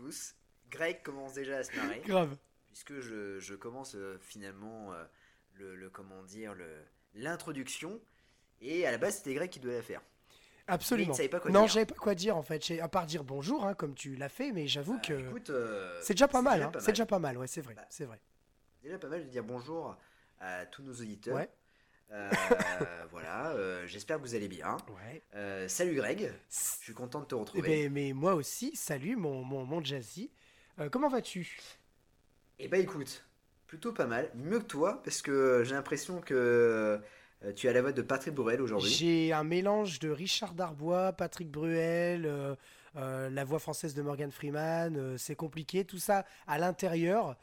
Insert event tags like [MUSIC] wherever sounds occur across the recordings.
tous. Greg commence déjà à se marrer. Grave. Puisque je, je commence euh, finalement euh, le, le- comment dire le l'introduction. Et à la base, c'était Greg qui devait la faire. Absolument. Mais il pas quoi non, savais pas quoi dire en fait. À part dire bonjour, hein, comme tu l'as fait, mais j'avoue Bah, que écoute, euh, c'est déjà pas mal. hein. C'est déjà pas mal, ouais, c'est vrai. Bah, C'est vrai. déjà pas mal de dire bonjour à tous nos auditeurs. Ouais. Euh, [LAUGHS] voilà, euh, j'espère que vous allez bien. Ouais. Euh, salut Greg, je suis content de te Eh retrouver. ben, mais moi aussi, salut mon, mon, mon Jazzy. Comment vas-tu? Eh bah écoute, plutôt pas mal, mieux que toi, parce que j'ai l'impression que tu as la voix de Patrick Bourrel aujourd'hui. J'ai un mélange de Richard Darbois, Patrick Bruel, la voix française de Morgan Freeman. c'est compliqué, tout ça à l'intérieur.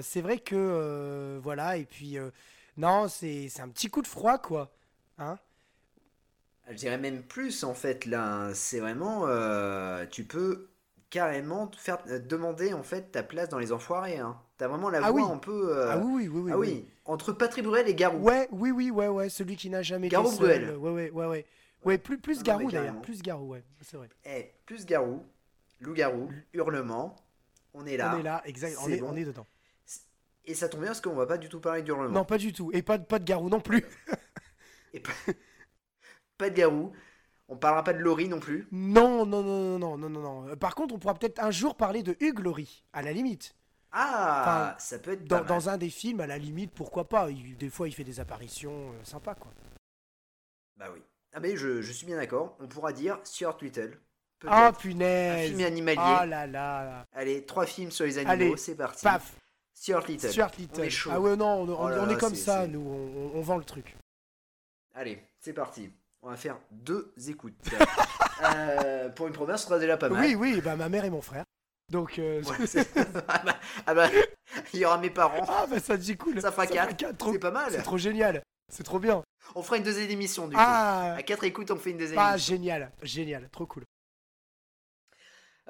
C'est vrai que voilà, et puis non, c'est un petit coup de froid quoi. Hein Je dirais même plus en fait là, hein. c'est vraiment, euh, tu peux carrément te faire euh, demander en fait ta place dans les enfoirés. Hein. T'as vraiment la Ah voix oui. un peu... euh, Ah oui, oui, oui, oui. ah oui, entre Patrick Bruel et Garou. Ouais, oui, oui, ouais, ouais, celui qui n'a jamais Garou. Bruel. Ouais, ouais, ouais, ouais. Ouais, plus, plus Non, non, Garou d'ailleurs, plus Garou, ouais, c'est vrai. Eh, plus Garou, loup-garou, hurlement, on est là. On est là, exact, on c'est est, bon. on est dedans. Et ça tombe bien parce qu'on va pas du tout parler d'hurlement. Non, pas du tout, et pas, de- pas de Garou non plus. [LAUGHS] Et pas... pas de Garou. On parlera pas de Laurie non plus. Non, non, non, non, non, non, non, non. Euh, Par contre, on pourra peut-être un jour parler de Hugues Laurie, à la limite. Ah, ça peut être Dans, pas mal. dans un des films, à la limite, pourquoi pas. Il- des fois, il fait des apparitions euh, sympas, quoi. Bah oui. Ah mais je, je suis bien d'accord. On pourra dire Stuart Little. Ah, un punaise film animalier. Ah là là Allez, trois films sur les animaux, Allez, c'est parti. Paf Stuart Little. Stuart On Little. est chaud. Ah ouais, non, on, on- Oh là on là, est comme ça, nous, on, on- on vend le truc. Allez, c'est parti. On va faire deux écoutes. [LAUGHS] Euh, pour une première, ce sera déjà pas mal. Oui, oui, bah ma mère et mon frère. Donc, euh, Ouais, [LAUGHS] ah, bah, ah bah, il y aura mes parents. ah bah ça dit cool. Ça fera quatre. trop- C'est pas mal. C'est trop génial. C'est trop bien. On fera une deuxième émission du coup. Ah, À quatre écoutes, on fait une deuxième ah, émission. génial, génial, trop cool.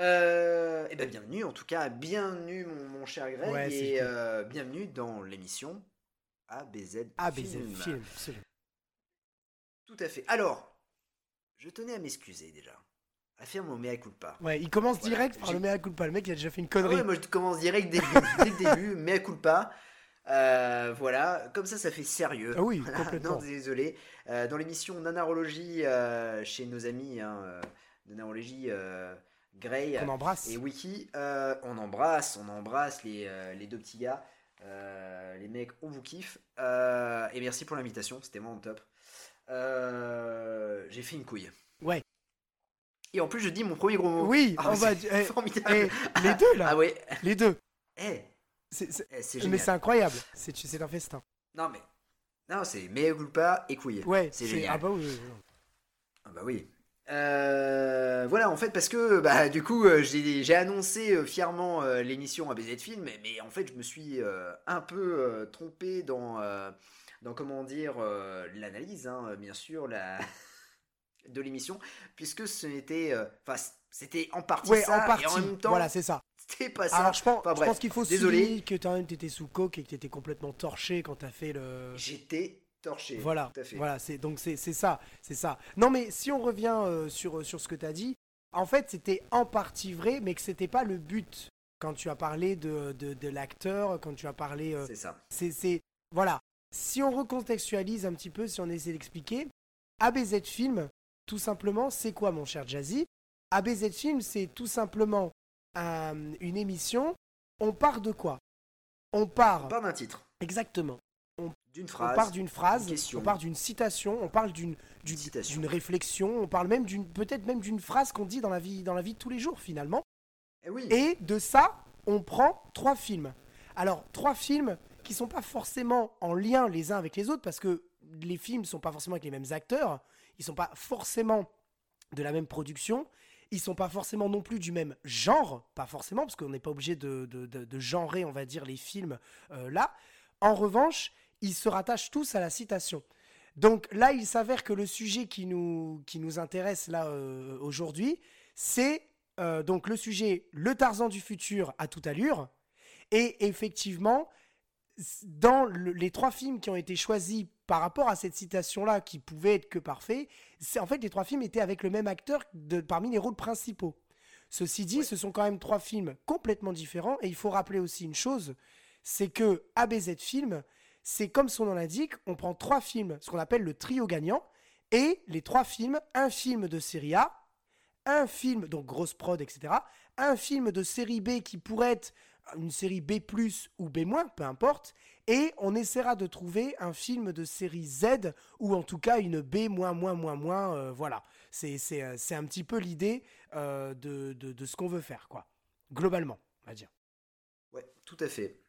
Euh, et ben bienvenue, en tout cas, bienvenue mon, mon cher Greg, Ouais, et cool. euh, bienvenue dans l'émission ABZ ABZ Film. film, absolument. Tout à fait. Alors, je tenais à m'excuser déjà, à faire mon mea culpa. Ouais, il commence Voilà, direct par le mea culpa. Le mec, il a déjà fait une Ah connerie. ouais, moi je commence direct dès, dès le début, [LAUGHS] mea culpa. Euh, voilà, comme ça, ça fait sérieux. Ah oui, Voilà, complètement. Non, désolé. Euh, dans l'émission Nanarologie euh, chez nos amis, hein, Nanarologie Grey On embrasse. et Wiki, euh, on embrasse, on embrasse les, euh, les deux petits gars. Euh, les mecs, on vous kiffe. Et merci pour l'invitation, c'était vraiment top. J'ai fait une couille. Ouais. Et en plus, je dis mon premier gros mot. Oui, on va. c'est eh, formidable. eh, les deux là, Ah ouais. les deux. Eh, C'est- eh, Mais c'est incroyable. C'est c'est un festin. Non mais non c'est mea culpa et couille. Ouais, c'est génial. Ah bah oui. oui, oui. Ah bah oui. Euh, voilà en fait parce que bah [LAUGHS] du coup euh, j'ai annoncé euh, fièrement l'émission ABZ Film mais, mais en fait je me suis euh, un peu euh, trompé dans dans comment dire l'analyse hein, bien sûr la [LAUGHS] de l'émission puisque ce n'était enfin c'était en partie Ouais, ça en partie. et en même temps Voilà, c'est ça. c'était pas ça. Alors je pense, Enfin, je bref, pense qu'il faut désolé. souligner que toi-même t'étais sous coke et que t'étais complètement torché quand t'as fait le. J'étais torché. Voilà, Tout à fait. voilà, c'est donc c'est c'est ça, c'est ça. Non mais si on revient euh, sur sur ce que t'as dit, en fait c'était en partie vrai, mais que c'était pas le but quand tu as parlé de de, de l'acteur, quand tu as parlé, euh, C'est ça. c'est c'est voilà. Si on recontextualise un petit peu, si on essaie d'expliquer, ABZ Film, tout simplement, c'est quoi mon cher Jazzy? ABZ Film, c'est tout simplement un- une émission. On part de quoi? On part On part d'un titre, exactement. D'une On phrase. part d'une phrase, on part d'une citation, on parle d'une d'une d'une réflexion, on parle même d'une peut-être même d'une phrase qu'on dit dans la vie dans la vie de tous les jours finalement. Eh oui. Et de ça, on prend trois films. Alors trois films qui sont pas forcément en lien les uns avec les autres parce que les films sont pas forcément avec les mêmes acteurs, ils sont pas forcément de la même production, ils sont pas forcément non plus du même genre, pas forcément parce qu'on n'est pas obligé de, de, de- de genrer, on va dire, les films euh, là. En revanche, ils se rattachent tous à la citation. Donc là, il s'avère que le sujet qui nous, qui nous intéresse là euh, aujourd'hui, c'est euh, donc le sujet Le Tarzan du futur à toute allure. Et effectivement, dans le- les trois films qui ont été choisis par rapport à cette citation-là, qui pouvait être que parfait, c'est en fait les trois films étaient avec le même acteur de, parmi les rôles principaux. Ceci dit, ce sont quand même trois films complètement différents. Et il faut rappeler aussi une chose, c'est que ABZ Film, c'est comme son nom l'indique, on prend trois films, ce qu'on appelle le trio gagnant, et les trois films, un film de série A, un film, donc grosse prod, etc., un film de série B qui pourrait être une série B+, ou B-, peu importe, et on essaiera de trouver un film de série Z, ou en tout cas une B-, moins, moins, moins, moins, euh, voilà. C'est un petit peu l'idée euh, de, de, de, ce qu'on veut faire, quoi. Globalement, on va dire. Ouais, tout à fait.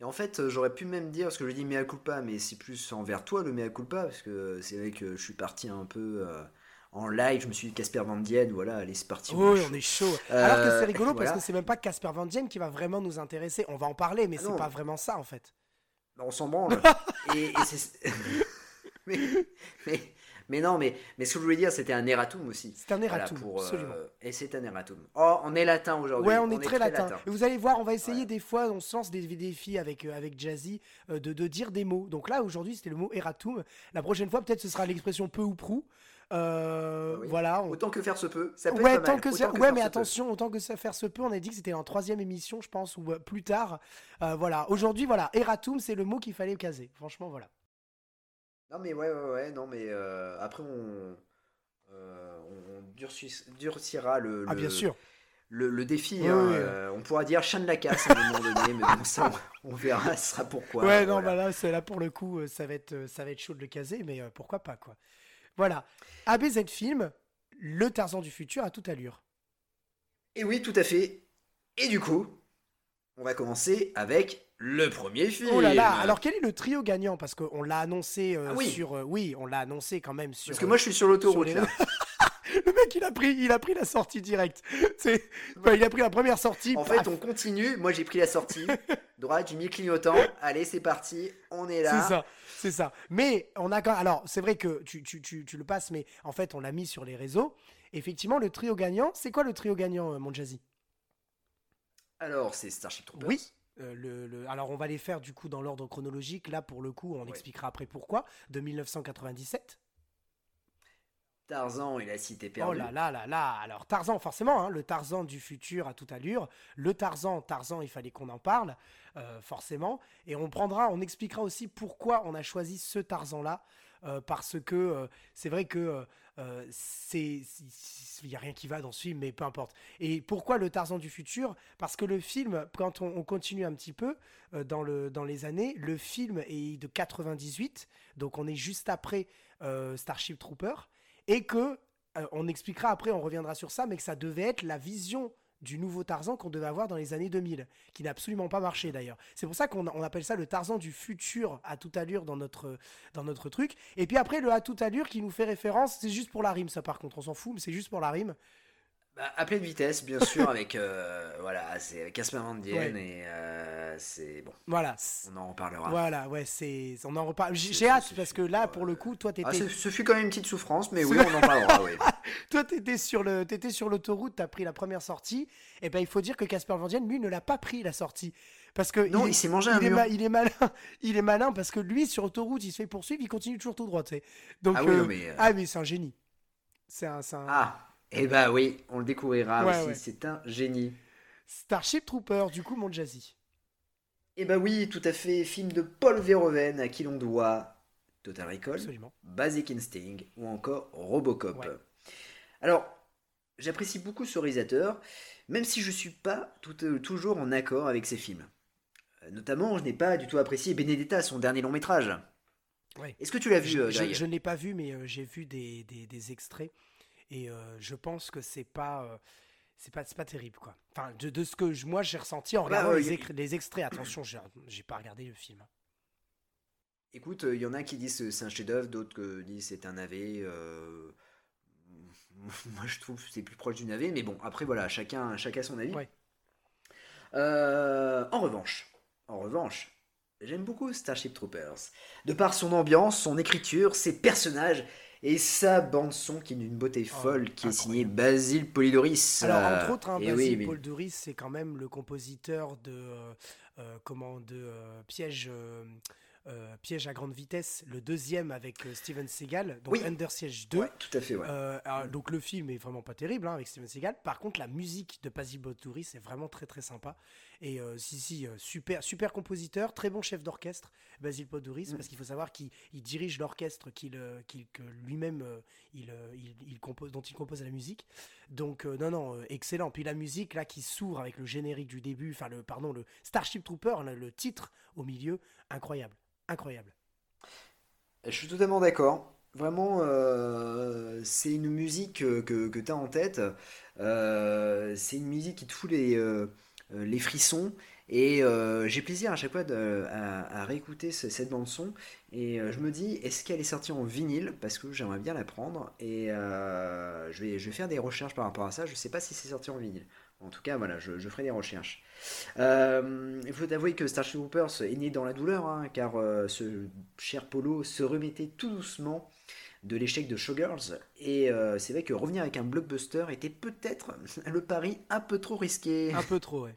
Et en fait, euh, j'aurais pu même dire, parce que je dis mea culpa, mais c'est plus envers toi le mea culpa, parce que c'est vrai que je suis parti un peu euh, en live, je me suis dit Casper Van Dien, voilà, allez, c'est parti. Oui, on est chaud. Alors que c'est rigolo, parce que c'est même pas Casper Van Dien qui va vraiment nous intéresser. On va en parler, mais ah c'est pas vraiment ça, en fait. On s'en branle. [LAUGHS] et, et c'est... [LAUGHS] mais, mais, mais non, mais, mais ce que je voulais dire, c'était un erratum aussi. C'est un erratum, euh, absolument. et c'est un erratum. Oh, on est latin aujourd'hui. Ouais, on, est, très, latin. Et vous allez voir, on va essayer des fois, on se lance des défis avec, euh, avec Jazzy euh, de, de, dire des mots. Donc là, aujourd'hui, c'était le mot erratum. La prochaine fois, peut-être ce sera l'expression peu ou prou. Euh, ah Voilà. Autant que faire se peut. Ça peut ouais, être tant que, ouais, mais attention, autant que ça faire se peut. On a dit que c'était en troisième émission, je pense, ou plus tard. voilà. Aujourd'hui, voilà, erratum, c'est le mot qu'il fallait caser. Franchement, voilà. Non, mais ouais, ouais, ouais, non, mais euh, après, on, euh, on durcira le, Ah, bien sûr. Le, le défi. Hein, euh, on pourra dire chien de la casse à un moment donné, mais bon, ça, on, verra, ce sera pourquoi. Ouais, non, bah là, c'est là pour le coup, ça va être, ça va être chaud de le caser, mais pourquoi pas, quoi. Voilà. ABZ Film, le Tarzan du futur à toute allure. Et oui, tout à fait. Et du coup, on va commencer avec le premier film. Oh là là, alors quel est le trio gagnant? Parce qu'on l'a annoncé euh, ah sur. Euh, oui, on l'a annoncé quand même sur. Parce que moi je suis sur l'autoroute là. [LAUGHS] le mec il a pris, il a pris la sortie directe. [LAUGHS] il a pris la première sortie. En fait, on continue. Moi j'ai pris la sortie. [LAUGHS] Droite, j'ai mis clignotant. Allez, c'est parti. On est là. C'est ça. C'est ça. Mais on a quand alors c'est vrai que tu, tu, tu, tu, le passes, mais en fait on l'a mis sur les réseaux. Effectivement, le trio gagnant, c'est quoi le trio gagnant, euh, mon Jazzy Alors c'est Starship Troopers. Oui. Euh, le, alors on va les faire du coup dans l'ordre chronologique. Là pour le coup on expliquera après pourquoi. De 1997. Tarzan et la cité perdue. Oh là là là là. Alors Tarzan forcément, hein, le Tarzan du futur à toute allure. Le Tarzan, Tarzan, il fallait qu'on en parle euh, forcément. Et on prendra, on expliquera aussi pourquoi on a choisi ce Tarzan là. Euh, parce que c'est vrai que euh, il n'y a rien qui va dans ce film, mais peu importe. Et pourquoi le Tarzan du futur? Parce que le film, quand on, continue un petit peu euh, dans, le, dans les années, le film est de 98, donc on est juste après euh, Starship Trooper, et que on expliquera après, on reviendra sur ça, mais que ça devait être la vision du nouveau Tarzan qu'on devait avoir dans les années 2000, qui n'a absolument pas marché d'ailleurs. C'est pour ça qu'on appelle ça le Tarzan du futur à toute allure dans notre, dans notre truc. Et puis après, le à toute allure qui nous fait référence, c'est juste pour la rime, ça par contre, on s'en fout, mais c'est juste pour la rime. Bah, à pleine vitesse, bien sûr, [LAUGHS] avec euh, voilà, c'est Casper Van Dien et euh, c'est bon. Voilà. On en reparlera. Voilà, ouais, c'est on en reparle. J'ai hâte parce que là, pour le coup, toi, t'étais. Ah, ce fut quand même une petite souffrance, mais oui, on en parlera. oui. [LAUGHS] toi, t'étais sur le, étais sur l'autoroute, t'as pris la première sortie. Et ben, il faut dire que Casper Van Dien, lui, ne l'a pas pris la sortie. Parce que non, il, s'est mangé un il Est il est malin, [LAUGHS] il est malin parce que lui sur autoroute, il se fait poursuivre, il continue toujours tout droit, tu sais. Donc, ah oui, euh, mais, ah mais c'est un génie. C'est un, un, Ah. Eh bah oui, on le découvrira aussi, c'est un génie. Starship Trooper, du coup, mon jazzy. Eh bah oui, tout à fait, film de Paul Verhoeven à qui l'on doit Total Recall, Basic Instinct ou encore Robocop. Alors, j'apprécie beaucoup ce réalisateur, même si je ne suis pas euh, toujours en accord avec ses films. Euh, notamment, je n'ai pas du tout apprécié Benedetta, son dernier long métrage. Est-ce que tu l'as vu Je, je, ne l'ai pas vu, mais euh, j'ai vu des, des extraits. Et euh, je pense que c'est pas euh, c'est pas, pas terrible quoi. Enfin, de, de ce que moi j'ai ressenti en bah, regardant les, extraits. Attention, j'ai pas regardé le film. Écoute, il y en a qui disent c'est un chef-d'œuvre, d'autres qui disent c'est un navet. Euh, [LAUGHS] moi, je trouve c'est plus proche du navet, mais bon, après voilà, chacun, chacun son avis. en revanche, en revanche, j'aime beaucoup Starship Troopers. De par son ambiance, son écriture, ses personnages et sa bande-son qui est d'une beauté oh, folle, qui est signée Basile Polidoris. Alors, entre autres, hein, Basile oui, Polidoris, c'est quand même le compositeur de, euh, euh, comment, de euh, Piège. euh, Piège à grande vitesse, le deuxième avec euh, Steven Seagal, donc Under Siege 2. tout à fait, ouais. Euh, donc le film est vraiment pas terrible hein, avec Steven Seagal. Par contre, la musique de Basil Boturi, c'est vraiment très très sympa. Et si, si, super, super compositeur, très bon chef d'orchestre, Basil Boturi, mm. parce qu'il faut savoir qu'il dirige l'orchestre qu'il, que lui-même il, il, compose, dont il compose la musique. Donc non, non, excellent. Puis la musique là qui s'ouvre avec le générique du début, enfin le, pardon, le Starship Trooper, le titre au milieu, incroyable incroyable. Je suis totalement d'accord. Vraiment, euh, c'est une musique que, que tu as en tête. Euh, c'est une musique qui te fout les, euh, les frissons. Et j'ai plaisir à chaque fois à, réécouter cette bande-son. Et je me dis, est-ce qu'elle est sortie en vinyle? Parce que j'aimerais bien la prendre. Et je, vais, je vais faire des recherches par rapport à ça. Je ne sais pas si c'est sorti en vinyle. En tout cas, voilà, je, ferai des recherches. Euh, il faut avouer que Starship Troopers est né dans la douleur, hein, car euh, ce cher Polo se remettait tout doucement de l'échec de Showgirls. Et euh, c'est vrai que revenir avec un blockbuster était peut-être [LAUGHS] le pari un peu trop risqué. Un peu trop, ouais.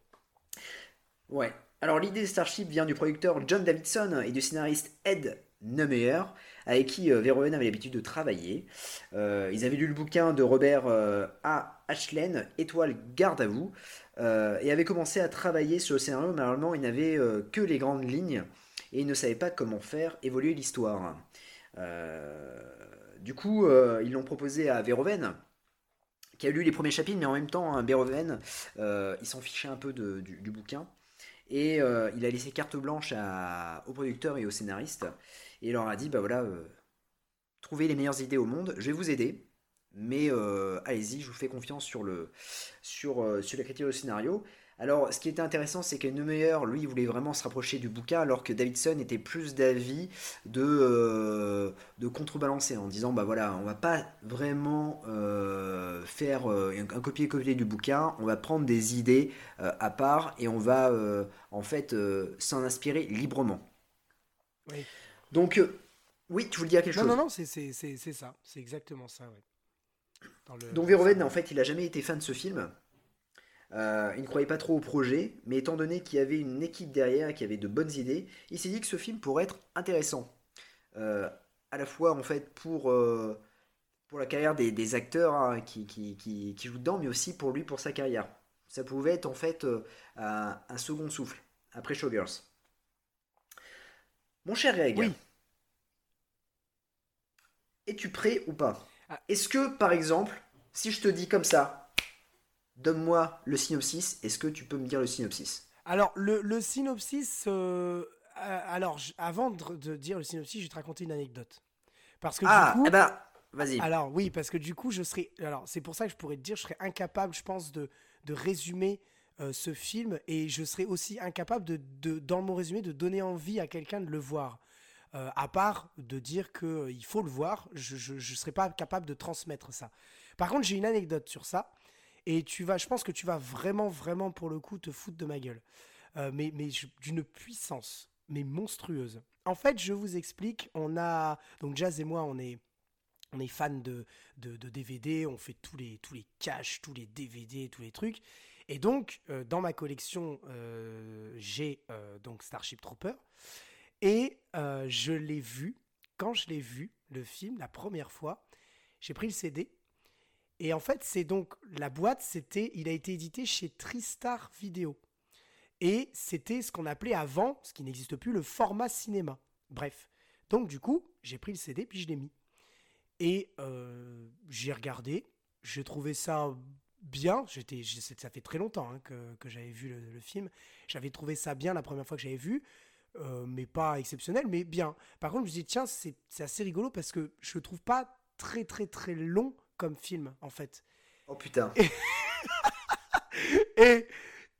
Ouais. Alors l'idée de Starship vient du producteur John Davidson et du scénariste Ed Neumeyer, avec qui Verhoeven avait l'habitude de travailler. ils avaient lu le bouquin de Robert A. Ashlen, Étoile Garde à vous, euh, et avait commencé à travailler sur le scénario, mais normalement il n'avait euh, que les grandes lignes et il ne savait pas comment faire évoluer l'histoire. Euh, du coup, ils l'ont proposé à Verhoeven, qui a lu les premiers chapitres, mais en même temps, hein, Verhoeven, il s'en fichait un peu du, bouquin. Et il a laissé carte blanche aux producteurs et aux scénaristes. Et il leur a dit, bah voilà, trouvez les meilleures idées au monde, je vais vous aider. Mais euh, allez-y, je vous fais confiance sur, le, sur, euh, sur l'écriture du scénario. Alors, ce qui était intéressant, c'est que Neumeyer, lui, voulait vraiment se rapprocher du bouquin, alors que Davidson était plus d'avis de, euh, de contrebalancer en disant, bah voilà, on va pas vraiment faire un copier-coller du bouquin, on va prendre des idées à part et on va en fait s'en inspirer librement. Oui. Donc, oui, tu voulais dire quelque chose? Non, non, non, c'est ça, c'est exactement ça, ouais. Donc Verhoeven, en fait, il n'a jamais été fan de ce film. Euh, il ne croyait pas trop au projet, mais étant donné qu'il y avait une équipe derrière qui avait de bonnes idées, il s'est dit que ce film pourrait être intéressant. Euh, à la fois, en fait, pour, euh, pour la carrière des, acteurs hein, qui, qui, jouent dedans, mais aussi pour lui, pour sa carrière. Ça pouvait être, en fait, un, second souffle, après Showgirls. Mon cher Greg, oui. es-tu prêt ou pas? Est-ce que, par exemple, si je te dis comme ça, donne-moi le synopsis, est-ce que tu peux me dire le synopsis? Alors, le, synopsis, euh, euh, alors, avant de, dire le synopsis, je vais te raconter une anecdote. Parce que ah, du coup, eh ben, vas-y. Alors, oui, parce que du coup, je serais. Alors, c'est pour ça que je pourrais te dire, je serais incapable, je pense, de, de résumer euh, ce film et je serais aussi incapable de, de, dans mon résumé, de donner envie à quelqu'un de le voir. Euh, à part de dire qu'il euh, faut le voir, je ne serais pas capable de transmettre ça. Par contre, j'ai une anecdote sur ça, et tu vas, je pense que tu vas vraiment, vraiment, pour le coup, te foutre de ma gueule. Euh, mais mais d'une puissance, mais monstrueuse. En fait, je vous explique, on a... Donc Jazz et moi, on est... On est fan de, de, DVD, on fait tous les, tous les caches, tous les DVD, tous les trucs. Et donc, dans ma collection, j'ai donc Starship Trooper. Et euh, je l'ai vu, quand je l'ai vu, le film, la première fois, j'ai pris le CD. Et en fait, c'est donc la boîte, c'était, il a été édité chez Tristar Video. Et c'était ce qu'on appelait avant, ce qui n'existe plus, le format cinéma. Bref. Donc du coup, j'ai pris le CD puis je l'ai mis. Et euh, j'ai regardé, j'ai trouvé ça bien. J'étais, ça fait très longtemps hein, que, que j'avais vu le, le film. J'avais trouvé ça bien la première fois que j'avais vu. Euh, mais pas exceptionnel, mais bien. Par contre, je me dis, tiens, c'est assez rigolo parce que je le trouve pas très, très, très long comme film, en fait. Oh putain. [LAUGHS] Et,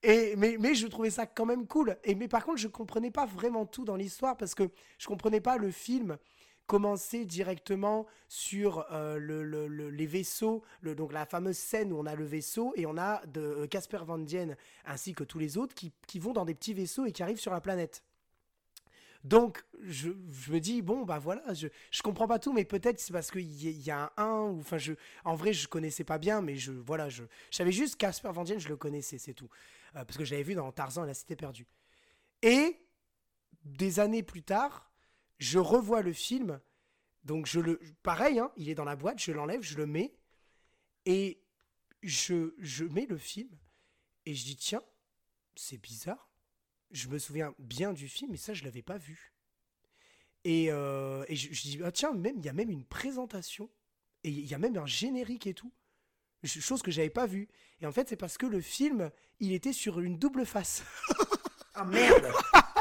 et, mais, mais je trouvais ça quand même cool. Et, mais par contre, je comprenais pas vraiment tout dans l'histoire parce que je comprenais pas le film commencer directement sur euh, le, les vaisseaux, le, donc la fameuse scène où on a le vaisseau et on a de euh, Casper Van Dien ainsi que tous les autres qui, qui, vont dans des petits vaisseaux et qui arrivent sur la planète. Donc, je, me dis, bon, bah voilà, je, je comprends pas tout, mais peut-être c'est parce qu'il y, y, a un 1, ou enfin, je, en vrai, je connaissais pas bien, mais je, voilà, je, savais juste Casper Van Dien, je le connaissais, c'est tout. Euh, parce que je l'avais vu dans Tarzan et la Cité perdue. Et, des années plus tard, je revois le film. Donc, je le. Pareil, hein, il est dans la boîte, je l'enlève, je le mets. Et je, je mets le film. Et je dis, tiens, c'est bizarre. Je me souviens bien du film, mais ça, je l'avais pas vu. Et, euh, et je, je dis, ah, tiens, même il y a même une présentation. Et il y a même un générique et tout. Ch- Chose que j'avais pas vue. Et en fait, c'est parce que le film, il était sur une double face. [LAUGHS] Ah merde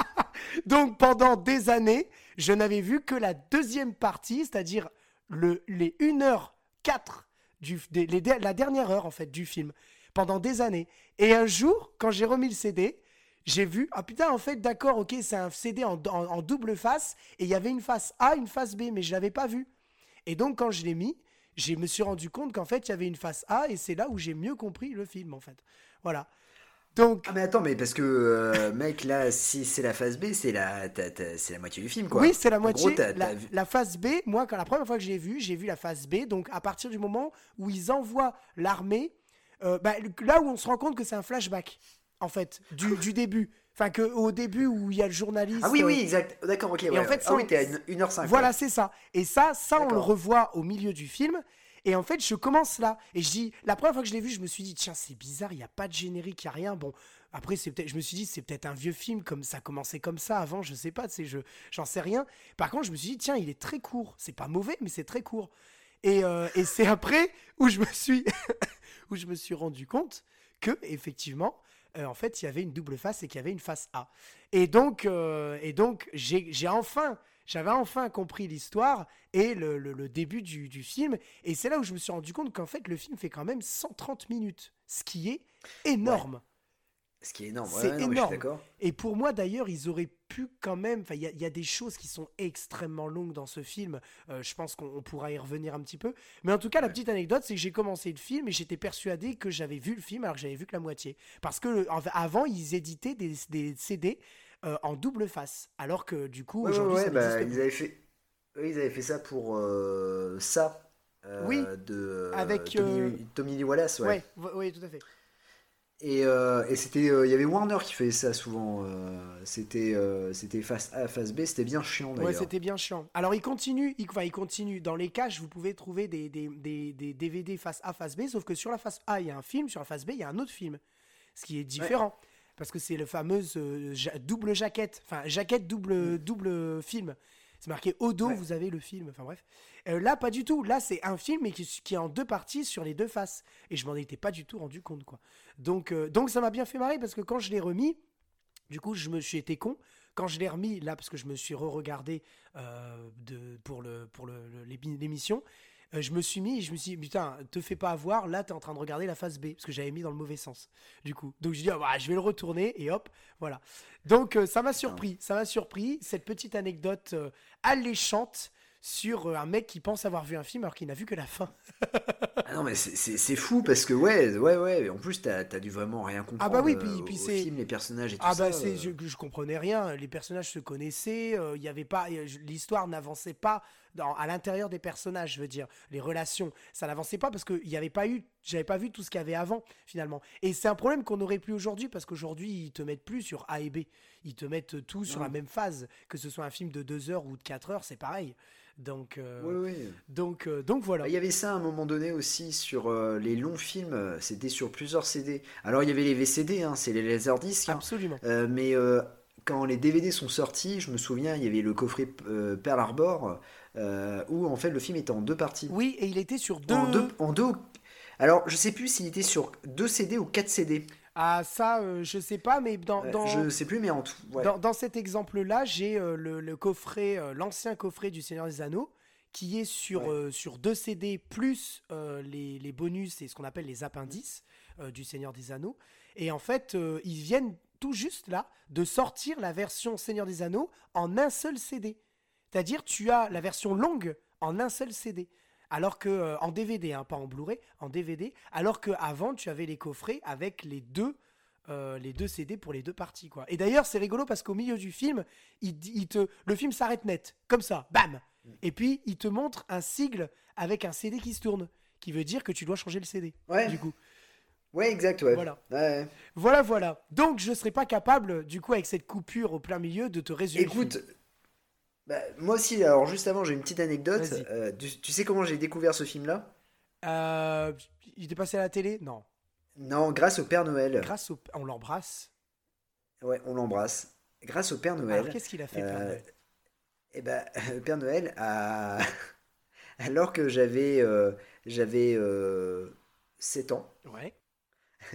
[LAUGHS] Donc pendant des années, je n'avais vu que la deuxième partie, c'est-à-dire le, les 1h04, du, des- les der- la dernière heure en fait du film, pendant des années. Et un jour, quand j'ai remis le CD, j'ai vu, ah putain, en fait, d'accord, ok, c'est un CD en, en- en double face, et il y avait une face A, une face B, mais je l'avais pas vu. Et donc quand je l'ai mis, je me suis rendu compte qu'en fait, il y avait une face A, et c'est là où j'ai mieux compris le film, en fait. Voilà. Donc, Ah mais attends, mais parce que, euh, mec, là, si c'est la phase B, c'est la, c'est la moitié du film, quoi. Oui, c'est la moitié. gros, la, la phase B, moi, quand la première fois que j'ai vu, j'ai vu la phase B. Donc, à partir du moment où ils envoient l'armée, euh, bah, là où on se rend compte que c'est un flashback, en fait, du, du début. Enfin, que au début où il y a le journaliste. Ah oui, euh, oui, exact. D'accord, ok. ouais, en fait, ça, ah oui, t'es à 1h05. Voilà, c'est ça. Et ça, ça, on le revoit au milieu du film. Et en fait, je commence là. Et je dis, la première fois que je l'ai vu, je me suis dit, tiens, c'est bizarre, il n'y a pas de générique, il n'y a rien. Bon, après, c'est peut-être, je me suis dit, c'est peut-être un vieux film, comme ça commençait comme ça avant, je sais pas, tu sais, je, j'en sais rien. Par contre, je me suis dit, tiens, il est très court. C'est pas mauvais, mais c'est très court. Et, euh, et c'est après où je me suis, [LAUGHS] où je me suis rendu compte que, effectivement, euh, en fait, il y avait une double face et qu'il y avait une face A. Et donc, euh, et donc j'ai enfin, j'avais enfin compris l'histoire et le début du, du film. Et c'est là où je me suis rendu compte qu'en fait, le film fait quand même 130 minutes, ce qui est énorme. Ce qui est énorme. C'est ouais, énorme. Et pour moi, d'ailleurs, ils auraient pu quand même. Enfin, il y, a- il y a des choses qui sont extrêmement longues dans ce film. Euh, je pense qu'on on pourra y revenir un petit peu. Mais en tout cas, la petite anecdote, c'est que j'ai commencé le film et j'étais persuadé que j'avais vu le film alors que j'avais vu que la moitié. Parce que avant, ils éditaient des, des CD euh, en double face. Alors que du coup, Ouais, aujourd'hui, ouais, bah, ils avaient fait, oui, ils avaient fait ça pour euh, ça. Oui, de avec, Tommy, Tommy Lee Wallace, ouais. Oui, tout à fait. Et, euh, et c'était, euh, il y avait Warner qui faisait ça souvent. euh, c'était, c'était face A, face B, c'était bien chiant Ouais, d'ailleurs. c'était bien chiant. Alors, il continue, il, enfin, il continue. Dans les caches, vous pouvez trouver des, des, des, des DVD face A, face B, sauf que sur la face A, il y a un film, sur la face B, il y a un autre film. Ce qui est différent. Parce que c'est le fameux ja- double jaquette, enfin, jaquette double, double film. C'est marqué au dos, Ouais. vous avez le film. Enfin bref. Euh, là, pas du tout. Là, c'est un film mais qui, qui est en deux parties sur les deux faces. Et je m'en étais pas du tout rendu compte, quoi. Donc, euh, donc ça m'a bien fait marrer parce que quand je l'ai remis, du coup, je me suis été con. Quand je l'ai remis, là, parce que je me suis re-regardé euh, pour, le, pour le- l'émission, euh, je me suis mis, je me suis dit, putain, te fais pas avoir, là, t'es en train de regarder la phase B, parce que j'avais mis dans le mauvais sens, du coup. Donc, je dis, ah, bah, je vais le retourner, et hop, voilà. Donc, euh, ça m'a surpris, ça m'a surpris, cette petite anecdote euh, alléchante sur un mec qui pense avoir vu un film alors qu'il n'a vu que la fin. [LAUGHS] Ah non, mais c'est- fou parce que, ouais, ouais, ouais. En plus, t'as as dû vraiment rien comprendre. Ah bah oui, puis- puis au c'est- film, les personnages et tout Ah ça. bah c'est, euh. je, je comprenais rien. Les personnages se connaissaient. euh, Il y avait pas, je- l'histoire n'avançait pas dans, à l'intérieur des personnages. Je veux dire, les relations, ça n'avançait pas parce qu'il n'y avait pas eu, j'avais pas vu tout ce qu'il y avait avant finalement. Et c'est un problème qu'on n'aurait plus aujourd'hui parce qu'aujourd'hui ils te mettent plus sur A et B. Ils te mettent tout sur la même phase. Que ce soit un film de 2 heures ou de 4 heures, c'est pareil. Donc, euh, donc, euh, donc voilà. Il y avait ça à un moment donné aussi sur euh, les longs films, c'était sur plusieurs CD. Alors il y avait les VCD, hein, c'est les laserdiscs, hein. Absolument. Mais quand les DVD sont sortis, je me souviens, il y avait le coffret Pearl Harbor, euh, où en fait le film était en deux parties. Oui, et il était sur deux. En deux, en deux. Alors je sais plus s'il était sur deux CD ou quatre CD. Ah ça, euh, je sais pas, mais dans, Euh, dans... Je sais plus, mais en tout. ouais. Dans, dans cet exemple-là, j'ai euh, le, le coffret, euh, l'ancien coffret du Seigneur des Anneaux, qui est sur, Ouais. sur deux CD plus les, les bonus et ce qu'on appelle les appendices du Seigneur des Anneaux. Et en fait, ils viennent tout juste là de sortir la version Seigneur des Anneaux en un seul CD. C'est-à-dire, tu as la version longue en un seul CD. Alors que euh, en DVD, hein, pas en Blu-ray, en DVD. Alors que avant, tu avais les coffrets avec les deux, euh, les deux CD pour les deux parties, quoi. Et d'ailleurs, c'est rigolo parce qu'au milieu du film, il, dit- il te, le film s'arrête net, comme ça, bam. Et puis, il te montre un sigle avec un CD qui se tourne, qui veut dire que tu dois changer le CD. Ouais. Du coup, Ouais, exact, ouais. Voilà. Ouais. voilà, voilà. Donc, je serais pas capable, du coup, avec cette coupure au plein milieu, de te résumer. Écoute, Bah, moi aussi, alors juste avant, j'ai une petite anecdote. Euh, tu, tu sais comment j'ai découvert ce film-là? Euh, il était passé à la télé? Non. Non, grâce au Père Noël. Grâce au. On l'embrasse? Ouais, on l'embrasse. Grâce au Père Noël. Alors qu'est-ce qu'il a fait, Père euh, Noël? Eh ben, [LAUGHS] Père Noël a... [LAUGHS] Alors que j'avais euh, j'avais euh, 7 ans, Ouais.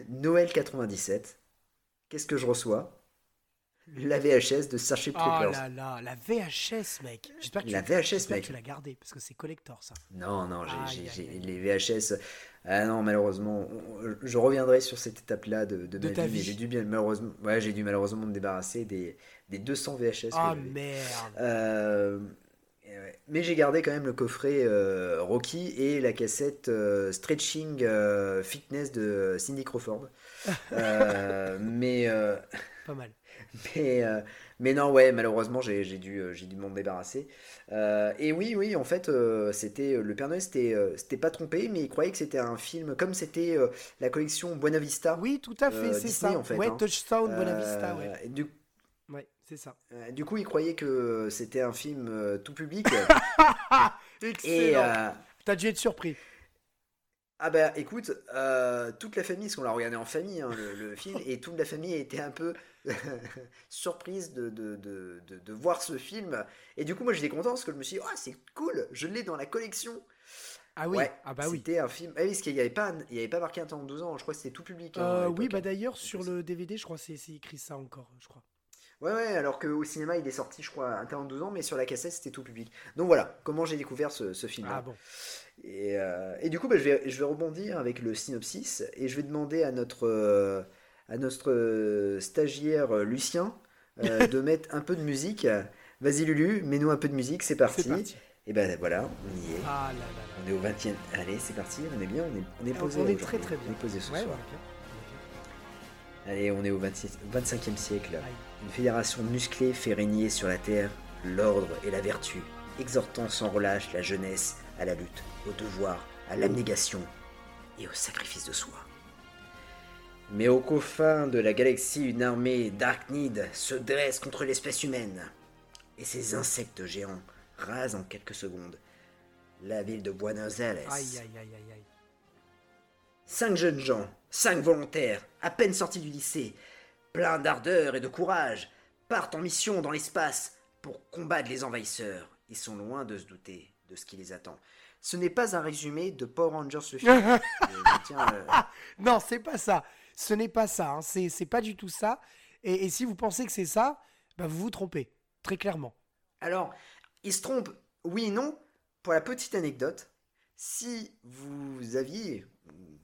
Noël 97, qu'est-ce que je reçois? La VHS de Starship Oh Troopers. là là, la VHS, mec. J'espère que La tu, VHS, mec. que tu l'as gardé parce que c'est collector ça. Non, non, j'ai- les VHS. Ah non, malheureusement, je reviendrai sur cette étape-là de, de De ma ta vie, vie. j'ai dû bien malheureusement, ouais, j'ai dû malheureusement me débarrasser des, des 200 VHS. que j'avais. merde. Euh. Mais j'ai gardé quand même le coffret euh, Rocky et la cassette euh, Stretching euh, Fitness de Cindy Crawford. [LAUGHS] Euh, mais, euh, Pas mal. [LAUGHS] mais, euh, mais non, ouais, malheureusement, j'ai j'ai dû, euh, j'ai dû m'en débarrasser. Euh, et oui, oui, en fait, c'était le Père Noël, c'était c'était pas trompé, mais il croyait que c'était un film, comme c'était la collection Buena Vista. Oui, tout à fait, c'est ça. en fait, ouais, hein. Touchdown, Buena Vista, ouais. du, Ouais, c'est ça. du coup, il croyait que c'était un film tout public. [LAUGHS] et Excellent. T'as dû être surpris. Ah bah écoute, euh, toute la famille, parce qu'on l'a regardé en famille, hein, le, le film, et toute la famille était un peu [LAUGHS] surprise de, de, de, de, voir ce film. Et du coup, moi j'étais content parce que je me suis dit, ah c'est cool, je l'ai dans la collection. Ah oui, Ouais, ah bah oui. C'était un film. Ah oui, parce qu'il n'y avait, pas, il y avait pas marqué un temps de 12 ans, je crois que c'était tout public. hein, Euh, oui, bah hein. d'ailleurs, sur c'est- le DVD, je crois que c'est écrit ça encore, je crois. Ouais, ouais, alors qu'au cinéma il est sorti, je crois, un temps de 12 ans, mais sur la cassette c'était tout public. Donc voilà, comment j'ai découvert ce, ce film. Ah bon. Et, euh, et du coup, bah, je, vais, je vais rebondir avec le synopsis et je vais demander à notre, euh, à notre euh, stagiaire euh, Lucien euh, [LAUGHS] de mettre un peu de musique. Vas-y Lulu, mets-nous un peu de musique, c'est parti. Et ben voilà, on y est. Ah là là là. On est au 20 e Allez, c'est parti, on est bien, on est, on est posé. On est très très bien. On est posé ce Ouais, soir. Allez, on est au 26 25e siècle. Une fédération musclée fait régner sur la terre l'ordre et la vertu, exhortant sans relâche la jeunesse à la lutte, au devoir, à l'abnégation et au sacrifice de soi. Mais aux confins de la galaxie, une armée d'Archnid se dresse contre l'espèce humaine. Et ces insectes géants rasent en quelques secondes la ville de Buenos Aires. Aïe aïe aïe aïe aïe. Cinq jeunes gens, cinq volontaires, à peine sortis du lycée, pleins d'ardeur et de courage, partent en mission dans l'espace pour combattre les envahisseurs. Ils sont loin de se douter de ce qui les attend. Ce n'est pas un résumé de Power Rangers le film. [LAUGHS] Tiens, euh, Non, c'est pas ça. Ce n'est pas ça. hein. C'est pas du tout ça. Et, et si vous pensez que c'est ça, bah vous vous trompez. Très clairement. Alors, il se trompe, oui et non. Pour la petite anecdote, si vous aviez,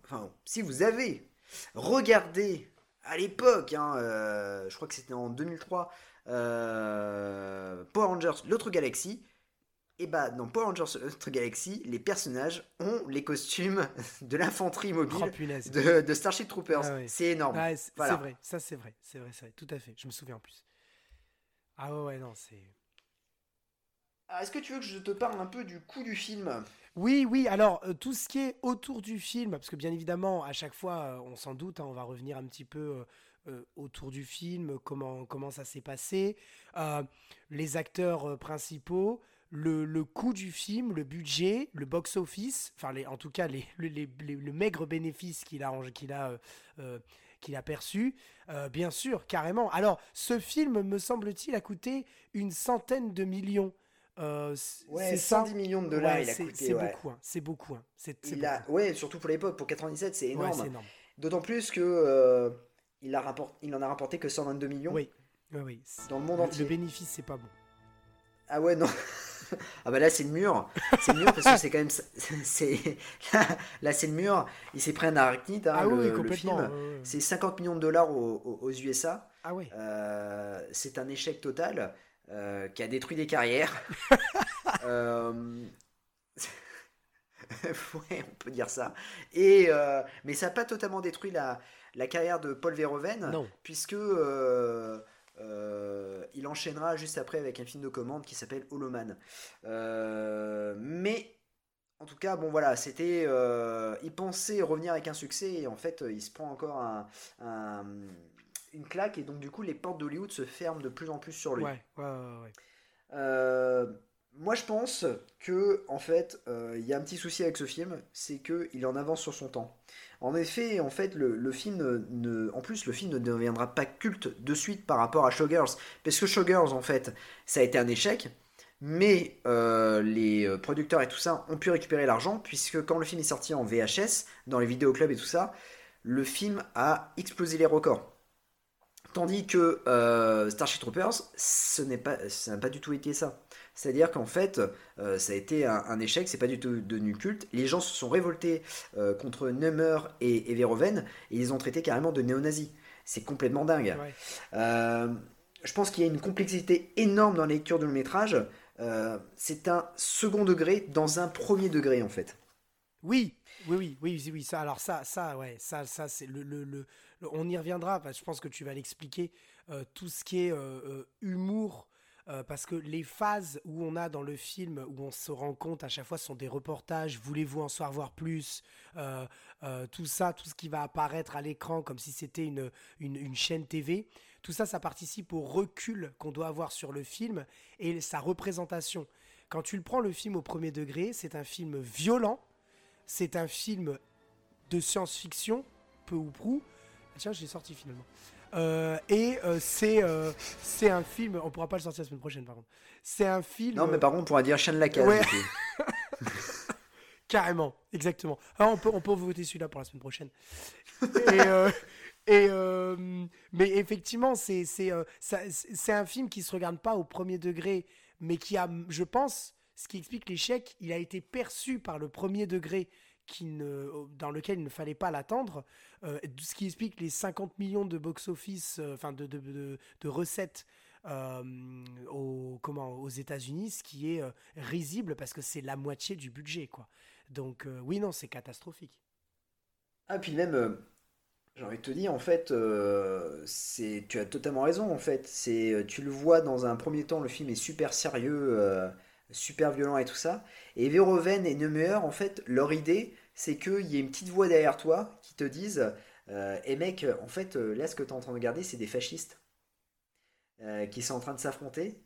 enfin, si vous avez regardé à l'époque, hein, euh, je crois que c'était en 2003, euh, Power Rangers l'autre galaxie, et bah dans Power Rangers l'autre galaxie, les personnages ont les costumes [LAUGHS] de l'infanterie mobile Oh de, de Starship Troopers. Ah ouais. C'est énorme. Ouais, c'est Voilà. vrai. Ça, c'est vrai. C'est vrai, c'est vrai. Tout à fait. Je me souviens en plus. Ah ouais, non, c'est. Alors, Est-ce que tu veux que je te parle un peu du coup du film? Oui, oui, alors euh, tout ce qui est autour du film, parce que bien évidemment, à chaque fois, euh, on s'en doute, hein, on va revenir un petit peu euh, euh, autour du film, comment, comment ça s'est passé, euh, les acteurs euh, principaux, le, le coût du film, le budget, le box-office, enfin les, en tout cas les, les- les- les- le maigre bénéfice qu'il a, qu'il a, euh, euh, qu'il a perçu, euh, bien sûr, carrément. Alors, ce film, me semble-t-il, a coûté une centaine de millions. Euh, c- Ouais, c'est ça 110 millions de dollars Ouais, il a coûté. C'est ouais. beaucoup, hein, c'est beaucoup. hein, Il a, beaucoup. ouais, surtout pour l'époque, pour 97, c'est Ouais, énorme. c'est énorme. D'autant plus que euh, il, a rapport- il en a rapporté que 122 millions Oui, oui, oui. dans le monde entier. le bénéfice, c'est pas bon. Ah ouais, non. [LAUGHS] [LAUGHS] ah bah là, c'est le mur. C'est le mur parce que c'est quand même. [LAUGHS] c'est Là, là, c'est le mur. Il s'est pris un arachnide, hein, ah le, oui, oui, complètement. C'est 50 millions de dollars aux, aux- USA. Ah ouais. Euh, c'est un échec total euh, qui a détruit des carrières. [LAUGHS] Euh, ouais, on peut dire ça. Et, euh, mais ça n'a pas totalement détruit la, la carrière de Paul Verhoeven, Non. puisque euh, il enchaînera juste après avec un film de commande qui s'appelle Holoman. Euh, mais en tout cas, bon voilà, c'était. euh, il pensait revenir avec un succès et en fait, il se prend encore un- un- une claque et donc du coup, les portes d'Hollywood se ferment de plus en plus sur lui. Ouais, ouais, ouais, ouais. moi, je pense que, en fait, il y a un petit souci avec ce film, c'est qu'il en avance sur son temps. En effet, en fait, le, film en plus, le film ne deviendra pas culte de suite par rapport à Showgirls, parce que Showgirls, en fait, ça a été un échec. Mais euh, les euh, producteurs et tout ça ont pu récupérer l'argent, puisque quand le film est sorti en VHS, dans les vidéoclubs et tout ça, le film a explosé les records. Tandis que euh, Starship Troopers, ce n'est pas, ça n'a pas du tout été ça. C'est-à-dire qu'en fait, ça a été un, échec, c'est pas du tout devenu culte. Les gens se sont révoltés contre Nummer et, et Verhoeven, et ils ont traité carrément de néo-nazis. C'est complètement dingue. je pense qu'il y a une complexité énorme dans la lecture de long métrage. Euh, c'est un second degré dans un premier degré en fait. Oui, oui, oui, oui, oui, ça. Alors ça, ça, ouais, ça, ça, c'est le, le, on y reviendra. Parce que je pense que tu vas l'expliquer. Euh, tout ce qui est euh, humour. Parce que les phases où on a dans le film, où on se rend compte à chaque fois, sont des reportages. Voulez-vous en savoir plus Tout ça, tout ce qui va apparaître à l'écran comme si c'était une, une, chaîne TV. Tout ça, ça participe au recul qu'on doit avoir sur le film et sa représentation. Quand tu le prends le film au premier degré, c'est un film violent, c'est un film de science-fiction, peu ou prou. Ah, tiens, j'ai sorti finalement. Euh, et euh, c'est euh, c'est un film. On pourra pas le sortir la semaine prochaine, par contre. C'est un film. Non, mais par contre, on pourra dire Chien de la case. [LAUGHS] Carrément, exactement. Alors, on peut, on peut voter celui-là pour la semaine prochaine. Et, [LAUGHS] et euh, mais effectivement, c'est c'est un film qui se regarde pas au premier degré, mais qui a, je pense, ce qui explique l'échec, il a été perçu par le premier degré dans lequel il ne fallait pas l'attendre, euh, ce qui explique les 50 millions de box-office, enfin de, de, de, recettes aux, comment, aux États-Unis, ce qui est risible parce que c'est la moitié du budget. Quoi. Donc oui, non, c'est catastrophique. Ah, puis même, j'ai envie de te dire, en fait, euh, tu as totalement raison, en fait. Euh, tu le vois dans un premier temps, le film est super sérieux, euh, super violent et tout ça. Et Verhoeven et Neumeyer, en fait, leur idée, c'est qu'il y ait une petite voix derrière toi qui te dise Eh mec, en fait, là, ce que tu es en train de regarder, c'est des fascistes qui sont en train de s'affronter,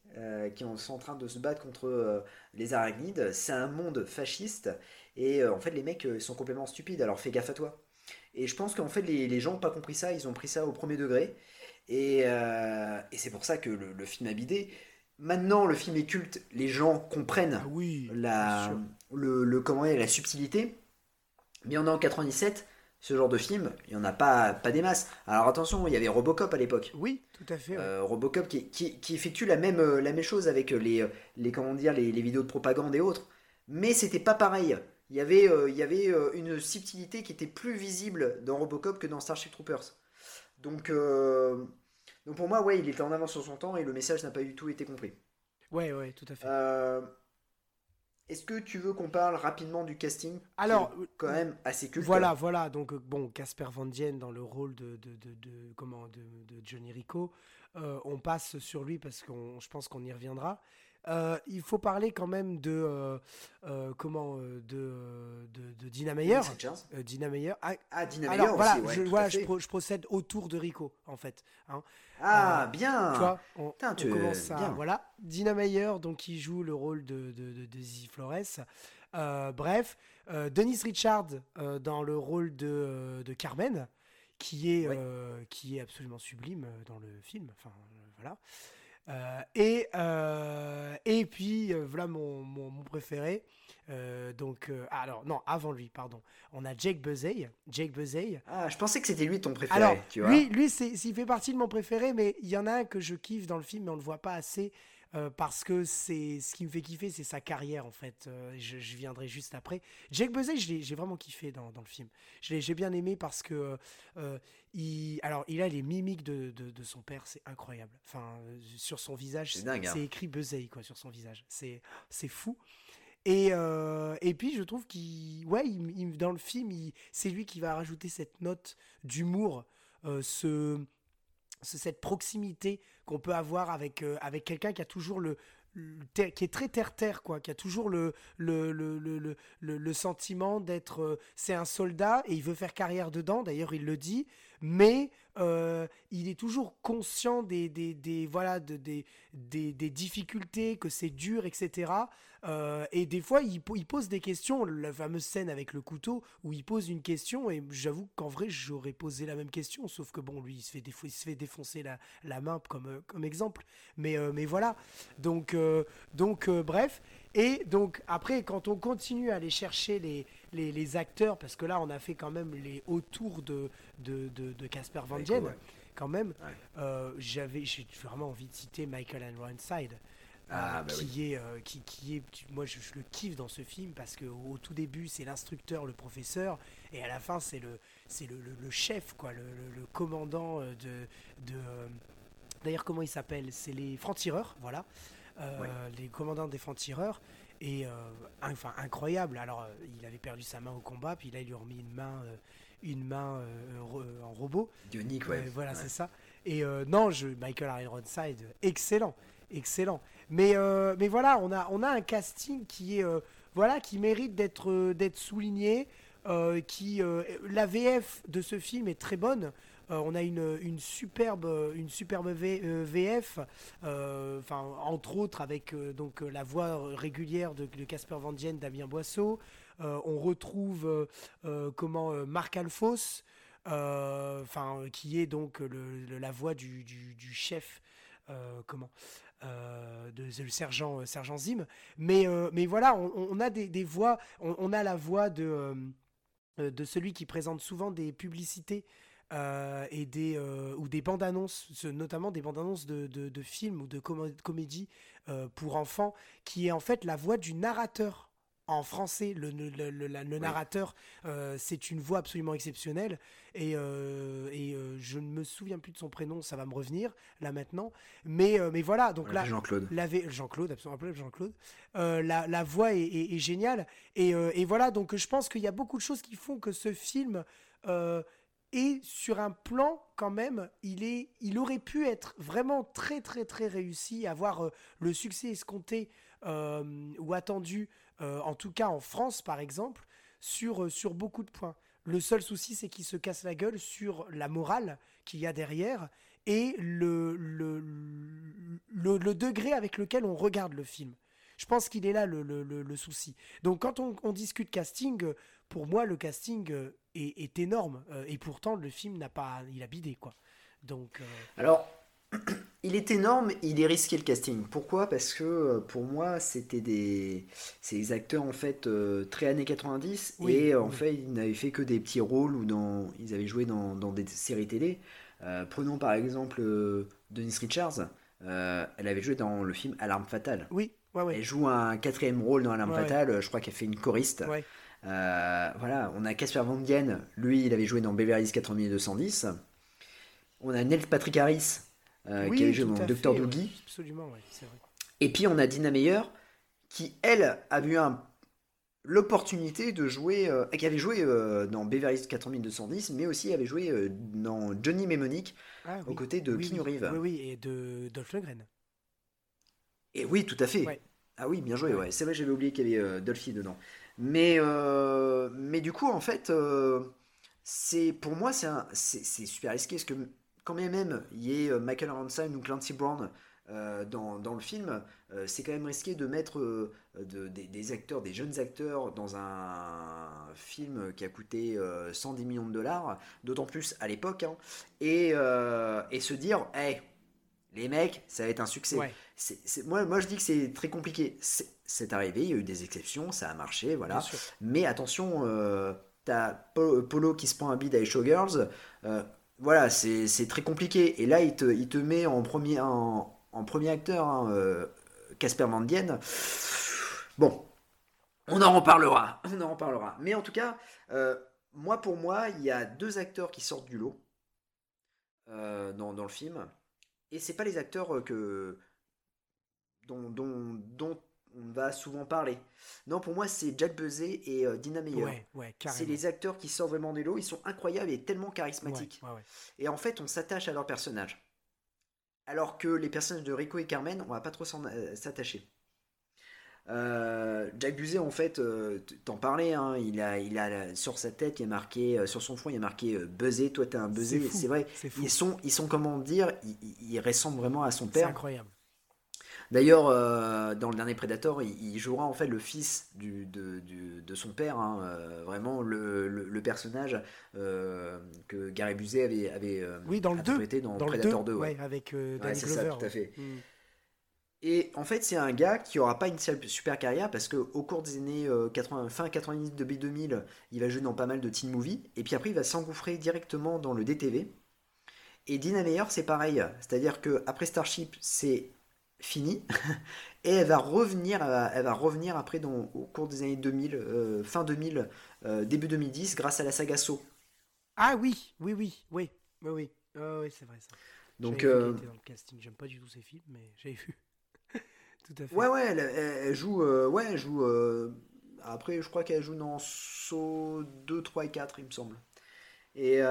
qui sont en train de se battre contre les arachnides. C'est un monde fasciste. Et en fait, les mecs sont complètement stupides, alors fais gaffe à toi. Et je pense qu'en fait, les, gens n'ont pas compris ça, ils ont pris ça au premier degré. Et, euh, c'est pour ça que le, film a bidé. Maintenant, le film est culte, les gens comprennent ah oui, la, le, le, comment est, la subtilité. Mais on est en 97, ce genre de film, il n'y en a pas, pas des masses. Alors attention, il y avait Robocop à l'époque. Oui, tout à fait. Euh, Robocop qui, qui, effectue la même, la même chose avec les, les, comment dire, les, les vidéos de propagande et autres. Mais c'était pas pareil il y avait, euh, il y avait euh, une subtilité qui était plus visible dans Robocop que dans Starship Troopers. Donc, euh, donc pour moi, ouais, il était en avance sur son temps et le message n'a pas du tout été compris. Ouais, ouais, tout à fait. Est-ce que tu veux qu'on parle rapidement du casting Alors, quand même assez culte. Voilà, voilà. Donc bon, Casper Van Dien dans le rôle de, de, de, comment de, Johnny Rico. on passe sur lui parce que je pense qu'on y reviendra. Euh, il faut parler quand même de euh, euh, comment de, de, de, Dina Meyer. Dina Meyer. Ah, ah Dina Meyer voilà, aussi, je, je, procède autour de Rico en fait. Hein. Ah bien. Tu vois, on, commence à, voilà. Dina Meyer donc qui joue le rôle de de, de, Flores. bref, Denise Richard dans le rôle de, de Carmen qui est, qui est absolument sublime dans le film. Enfin, voilà. Euh, et, euh, et puis, euh, voilà mon, mon, préféré. donc, ah, alors, non, avant lui, pardon. On a Jake Buzzey. Jake Buzzey. Ah, je pensais que c'était lui ton préféré. Alors, tu vois. lui, lui c'est, il fait partie de mon préféré, mais il y en a un que je kiffe dans le film, mais on le voit pas assez. Euh, parce que c'est ce qui me fait kiffer, c'est sa carrière en fait. Euh, je, viendrai juste après. Jake Buzzey, j'ai vraiment kiffé dans, dans le film. J'ai bien aimé parce que euh, il, alors il a les mimiques de, de, son père, c'est incroyable. Enfin, sur son visage, c'est hein. écrit Buzzey quoi sur son visage. C'est c'est fou. Et, et puis je trouve qu'il, ouais, il, dans le film, c'est lui qui va rajouter cette note d'humour, ce cette proximité qu'on peut avoir avec, euh, avec quelqu'un qui a toujours le, qui est très terre-terre, quoi, qui a toujours le, le, le, le, le sentiment d'être. Euh, c'est un soldat et il veut faire carrière dedans, d'ailleurs il le dit, mais euh, il est toujours conscient des, des, des voilà, de, des, des, des, difficultés, que c'est dur, etc. Euh, et des fois, il, il, pose des questions, la fameuse scène avec le couteau, où il pose une question, et j'avoue qu'en vrai, j'aurais posé la même question, sauf que bon, lui, il se fait, il se fait défoncer la, la main comme, comme exemple. Mais, euh, mais voilà. Donc, donc bref. Et donc, après, quand on continue à aller chercher les, les, les, acteurs, parce que là, on a fait quand même les autour de de, de, Casper Van Dien, quand même. Euh, j'avais, j'ai vraiment envie de citer Michael Ironside. Euh, ah, bah qui, est, euh, qui, qui, est, moi je, le kiffe dans ce film parce que au, tout début c'est l'instructeur, le professeur, et à la fin c'est le, c'est le, le, chef, quoi, le, le commandant de, de d'ailleurs comment il s'appelle, c'est les francs-tireurs, voilà, les commandants des francs-tireurs, et enfin incroyable. Alors il avait perdu sa main au combat, puis là il lui a remis une main une main euh, en robot. Bionique, ouais. voilà, c'est ça. Et euh, non, je, Michael Ironside, excellent, excellent. Mais, euh, mais voilà, on a, on a un casting qui est, voilà, qui mérite d'être, d'être souligné. qui, la VF de ce film est très bonne. on a une, une superbe, une superbe VF, entre autres avec donc la voix régulière de Casper Van Dien, Damien Boisseau. Euh, on retrouve euh, euh, comment Marc Alfos, enfin qui est donc la voix du, chef, comment de, le sergent, sergent Zim. Mais, mais voilà, on, a des, voix, on, a la voix de, de celui qui présente souvent des publicités et des, ou des bandes annonces, notamment des bandes annonces de, films ou de comédies pour enfants, qui est en fait la voix du narrateur en français, le, le, narrateur, euh, c'est une voix absolument exceptionnelle. Et, euh, et euh, je ne me souviens plus de son prénom, ça va me revenir là maintenant. Mais, mais voilà, donc là. Jean-Claude. Jean-Claude, absolument, Jean-Claude. La, la, voix est, géniale. Et, et, voilà, donc je pense qu'il y a beaucoup de choses qui font que ce film est sur un plan quand même, il, est, il aurait pu être vraiment très très très réussi, avoir le succès escompté ou attendu euh, en tout cas en France par exemple, sur, euh, sur beaucoup de points. Le seul souci, c'est qu'il se casse la gueule sur la morale qu'il y a derrière et le, le, le, degré avec lequel on regarde le film. Je pense qu'il est là le, le, souci. Donc quand on, on, discute casting, pour moi le casting euh, est énorme et pourtant le film n'a pas, il a bidé quoi. Donc. Alors [CLEARS THROAT] il est énorme, il est risqué le casting. Pourquoi? Parce que euh, pour moi, c'était des, des acteurs en fait euh, très années 90 et en fait, ils n'avaient fait que des petits rôles ou dans, ils avaient joué dans, des séries télé. Euh, prenons par exemple Denise Richards. elle avait joué dans le film Alarme fatale. Oui, Elle joue un quatrième rôle dans Alarme fatale. Je crois qu'elle fait une choriste. voilà, on a Casper Van Dien. Lui, il avait joué dans Beverly Hills 4210. On a Neil Patrick Harris euh, qui avait joué dans Docteur Doogie. Absolument, c'est vrai. Et puis on a Dina Meyer, qui elle a eu l'opportunité de jouer, euh, qui avait joué euh, dans Beverly Hills 4210, mais aussi avait joué dans Johnny Mnemonic, ah aux côtés de oui, Keanu Reeves. Oui, oui, et de Dolph Lundgren. Et oui, tout à fait. Ah oui, bien joué, ouais. C'est vrai, j'avais oublié qu'il y avait Dolphy dedans. Mais, mais du coup, en fait, c'est pour moi, c'est super risqué, parce que quand même il y ait euh, Michael Ironside ou Clancy Brown euh, dans, dans, le film, euh, c'est quand même risqué de mettre des, acteurs, des jeunes acteurs dans un film qui a coûté 110 millions de dollars, d'autant plus à l'époque, hein, et, et, se dire, hey, les mecs, ça va être un succès. moi, moi, je dis que c'est très compliqué. C'est arrivé, il y a eu des exceptions, ça a marché, voilà. Mais attention, t'as Polo qui se prend un bid avec Showgirls voilà, c'est très compliqué. Et là, il te, met en premier, acteur, hein, euh, Casper hein, Bon, [LAUGHS] on en reparlera. Mais en tout cas, euh, moi, pour moi, il y a deux acteurs qui sortent du lot euh, dans, le film. Et c'est pas les acteurs que dont, dont on va souvent parler. Non, pour moi, c'est Jack Buzzet et euh, Dina Meyer. c'est les acteurs qui sortent vraiment des lots. Ils sont incroyables et tellement charismatiques. et en fait, on s'attache à leur personnage. alors que les personnages de Rico et Carmen, on va pas trop s'attacher. Euh, Jack Buzet, en fait, euh, t'en parlais, hein, il, a, il a sur sa tête, il a marqué, euh, sur son front, il a marqué Buzzé, toi t'es un Buzzé, c'est vrai. Ils sont, ils sont, comment dire, ils, ressemblent vraiment à son père. C'est incroyable. D'ailleurs, dans le dernier Predator, il, jouera en fait le fils du, de, de, son père, hein, vraiment le, le, personnage que Gary Buzet avait, avait oui, dans le interprété dans, Predator 2. ouais. avec Danny C'est ça, tout à fait. Mm. Et en fait, c'est un gars qui aura pas une super carrière parce que au cours des années 80, euh, fin 90 de B2000, il va jouer dans pas mal de teen movies et puis après il va s'engouffrer directement dans le DTV. Et Dina Meyer, c'est pareil, c'est-à-dire que après Starship, c'est fini [LAUGHS] et elle va revenir, elle va revenir après dans, au cours des années 2000, euh, fin 2000, euh, début 2010, grâce à la saga So. Ah oui, oui, oui, oui, oui, oui, oui c'est vrai ça. Donc, dans le casting, j'aime pas du tout ces films, mais j'avais vu. [LAUGHS] Ouais, ouais, elle, joue. Euh, ouais, elle joue euh, après, je crois qu'elle joue dans Saut 2, 3 et 4, il me semble. Et.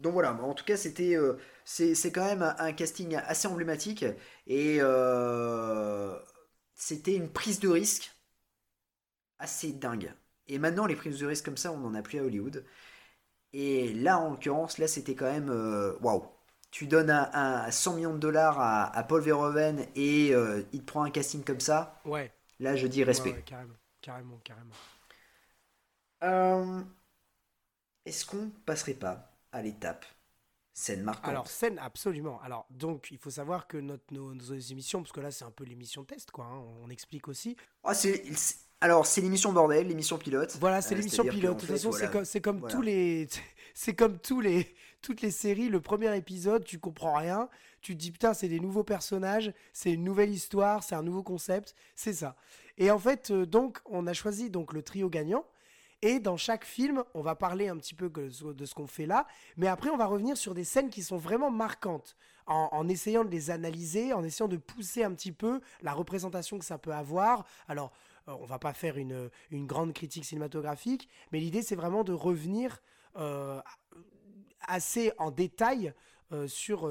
Euh, donc voilà, en tout cas, c'était, c'est, quand même un, casting assez emblématique et c'était une prise de risque assez dingue. Et maintenant, les prises de risque comme ça, on n'en a plus à Hollywood. Et là, en l'occurrence, là, c'était quand même waouh tu donnes un, 100 millions de dollars à, Paul Verhoeven et euh, il te prend un casting comme ça, ouais. là je dis respect. carrément, carrément, carrément. Euh, est-ce qu'on passerait pas à l'étape scène marquante Alors scène absolument. Alors donc il faut savoir que notre, nos, émissions, parce que là c'est un peu l'émission test quoi, hein, on explique aussi. Oh, c'est alors, c'est l'émission bordel, l'émission pilote. Voilà, c'est euh, l'émission pilote. De toute façon, [LAUGHS] c'est comme, tous les, c'est comme tous les, toutes les séries. Le premier épisode, tu comprends rien. Tu te dis putain, c'est des nouveaux personnages, c'est une nouvelle histoire, c'est un nouveau concept, c'est ça. Et en fait, euh, donc, on a choisi donc le trio gagnant. Et dans chaque film, on va parler un petit peu de ce qu'on fait là, mais après on va revenir sur des scènes qui sont vraiment marquantes, en, essayant de les analyser, en essayant de pousser un petit peu la représentation que ça peut avoir. Alors, euh, on va pas faire une, grande critique cinématographique, mais l'idée c'est vraiment de revenir euh, assez en détail euh, sur,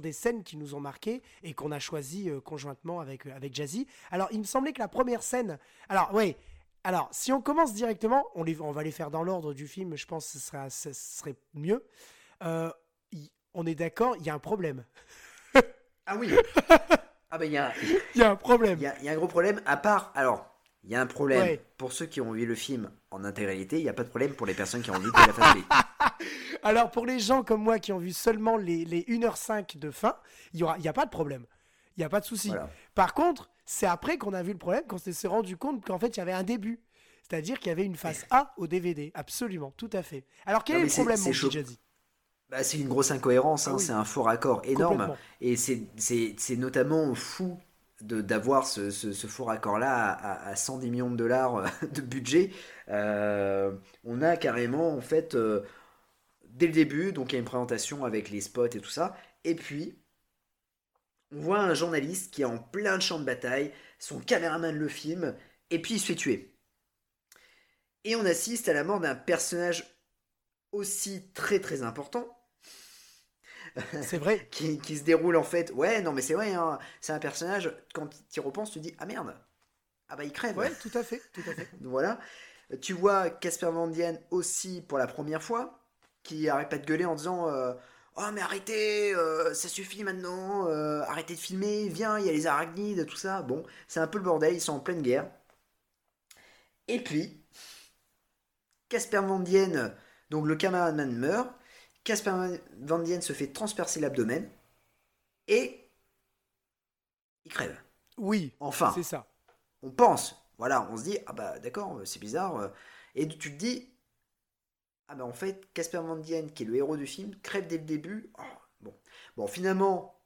des scènes qui nous ont marqué et qu'on a choisi conjointement avec, avec Jazzy. Alors, il me semblait que la première scène. Alors, oui. Alors, si on commence directement, on, les, on va les faire dans l'ordre du film, je pense que ce serait, ce serait mieux. on est d'accord, il y a un problème. [LAUGHS] ah oui Ah ben il y a, [LAUGHS] y a un problème. Il y, a un gros problème. À part, alors, il y a un problème pour ceux qui ont vu le film en intégralité. Il n'y a pas de problème pour les personnes qui ont de la fasse [LAUGHS] Alors pour les gens comme moi qui ont vu seulement les, les 1h05 de fin, il n'y a pas de problème. Il n'y a pas de souci. Par contre, c'est après qu'on a vu le problème, qu'on s'est rendu compte qu'en fait il y avait un début. C'est-à-dire qu'il y avait une face A au DVD. Absolument, tout à fait. Alors quel est le problème, mon Jazzy bah, c'est une grosse incohérence, hein, ah c'est un faux raccord énorme. Et c'est notamment fou d'avoir ce, ce, faux raccord-là à, 110 millions de dollars euh, de budget. Euh, on a carrément, en fait, euh, dès le début, donc il y a une présentation avec les spots et tout ça. Et puis, on voit un journaliste qui est en plein champ de bataille, son caméraman le filme, et puis il se fait tuer. Et on assiste à la mort d'un personnage aussi très très important [LAUGHS] c'est vrai. qui, se déroule en fait. Ouais, non, mais c'est vrai, hein. c'est un personnage, quand tu y repenses, tu dis Ah merde Ah bah il crève Ouais, tout à fait, tout à fait. [LAUGHS] voilà. Tu vois Casper Van Dien aussi pour la première fois, qui arrête pas de gueuler en disant euh, Oh mais arrêtez, euh, ça suffit maintenant, euh, arrêtez de filmer, viens, il y a les arachnides, tout ça. Bon, c'est un peu le bordel, ils sont en pleine guerre. Et puis, Casper Van Dien, donc le cameraman meurt, Casper Van Dien se fait transpercer l'abdomen et il crève. Oui, enfin. C'est ça. On pense, voilà, on se dit, ah bah d'accord, c'est bizarre. Et tu te dis, ah bah en fait, Casper Van Dien, qui est le héros du film, crève dès le début. Oh, bon. bon, finalement,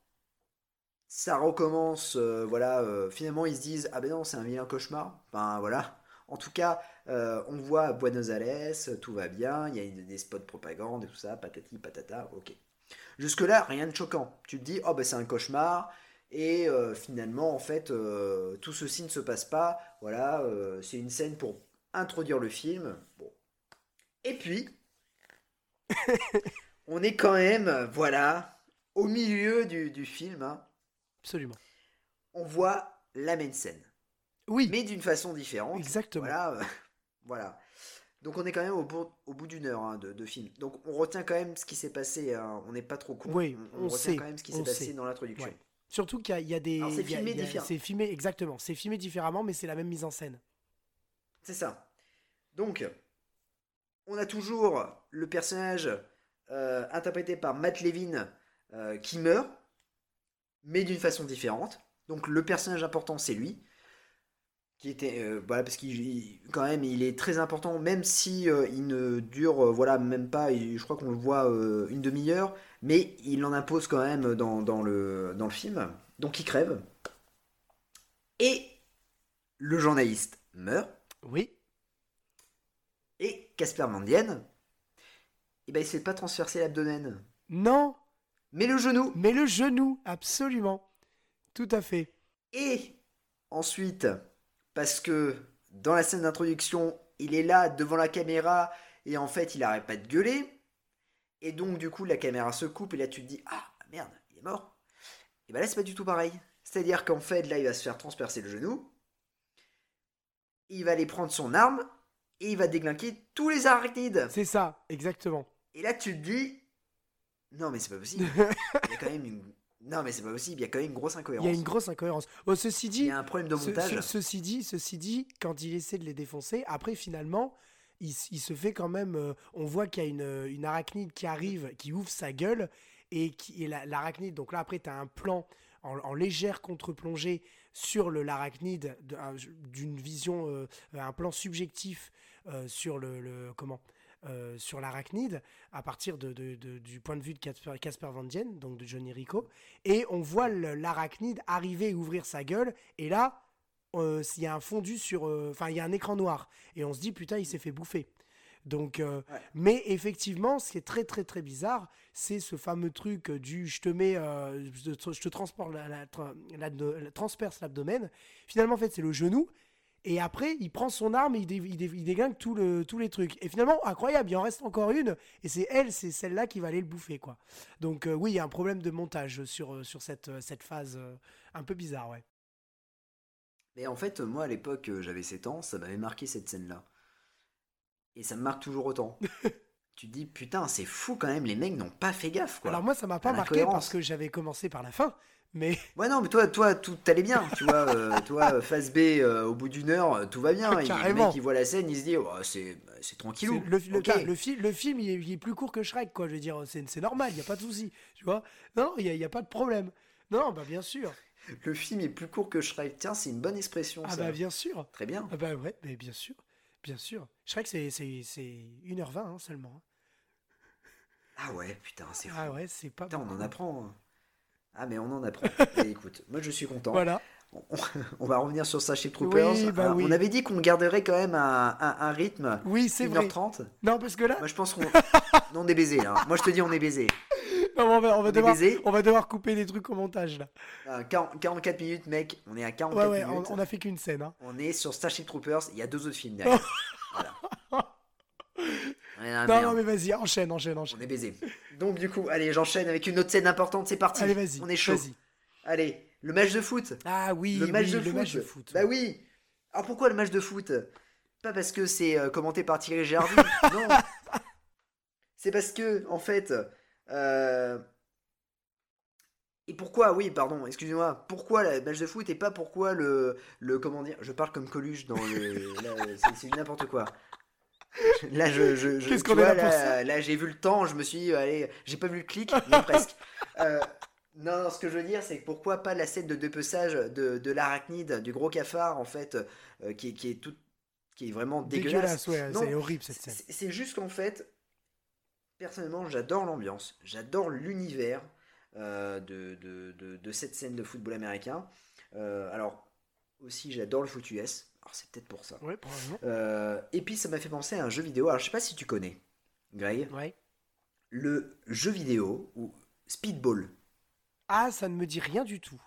ça recommence, euh, voilà, euh, finalement ils se disent, ah ben non, c'est un vilain cauchemar. Enfin voilà, en tout cas, euh, on voit Buenos Aires, tout va bien, il y a des spots de propagande et tout ça, patati patata, ok. Jusque-là, rien de choquant. Tu te dis, oh ben c'est un cauchemar, et finalement, en fait, tout ceci ne se passe pas. Voilà, c'est une scène pour introduire le film. Et puis, [LAUGHS] on est quand même, voilà, au milieu du, du film, hein, Absolument. on voit la même scène, Oui, mais d'une façon différente. exactement. Voilà, euh, [LAUGHS] voilà. Donc on est quand même au bout, au bout d'une heure hein, de, de film. Donc on retient quand même ce qui s'est passé. hein, On n'est pas trop con. Oui, on, on retient sait, quand même ce qui s'est passé sait. dans l'introduction. Ouais. Surtout qu'il y, y a des. C'est filmé différent. C'est filmé, exactement. C'est filmé différemment, mais c'est la même mise en scène. C'est ça. Donc, on a toujours le personnage euh, interprété par Matt Levin euh, qui meurt, mais d'une façon différente. Donc, le personnage important, c'est lui. Qui était, euh, voilà, parce qu'il il- quand même, il est très important, même si il ne dure, voilà, même pas, je crois qu'on le voit une demi-heure, mais il en impose quand même le, dans le film. Donc, il crève. Et le journaliste meurt. Oui, Et Casper Van Dien, eh ben, il se fait pas transpercer l'abdomen, non, mais le genou. mais le genou, absolument. Tout à fait. Et ensuite, parce que dans la scène d'introduction, il est là devant la caméra et en fait, il arrête pas de gueuler. Et donc, du coup, la caméra se coupe et là, tu te dis Ah merde, il est mort. Et ben là, c'est pas du tout pareil. C'est-à-dire qu'en fait, là, il va se faire transpercer le genou. Il va aller prendre son arme et il va déglinguer tous les arachnides. C'est ça, exactement. Et là, tu te dis, non, mais c'est pas possible. [LAUGHS] Il y a quand même une. Non, mais c'est pas possible. Il y a quand même une grosse Il incohérence. y a une grosse incohérence. Oh, ceci Il dit, y a un problème de montage. ce- ceci dit, ceci dit, quand il essaie de les défoncer, après finalement, il, il se fait quand même. euh, on voit qu'il y a une, une arachnide qui arrive, qui ouvre sa gueule et qui et la- l'arachnide. Donc là, après, tu as un plan en, légère contre-plongée sur l'arachnide de- un- d'une vision, euh, un plan subjectif euh, sur euh, l'arachnide à partir du point de vue de Casper, Casper Van Dien, donc de Johnny Rico, et on voit l'arachnide arriver et ouvrir sa gueule, et là, euh, il y a un fondu sur, euh, enfin il y a un écran noir, et on se dit putain il s'est fait bouffer. Donc, euh, Ouais. mais effectivement, ce qui est très très très bizarre, c'est ce fameux truc du je te mets, euh, je, te, je te transporte la, la- la- la- transperce l'abdomen. Finalement, en fait, c'est le genou. Et après, il prend son arme et il, dé- il, dé- il déglingue tout le, tous les trucs. Et finalement, incroyable, il en reste encore une. Et c'est elle, c'est celle-là qui va aller le bouffer, quoi. Donc euh, oui, il y a un problème de montage sur, sur cette, cette phase un peu bizarre, ouais. Mais en fait, moi, à l'époque, j'avais 7 ans, ça m'avait marqué cette scène-là. Et ça me marque toujours autant. [LAUGHS] tu te dis, putain, c'est fou quand même, les mecs n'ont pas fait gaffe, quoi. Alors moi, ça m'a pas marqué parce que j'avais commencé par la fin. Mais [LAUGHS] Ouais, non, mais toi, toi, tout allait bien, tu vois. euh, toi, phase B, euh, au bout d'une heure, euh, tout va bien. Et le mec, il voit la scène, il se dit, oh, c'est c'est tranquillou. le, le, le, fi- le film, il est, il est plus court que Shrek, quoi. Je veux dire, c'est normal, il n'y a pas de souci. Tu vois Non, il n'y a, il pas de problème. Non, non, bah bien sûr. Le film est plus court que Shrek. Tiens, c'est une bonne expression, Ah ça. bah bien sûr. Très bien. Ah bah ouais, mais bien sûr. Bien sûr. Shrek, c'est c'est- c'est 1h20 hein, seulement. hein. Ah ouais, putain, c'est fou. Ah ouais, c'est pas Putain, on en apprend. hein. Ah, mais on en apprend. [LAUGHS] Écoute, moi je suis content. Voilà. On, on [LAUGHS] va revenir sur Starship Troopers. Oui, bah Alors, oui. On avait dit qu'on garderait quand même un, un- un rythme. Oui, c'est vrai. 1h30. Non, parce que là, Moi je pense qu'on. [LAUGHS] non, on est baisé là. Moi je te dis, on est baisé. Non, on, va, on, devoir, baisé. on va devoir couper des trucs au montage là. Euh, 40 44 minutes, mec. On est à 44 Ouais, minutes. on a fait qu'une scène. Hein. On est sur Starship Troopers. Il y a deux autres films derrière. [LAUGHS] voilà. Non, non, mais vas-y, enchaîne, enchaîne, enchaîne. On est baisé. Donc du coup, allez, j'enchaîne avec une autre scène importante. C'est parti. Allez, vas-y. On est chaud. Allez, le match de foot. Ah oui, le match, oui, de, le foot. match de foot. Bah oui. Alors pourquoi le match de foot? Pas parce que c'est euh, commenté par Thierry Gerdy. [LAUGHS] non. C'est parce que en fait. Euh, Et pourquoi Oui, pardon. Excusez-moi. Pourquoi le match de foot et pas pourquoi le le comment dire Je parle comme Coluche dans le. [LAUGHS] c'est- n'importe quoi. Là, je, je, je- Qu'est-ce tu vois, là j'ai vu le temps, je me suis dit, allez, j'ai pas vu le clic, mais presque. [LAUGHS] Euh, non, non, ce que je veux dire, c'est que pourquoi pas la scène de dépeçage de, de l'arachnide, du gros cafard, en fait, euh, qui, est- qui est tout, qui est vraiment dégueulasse. Dégueulasse, ouais, c'est horrible cette scène. C'est juste qu'en fait, personnellement, j'adore l'ambiance, j'adore l'univers euh, de, de, de- de cette scène de football américain. Euh, alors, aussi, j'adore le foot US. Alors, c'est peut-être pour ça. Ouais, probablement. Euh, et puis, ça m'a fait penser à un jeu vidéo. Alors, je sais pas si tu connais, Greg, Ouais. le jeu vidéo ou Speedball. Ah, ça ne me dit rien du tout.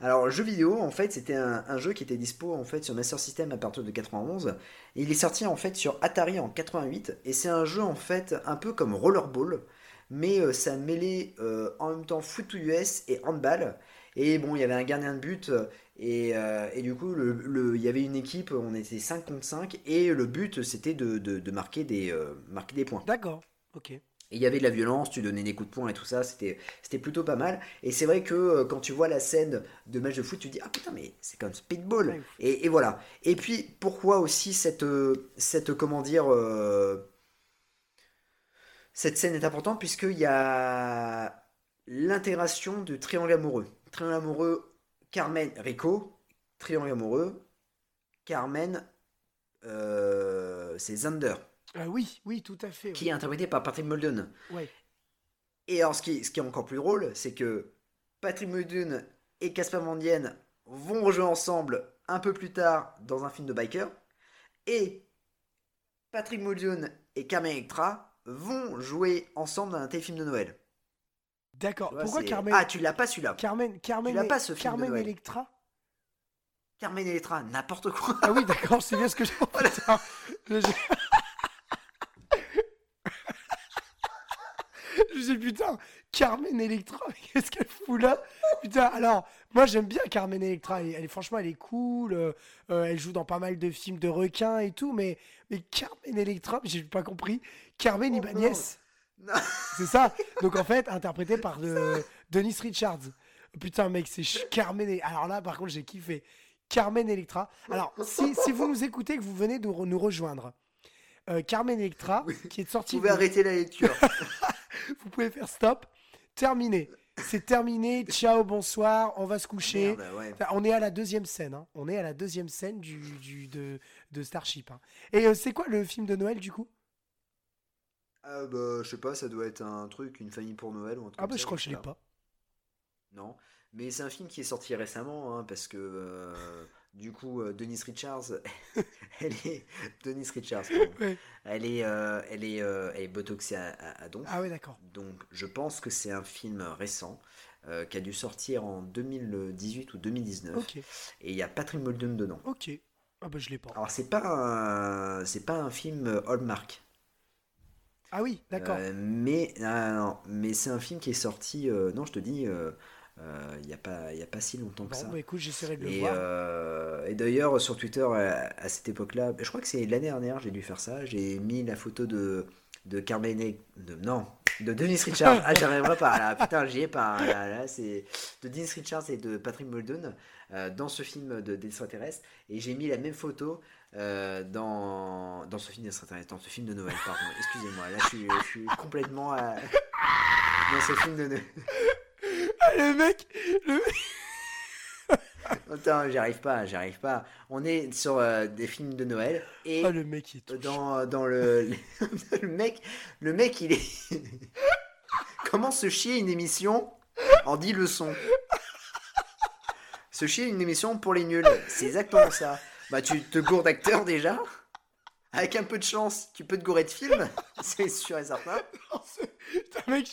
Alors, le jeu vidéo, en fait, c'était un, jeu qui était dispo en fait sur Master System à partir de 91. Et il est sorti en fait sur Atari en 88. Et c'est un jeu en fait un peu comme Rollerball, mais euh, ça mêlait euh, en même temps foot US et handball. Et bon, il y avait un gardien de but, et, euh, et du coup, il y avait une équipe, on était 5 contre 5, et le but, c'était de, marquer, des, marquer des points. D'accord. Ok. Il y avait de la violence, tu donnais des coups de poing et tout ça, c'était c'était plutôt pas mal. Et c'est vrai que euh, quand tu vois la scène de match de foot, tu te dis ah putain mais c'est comme speedball. Ouais. Et, et voilà. Et puis pourquoi aussi cette euh, cette comment dire euh, cette scène est importante puisqu'il y a l'intégration de triangle amoureux. Triangle amoureux Carmen Rico, triangle amoureux Carmen euh, c'est Zander Ah oui, oui, tout à fait. qui est interprété par Patrick Muldoon. Ouais. Et alors, ce qui, ce qui est encore plus drôle, c'est que Patrick Muldoon et Caspar Van vont rejouer ensemble un peu plus tard dans un film de biker. Et Patrick Muldoon et Carmen Electra vont jouer ensemble dans un téléfilm de Noël. D'accord. Pourquoi Carmen Ah, tu l'as pas celui-là. Carmen, Carmen, l'as et- pas, ce film de Carmen Noël. Electra Carmen Electra, n'importe quoi. Ah oui, d'accord, c'est bien ce que j'ai. [LAUGHS] Je- Je dis putain, Carmen Electra, [LAUGHS] qu'est-ce qu'elle fout là? Putain, alors, moi j'aime bien Carmen Electra, elle, elle est, franchement elle est cool, euh, euh, elle joue dans pas mal de films de requins et tout, mais, mais Carmen Electra, j'ai pas compris, Carmen Oh, Ibanez, [LAUGHS] c'est ça. Donc en fait, interprété par de, Dennis Richards. Putain mec, c'est Carmen, alors là par contre j'ai kiffé, Carmen Electra. Alors si, si vous nous écoutez, que vous venez de nous rejoindre, euh, Carmen Electra, qui est Vous sortie pouvez de- arrêter la lecture. [LAUGHS] [LAUGHS] vous pouvez faire stop. Terminé. C'est terminé. Ciao, bonsoir. On va se coucher. Merde, ouais. Enfin, On est à la deuxième scène. hein. On est à la deuxième scène du, du- de, de Starship. hein. Et euh, c'est quoi le film de Noël du coup? Ah bah, je sais pas, ça doit être un truc, une famille pour Noël ou un truc Ah bah je crois que je l'ai pas. Non, mais c'est un film qui est sorti récemment, hein, parce que euh, du coup, euh, Denise Richards, [LAUGHS] elle est Denise Richards. Ouais. elle est, euh, elle est, euh, elle est botoxée à, à, à donf. Ah ouais d'accord. Donc, je pense que c'est un film récent euh, qui a dû sortir en 2018 ou 2019, Ok. et il y a Patrick Muldoon dedans. Ok. Ah bah je l'ai pas. Alors, c'est pas, un, c'est pas un film Hallmark. Ah oui, d'accord. Mais ah, non, mais c'est un film qui est sorti, non, je te dis, il n'y a, pas- y a pas si longtemps que bon ça. bah écoute, j'essaierai de le Et, voir. euh, et d'ailleurs, sur Twitter, à, à cette époque-là, je crois que c'est l'année dernière, j'ai dû faire ça. J'ai mis la photo de, de Carmen. E- De, non, de Dennis [LAUGHS] Richards. Ah, j'arriverai pas là. Putain, j'y ai pas. Là, là, c'est de Dennis Richards et de Patrick Muldoon euh, dans ce film de d'extraterrestre. Et j'ai mis la même photo euh, dans, dans ce film d'extraterrestre, dans ce film de Noël, pardon. Excusez-moi, là, je suis, je suis complètement à- dans ce film de Noël. Ah, [LAUGHS] le mec, le... [LAUGHS] Attends, j'arrive pas, j'arrive pas. On est sur euh, des films de Noël et Ah, le mec il dans, dans le, [LAUGHS] le mec, le mec il est comment se chier une émission en 10 leçons? Se chier une émission pour les nuls, c'est exactement ça. Bah tu te gourres d'acteur déjà? Avec un peu de chance, tu peux te gourer de film, [LAUGHS] c'est sûr et certain. [LAUGHS] Putain, mec,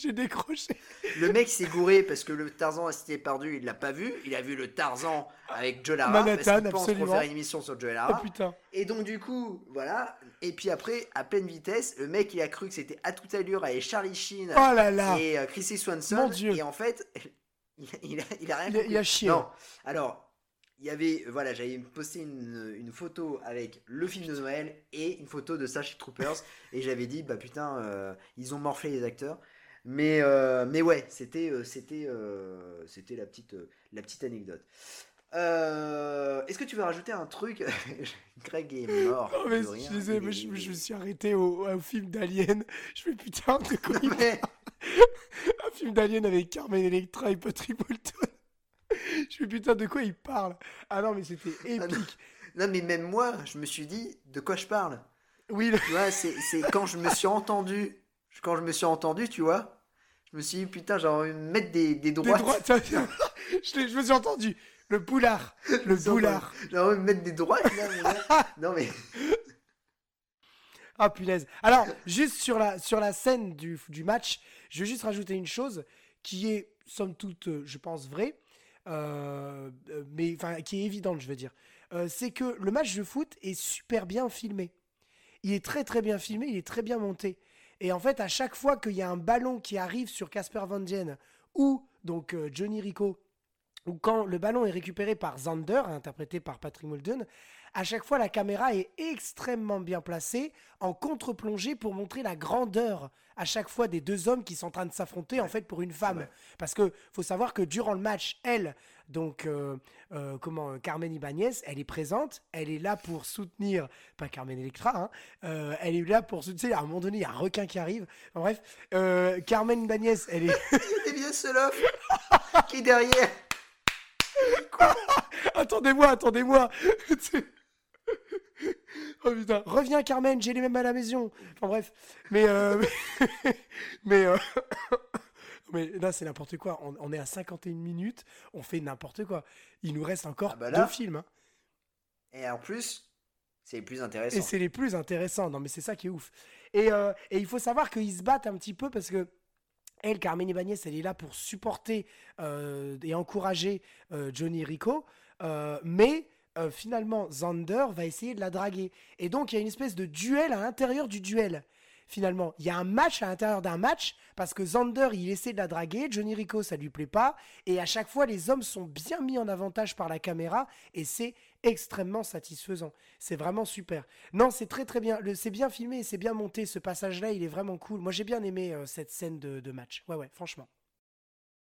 j'ai décroché. Le mec s'est gouré parce que le Tarzan s'était perdu, il l'a pas vu. Il a vu le Tarzan avec Joe Lara. Manhattan, parce pense absolument. refaire une émission sur Joe Lara. putain. Et donc du coup, voilà. Et puis après, à pleine vitesse, le mec il a cru que c'était à toute allure avec Charlie Sheen Oh là là. et euh, Chrissy Swanson. Mon Dieu. Et en fait, [LAUGHS] il, il a, il a rien Il a- compris. il a chié. Non. Alors, il y avait, voilà, j'avais posté une, une photo avec le film de Noël et une photo de Starship Troopers. et j'avais dit, bah putain, euh, ils ont morflé les acteurs. Mais, euh, mais ouais, c'était, euh, c'était, euh, c'était la petite, euh, la petite anecdote. Euh, Est-ce que tu veux rajouter un truc? [LAUGHS] Greg est mort. Oh, mais rire. je, disais, mais je, me suis arrêté au, au film d'Alien. Je fais putain, de quoi Mais- [LAUGHS] [LAUGHS] Un film d'Alien avec Carmen Electra et Patrick Bolton. [LAUGHS] Je fais putain, de quoi il parle? Ah non, mais c'était Ah non. épique. Non, mais même moi, je me suis dit, de quoi je parle? Oui, le- Tu vois, c'est quand je me suis entendu, quand je me suis entendu, tu vois, je me suis dit, putain, j'ai envie de mettre des, des des droites. droites. ça- [LAUGHS] je, je me suis entendu. Le boulard. Le boulard. envie- J'ai envie de mettre des droites, là, mon gars. [LAUGHS] Non, mais. Ah punaise. Alors, juste sur la, sur la scène du, du match, je veux juste rajouter une chose qui est, somme toute, euh, je pense, vraie, euh, euh, mais qui est évidente, je veux dire. Euh, c'est que le match de foot est super bien filmé. Il est très très bien filmé, il est très bien monté. Et en fait, à chaque fois qu'il y a un ballon qui arrive sur Casper Van Dien ou donc Johnny Rico, ou quand le ballon est récupéré par Zander, interprété par Patrick Muldoon, à chaque fois la caméra est extrêmement bien placée en contre-plongée pour montrer la grandeur à chaque fois des deux hommes qui sont en train de s'affronter en fait pour une femme. Parce que faut savoir que durant le match, elle, donc euh, euh, comment Carmen Ibanez, elle est présente, elle est là pour soutenir, pas Carmen Electra, hein, euh, elle est là pour soutenir. À un moment donné, il y a un requin qui arrive. Enfin, bref, Carmen Ibanez, elle est. [LAUGHS] il est bien seul qui est derrière. [LAUGHS] Quoi? Attendez-moi, attendez-moi. [LAUGHS] [LAUGHS] oh putain, reviens Carmen, j'ai les mêmes à la maison. Enfin bref, mais euh, [LAUGHS] mais euh, [COUGHS] mais là c'est n'importe quoi. On, est à 51 minutes, on fait n'importe quoi. Il nous reste encore ah bah deux films. Hein. Et en plus, c'est les plus intéressants. Et c'est les plus intéressants. Non mais c'est ça qui est ouf. Et, euh, et il faut savoir qu'ils se battent un petit peu parce que elle, Carmen Ibanez, elle est là pour supporter et encourager Johnny Rico, mais euh, finalement, Zander va essayer de la draguer. Et donc, il y a une espèce de duel à l'intérieur du duel. Finalement, il y a un match à l'intérieur d'un match parce que Zander, il essaie de la draguer, Johnny Rico, ça lui plaît pas. Et à chaque fois, les hommes sont bien mis en avantage par la caméra et c'est extrêmement satisfaisant. C'est vraiment super. Non, c'est très très bien. C'est bien filmé, c'est bien monté. Ce passage-là, il est vraiment cool. Moi, j'ai bien aimé euh, cette scène de, de, match. Ouais, ouais, franchement.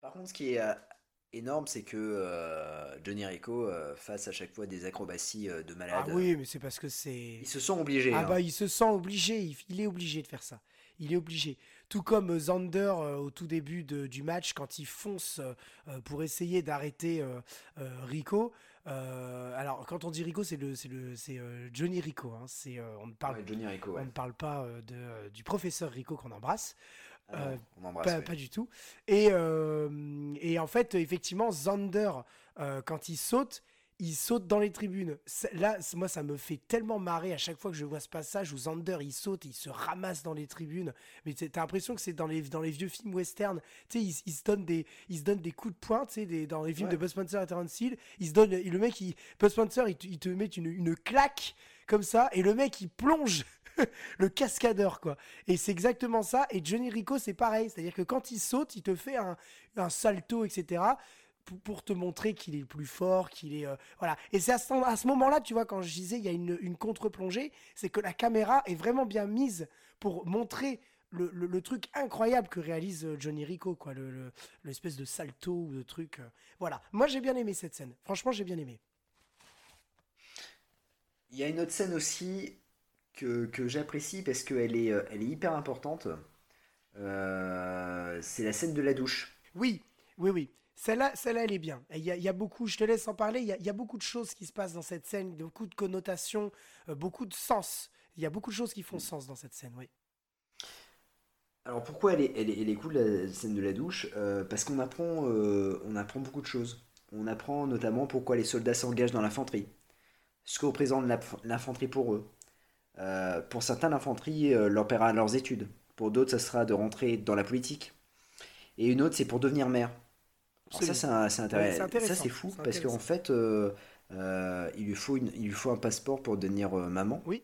Par contre, ce qui est euh, énorme, c'est que euh, Johnny Rico euh, fasse à chaque fois des acrobaties euh, de malade. Ah oui, mais c'est parce que c'est. Ils se sont obligés. Ah hein. bah, il se sent obligé. Il, est obligé de faire ça. Il est obligé. Tout comme Zander au tout début du match, quand il fonce pour essayer d'arrêter Rico. alors, quand on dit Rico, c'est le, c'est le, c'est Johnny Rico. Hein. C'est, on ne parle, Johnny Rico, on ne parle pas de, du professeur Rico qu'on embrasse. Euh, pas, du tout. Et, euh, et, en fait, effectivement, Zander, euh, quand il saute, il saute dans les tribunes. Là, moi, ça me fait tellement marrer à chaque fois que je vois ce passage où Zander, il saute, il se ramasse dans les tribunes. Mais t'as l'impression que c'est dans les, dans les vieux films western. Tu sais, il, se donne des, il se donne des coups de poing, tu sais, des, dans les films de Buzz Spencer et Terence Hill. Il se donne, le mec, il, Buzz Spencer, il, il te met une, une claque comme ça, et le mec, il plonge [LAUGHS] le cascadeur, quoi. Et c'est exactement ça. Et Johnny Rico, c'est pareil. C'est-à-dire que quand il saute, il te fait un, un salto, etc. Pour, te montrer qu'il est le plus fort, qu'il est. Euh, voilà. Et c'est à ce, à ce moment-là, tu vois, quand je disais, il y a une, contre-plongée, c'est que la caméra est vraiment bien mise pour montrer le, le, truc incroyable que réalise euh, Johnny Rico, quoi, l'espèce de salto ou de truc. Euh. voilà. Moi, j'ai bien aimé cette scène. Franchement, j'ai bien aimé. Il y a une autre scène aussi que, que j'apprécie parce qu'elle est, euh, elle est hyper importante. Euh, c'est la scène de la douche. Oui, oui, oui. Celle-là, celle elle est bien. Il y, a, il y, a, beaucoup, je te laisse en parler, il y, a, il y, a, beaucoup de choses qui se passent dans cette scène, beaucoup de connotations, euh, beaucoup de sens. Il y a beaucoup de choses qui font sens dans cette scène, oui. Alors pourquoi elle est, elle est, elle est cool, la scène de la douche? Parce qu'on apprend, on apprend beaucoup de choses. On apprend notamment pourquoi les soldats s'engagent dans l'infanterie, ce que représente l'infanterie pour eux, euh, pour certains, l'infanterie euh, leur paiera leurs études. Pour d'autres, ça sera de rentrer dans la politique. Et une autre, c'est pour devenir maire. ça, c'est intéressant. Ça, c'est fou, parce qu'en fait, euh, il, lui faut il lui faut un passeport pour devenir maman. Oui.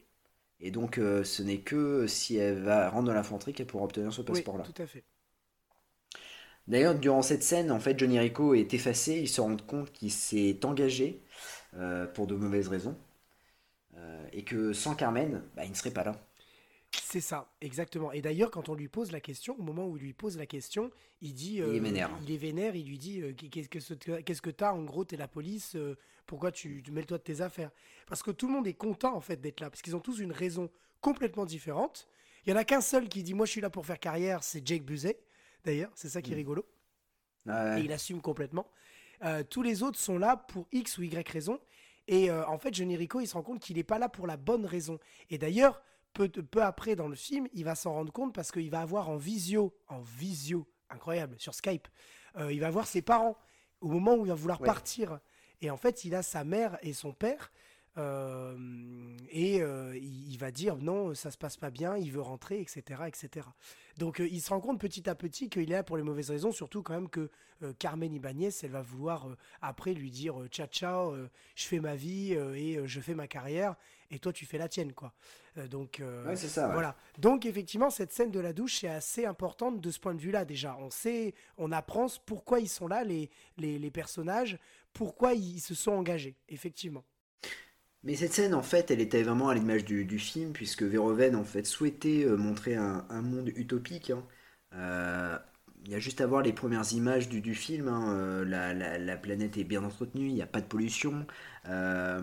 Et donc, ce n'est que si elle va rentrer dans l'infanterie qu'elle pourra obtenir ce passeport-là. tout à fait. D'ailleurs, durant cette scène, en fait, Johnny Rico est effacé. Il se rend compte qu'il s'est engagé pour de mauvaises raisons. Euh, et que sans Carmen, bah, il ne serait pas là. C'est ça, exactement. Et d'ailleurs, quand on lui pose la question, au moment où il lui pose la question, il dit. il est euh, vénère. Il est vénère, il lui dit euh, Qu'est-ce que tu as En gros, tu es la police, pourquoi tu, tu mêles-toi de tes affaires? Parce que tout le monde est content, en fait, d'être là, parce qu'ils ont tous une raison complètement différente. Il y en a qu'un seul qui dit Moi, je suis là pour faire carrière, c'est Jake Buzet, d'ailleurs, c'est ça qui est mm. rigolo. Et il assume complètement. tous les autres sont là pour X ou Y raison. Et euh, en fait, Johnny Rico, il se rend compte qu'il n'est pas là pour la bonne raison. Et d'ailleurs, peu, peu après dans le film, il va s'en rendre compte parce qu'il va avoir en visio, en visio, incroyable, sur Skype, euh, il va voir ses parents au moment où il va vouloir partir. Et en fait, il a sa mère et son père euh, et euh, il, va dire non, ça se passe pas bien, il veut rentrer, etc. etc. Donc euh, il se rend compte petit à petit qu'il est là pour les mauvaises raisons, surtout quand même que Carmen Ibanez, elle va vouloir après lui dire ciao ciao, je fais ma vie et je fais ma carrière. et toi tu fais la tienne, quoi. Donc Ouais, c'est ça. ouais. voilà. Donc effectivement, cette scène de la douche est assez importante de ce point de vue-là déjà. On sait, on apprend pourquoi ils sont là, les, les, les personnages, pourquoi ils se sont engagés, effectivement. Mais cette scène, en fait, elle était vraiment à l'image du, du film, puisque Verhoeven, en fait, souhaitait euh, montrer un, un monde utopique. hein. Euh, il y a juste à voir les premières images du, du film. hein, euh, la, la- la planète est bien entretenue, il n'y a pas de pollution. euh,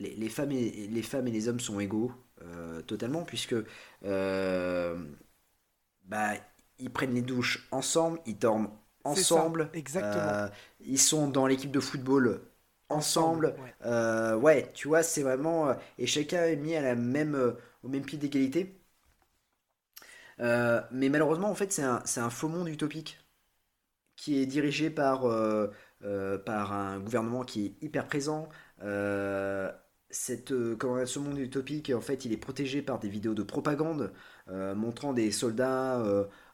les, les femmes et, les femmes et les hommes sont égaux, euh, totalement, puisque bah, ils prennent les douches ensemble, ils dorment ça, ensemble. exactement. ils sont dans l'équipe de football ensemble. ouais. Euh, ouais, tu vois, c'est vraiment. euh, et chacun est mis à la même, euh, au même pied d'égalité. Euh, mais malheureusement, en fait, c'est un, un faux monde utopique qui est dirigé par, par un gouvernement qui est hyper présent. Cette, comment, ce monde utopique, en fait, il est protégé par des vidéos de propagande montrant des soldats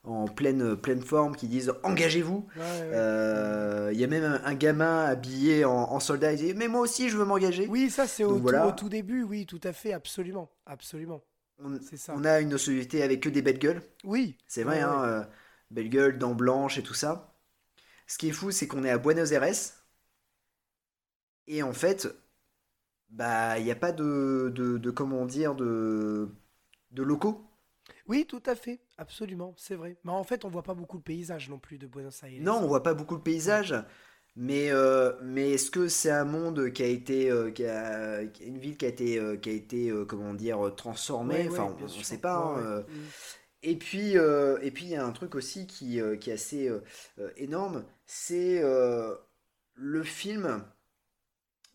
en pleine, pleine forme qui disent engagez-vous. Ouais, ouais. Euh, Il y a même un, un gamin habillé en, en soldat, il dit Mais moi aussi, je veux m'engager. Oui, ça c'est au, tout- voilà. au tout début, oui, tout à fait, absolument, absolument. On, C'est ça. on a une société avec que des belles gueules. Oui, C'est vrai, hein, euh, belles gueules, dents blanches et tout ça. Ce qui est fou, c'est qu'on est à Buenos Aires. Et en fait, bah, il n'y a pas de, de, de, comment dire, de, de locaux. oui, tout à fait, absolument, c'est vrai. Mais en fait, on voit pas beaucoup le paysage non plus de Buenos Aires. Non, on voit pas beaucoup le paysage. Mais, euh, mais est-ce que c'est un monde qui a été, euh, qui a, une ville qui a été, euh, qui a été, comment dire, transformée? Ouais, Enfin, on ne sait pas. hein, Ouais. Mm. Et puis, et puis il y a un truc aussi qui, qui est assez énorme, c'est le film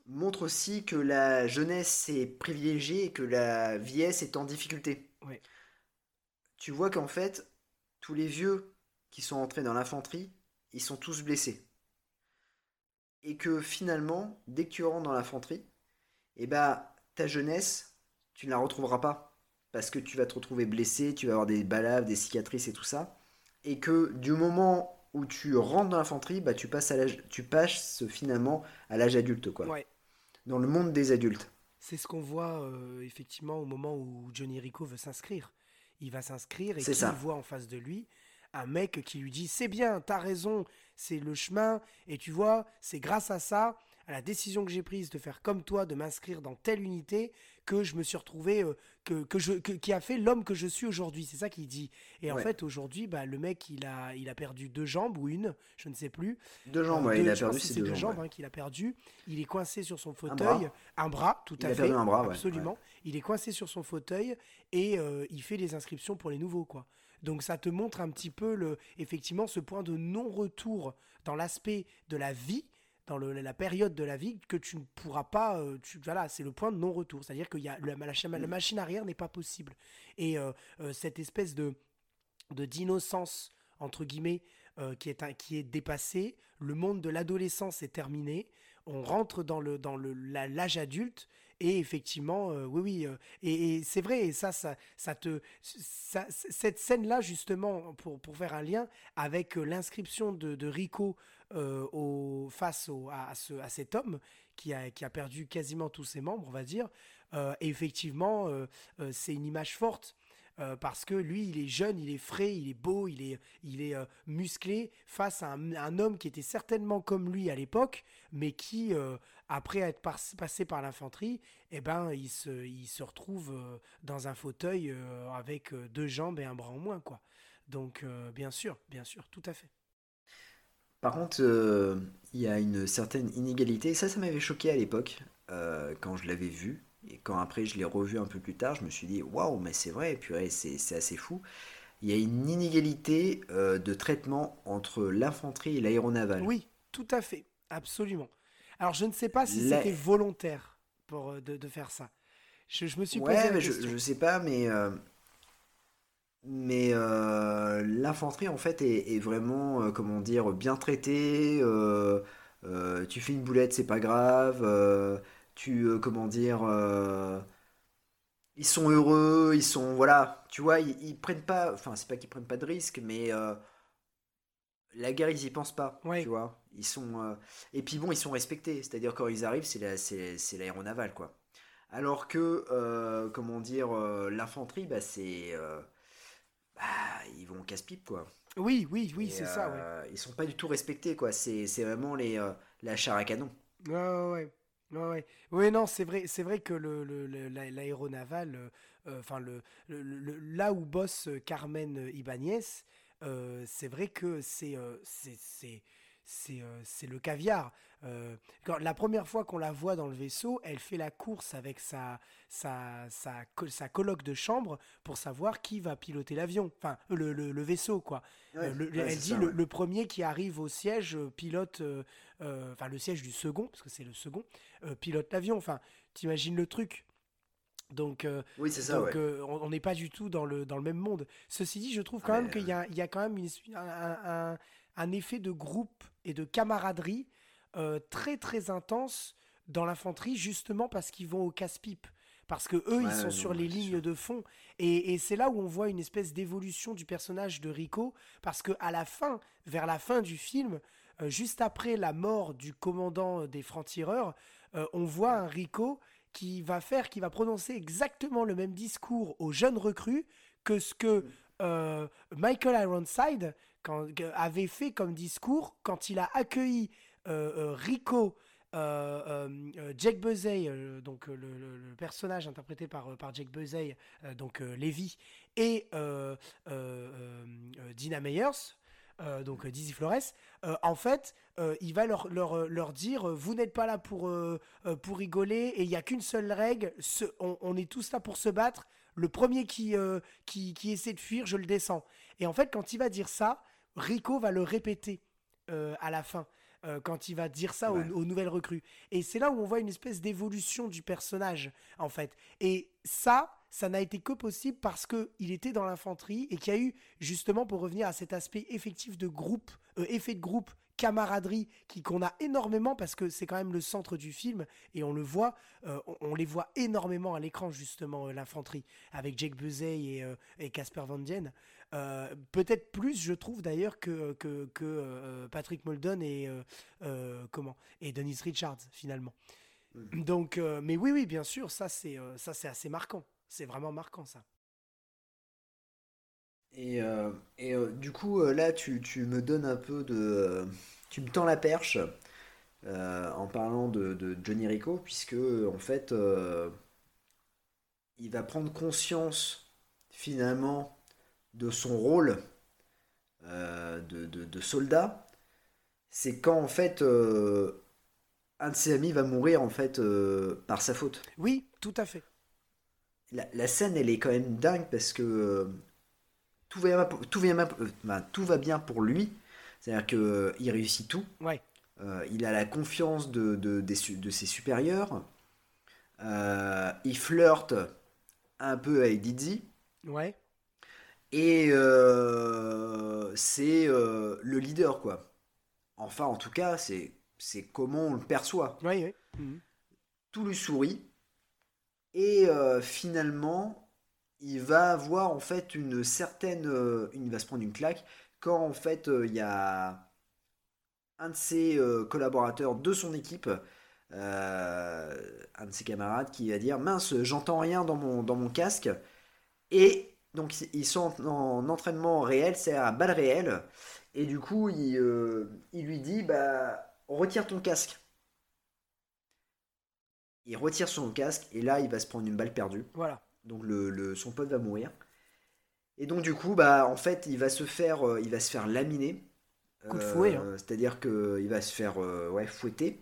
montre aussi que la jeunesse est privilégiée et que la vieillesse est en difficulté. Tu vois qu'en fait, tous les vieux qui sont entrés dans l'infanterie, ils sont tous blessés. Et que finalement, dès que tu rentres dans l'infanterie, eh ben, ta jeunesse, tu ne la retrouveras pas. Parce que tu vas te retrouver blessé, tu vas avoir des balaves, des cicatrices et tout ça. Et que du moment où tu rentres dans l'infanterie, bah, tu, passes à l'âge- tu passes finalement à l'âge adulte, quoi. Ouais. Dans le monde des adultes. C'est ce qu'on voit euh, effectivement au moment où Johnny Rico veut s'inscrire. Il va s'inscrire et qu'il voit en face de lui un mec qui lui dit c'est bien, t'as raison, c'est le chemin. Et tu vois, c'est grâce à ça, à la décision que j'ai prise de faire comme toi, de m'inscrire dans telle unité que je me suis retrouvé, euh, que, que je, que- qui a fait l'homme que je suis aujourd'hui. C'est ça qu'il dit. Et en fait aujourd'hui, bah, le mec il a, il a perdu deux jambes ou une, je ne sais plus. Deux jambes, Euh, ouais, deux- il a perdu ses c'est deux deux jambes. ouais. hein, qu'il a perdu. Il est coincé sur son bras. fauteuil, un bras, tout Il à a fait, perdu un bras, absolument. Il est coincé sur son fauteuil et euh, il fait les inscriptions pour les nouveaux, quoi. Donc ça te montre un petit peu le, effectivement, ce point de non-retour dans l'aspect de la vie, dans la période de la vie que tu ne pourras pas. euh, tu, voilà, c'est le point de non-retour, c'est-à-dire que y a, la, la, machine arrière n'est pas possible. Et euh, euh, cette espèce de d'innocence entre guillemets qui est un- qui est dépassée. Le monde de l'adolescence est terminé. On rentre dans le dans le l'âge adulte et effectivement oui oui et, c'est vrai et ça ça ça te cette scène là justement pour pour faire un lien avec l'inscription de, de Rico euh, face à, à ce à cet homme qui a perdu quasiment tous ses membres on va dire Euh, et effectivement euh, c'est une image forte parce que lui, il est jeune, il est frais, il est beau, il est, il est musclé face à un, homme qui était certainement comme lui à l'époque, mais qui, après être passé par l'infanterie, eh ben, il se, il se retrouve dans un fauteuil avec deux jambes et un bras en moins, quoi. Donc, bien sûr, bien sûr, tout à fait. Par contre, euh, il y a une certaine inégalité. Ça, ça m'avait choqué à l'époque, euh, quand je l'avais vu. Et quand après je l'ai revu un peu plus tard, je me suis dit, waouh, mais c'est vrai, purée, c'est c'est assez fou. Il y a une inégalité euh, de traitement entre l'infanterie et l'aéronavale. Oui, tout à fait, absolument. Alors, je ne sais pas si La- c'était volontaire pour, de, de faire ça. Je, je me suis posé Ouais, la mais je, question. je sais pas, mais, euh, mais euh, l'infanterie en fait est, est vraiment, euh, comment dire, bien traitée. euh, tu fais une boulette, c'est pas grave. tu, comment dire, ils sont heureux, ils sont, voilà, tu vois, ils, ils prennent pas, enfin, c'est pas qu'ils prennent pas de risques, mais la guerre, ils y pensent pas, Ouais. tu vois. Ils sont, et puis bon, ils sont respectés, c'est-à-dire quand ils arrivent, c'est la, c'est, c'est l'aéronavale, quoi. Alors que, comment dire, l'infanterie, bah, c'est. Bah, ils vont casse-pipe, quoi. Oui, oui, oui, c'est ça, ouais. Ils sont pas du tout respectés, quoi. C'est vraiment les, la char à canon. Ouais, ouais. Ouais, ouais. non, c'est vrai, c'est vrai que le, l'aéronaval, enfin le, là où bosse Carmen Ibanez, c'est vrai que c'est, c'est, euh, c'est le caviar. Euh, quand, la première fois qu'on la voit dans le vaisseau, elle fait la course avec sa, sa, sa, sa coloc de chambre pour savoir qui va piloter l'avion, enfin le, le, vaisseau quoi. Euh, elle dit le, premier qui arrive au siège pilote, enfin le siège du second, parce que c'est le second, pilote l'avion. Enfin, t'imagines le truc. Donc, oui, ça, donc on n'est pas du tout dans le, dans le même monde. Ceci dit, je trouve ah, quand même qu'il y y a quand même une, un, un effet de groupe et de camaraderie euh, très très intense dans l'infanterie, justement parce qu'ils vont au casse-pipe. Parce que eux, ils sont sur les lignes de fond. Et, c'est là où on voit une espèce d'évolution du personnage de Rico. Parce que à la fin, vers la fin du film, euh, juste après la mort du commandant des francs-tireurs, euh, on voit un Rico qui va faire, qui va prononcer exactement le même discours aux jeunes recrues que ce que. Michael Ironside, avait fait comme discours quand il a accueilli euh, euh, Rico, euh, Jack Buzzey, donc le, personnage interprété par, par Jack Buzzey, donc Lévi, et Dina Meyers. donc Dizzy Flores, en fait, il va leur, leur, leur dire vous n'êtes pas là pour, pour rigoler et il n'y a qu'une seule règle, on, est tous là pour se battre. Le premier qui, qui, essaie de fuir, je le descends. Et en fait, quand il va dire ça, Rico va le répéter euh, à la fin. Euh, quand il va dire ça aux, nouvelles recrues. Et c'est là où on voit une espèce d'évolution du personnage, en fait. Et ça, ça n'a été que possible parce qu'il était dans l'infanterie et qu'il y a eu, justement, pour revenir à cet aspect effectif de groupe, euh, effet de groupe, camaraderie qui qu'on a énormément parce que c'est quand même le centre du film et on le voit on, les voit énormément à l'écran justement l'infanterie avec Jake Buzzey et Casper Van Dien euh, peut-être plus, je trouve d'ailleurs que, que, euh, Patrick Muldoon et euh, comment et Denise Richards finalement. Mm. Donc, mais oui, oui, bien sûr, ça c'est c'est assez marquant. C'est vraiment marquant ça. Et, et du coup, là, tu, tu, me donnes un peu de, tu me tends la perche en parlant de, de, Johnny Rico, puisque en fait, il va prendre conscience finalement de son rôle euh, de, soldat, c'est quand en fait euh, un de ses amis va mourir en fait euh, par sa faute. Oui, tout à fait. La, scène elle est quand même dingue parce que tout va, tout, ben, tout va bien pour lui, c'est-à-dire qu'il réussit tout. Ouais. il a la confiance de, de, de ses supérieurs. il flirte un peu avec Dizzy. Ouais. Et euh, c'est euh, le leader, quoi. Enfin, en tout cas, c'est, c'est comment on le perçoit. Oui, oui. Mhm. Tout lui sourit. Et euh, finalement, il va avoir en fait une certaine. il va se prendre une claque quand en fait il y a un de ses collaborateurs de son équipe, un de ses camarades, qui va dire Mince, j'entends rien dans mon, dans mon casque. Et donc ils sont en entraînement réel, c'est à balle réelle. Et du coup, il, euh, lui dit bah retire ton casque. Il retire son casque et là, il va se prendre une balle perdue. Voilà. Donc le, son pote va mourir. Et donc du coup, bah en fait, il va se faire, euh, il va se faire laminer. Coup de fouet. Hein. Euh, c'est-à-dire qu'il va se faire ouais, fouetter.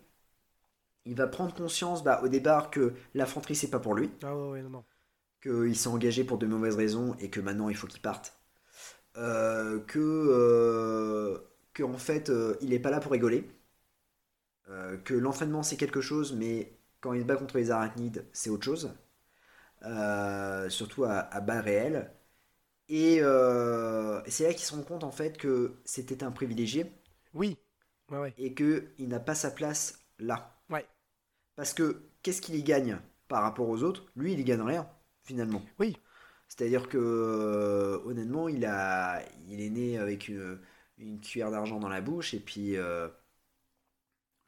Il va prendre conscience bah, au départ que l'infanterie c'est pas pour lui. Ah ouais, ouais non, non qu'il s'est engagé pour de mauvaises raisons et que maintenant il faut qu'il parte. Euh, que, euh, que en fait euh, il n'est pas là pour rigoler. que l'entraînement c'est quelque chose, mais quand il se bat contre les arachnides, c'est autre chose. surtout à, à bas réel. Et c'est là qu'il se rend compte en fait que c'était un privilégié. Oui. Ouais, ouais. Et qu'il n'a pas sa place là. Ouais. Parce que qu'est-ce qu'il y gagne par rapport aux autres? Lui, il y gagne rien finalement. Oui. C'est-à-dire que, euh, honnêtement, il, a, il est né avec une, une cuillère d'argent dans la bouche, et puis euh,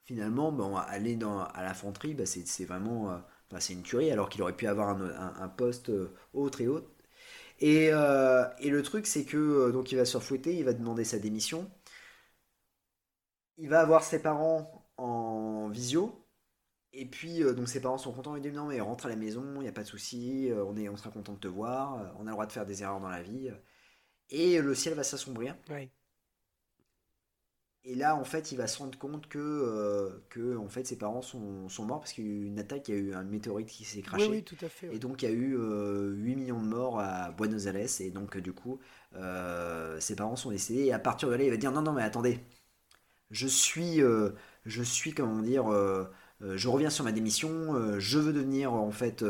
finalement, bon, aller dans, à l'infanterie, bah, c'est vraiment euh, c'est une tuerie alors qu'il aurait pu avoir un, un, poste autre et autre. Et, et le truc, c'est que donc il va se refouetter, il va demander sa démission. Il va avoir ses parents en visio. Et puis, donc ses parents sont contents. Ils disent non, mais rentre à la maison, il n'y a pas de souci, on, est, on sera content de te voir, on a le droit de faire des erreurs dans la vie. Et le ciel va s'assombrir. Et là, en fait, il va se rendre compte que, euh, que en fait, ses parents sont, sont morts parce qu'il y a eu une attaque, il y a eu un météorite qui s'est craché. Oui, tout à fait. Et donc, il y a eu 8 euh, millions de morts à Buenos Aires. Et donc, du coup, euh, ses parents sont décédés. Et à partir de là, il va dire non, non, mais attendez, je suis, je suis, comment dire, je reviens sur ma démission. je veux devenir, en fait,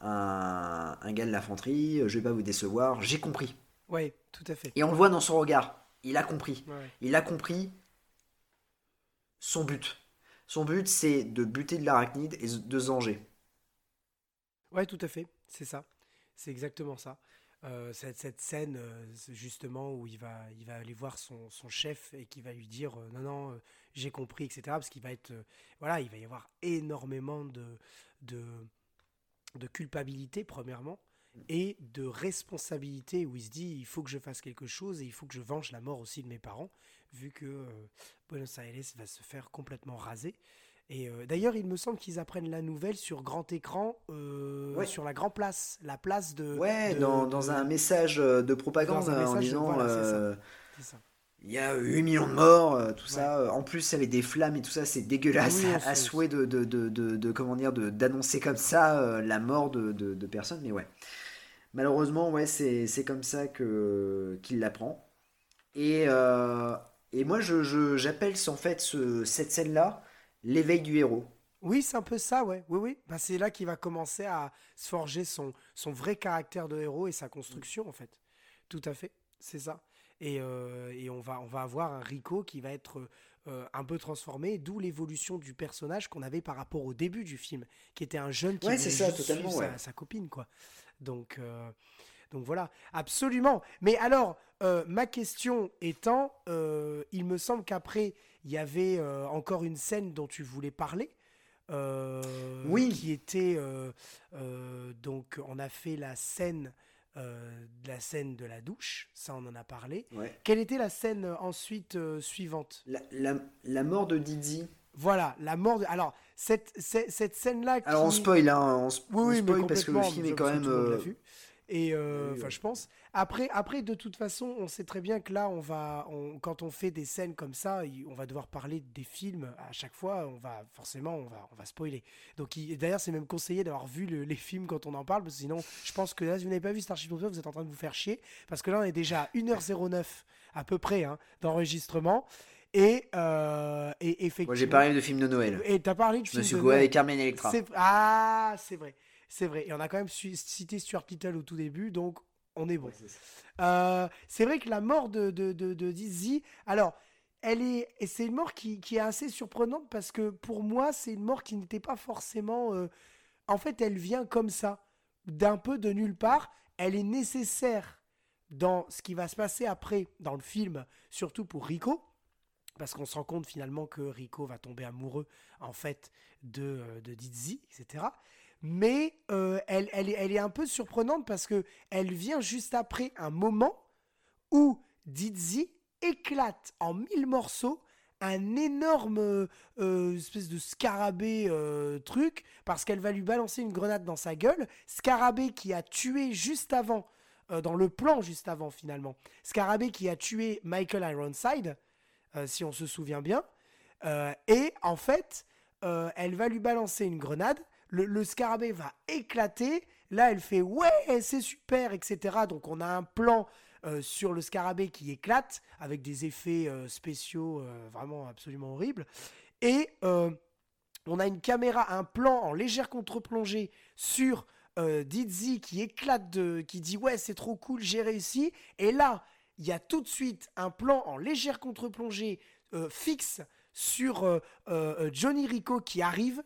un, un gars de l'infanterie. Je vais pas vous décevoir. J'ai compris. Oui, tout à fait. Et on le voit dans son regard. Il a compris. Il a compris son but. Son but, c'est de buter de l'arachnide et de zanger. Ouais, tout à fait. C'est ça. C'est exactement ça. Euh, cette, scène, euh, justement, où il va, il va aller voir son, chef et qui va lui dire euh, non, non, j'ai compris, etc. Parce qu'il va être. voilà, il va y avoir énormément de, de, de culpabilité, premièrement et de responsabilité où il se dit il faut que je fasse quelque chose et il faut que je venge la mort aussi de mes parents, vu que euh, Buenos Aires va se faire complètement raser. Et euh, d'ailleurs, il me semble qu'ils apprennent la nouvelle sur grand écran, euh, sur la Grand Place, la place de. Ouais, dans, dans, un message de propagande en disant. Il y a 8 millions de morts, tout ça. En plus, avec des flammes et tout ça, c'est dégueulasse à, souhait de, de, de, de, comment dire, d'annoncer comme ça la mort de, personnes. Mais ouais. Malheureusement, ouais, c'est comme ça que qu'il l'apprend. Et, euh, et moi, je j'appelle en fait ce, cette scène-là l'éveil du héros. Oui, c'est un peu ça, ouais. Oui, oui. Bah, c'est là qu'il va commencer à se forger son, son vrai caractère de héros et sa construction, en fait. Tout à fait, c'est ça. Et, euh, et, on, va, on va avoir un Rico qui va être euh, un peu transformé, d'où l'évolution du personnage qu'on avait par rapport au début du film, qui était un jeune qui ouais, c'est ça, totalement, sa, sa, copine, quoi. Donc, euh, donc voilà, absolument. Mais alors, euh, ma question étant, euh, il me semble qu'après, il y avait encore une scène dont tu voulais parler. oui. Qui était donc on a fait la scène de la scène de la douche, ça on en a parlé. Quelle était la scène ensuite suivante la, la, mort de Didi. Voilà, la mort de. Alors, cette, cette, scène-là. Alors, on spoil, hein, on, spoil parce que le film est quand même. Et euh, enfin, je pense. Après, après, de toute façon, on sait très bien que là, on va, quand on fait des scènes comme ça, on va devoir parler des films à chaque fois. On va forcément, on va, on va spoiler. Donc, d'ailleurs, c'est même conseillé d'avoir vu les films quand on en parle, parce que sinon, je pense que là, si vous n'avez pas vu Starship Troopers, vous êtes en train de vous faire chier, parce que là, on est déjà à 1h09 à peu près hein, d'enregistrement. Et, euh, et effectivement. Moi, j'ai parlé de films de Noël. Et t'as parlé de film de Noël. avec Carmen Electra. Ah, c'est vrai. C'est vrai. Et on a quand même cité Stuart Little au tout début, donc on est bon. Euh, c'est vrai que la mort de, de, de, de Dizzy, alors, elle est, et c'est une mort qui, qui, est assez surprenante parce que pour moi, c'est une mort qui n'était pas forcément. Euh, en fait, elle vient comme ça, d'un peu de nulle part. Elle est nécessaire dans ce qui va se passer après dans le film, surtout pour Rico parce qu'on se rend compte finalement que Rico va tomber amoureux en fait de, euh, de Dizzy, etc. Mais euh, elle, est un peu surprenante parce que elle vient juste après un moment où Dizzy éclate en mille morceaux un énorme euh, espèce de scarabée truc parce qu'elle va lui balancer une grenade dans sa gueule. Scarabée qui a tué juste avant, dans le plan juste avant finalement. Scarabée qui a tué Michael Ironside euh, si on se souvient bien. Euh, et en fait, euh, elle va lui balancer une grenade. Le, scarabée va éclater. Là, elle fait ouais, c'est super, etc. Donc, on a un plan sur le scarabée qui éclate avec des effets spéciaux vraiment absolument horribles. Et on a une caméra, un plan en légère contre-plongée sur Dizzy qui éclate, de, qui dit ouais, c'est trop cool, j'ai réussi. Et là, il y a tout de suite un plan en légère contre-plongée euh, fixe sur euh, euh, Johnny Rico qui arrive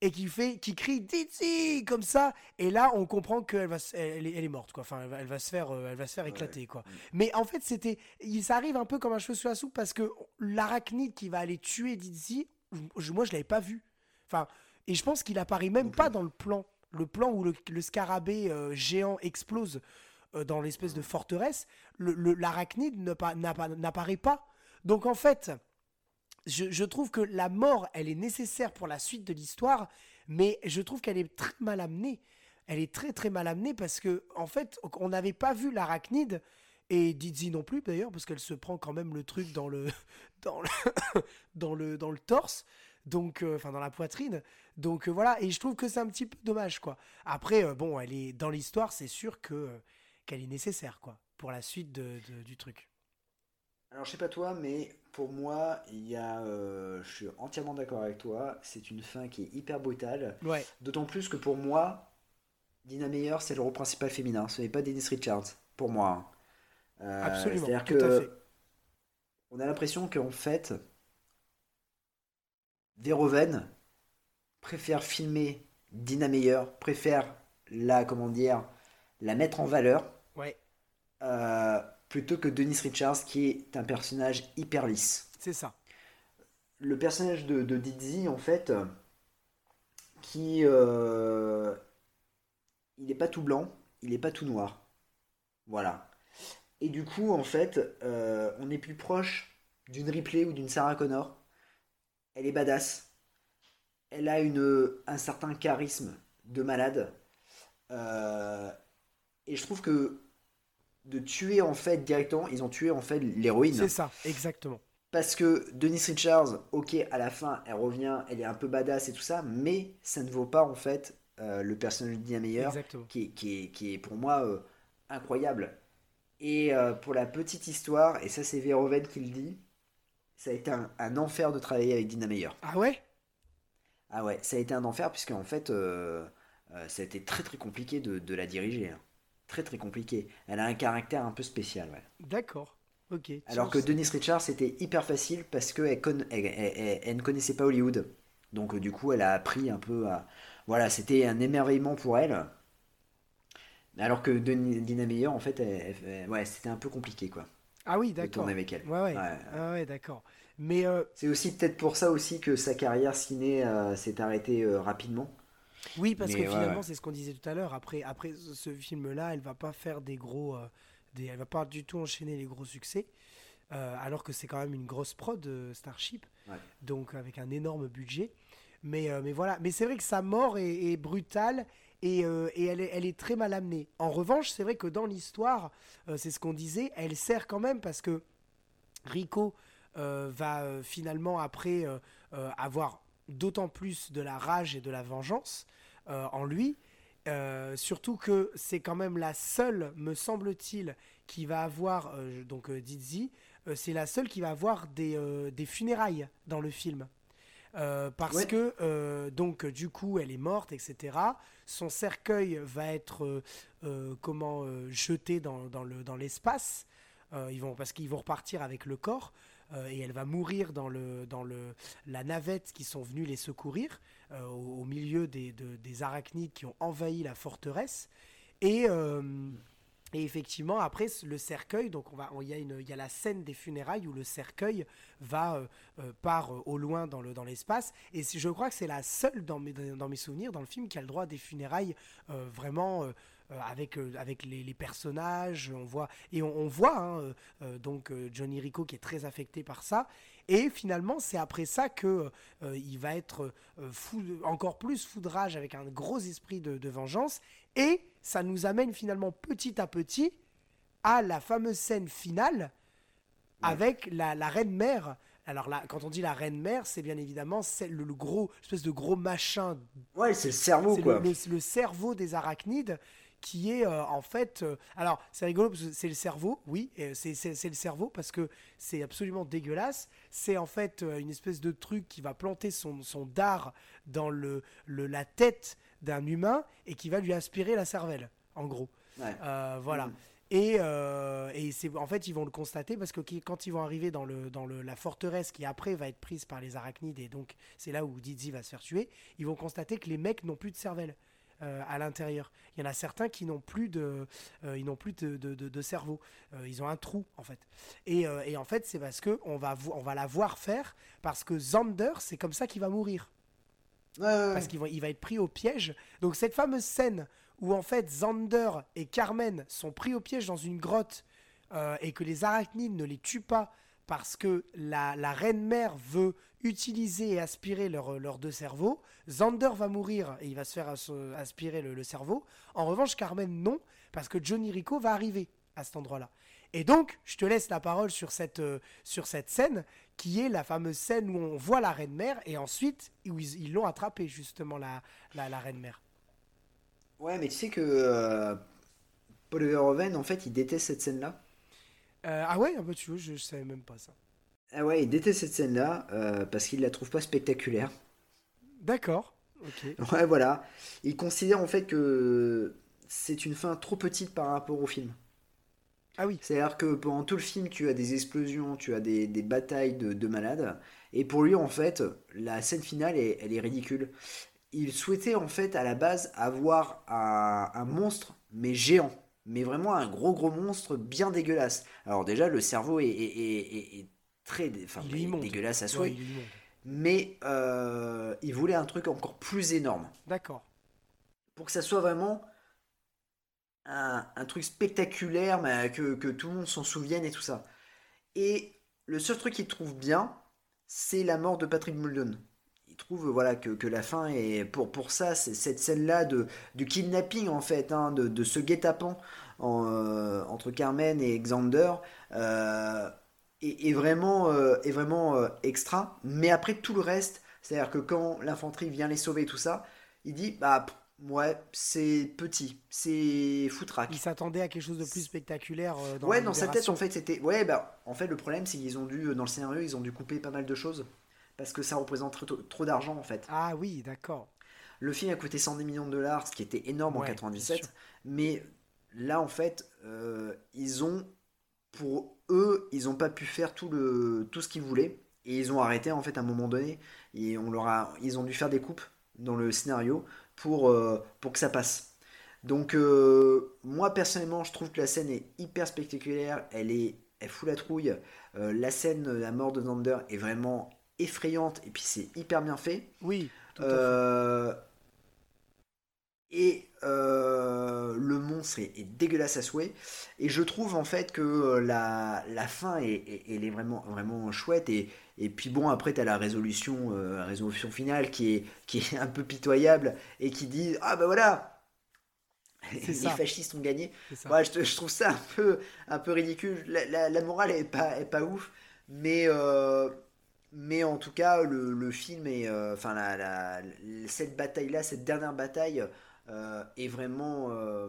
et qui fait qui crie Dizzy comme ça. Et là on comprend qu'elle va elle, est, morte quoi. Enfin elle va, se faire elle va se faire éclater quoi. Mais en fait c'était ça arrive un peu comme un cheveu sur la soupe parce que l'arachnide qui va aller tuer Dizzy moi je l'avais pas vu. Enfin Et je pense qu'il apparaît même pas dans le plan. Le plan où le, le scarabée euh, géant explose euh, dans l'espèce de forteresse, l'arachnide n'apparaît pas. Donc en fait, je, trouve que la mort, elle est nécessaire pour la suite de l'histoire, mais je trouve qu'elle est très mal amenée. Elle est très très mal amenée parce que en fait, on n'avait pas vu l'arachnide et Dizzy non plus d'ailleurs parce qu'elle se prend quand même le truc dans le [LAUGHS] dans le [COUGHS] dans le, dans le torse donc euh, enfin dans la poitrine. Donc euh, voilà et je trouve que c'est un petit peu dommage quoi. Après euh, bon elle est dans l'histoire c'est sûr que qu'elle est nécessaire quoi pour la suite de, du truc. Alors je sais pas toi mais pour moi il y a je suis entièrement d'accord avec toi c'est une fin qui est hyper brutale ouais d'autant plus que pour moi Dina Meyer c'est le rôle principal féminin ce n'est pas Dennis Richards pour moi hein. Absolument. C'est-à-dire que on a l'impression qu'en fait, Verhoeven préfère filmer Dina Meyer, préfère la, comment dire, la mettre en valeur. Ouais. Euh, plutôt que Dennis Richards qui est un personnage hyper lisse. C'est ça. Le personnage de, de Dizzy, en fait, qui. Euh, il n'est pas tout blanc, il n'est pas tout noir. Voilà. Et du coup, en fait, euh, on est plus proche d'une Ripley ou d'une Sarah Connor. Elle est badass. Elle a une, un certain charisme de malade. Euh, et je trouve que de tuer en fait directement, ils ont tué en fait l'héroïne. C'est ça, exactement. Parce que Denise Richards, ok, à la fin, elle revient, elle est un peu badass et tout ça, mais ça ne vaut pas en fait euh, le personnage de Dina Meyer, qui, qui, est, qui est pour moi incroyable. Et euh, pour la petite histoire, et ça c'est Verhoeven qui le dit, ça a été un, enfer de travailler avec Dina Meyer. Ah ouais? Ah ouais, ça a été un enfer puisque en fait, euh, euh, ça a été très très compliqué de, la diriger. Hein. Très très compliqué. Elle a un caractère un peu spécial, ouais. D'accord. Ok. Alors que Denise Richards, c'était hyper facile parce qu'elle elle, ne connaissait pas Hollywood. Donc du coup, elle a appris un peu à... Voilà, c'était un émerveillement pour elle. Alors que Dina Meyer, en fait, ouais, c'était un peu compliqué, quoi. Ah oui, d'accord. tourner avec elle. Ouais, ouais. Ah ouais d'accord. Mais euh, c'est aussi peut-être pour ça aussi que sa carrière ciné euh, s'est arrêtée euh, rapidement. Oui, parce que finalement, c'est ce qu'on disait tout à l'heure. Après, après ce film-là, elle va pas faire des gros, des, elle va pas du tout enchaîner les gros succès. alors que c'est quand même une grosse prod Starship, donc avec un énorme budget. Mais, mais voilà, mais c'est vrai que sa mort est, est brutale euh, et, elle, est, elle, est, très mal amenée. En revanche, c'est vrai que dans l'histoire, euh, c'est ce qu'on disait, elle sert quand même parce que Rico euh, va finalement après avoir d'autant plus de la rage et de la vengeance en lui. surtout que c'est quand même la seule, me semble-t-il, qui va avoir, donc Dizzy, c'est la seule qui va avoir des, des funérailles dans le film. Euh, parce que euh, donc du coup elle est morte etc son cercueil va être euh, comment jeté dans, dans le dans l'espace ils vont parce qu'ils vont repartir avec le corps et elle va mourir dans le dans le la navette qui sont venus les secourir au, milieu des, des arachnides qui ont envahi la forteresse et et effectivement, après le cercueil, donc on va, il y a y a la scène des funérailles où le cercueil va euh, euh, part euh, au loin dans le dans l'espace. Et je crois que c'est la seule dans mes dans mes souvenirs dans le film qui a le droit à des funérailles vraiment avec avec les, personnages. On voit et on, voit hein, donc Johnny Rico qui est très affecté par ça. Et finalement, c'est après ça que il va être fou, encore plus foudrage avec un gros esprit de, de vengeance. Et ça nous amène finalement petit à petit à la fameuse scène finale avec la, reine mère. Alors là, quand on dit la reine mère, c'est bien évidemment le, le, gros, espèce de gros machin. Ouais, c'est le cerveau quoi. Le, le, cerveau des arachnides qui est euh, en fait. Euh, alors c'est rigolo parce que c'est le cerveau, oui, c'est le cerveau parce que c'est absolument dégueulasse. C'est en fait euh, une espèce de truc qui va planter son, son dard dans le, la tête d'un humain et qui va lui aspirer la cervelle, en gros. Voilà. Mm. Et, euh, et c'est en fait ils vont le constater parce que quand ils vont arriver dans le dans le, la forteresse qui après va être prise par les arachnides et donc c'est là où Dizzy va se faire tuer, ils vont constater que les mecs n'ont plus de cervelle. Euh, à l'intérieur. Il y en a certains qui n'ont plus de, ils n'ont plus de, de, de, cerveau. ils ont un trou en fait. Et, et en fait, c'est parce que on va on va la voir faire parce que Zander, c'est comme ça qu'il va mourir. Parce qu'il va, il va être pris au piège. Donc cette fameuse scène où en fait Xander et Carmen sont pris au piège dans une grotte euh, et que les arachnides ne les tuent pas parce que la, reine mère veut utiliser et aspirer leurs deux cerveaux. Xander va mourir et il va se faire aspirer le, cerveau. En revanche, Carmen non, parce que Johnny Rico va arriver à cet endroit-là. Et donc, je te laisse la parole sur cette, euh, sur cette scène, qui est la fameuse scène où on voit la reine mère, et ensuite, où ils l'ont attrapé, justement, la, la, reine mère. Ouais, mais tu sais que euh, Paul Verhoeven, en fait, il déteste cette scène-là. Euh, ah ouais, un peu tu vois, je, savais même pas ça. Ah ouais, il déteste cette scène-là euh, parce qu'il la trouve pas spectaculaire. D'accord. Ok. [LAUGHS] Ouais, voilà. Il considère en fait que c'est une fin trop petite par rapport au film. Ah oui. C'est-à-dire que pendant tout le film, tu as des explosions, tu as des, batailles de, malades. Et pour lui, en fait, la scène finale, elle est ridicule. Il souhaitait en fait à la base avoir un monstre, mais géant mais vraiment un gros gros monstre bien dégueulasse. Alors déjà, le cerveau est, très dégueulasse à souhait, mais euh, il voulait un truc encore plus énorme. D'accord. Pour que ça soit vraiment un, truc spectaculaire, mais que, que tout le monde s'en souvienne et tout ça. Et le seul truc qu'il trouve bien, c'est la mort de Patrick Muldoon trouve voilà que, la fin est pour pour ça c'est cette scène là de du kidnapping en fait hein, de, ce guet-apens euh, entre Carmen et Xander euh, est, vraiment euh, est vraiment extra. Mais après tout le reste c'est à dire que quand l'infanterie vient les sauver tout ça il dit bah Ouais, c'est petit, c'est foutraque. Il s'attendait à quelque chose de plus spectaculaire dans Ouais, dans sa tête en fait c'était ouais bah en fait le problème c'est qu'ils ont dû dans le scénario, ils ont dû couper pas mal de choses parce que ça représente trop, d'argent en fait. Ah oui, d'accord. Le film a coûté 110 millions de dollars, ce qui était énorme en 97, mais là en fait, euh, ils ont, pour eux, ils n'ont pas pu faire tout, le, tout ce qu'ils voulaient, et ils ont arrêté en fait à un moment donné, et on leur a, ils ont dû faire des coupes dans le scénario pour, euh, pour que ça passe. Donc euh, moi personnellement, je trouve que la scène est hyper spectaculaire, elle est elle fout la trouille. la scène, la mort de Zander est vraiment effrayante et puis c'est hyper bien fait. Oui. Euh, et euh, le monstre est, dégueulasse à souhait. Et je trouve en fait que euh, la, la fin est, elle est vraiment, vraiment chouette. Et, et puis bon, après, tu as la résolution, résolution finale qui est, qui est un peu pitoyable et qui dit Ah ben voilà, les fascistes ont gagné. Ouais, je, je, trouve ça un peu, un peu ridicule. La, la, morale est pas, est pas ouf. Mais mais en tout cas, le, film est. Euh, enfin, la, cette bataille-là, cette dernière bataille, euh, est vraiment. Euh,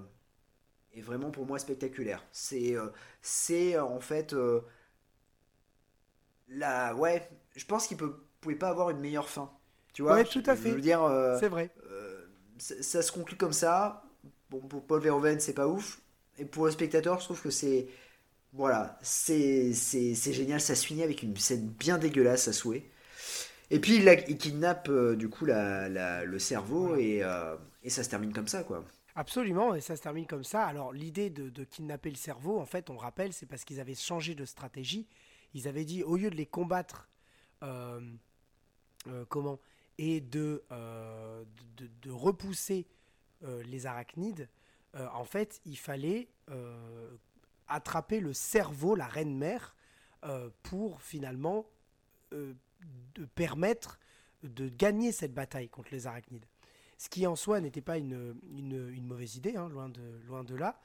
est vraiment pour moi spectaculaire. C'est. c'est en fait. la. Ouais, je pense qu'il ne pouvait pas avoir une meilleure fin. Tu vois Ouais, tout à fait. Je veux dire. c'est vrai. Ça, se conclut comme ça. Bon, pour Paul Verhoeven, c'est pas ouf. Et pour le spectateur, je trouve que c'est voilà, c'est génial, ça se finit avec une scène bien dégueulasse à souhait. Et puis il, kidnappe euh, du coup la, le cerveau et, euh, et, ça se termine comme ça quoi. Absolument, et ça se termine comme ça. Alors l'idée de, de, kidnapper le cerveau, en fait, on rappelle, c'est parce qu'ils avaient changé de stratégie. Ils avaient dit, au lieu de les combattre, euh, comment, et de, de, de, repousser les arachnides, en fait, il fallait attraper le cerveau, la reine mère, euh, pour finalement euh, de permettre de gagner cette bataille contre les arachnides. Ce qui en soi n'était pas une, une, mauvaise idée, hein, loin, de, loin de là.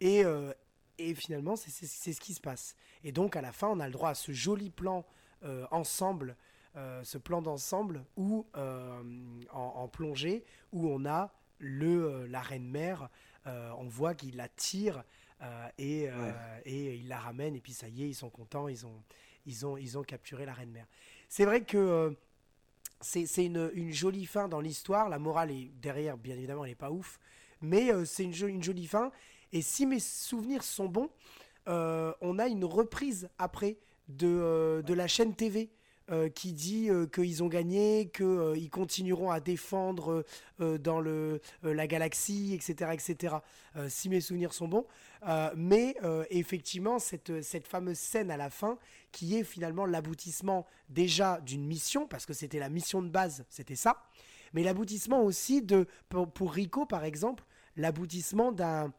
Et, euh, et finalement, c'est ce qui se passe. Et donc, à la fin, on a le droit à ce joli plan ensemble, ce plan d'ensemble où, en, plongée, où on a le, la reine mère, on voit qu'il la tire euh, et, euh, et ils la ramènent et puis ça y est, ils sont contents, ils ont, ils ont, ils ont capturé la reine mère. C'est vrai que euh, c'est une, une, jolie fin dans l'histoire. La morale est derrière, bien évidemment, elle n'est pas ouf, mais c'est une, une, jolie fin. Et si mes souvenirs sont bons, on a une reprise après de, de la chaîne TV euh, qui dit euh, qu'ils ont gagné, qu'ils euh, continueront à défendre dans le, la galaxie, etc. etc. si mes souvenirs sont bons. mais effectivement, cette, cette fameuse scène à la fin, qui est finalement l'aboutissement déjà d'une mission, parce que c'était la mission de base, c'était ça, mais l'aboutissement aussi de, pour, Rico par exemple, l'aboutissement d'un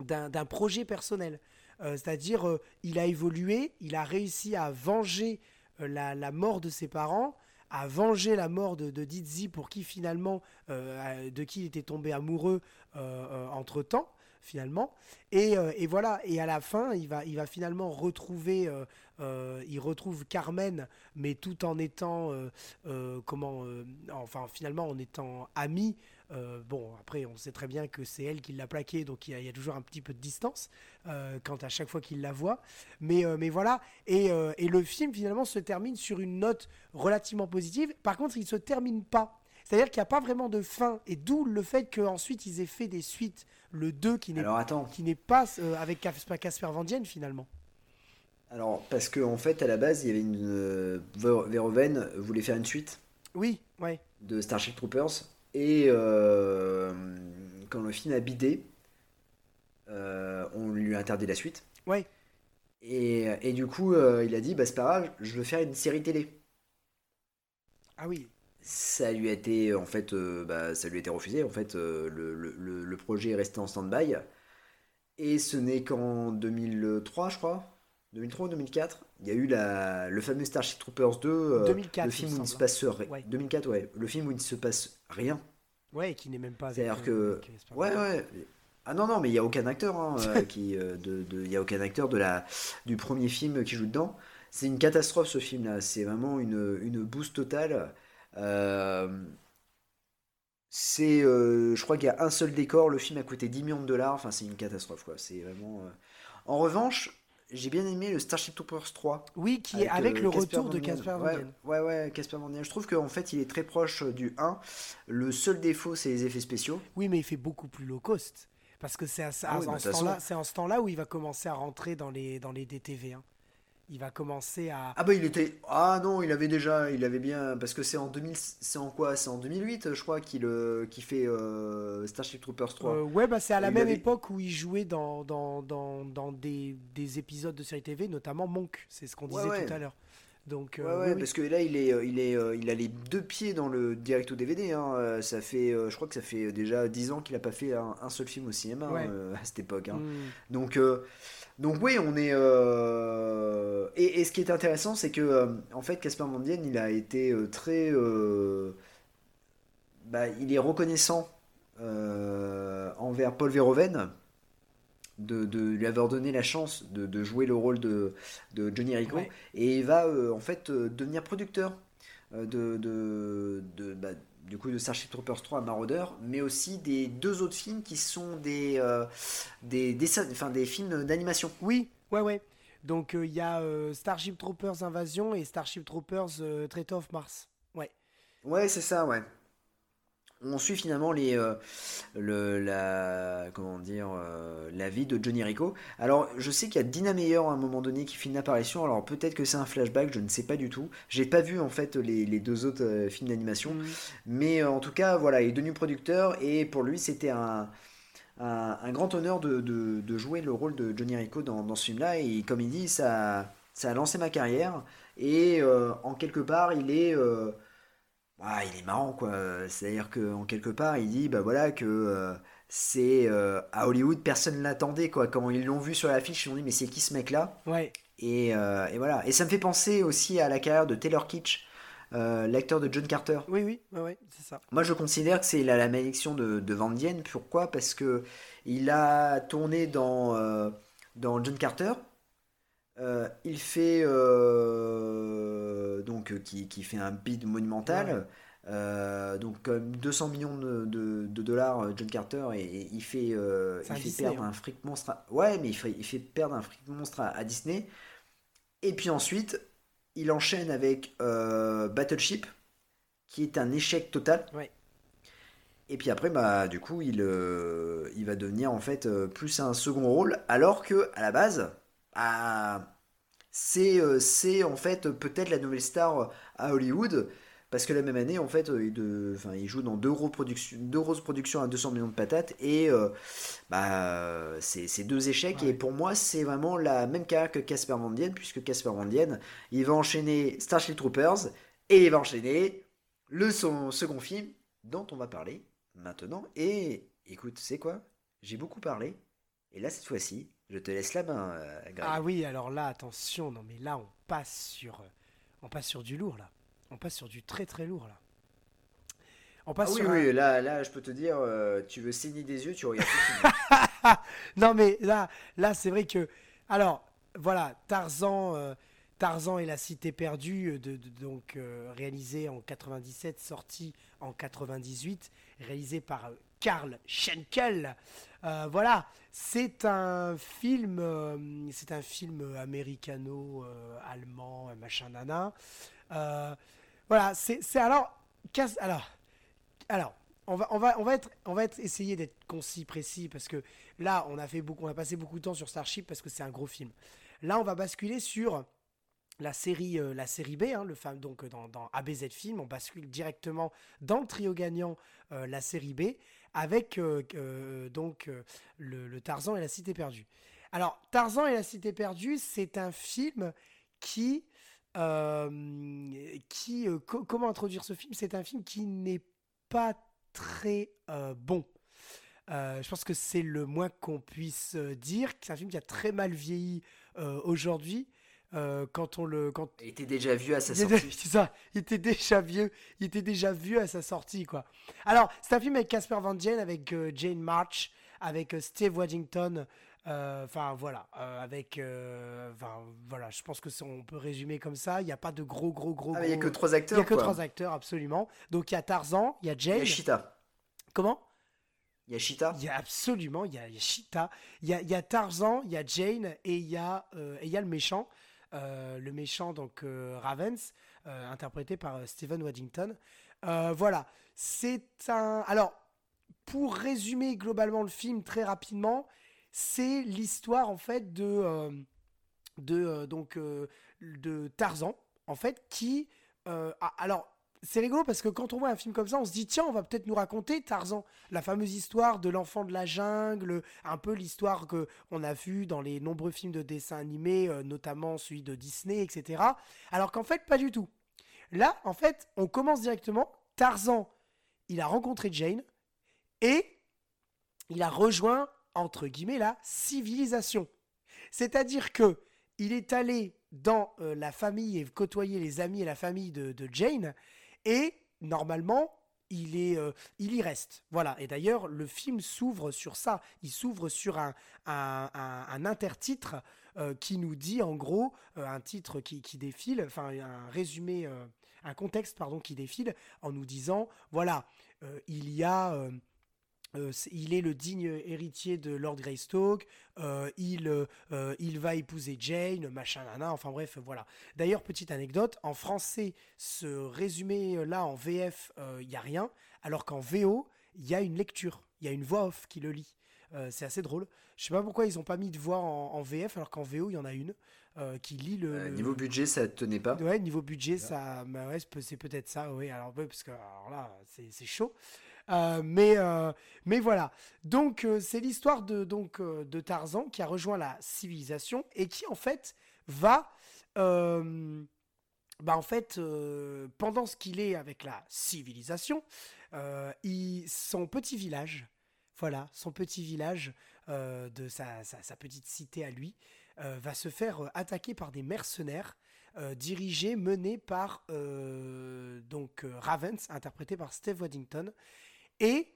d'un projet personnel. Euh, C'est-à-dire, euh, il a évolué, il a réussi à venger euh, la, la mort de ses parents, à venger la mort de, de Dizzy pour qui finalement, euh, de qui il était tombé amoureux entre temps finalement. Et, euh, et voilà, et à la fin, il va, il va finalement retrouver, euh, euh, il retrouve Carmen, mais tout en étant, euh, euh, comment, euh, enfin finalement en étant ami. Euh, bon, après, on sait très bien que c'est elle qui l'a plaqué, donc il y, a, il y a toujours un petit peu de distance euh, quant à chaque fois qu'il la voit. Mais, euh, mais voilà, et, euh, et le film finalement se termine sur une note relativement positive. Par contre, il se termine pas. C'est-à-dire qu'il n'y a pas vraiment de fin, et d'où le fait qu'ensuite ils aient fait des suites, le 2 qui n'est pas avec Casper, Van Dien finalement. alors parce qu'en en fait à la base il y avait une Ver- Verhoeven voulait faire une suite Oui, ouais. de Starship Troopers et euh, quand le film a bidé, euh, on lui a interdit la suite Ouais. et, et du coup euh, il a dit bah c'est pas grave, je veux faire une série télé. Ah oui. Ça lui a été en fait, euh, bah, ça lui a été refusé. En fait, euh, le, le- le- le projet est resté en stand-by. Et ce n'est qu'en 2003, je crois, 2003 ou 2004, il y a eu la, le fameux Starship Troopers 2, euh, 2004, le il film où il ne se semble. passe rien. Ouais. 2004, ouais, le film où il ne se passe rien. Ouais, qui n'est même pas C'est-à-dire euh, que, Casper ouais, ouais. Ah non, non, mais il n'y a aucun acteur hein, euh, [LAUGHS] qui, euh, de, de- y a aucun acteur de la, du premier film qui joue dedans. C'est une catastrophe ce film-là. C'est vraiment une, une bouse totale. Euh, c'est, euh, je crois qu'il y a un seul décor. Le film a coûté 10 millions de dollars. Enfin, c'est une catastrophe, quoi. C'est vraiment. euh. En revanche, j'ai bien aimé le Starship Troopers 3. Oui, qui est avec euh, le retour de. Casper Van Ouais, Dien. ouais, ouais, Casper Van Dien. Je trouve qu'en fait, il est très proche du 1. Le seul défaut, c'est les effets spéciaux. Oui, mais il fait beaucoup plus low cost. Parce que c'est à, Ah oui, en de ce toute façon. temps-là, c'est en ce temps-là où il va commencer à rentrer dans les, dans les DTV. hein. Il va commencer à. Ah bah il était ah non il avait déjà il avait bien parce que c'est en 2000 c'est en quoi? C'est en 2008 je crois qu'il euh, qu'il fait euh, Starship Troopers 3 Euh, ouais, bah c'est à la Il même avait- époque où il jouait dans, dans, dans, dans des, des épisodes de série TV, notamment Monk. C'est ce qu'on Ouais, disait ouais. tout à l'heure. Donc, euh, ouais oui, parce que là il est il est il a les deux pieds dans le direct au DVD hein. Ça fait je crois que ça fait déjà 10 ans qu'il a pas fait un, un seul film au cinéma Ouais. hein, à cette époque hein. Hmm. Donc, donc oui, on est. euh, Et, et ce qui est intéressant, c'est que euh, en fait, Casper Van Dien, il a été euh, très. bah, il est reconnaissant envers Paul Verhoeven de, de lui avoir donné la chance de, de jouer le rôle de, de Johnny Rico Ouais. et il va en fait devenir producteur de, de, de- bah, du coup de Starship Troopers 3 à Marauder mais aussi des deux autres films qui sont des euh, des, dessins- enfin, des films d'animation Oui, ouais, ouais. Donc euh, il y a euh, Starship Troopers Invasion et Starship Troopers euh, Threat of Mars. Ouais. ouais c'est ça ouais on suit finalement les euh, le la comment dire euh, la vie de Johnny Rico alors je sais qu'il y a Dina Meyer à un moment donné qui fait une apparition alors peut-être que c'est un flashback je ne sais pas du tout j'ai pas vu en fait les, les deux autres euh, films d'animation Mm. Mais en tout cas, voilà, il est devenu producteur et pour lui, c'était un, un, un grand honneur de, de- de jouer le rôle de Johnny Rico dans, dans ce film-là. Et comme il dit, ça, ça a lancé ma carrière. Et en quelque part, il est, euh, ah, il est marrant, quoi. C'est-à-dire qu'en quelque part, il dit, bah voilà, que euh, c'est euh, à Hollywood, personne ne l'attendait, quoi. Quand ils l'ont vu sur l'affiche, ils ont dit, mais c'est qui ce mec-là? Ouais. Et, euh, et voilà. Et ça me fait penser aussi à la carrière de Taylor Kitsch, l'acteur de John Carter. Oui, oui, ouais, ouais, c'est ça. Moi, je considère que c'est la, la malédiction de, de Van Dien. Pourquoi? Parce que il a tourné dans, dans John Carter. Euh, il fait euh, donc euh, qui, qui fait un bid monumental. Euh, donc comme 200 millions de, de- de dollars John Carter et, et il fait il perdre hein. un fric monstre. à- Ouais, mais il fait, il fait perdre un fric monstre à, à Disney. Et puis ensuite, il enchaîne avec Battleship, qui est un échec total. Ouais. Et puis après, bah, du coup, il, il va devenir en fait plus un second rôle, alors que à la base, c'est euh, en fait peut-être la nouvelle star à Hollywood, parce que la même année, en fait, euh, il, de- enfin, il joue dans deux, gros productions, deux grosses productions à 200 millions de patates, et euh, bah, c'est c'est deux échecs, Ouais. et pour moi, c'est vraiment la même carrière que Casper Van Dien, puisque Casper Van Dien, il va enchaîner Starship Troopers, et il va enchaîner le son, second film dont on va parler maintenant. Et écoute, c'est quoi? J'ai beaucoup parlé. Et là, cette fois-ci, je te laisse la main, euh, Greg. Ah oui, alors là, attention, non mais là, on passe sur, euh, on passe sur du lourd là. On passe sur du très très lourd là. On Ah passe oui, sur un- oui, là, là, je peux te dire, euh, tu veux saigner des yeux, tu regardes film. [LAUGHS] non mais là, là c'est vrai que, alors voilà, Tarzan, euh, Tarzan et la cité perdue, de, de- donc euh, réalisé en 97, sorti en 98, réalisé par Karl Schenkel. Euh, voilà, c'est un film, euh, c'est un film américano-allemand, machin nana. Euh, voilà, c'est alors, alors, alors, on va, on va, on va être, on va être essayer d'être concis, précis, parce que là, on a fait beaucoup, on a passé beaucoup de temps sur Starship parce que c'est un gros film. Là, on va basculer sur la série, euh, la série B, hein, le fam- donc euh, dans, dans ABZ Film, on bascule directement dans le trio gagnant, euh, la série B, avec euh, euh, donc euh, le, Tarzan et la Cité perdue. Alors, Tarzan et la Cité perdue, c'est un film qui, qui, co- comment introduire ce film? C'est un film qui n'est pas très bon. Je pense que c'est le moins qu'on puisse dire. C'est un film qui a très mal vieilli aujourd'hui. Euh, quand on le, quand Il était déjà vieux à sa il sortie. c'est ça, il était déjà vieux, il était déjà vieux à sa sortie quoi. Alors c'est un film avec Casper Van Dien, avec euh, Jane March, avec euh, Steve Waddington. euh, Enfin voilà, euh, avec, euh, enfin voilà, je pense que on peut résumer comme ça. Il n'y a pas de gros gros gros. Ah, il n'y a que trois il y acteurs. a que quoi. trois acteurs absolument. Donc il y a Tarzan, il y a Il y Jane. a Cheetah. Comment Il y a Cheetah. il y a absolument, il y a, il y a Cheetah, il y a, il y a Tarzan, il y a Jane et il y a, euh, et il y a le méchant, euh, le méchant donc euh, Ravens, euh, interprété par euh, Stephen Waddington. Euh, voilà, c'est un. Alors, pour résumer globalement le film très rapidement, c'est l'histoire en fait de euh, de euh, donc euh, de Tarzan en fait qui euh, a- alors c'est rigolo parce que quand on voit un film comme ça, on se dit tiens, on va peut-être nous raconter Tarzan, la fameuse histoire de l'enfant de la jungle, un peu l'histoire que on a vue dans les nombreux films de dessins animés, euh, notamment celui de Disney, etc. Alors qu'en fait, pas du tout. Là, en fait, on commence directement. Tarzan, il a rencontré Jane et il a rejoint entre guillemets la civilisation. C'est-à-dire que il est allé dans euh, la famille et côtoyer les amis et la famille de, de Jane et normalement il est euh, il y reste. Voilà. Et d'ailleurs le film s'ouvre sur ça. Il s'ouvre sur un, un, intertitre euh, qui nous dit en gros euh, un titre qui, qui défile enfin un résumé un contexte pardon qui défile en nous disant voilà il y a euh, il est le digne héritier de Lord Greystoke, euh, il, euh, il va épouser Jane, machin, nana, enfin bref, voilà. D'ailleurs, petite anecdote, en français, ce résumé-là en VF, il n'y a rien, alors qu'en VO, il y a une lecture, il y a une voix off qui le lit. Euh, c'est assez drôle. Je sais pas pourquoi ils n'ont pas mis de voix en, en VF, alors qu'en VO, il y en a une euh, qui lit le... Euh, niveau budget, ça tenait pas. Ouais, niveau budget, ça, bah ouais, c'est peut- c'est peut-être ça, oui. Alors, ouais, parce que alors là, c'est c'est chaud. Euh, mais, euh, mais voilà. Donc, euh, c'est l'histoire de, donc, de Tarzan qui a rejoint la civilisation et qui, en fait, va. bah, en fait, pendant ce qu'il est avec la civilisation, il, son petit village, voilà, son petit village de sa, sa- petite cité à lui, va se faire attaquer par des mercenaires euh, dirigés, menés par donc Ravens, interprété par Steve Waddington. Et,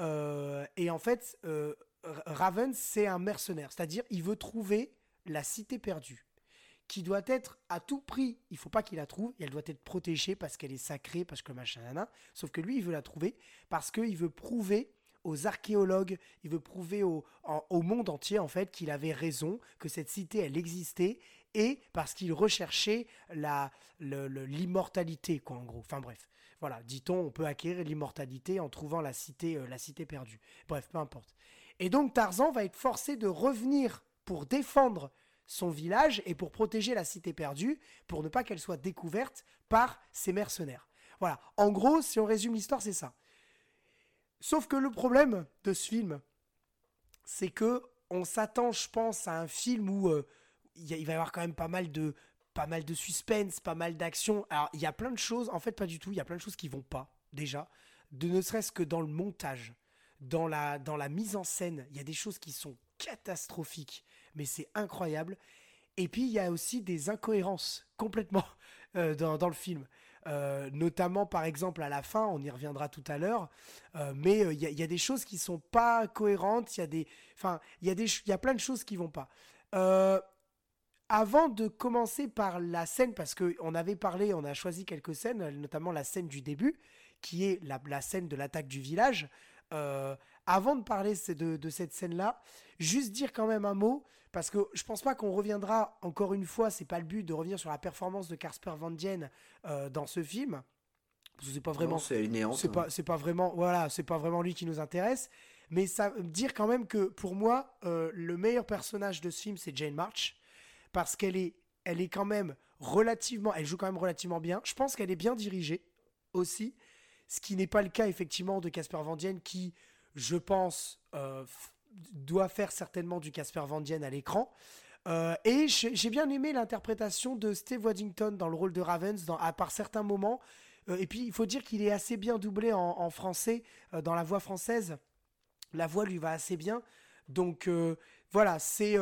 euh, et en fait, euh, R- Ravens, c'est un mercenaire, c'est-à-dire il veut trouver la cité perdue, qui doit être à tout prix, il faut pas qu'il la trouve, et elle doit être protégée parce qu'elle est sacrée, parce que machin, nana. sauf que lui, il veut la trouver parce qu'il veut prouver aux archéologues, il veut prouver au, au monde entier en fait qu'il avait raison, que cette cité elle existait et parce qu'il recherchait l'immortalité quoi en gros. Enfin bref, voilà, dit-on, on peut acquérir l'immortalité en trouvant la cité euh, la cité perdue. Bref, peu importe. Et donc Tarzan va être forcé de revenir pour défendre son village et pour protéger la cité perdue, pour ne pas qu'elle soit découverte par ces mercenaires. Voilà, en gros, si on résume l'histoire, c'est ça. Sauf que le problème de ce film, c'est que on s'attend, je pense, à un film où euh, il y va y avoir quand même pas mal de pas mal de suspense, pas mal d'action. Alors il y a plein de choses, en fait pas du tout. Il y a plein de choses qui vont pas déjà de ne serait-ce que dans le montage, dans la, dans la mise en scène, il y a des choses qui sont catastrophiques, mais c'est incroyable. Et puis il y a aussi des incohérences complètement [LAUGHS] euh, dans, le film. Euh, notamment par exemple à la fin, on y reviendra tout à l'heure, euh, mais il y, a des choses qui sont pas cohérentes, il y a des, enfin, il y y a plein de choses qui vont pas. Avant de commencer par la scène, parce que on avait parlé, on a choisi quelques scènes, notamment la scène du début, qui est la, la scène de l'attaque du village. avant de parler de, de cette scène-là, juste dire quand même un mot parce que je pense pas qu'on reviendra encore une fois, c'est pas le but de revenir sur la performance de Casper Van Dien euh, dans ce film. C'est pas vraiment. C'est C'est pas, c'est pas vraiment. Voilà, c'est pas vraiment lui qui nous intéresse. Mais ça dire quand même que pour moi, euh, le meilleur personnage de ce film, c'est Jane March. Parce qu'elle est, elle est quand même relativement. Elle joue quand même relativement bien. Je pense qu'elle est bien dirigée aussi. Ce qui n'est pas le cas, effectivement, de Casper Van Dien, qui, je pense, euh, doit faire certainement du Casper Van Dien à l'écran. Euh, et j'ai bien aimé l'interprétation de Steve Waddington dans le rôle de Ravens, à part certains moments. Euh, et puis, il faut dire qu'il est assez bien doublé en, français, dans la voix française. La voix lui va assez bien. Donc, voilà, c'est.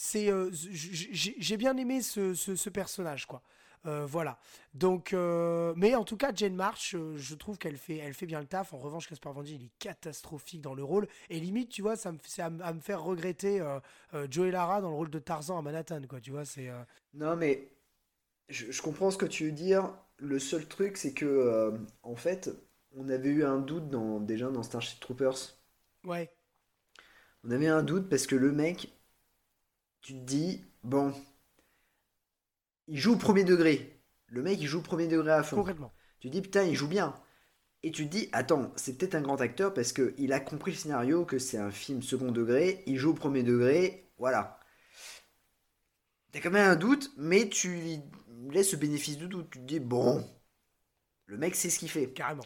C'est j'ai bien aimé ce, ce, ce personnage, quoi. Euh, voilà. Donc, euh, mais en tout cas, Jane March, euh, je trouve qu'elle fait, elle fait bien le taf. En revanche, Caspar Van il est catastrophique dans le rôle. Et limite, tu vois, ça me, fait à, me faire regretter Joey Lara dans le rôle de Tarzan à Manhattan, quoi. Tu vois, c'est. Non, mais je, comprends ce que tu veux dire. Le seul truc, c'est que, en fait, on avait eu un doute dans, déjà dans Starship Troopers. Ouais. On avait un doute parce que le mec, tu te dis, bon, il joue au premier degré. Le mec, il joue au premier degré à fond. Tu dis, putain, il joue bien. Et tu te dis, attends, c'est peut-être un grand acteur parce qu'il a compris le scénario, que c'est un film second degré, il joue au premier degré, voilà. T'as quand même un doute, mais tu laisses ce bénéfice du doute. Tu te dis, bon, le mec sait ce qu'il fait. Carrément.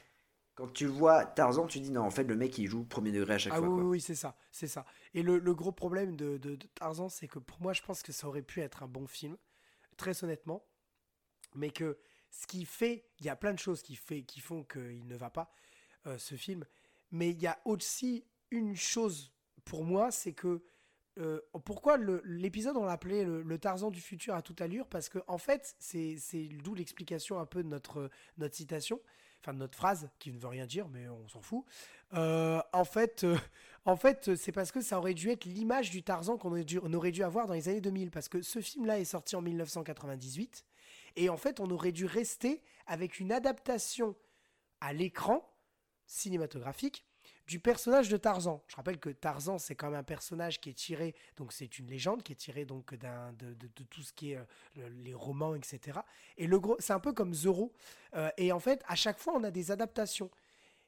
Quand tu vois Tarzan, tu dis, non, en fait, le mec, il joue premier degré à chaque ah fois. Oui, oui, c'est ça, c'est ça. Et le, gros problème de, de Tarzan, c'est que pour moi, je pense que ça aurait pu être un bon film très honnêtement, mais que ce qui fait, il y a plein de choses qui, fait, qui font qu'il ne va pas, euh, ce film, mais il y a aussi une chose pour moi, c'est que euh, pourquoi l'épisode on l'appelait le, le, Tarzan du futur à toute allure? Parce que en fait, c'est d'où l'explication un peu de notre, notre citation, enfin de notre phrase qui ne veut rien dire, mais on s'en fout. Euh, en fait, [LAUGHS] en fait, c'est parce que ça aurait dû être l'image du Tarzan qu'on aurait, aurait, dû avoir dans les années 2000. Parce que ce film-là est sorti en 1998. Et en fait, on aurait dû rester avec une adaptation à l'écran cinématographique du personnage de Tarzan. Je rappelle que Tarzan, c'est quand même un personnage qui est tiré, donc c'est une légende qui est tirée donc d'un de, tout ce qui est euh, les romans, etc. Et le gros, c'est un peu comme Zorro. Euh, et en fait, à chaque fois, on a des adaptations.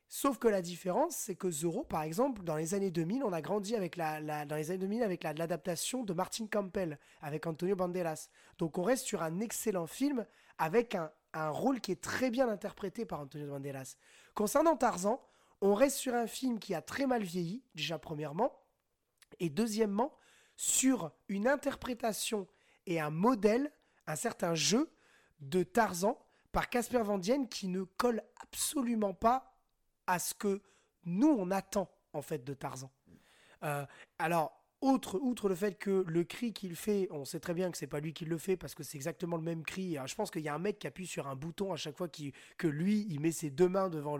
Sauf que la différence, c'est que Zorro, par exemple, dans les années 2000, on a grandi avec la, dans les années 2000 avec l'adaptation de Martin Campbell avec Antonio Banderas. Donc on reste sur un excellent film avec un, un rôle qui est très bien interprété par Antonio Banderas. Concernant Tarzan, on reste sur un film qui a très mal vieilli, déjà premièrement, et deuxièmement, sur une interprétation et un modèle, un certain jeu de Tarzan par Casper Van Dien qui ne colle absolument pas à ce que nous on attend en fait de Tarzan. Euh, alors outre le fait que le cri qu'il fait, on sait très bien que c'est pas lui qui le fait parce que c'est exactement le même cri. je pense qu'il y a un mec qui appuie sur un bouton à chaque fois que lui, il met ses deux mains devant,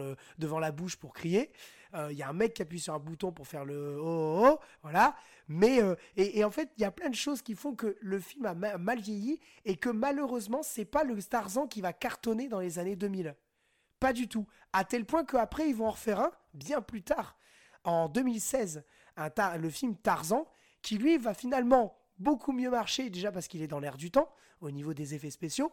la bouche pour crier. Euh, il y a un mec qui appuie sur un bouton pour faire le oh, oh, oh voilà. Mais euh, et, en fait, il y a plein de choses qui font que le film a mal vieilli et que malheureusement, c'est pas le Tarzan qui va cartonner dans les années 2000. Pas du tout. À tel point qu'après, ils vont en refaire un bien plus tard, en 2016 le film Tarzan, qui lui va finalement beaucoup mieux marcher, déjà parce qu'il est dans l'air du temps, au niveau des effets spéciaux,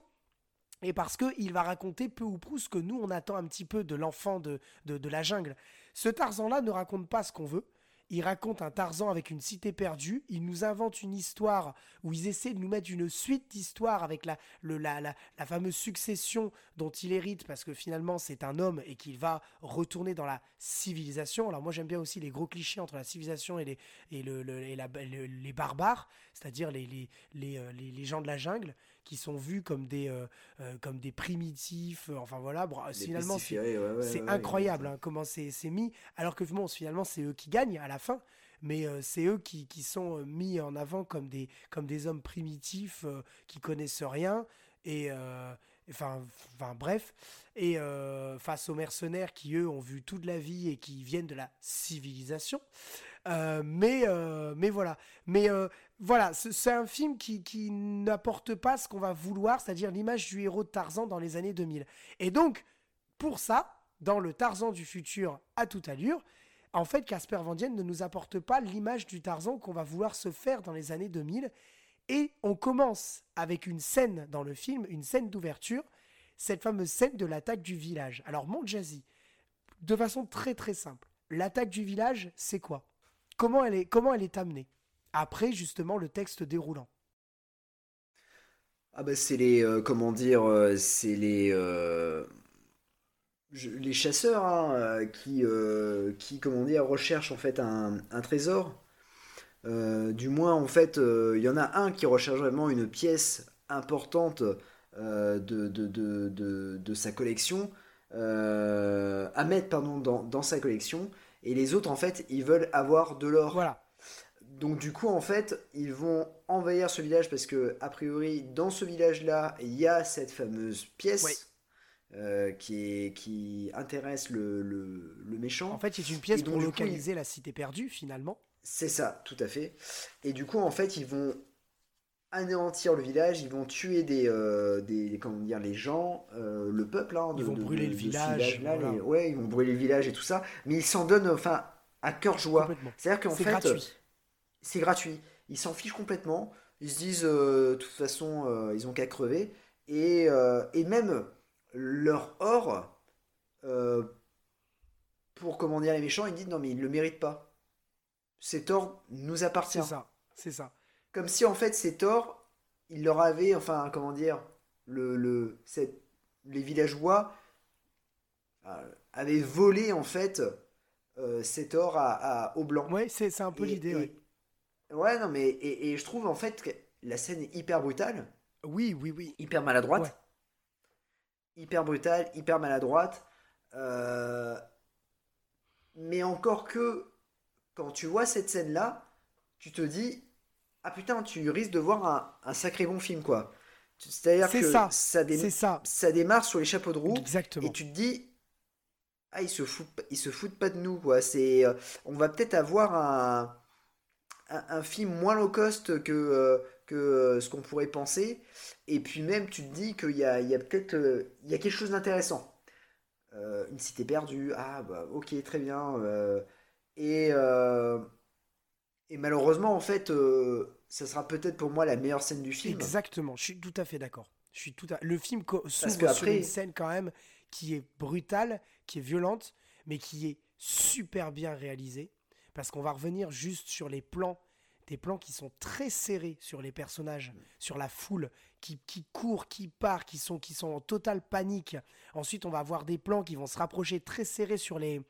et parce qu'il va raconter peu ou prou ce que nous, on attend un petit peu de l'enfant de, de, la jungle. Ce Tarzan-là ne raconte pas ce qu'on veut, il raconte un Tarzan avec une cité perdue. Il nous invente une histoire où ils essaient de nous mettre une suite d'histoires avec la, la, la, fameuse succession dont il hérite parce que finalement c'est un homme et qu'il va retourner dans la civilisation. Alors moi j'aime bien aussi les gros clichés entre la civilisation et les, et le, et la, les barbares, c'est-à-dire les, les, les, euh, les, gens de la jungle qui sont vus comme des, euh, euh, comme des primitifs. euh, enfin voilà, bon, finalement, c'est incroyable hein, comment c'est c'est mis. Alors que bon, finalement, c'est eux qui gagnent à la fin. Mais euh, c'est eux qui, qui sont mis en avant comme des, comme des hommes primitifs euh, qui connaissent rien. Et euh, enfin, enfin bref. Et face aux mercenaires qui, eux, ont vu toute la vie et qui viennent de la civilisation. Euh, mais, euh, mais voilà. Mais euh, voilà, c'est un film qui, qui n'apporte pas ce qu'on va vouloir, c'est-à-dire l'image du héros de Tarzan dans les années 2000. Et donc, pour ça, dans le Tarzan du futur à toute allure, en fait, Casper Van Dien ne nous apporte pas l'image du Tarzan qu'on va vouloir se faire dans les années 2000. Et on commence avec une scène dans le film, une scène d'ouverture, cette fameuse scène de l'attaque du village. Alors, mon Jazzy, de façon très très simple, l'attaque du village, c'est quoi? Comment elle, est, amenée Après, justement, le texte déroulant. Ah bah c'est les euh, comment dire euh, c'est les euh, les chasseurs hein, qui qui recherchent en fait un, trésor. Du moins en fait il y en a un qui recherche vraiment une pièce importante de, sa collection à mettre dans sa collection et les autres en fait ils veulent avoir de l'or. Voilà. Donc du coup, en fait, ils vont envahir ce village parce que, a priori, dans ce village-là, il y a cette fameuse pièce Oui. euh, qui, est, qui intéresse le, le- le méchant. En fait, c'est une pièce donc, pour du coup, localiser la cité perdue, finalement. C'est ça, tout à fait. Et du coup, en fait, ils vont anéantir le village, ils vont tuer des, euh, des comment dire, les gens, euh, le peuple, hein, Ils vont de- brûler de- le village, village-là, voilà. les- ouais, ils vont brûler le village et tout ça, mais ils s'en donnent, enfin, à cœur joie. Complètement. C'est-à-dire qu'en C'est fait, gratuit. c'est gratuit. Ils s'en fichent complètement. Ils se disent, euh, de toute façon, euh, ils ont qu'à crever. Et, euh, et même leur or, euh, pour comment dire les méchants, ils disent non, mais ils ne le méritent pas. Cet or nous appartient. C'est ça. C'est ça. Comme si en fait cet or, ils leur avaient, enfin, comment dire, le, le, cette- les villageois euh, avaient volé en fait euh, cet or à, à- aux Blancs. Ouais, c'est un peu l'idée. ouais. Ouais, non, mais et, et je trouve en fait que la scène est hyper brutale, Oui, oui, oui. hyper maladroite, Ouais. hyper brutale, hyper maladroite. euh, mais encore que quand tu vois cette scène-là, tu te dis ah putain, tu risques de voir un, un sacré bon film quoi. C'est-à-dire C'est que ça, ça, dé- C'est ça. ça démarre sur les chapeaux de roue Exactement. et tu te dis ah ils se foutent ils se foutent pas de nous quoi c'est euh, on va peut-être avoir un, un un film moins low cost que euh, que euh, ce qu'on pourrait penser et puis même tu te dis qu'il y a il y a peut-être il y a quelque chose d'intéressant une cité perdue ah bah ok très bien et et malheureusement en fait euh, ça sera peut-être pour moi la meilleure scène du film Exactement. Je suis tout à fait d'accord. Je suis tout à... Le film s'ouvre sur une scène quand même qui est brutale, qui est violente, mais qui est super bien réalisée. Parce qu'on va revenir juste sur les plans, des plans qui sont très serrés sur les personnages, sur la foule, qui, qui court, qui part, qui sont, qui sont en totale panique. Ensuite, on va avoir des plans qui vont se rapprocher très serrés sur les,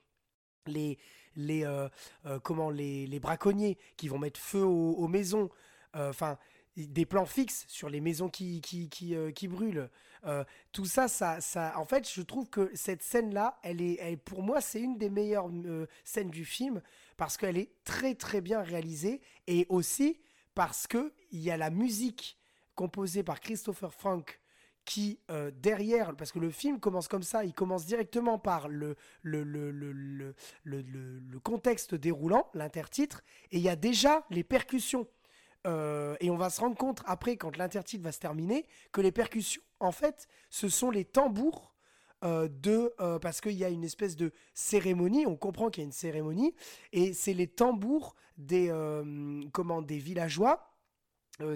les, les, euh, euh, comment, les, les braconniers qui vont mettre feu aux, maisons. Euh, Enfin, des plans fixes sur les maisons qui, qui, qui, qui brûlent. Tout ça, ça, ça, en fait, je trouve que cette scène-là, elle est, elle- pour moi, c'est une des meilleures scènes du film parce qu'elle est très très bien réalisée et aussi parce que il y a la musique composée par Christopher Frank qui euh, derrière, parce que le film commence comme ça, il commence directement par le, le, le, le, le, contexte déroulant, l'intertitre, et il y a déjà les percussions. Euh, et on va se rendre compte après, quand l'intertitre va se terminer, que les percussions, en fait, ce sont les tambours euh, de. parce qu'il y a une espèce de cérémonie, on comprend qu'il y a une cérémonie, et c'est les tambours des, comment, des villageois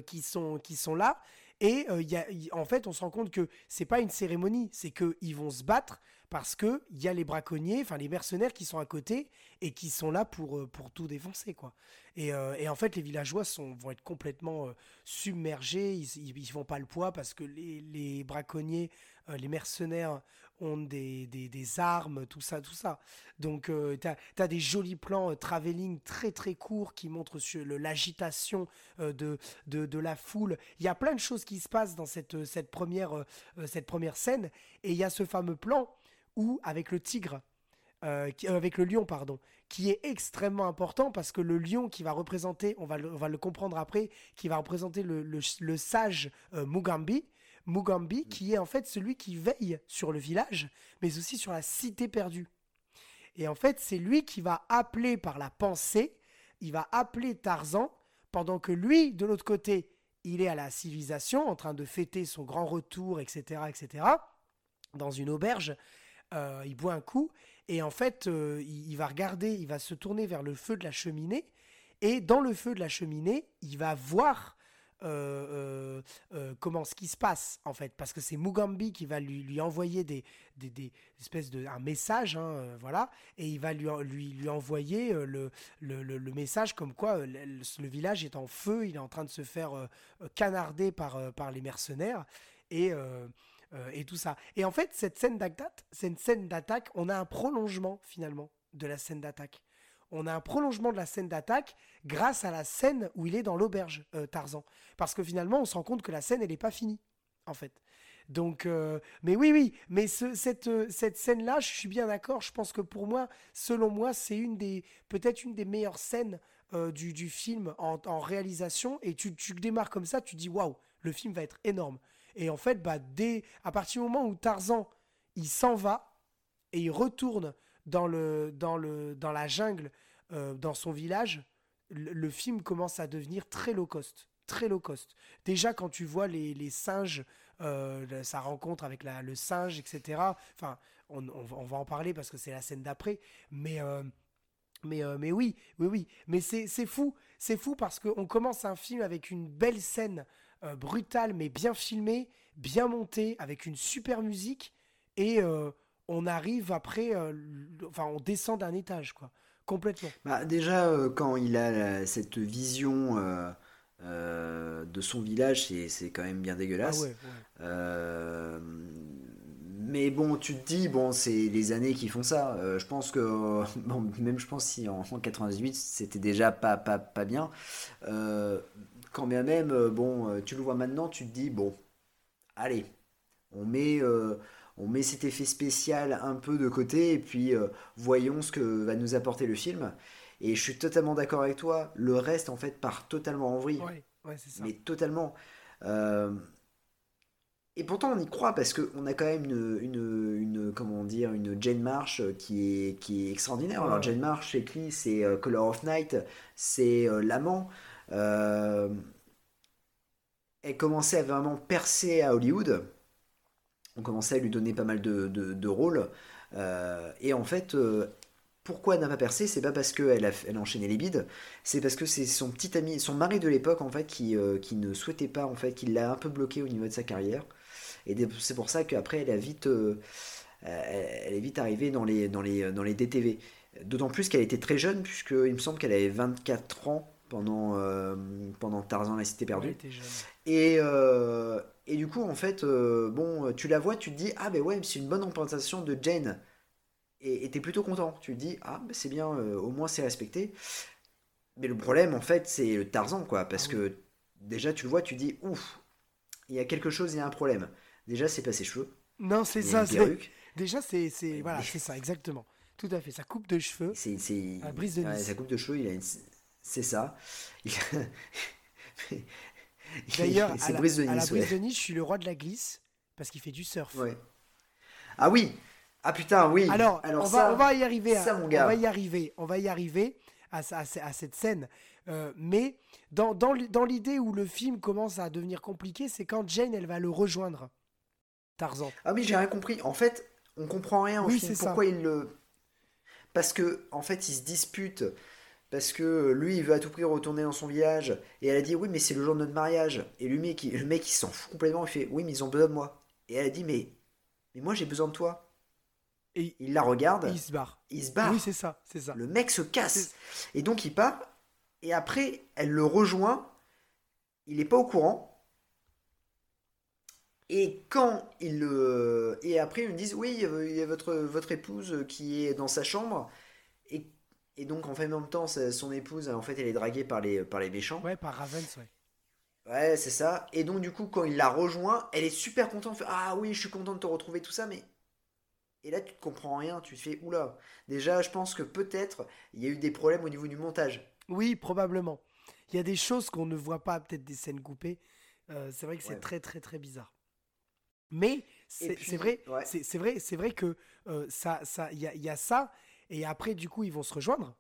qui, sont, qui sont là. Et euh, en fait, on se rend compte que c'est pas une cérémonie, c'est qu'ils vont se battre parce qu'il y a les braconniers, enfin les mercenaires qui sont à côté et qui sont là pour, euh, pour tout défoncer. quoi. Et, euh, en fait, les villageois vont être complètement submergés, ils, ils, font pas le poids parce que les, les braconniers, les mercenaires ont des, des, des armes, tout ça, tout ça. Donc, euh, tu as, des jolis plans euh, travelling très très courts qui montrent l'agitation euh, de, de, de, la foule. Il y a plein de choses qui se passent dans cette, cette, première, cette première scène. Et il y a ce fameux plan où, avec le tigre, avec le lion, pardon, qui est extrêmement important parce que le lion qui va représenter, on va le, on va le comprendre après, qui va représenter le, le sage Mugambi, Mugambi, qui est en fait celui qui veille sur le village, mais aussi sur la cité perdue. Et en fait, c'est lui qui va appeler par la pensée, il va appeler Tarzan, pendant que lui, de l'autre côté, il est à la civilisation, en train de fêter son grand retour, etc., etc., dans une auberge. Euh, il boit un coup, et en fait, euh, il va regarder, il va se tourner vers le feu de la cheminée, et dans le feu de la cheminée, il va voir euh, euh, euh, comment ce qui se passe en fait. Parce que c'est Mugambi qui va lui, envoyer des, espèces de un message hein, voilà. Et il va lui, lui, lui envoyer le, le, le, message comme quoi le, village est en feu il est en train de se faire canarder par, par les mercenaires. Et et tout ça. Et en fait, cette scène d'attaque, cette scène d'attaque, on a un prolongement finalement de la scène d'attaque on a un prolongement de la scène d'attaque grâce à la scène où il est dans l'auberge, euh, Tarzan. Parce que finalement, on se rend compte que la scène, elle n'est pas finie, en fait. Donc, euh, mais oui, oui, mais cette, euh, cette scène-là, je suis bien d'accord. Je pense que pour moi, selon moi, c'est une des, peut-être une des meilleures scènes du, film en, réalisation. Et tu, tu démarres comme ça, tu dis waouh, le film va être énorme. Et en fait, bah, dès, à partir du moment où Tarzan, il s'en va et il retourne dans, le, dans, le, dans la jungle, euh, dans son village, le, film commence à devenir très low cost. Très low cost. Déjà, quand tu vois les, singes, euh, sa rencontre avec le singe, etc. Enfin, on, va en parler parce que c'est la scène d'après. Mais. Euh, mais, mais oui, oui, oui. Mais c'est fou. C'est fou parce qu'on commence un film avec une belle scène brutale, mais bien filmée, bien montée, avec une super musique. Et, on arrive après, enfin, on descend d'un étage, quoi, complètement. Bah, déjà, euh, quand il a cette vision euh, de son village, c'est quand même bien dégueulasse. Ah mais bon, tu te dis, bon, c'est les années qui font ça. je pense que, [LAUGHS] bon, même je pense si en, 98, c'était déjà pas, pas, pas bien. quand bien même, bon, tu le vois maintenant, tu te dis, bon, allez, on met on met cet effet spécial un peu de côté et puis euh, voyons ce que va nous apporter le film. Et je suis totalement d'accord avec toi, le reste en fait part totalement en vrille. Mais totalement. Euh, et pourtant on y croit parce qu'on a quand même une, comment dire, une Jane Marsh qui est, qui est extraordinaire. Alors Jane Marsh, chez qui c'est euh, Color of Night, c'est l'amant. elle commençait à vraiment percer à Hollywood on commençait à lui donner pas mal de, rôles. Euh, et en fait, euh, pourquoi elle n'a pas percé C'est pas parce qu'elle a, elle a enchaîné les bides, c'est parce que c'est son petit ami, son mari de l'époque en fait, qui, euh, qui ne souhaitait pas, en fait, qui l'a un peu bloqué au niveau de sa carrière. Et c'est pour ça qu'après, elle a vite, elle est vite arrivée dans les, dans les, dans les DTV. D'autant plus qu'elle était très jeune, puisqu'il me semble qu'elle avait 24 ans pendant, pendant Tarzan la cité perdue. et, et du coup, en fait, euh, bon, tu la vois, tu te dis, ah ben ouais, c'est une bonne représentation de Jane. Et t'es plutôt content. Tu te dis, ah ben c'est bien, euh, au moins c'est respecté. Mais le problème, en fait, c'est le Tarzan, quoi. Parce ah que déjà, tu le vois, tu dis, ouf, il y a quelque chose, il y a un problème. Déjà, c'est pas ses cheveux. Non, c'est ça. [LAUGHS] Déjà, c'est voilà, c'est ça, exactement. Tout à fait. Sa coupe de cheveux. C'est brise de Sa coupe de cheveux, il a une... c'est ça. Il... [LAUGHS] D'ailleurs, à, la, brise de Nice, je suis le roi de la glisse parce qu'il fait du surf. Ah oui Ah putain, oui Alors, on, va, on va y arriver. On va y arriver. On va y arriver à, à, cette scène. Euh, mais dans, dans, dans l'idée où le film commence à devenir compliqué, c'est quand Jane, elle va le rejoindre. Tarzan. Ah oui, j'ai rien compris. En fait, on comprend rien oui, film. Pourquoi il le... Parce que, en fait, ils se disputent parce que lui, il veut à tout prix retourner dans son village. Et elle a dit, oui, mais c'est le jour de notre mariage. Et lui, mec, le mec, il s'en fout complètement. Il fait, oui, mais ils ont besoin de moi. Et elle a dit, mais, mais moi, j'ai besoin de toi. Et il la regarde. il se barre. Il se barre. Oui, c'est ça, c'est ça. Le mec se casse. Et donc, il part. Et après, elle le rejoint. Il n'est pas au courant. Et quand il le. Et après, ils me disent Oui, il y a votre, votre épouse qui est dans sa chambre. Et, donc, en fait, en même temps, son épouse, en fait, elle est draguée par les, par les méchants. Ouais, par Ravens, ouais. Ouais, c'est ça. Et donc, du coup, quand il la rejoint, elle est super contente. Fait, ah oui, je suis content de te retrouver, tout ça, mais. Et là, tu ne comprends rien. Tu te fais Oula. Déjà, je pense que peut-être il y a eu des problèmes au niveau du montage. Oui, probablement. Il y a des choses qu'on ne voit pas, peut-être des scènes coupées. Euh, c'est vrai que c'est très, très, très bizarre. Mais c'est vrai, c'est vrai, c'est vrai que euh, ça, ça, il y a, ça. Et après, du coup, ils vont se rejoindre.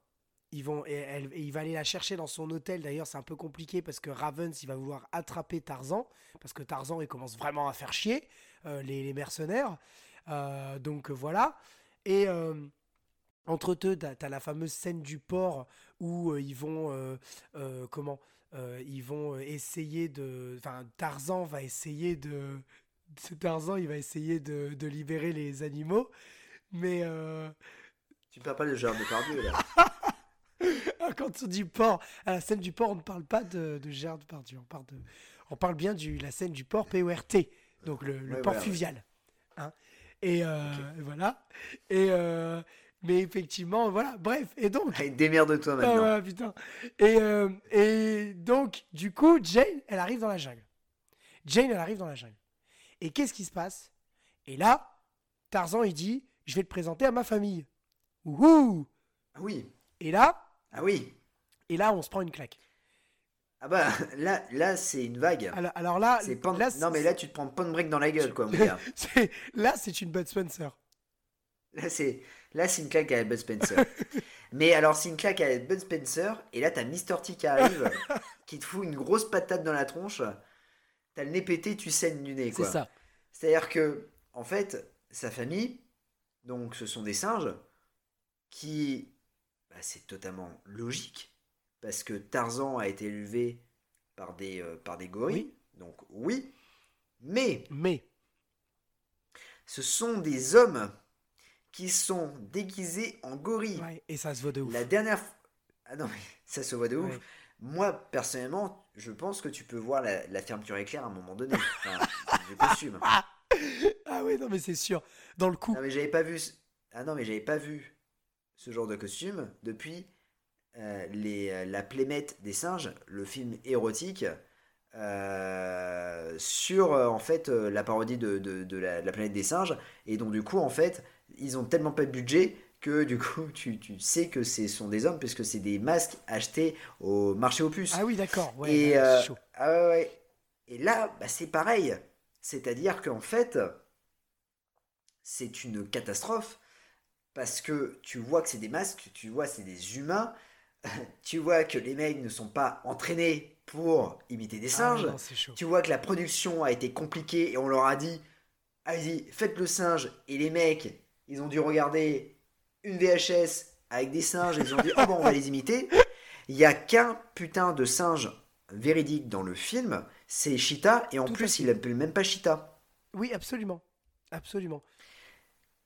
Ils vont, et, il va aller la chercher dans son hôtel. D'ailleurs, c'est un peu compliqué parce que Ravens, il va vouloir attraper Tarzan parce que Tarzan, il commence vraiment à faire chier euh, les, mercenaires. Euh, donc voilà. Et entre eux, tu as, la fameuse scène du port où ils vont, comment, ils vont essayer de, enfin, Tarzan va essayer de Tarzan, il va essayer de libérer les animaux. Mais. Tu parles pas de Gérard Depardieu, là. Ah, quand on dit port, à la scène du port, on ne parle pas de, de Gérard Depardieu. On parle, de, on parle bien de la scène du port PORT, donc le, le port fluvial. Hein et euh, voilà. Et. Euh, mais effectivement, voilà, bref, et donc... démerde-toi ah, maintenant. Ah, putain. Et, euh, et donc, du coup, Jane, elle arrive dans la jungle. Jane, elle arrive dans la jungle. Et qu'est-ce qui se passe? Et là, Tarzan, il dit Je vais te présenter à ma famille. Ouhou Ah oui. Et là Ah oui. Et là, on se prend une claque. Ah bah là, là c'est une vague. Alors, là, non mais là tu te prends pas de break dans la gueule quoi. Mon gars. [LAUGHS] là c'est une Bud Spencer. Là c'est là c'est une claque à Bud Spencer. [LAUGHS] mais alors c'est une claque à Bud Spencer et là t'as Mr T qui arrive, [LAUGHS] qui te fout une grosse patate dans la tronche t'as le nez pété, tu saignes du nez. C'est ça. C'est-à-dire que, en fait, sa famille, donc ce sont des singes, qui. Bah, c'est totalement logique, parce que Tarzan a été élevé par des, euh, par des gorilles. Donc oui. Mais. Mais. Ce sont des hommes qui sont déguisés en gorilles. et ça se voit de ouf. La dernière. Ah non, mais [LAUGHS] ça se voit de ouf. Moi, personnellement, je pense que tu peux voir la, fermeture éclair à un moment donné. Enfin, costume. [LAUGHS] ah oui, non, mais c'est sûr. Dans le coup. Non, mais j'avais pas vu. Ah non, mais j'avais pas vu ce genre de costume depuis euh, les, euh, La Plémette des singes, le film érotique. Euh, sur en fait la parodie de, de, la, la, planète des singes et donc du coup en fait ils ont tellement pas de budget que du coup [LAUGHS] tu, tu sais que ce sont des hommes puisque c'est des masques achetés au marché aux puces. Ah oui, d'accord. et, euh, ah ouais, et là, bah, c'est pareil. C'est-à-dire qu'en fait, c'est une catastrophe parce que tu vois que c'est des masques, tu vois c'est des humains, [LAUGHS] tu vois que les mecs ne sont pas entraînés pour imiter des ah singes, tu vois que la production a été compliquée et on leur a dit allez-y, faites le singe et les mecs, ils ont dû regarder une VHS avec des singes et ils ont dit oh bon on va les imiter. Il y a qu'un putain de singe véridique dans le film, c'est Cheetah et en plus il appelle même pas Cheetah. Oui absolument, absolument.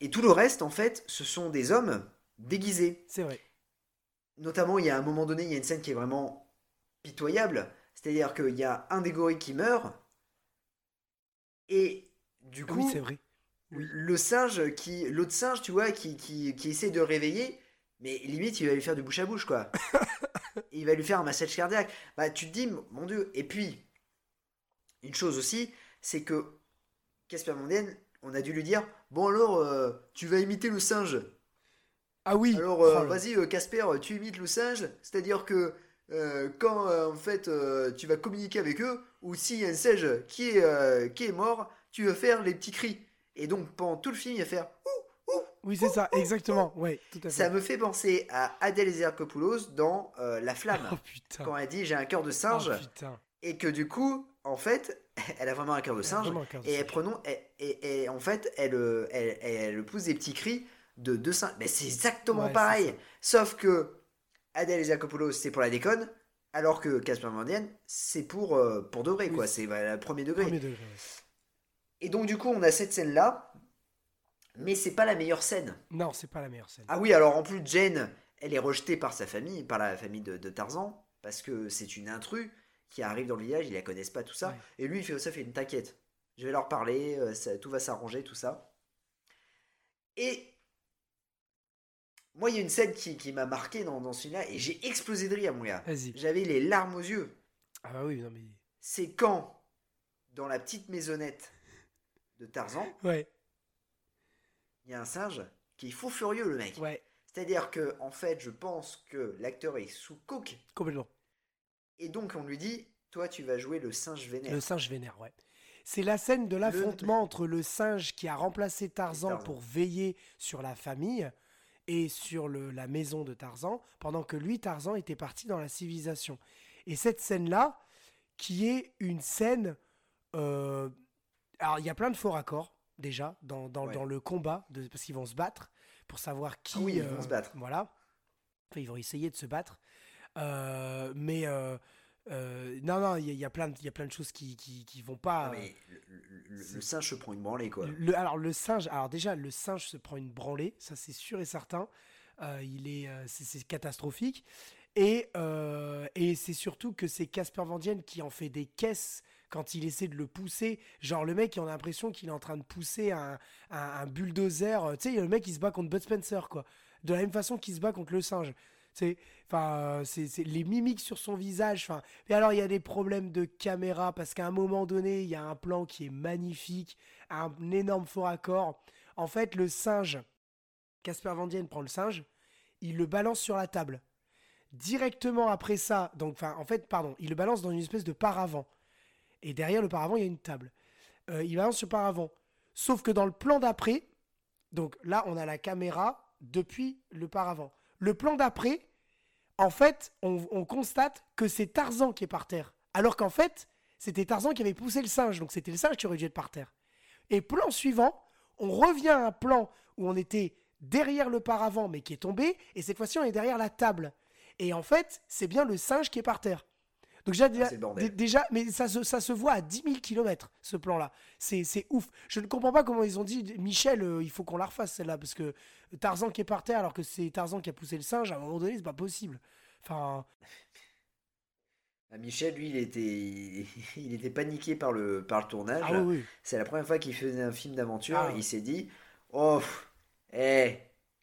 Et tout le reste en fait ce sont des hommes déguisés. C'est vrai. Notamment il y a un moment donné il y a une scène qui est vraiment pitoyable, c'est-à-dire qu'il y a un des gorilles qui meurt. Et du coup oui, c'est vrai. Le singe qui l'autre singe tu vois qui, qui, qui, essaie de réveiller mais limite il va lui faire du bouche à bouche quoi. [LAUGHS] Il va lui faire un massage cardiaque. Bah tu te dis mon dieu. Et puis une chose aussi c'est que Casper Mondien on a dû lui dire bon alors euh, tu vas imiter le singe ah oui alors euh, oh vas-y euh, Casper tu imites le singe c'est à dire que quand en fait tu vas communiquer avec eux ou s'il y a un singe qui est, qui est mort tu vas faire les petits cris et donc, pendant tout le film, il va faire ouh, ouh, Oui, c'est ça, exactement. Ouais, tout à fait. Ça me fait penser à Adèle Zerkopoulos dans La Flamme. Oh, putain. Quand elle dit j'ai un cœur de singe. Oh, et que du coup, en fait, [LAUGHS] elle a vraiment un cœur de singe. et elle prenons, et, en fait, elle, euh, elle, elle, pousse des petits cris de deux singes. Mais c'est exactement pareil. Sauf que Adèle Zerkopoulos, c'est pour la déconne. Alors que Casper Van c'est pour, euh, pour de vrai, quoi. C'est le premier degré. Premier degré et donc, du coup, on a cette scène-là. Mais c'est pas la meilleure scène. Non, c'est pas la meilleure scène. Ah oui, alors en plus, Jane, elle est rejetée par sa famille, par la famille de, Tarzan, parce que c'est une intrus qui arrive dans le village, ils la connaissent pas, tout ça. Et lui, il fait ça, fait une taquette. Je vais leur parler, euh, ça, tout va s'arranger, tout ça. Et moi, il y a une scène qui, qui m'a marqué dans, dans celui-là et j'ai explosé de rire, mon gars. J'avais les larmes aux yeux. Ah bah oui, non mais. C'est quand, dans la petite maisonnette de Tarzan, Ouais, il y a un singe qui est fou furieux, le mec. ouais, C'est-à-dire que, en fait, je pense que l'acteur est sous coke complètement. Et donc on lui dit, toi, tu vas jouer le singe vénère. Le singe vénère, ouais. C'est la scène de l'affrontement [LAUGHS] entre le singe qui a remplacé Tarzan, Tarzan. pour veiller sur la famille et sur le- la maison de Tarzan, pendant que lui, Tarzan, était parti dans la civilisation. Et cette scène-là, qui est une scène... euh, alors, il y a plein de faux raccords, déjà, dans, dans, Ouais. dans le combat, de, parce qu'ils vont se battre pour savoir qui... Ah oui, ils vont se battre. Voilà. Enfin, ils vont essayer de se battre. Euh, mais... euh, euh, non, non, il y, a- il y a plein de- choses qui, qui, qui vont pas. Non, mais le, le- le- le singe se prend une branlée, quoi. Le, alors le singe, alors déjà le singe se prend une branlée, ça c'est sûr et certain. Euh, il est, c'est catastrophique. Et, euh, et c'est surtout que c'est Casper Van Dien qui en fait des caisses quand il essaie de le pousser. Genre le mec, on a l'impression qu'il est en train de pousser un, un, un bulldozer. Tu sais, le mec il se bat contre Bud Spencer, quoi. De la même façon qu'il se bat contre le singe. C'est, enfin, euh, c'est, c'est les mimiques sur son visage. Enfin, et alors il y a des problèmes de caméra parce qu'à un moment donné, il y a un plan qui est magnifique, un énorme faux raccord. En fait, le singe, Casper Van Dien prend le singe, il le balance sur la table. Directement après ça, donc, enfin, en fait, pardon, il le balance dans une espèce de paravent. Et derrière le paravent, il y a une table. Euh, il balance ce paravent. Sauf que dans le plan d'après, donc là, on a la caméra depuis le paravent. Le plan d'après, en fait, on, on constate que c'est Tarzan qui est par terre. Alors qu'en fait, c'était Tarzan qui avait poussé le singe. Donc c'était le singe qui aurait dû être par terre. Et plan suivant, on revient à un plan où on était derrière le paravent mais qui est tombé. Et cette fois-ci, on est derrière la table. Et en fait, c'est bien le singe qui est par terre. Donc déjà, dé- déjà mais ça se, ça se voit à 10 000 km, ce plan-là. C'est ouf. Je ne comprends pas comment ils ont dit, Michel, euh, il faut qu'on la refasse celle-là, parce que Tarzan qui est par terre alors que c'est Tarzan qui a poussé le singe, à un moment donné, c'est pas possible. Enfin, Ah, Michel, lui, il était, [LAUGHS] il était paniqué par le, par le tournage. ah oui, oui. C'est la première fois qu'il faisait un film d'aventure. Ah. Il s'est dit Oh, eh,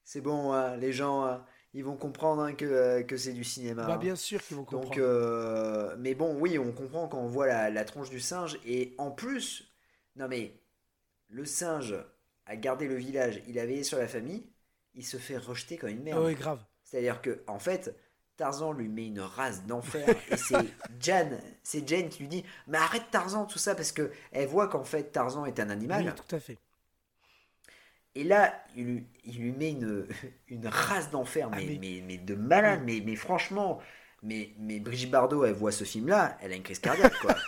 c'est bon, hein, les gens, hein, ils vont comprendre hein, que, euh, que c'est du cinéma. Bah, hein. bien sûr qu'ils vont comprendre. Donc, euh, mais bon, oui, on comprend quand on voit la, la tronche du singe. Et en plus, non mais, le singe a gardé le village, il a veillé sur la famille, il se fait rejeter comme une merde. Ah oui, grave. C'est-à-dire que, en fait, Tarzan lui met une race d'enfer. et c'est Jan, c'est Jane qui lui dit Mais arrête Tarzan, tout ça, parce que elle voit qu'en fait Tarzan est un animal. Oui, tout à fait. Et là, il lui, il lui met une, [LAUGHS] une race d'enfer, Ah, mais, mais- mais... Mais, de malade. Mais, mais franchement, mais, mais Brigitte Bardot, elle voit ce film-là, elle a une crise cardiaque, quoi. [LAUGHS]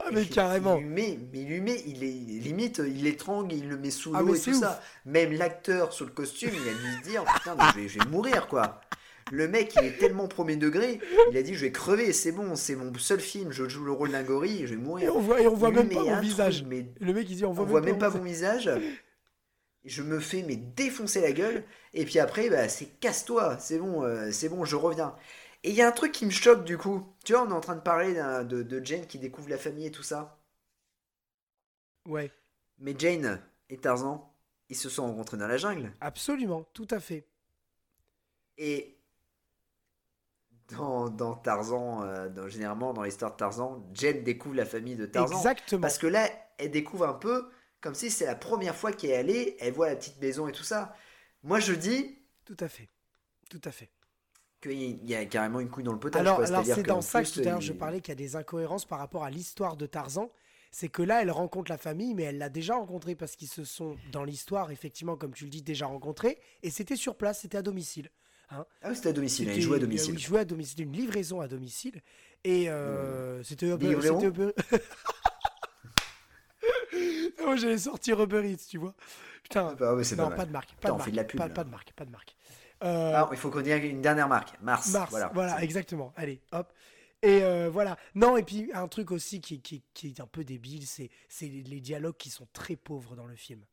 Ah, mais carrément. Il lui met, mais il lui met, il est limite, il l'étrangle, il le met sous Ah, l'eau mais et tout ouf. ça. Même l'acteur sur le costume, il a dû se dire putain, je vais, je vais mourir quoi. Le mec, il est tellement premier degré, il a dit je vais crever, c'est bon, c'est mon seul film, je joue le rôle d'un gorille, je vais Et mourir. on voit, et on voit même pas mon truc, visage. mais Et le mec, il dit On on voit, voit même pas mon visage. Je me fais mais défoncer la gueule et puis après bah, c'est casse-toi, c'est bon, euh, c'est bon, je reviens. Et il y a un truc qui me choque du coup. Tu vois, on est en train de parler de, de Jane qui découvre la famille et tout ça. Ouais, Mais Jane et Tarzan, ils se sont rencontrés dans la jungle. absolument, tout à fait. Et dans, dans Tarzan, euh, dans- généralement dans l'histoire de Tarzan, Jane découvre la famille de Tarzan. Exactement. Parce que là, elle découvre un peu comme si c'est la première fois qu'elle est allée, elle voit la petite maison et tout ça. Moi, je dis Tout à fait. Tout à fait. qu'il y a carrément une couille dans le potage. Alors, alors c'est dans ça que tout à l'heure je parlais qu'il y a des incohérences par rapport à l'histoire de Tarzan. C'est que là, elle rencontre la famille, mais elle l'a déjà rencontré parce qu'ils se sont, dans l'histoire, effectivement, comme tu le dis, déjà rencontrés. Et c'était sur place, c'était à domicile. Ah oui, c'était à domicile, il jouait à euh, domicile. Il jouait à domicile. Une livraison à domicile. Et euh, c'était Livraison c'était Uber- [LAUGHS] [LAUGHS] Moi, j'allais sortir Uber Eats, tu vois. Putain. Ah ouais, c'est non, pas de marque. Pas Putain, de marque. de la pub, Pas, là. pas de marque. Pas de marque. Euh, Ah, il faut qu'on dise une dernière marque. Mars. Mars, Voilà. voilà, exactement. Allez, hop. Et euh, voilà. Non, et puis un truc aussi qui, qui- qui est un peu débile, c'est les dialogues qui sont très pauvres dans le film.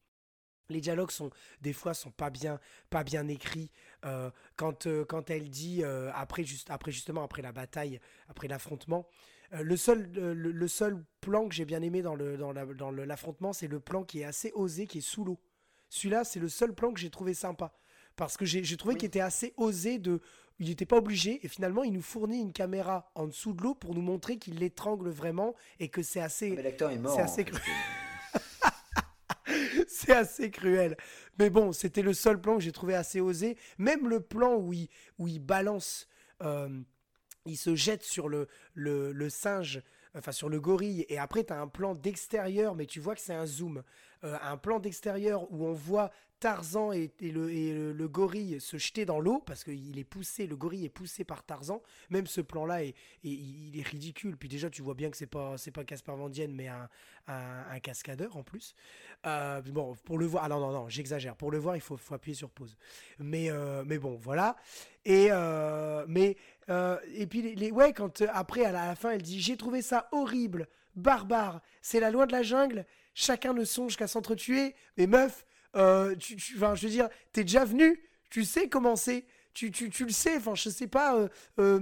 Les dialogues sont des fois sont pas bien pas bien écrits. Euh, quand euh, quand elle dit euh, après juste après justement après la bataille après l'affrontement, Euh, le seul, le, le seul plan que j'ai bien aimé dans le dans la- dans l'affrontement, c'est le plan qui est assez osé, qui est sous l'eau. Celui-là, c'est le seul plan que j'ai trouvé sympa. Parce que j'ai trouvé Oui. qu'il était assez osé de. Il n'était pas obligé, et finalement, il nous fournit une caméra en dessous de l'eau pour nous montrer qu'il l'étrangle vraiment et que c'est assez. Mais l'acteur est mort. c'est assez cru- [LAUGHS] c'est assez cruel. Mais bon, c'était le seul plan que j'ai trouvé assez osé. Même le plan où il, où il balance, euh, il se jette sur le, le, singe, enfin sur le gorille, et après tu as un plan d'extérieur, mais tu vois que c'est un zoom. Euh, un plan d'extérieur où on voit Tarzan et, le, gorille se jeter dans l'eau, parce qu'il est poussé, le gorille est poussé par Tarzan. Même ce plan-là, est, il est ridicule. Puis déjà, tu vois bien que c'est pas, pas Caspar Van Dien, mais un, cascadeur en plus. Euh, bon, pour le voir, ah non, non, non, j'exagère. Pour le voir, il faut, appuyer sur pause. Mais, euh, bon, voilà. Et, euh, mais, et puis, les, ouais, quand après, à la, à la fin, elle dit J'ai trouvé ça horrible, barbare, c'est la loi de la jungle, chacun ne songe qu'à s'entretuer. Mais meuf, euh, tu, tu, enfin, je veux dire, t'es déjà venu, tu sais comment c'est. Tu, tu, tu le sais, enfin, je sais pas, euh, euh,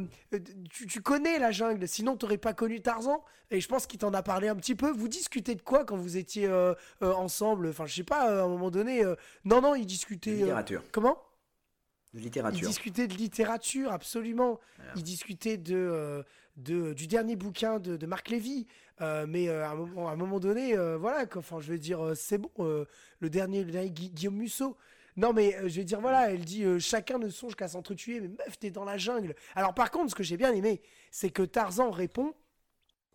tu, tu connais la jungle, sinon t'aurais pas connu Tarzan. Et je pense qu'il t'en a parlé un petit peu. Vous discutez de quoi quand vous étiez euh, ensemble? Enfin, je sais pas, à un moment donné. Non, non, il De discutait. euh, littérature. Comment? De Il littérature. discutait de littérature, absolument. Voilà. Il discutait de, euh, de, du dernier bouquin de, de Marc Lévy. Euh, mais euh, à, un moment, à un moment donné, euh, voilà, enfin, je veux dire, c'est bon. le dernier, le dernier Gui- Guillaume Musso. Non, mais je vais dire, voilà, elle dit chacun ne songe qu'à s'entretuer, mais meuf, t'es dans la jungle. Alors, par contre, ce que j'ai bien aimé, c'est que Tarzan répond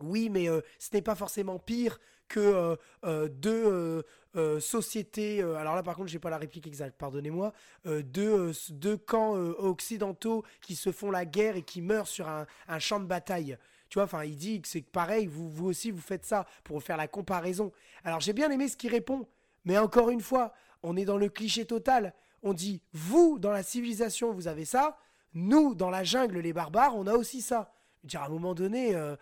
oui, mais ce n'est pas forcément pire que euh, euh, deux euh, sociétés. alors là, par contre, j'ai pas la réplique exacte, pardonnez-moi. deux, deux camps occidentaux qui se font la guerre et qui meurent sur un, un champ de bataille. Tu vois, enfin, il dit que c'est pareil, vous, vous aussi, vous faites ça pour faire la comparaison. Alors, j'ai bien aimé ce qu'il répond, mais encore une fois, on est dans le cliché total. On dit, vous, dans la civilisation, vous avez ça, nous, dans la jungle, les barbares, on a aussi ça. Dire, à un moment donné, euh,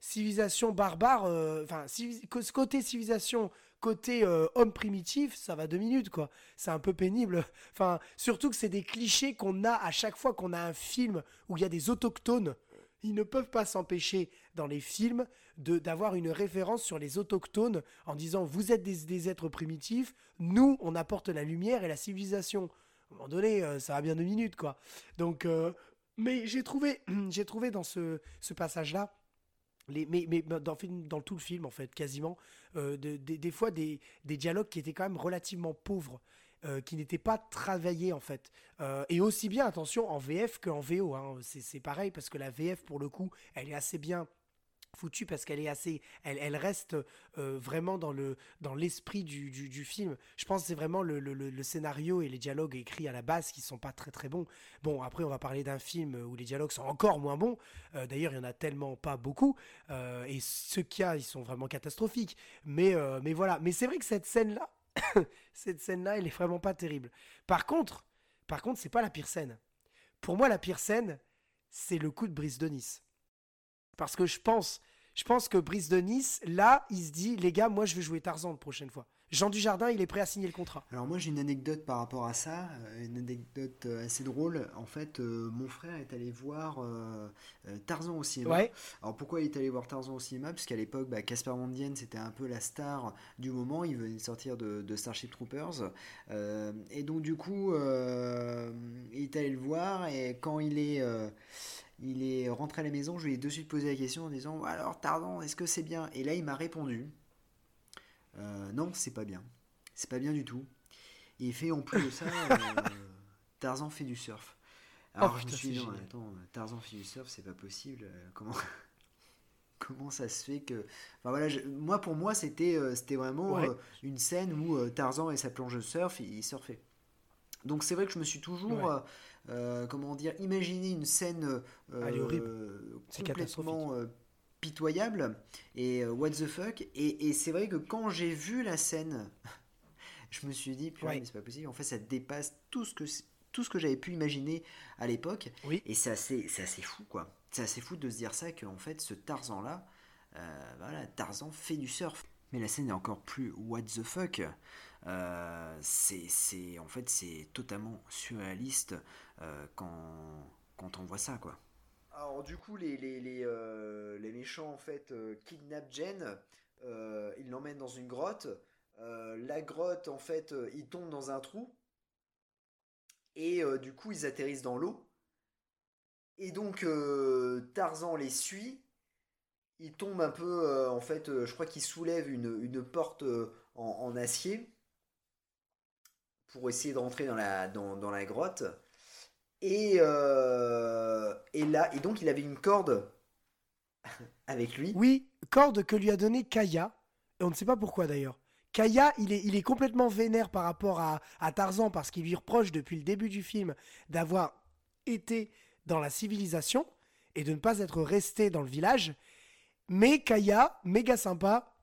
civilisation barbare, euh, enfin, co- côté civilisation, côté euh, homme primitif, ça va deux minutes, quoi. C'est un peu pénible. [LAUGHS] Enfin, surtout que c'est des clichés qu'on a à chaque fois qu'on a un film où il y a des autochtones. Ils ne peuvent pas s'empêcher dans les films d'avoir une référence sur les autochtones en disant vous êtes des, des êtres primitifs, nous on apporte la lumière et la civilisation. À un moment donné, euh, ça va bien deux minutes quoi. Donc, euh, mais j'ai trouvé, [CLEARS THROAT] j'ai trouvé dans ce, passage-là, mais, dans, tout le film en fait, quasiment, euh, de- des- fois des, dialogues qui étaient quand même relativement pauvres. euh, qui n'étaient pas travaillés en fait. Euh, et aussi bien, attention, en VF qu'en VO. hein. C'est pareil parce que la VF, pour le coup, elle est assez bien foutue parce qu'elle est assez, elle, elle reste euh, vraiment dans le dans l'esprit du, du, film. Je pense c'est vraiment le, le- scénario et les dialogues écrits à la base qui sont pas très très bons. Bon, après on va parler d'un film où les dialogues sont encore moins bons. Euh, D'ailleurs, il y en a tellement pas beaucoup euh, et ceux qu'il y a, ils sont vraiment catastrophiques. Mais mais voilà. Mais c'est vrai que cette scène là, [COUGHS] cette scène là, elle est vraiment pas terrible. Par contre, par contre, c'est pas la pire scène. Pour moi, la pire scène, c'est le coup de Brice de Nice. Parce que je pense, je pense que Brice de Nice, là, il se dit, les gars, moi, je vais jouer Tarzan la prochaine fois. Jean Dujardin, il est prêt à signer le contrat. Alors moi j'ai une anecdote par rapport à ça, euh, une anecdote euh, assez drôle. En fait, euh, mon frère est allé voir euh, Tarzan au cinéma. Ouais. Alors pourquoi il est allé voir Tarzan au cinéma? Parce qu'à l'époque, bah, Casper Van Dien c'était un peu la star du moment. Il venait de sortir de, de Starship Troopers. Euh, et donc du coup, il est allé le voir et quand il est... il est rentré à la maison, je lui ai de suite posé la question en disant Alors Tarzan, est-ce que c'est bien? Et là, il m'a répondu euh, Non, c'est pas bien. C'est pas bien du tout. Et il fait en plus de ça [LAUGHS] euh, Tarzan fait du surf. Alors Oh, je me suis dit Non, attends, Tarzan fait du surf, c'est pas possible. Euh, Comment. [LAUGHS] Comment ça se fait que. Enfin voilà, je- moi pour moi c'était euh, c'était vraiment Ouais. euh, une scène où euh, Tarzan et sa planche de surf, il, il surfait. Donc c'est vrai que je me suis toujours, Ouais. Euh, comment dire, imaginé une scène euh. C'est complètement euh, pitoyable et euh, what the fuck. Et, et c'est vrai que quand j'ai vu la scène, [LAUGHS] je me suis dit, Ouais. mais c'est pas possible. En fait, ça dépasse tout ce que tout ce que j'avais pu imaginer à l'époque. Oui. Et c'est assez, c'est assez fou, quoi. C'est assez fou de se dire ça qu'en fait, ce Tarzan-là, voilà, Tarzan fait du surf. Mais la scène est encore plus what the fuck. Euh, c'est, c'est, en fait, c'est totalement surréaliste quand, quand on voit ça, quoi. Alors du coup, les, les, les, euh, méchants en fait euh, kidnappent Jen, euh, ils l'emmènent dans une grotte. Euh, la grotte en fait, euh, ils tombent dans un trou et euh, du coup ils atterrissent dans l'eau. Et donc euh, Tarzan les suit. Il tombe un peu, euh, en fait, euh, je crois qu'il soulève une, une porte euh, en, en acier pour essayer de rentrer dans la, dans, dans la grotte. Et, euh, et là, et donc il avait une corde [LAUGHS] avec lui. Oui, corde que lui a donné Kaya. Et on ne sait pas pourquoi d'ailleurs. Kaya, il est, il est complètement vénère par rapport à, à Tarzan parce qu'il lui reproche depuis le début du film d'avoir été dans la civilisation et de ne pas être resté dans le village. Mais Kaya, méga sympa,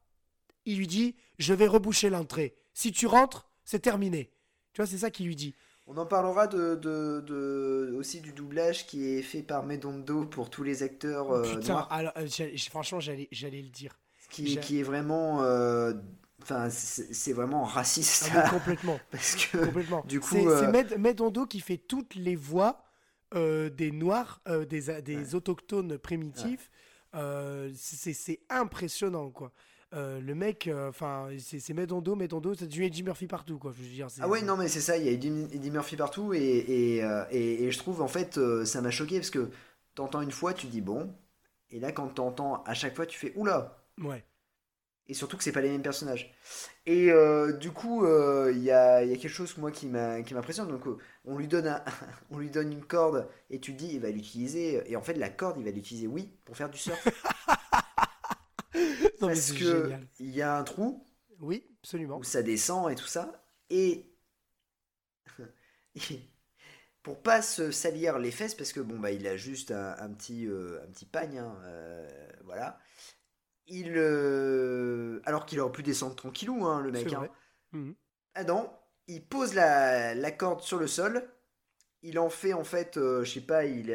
il lui dit Je vais reboucher l'entrée. Si tu rentres, c'est terminé. Tu vois, c'est ça qu'il lui dit. On en parlera de, de, de- aussi du doublage qui est fait par Medondo pour tous les acteurs euh, Putain, noirs, alors, euh, franchement, j'allais le dire. qui, qui est vraiment, euh, enfin, c'est vraiment raciste Ah complètement. [LAUGHS] parce que Complètement. Du coup, c'est euh, c'est Med- Medondo qui fait toutes les voix euh, des Noirs, euh, des, des Ouais. autochtones primitifs. Euh, c'est c'est impressionnant, quoi. Euh, le mec, enfin, c'est c'est Medondo, Medondo, c'est du Eddie Murphy partout, quoi. Je veux dire, c'est- Ah ouais, non, mais c'est ça, il y a Eddie, Murphy partout, et, et, euh, et- et je trouve, en fait, euh, ça m'a choqué, parce que t'entends une fois, tu dis bon, et là, quand t'entends à chaque fois, tu fais oula, Ouais. et surtout que c'est pas les mêmes personnages. Et euh, du coup, euh, il y a, il y a quelque chose, moi, qui m'impressionne, donc euh, on lui, donne un- [LAUGHS] on lui donne une corde, et tu te dis, il va l'utiliser, et en fait, la corde, il va l'utiliser, oui, pour faire du surf, [LAUGHS] Non, parce que il y a un trou, Oui, absolument. où ça descend et tout ça. [LAUGHS] Et pour pas se salir les fesses, parce que bon bah il a juste un, un petit euh, un petit pagne, hein, euh, voilà. Il euh, alors qu'il aurait pu descendre tranquillou, hein, le mec. C'est hein. vrai. Mhm. Ah non, il pose la, la corde sur le sol. Il en fait en fait, je sais pas, il,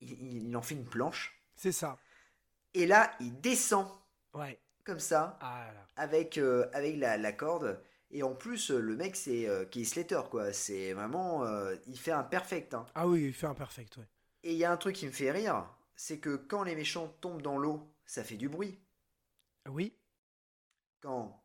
il il en fait une planche. C'est ça. Et là, il descend Ouais. comme ça. Ah là là. avec, euh, avec la, la corde. Et en plus, euh, le mec, c'est euh, Keith Slater, quoi. C'est vraiment. euh, il fait un perfect. hein. Ah oui, il fait un perfect, ouais. Et il y a un truc qui me fait rire c'est que quand les méchants tombent dans l'eau, ça fait du bruit. Oui, Quand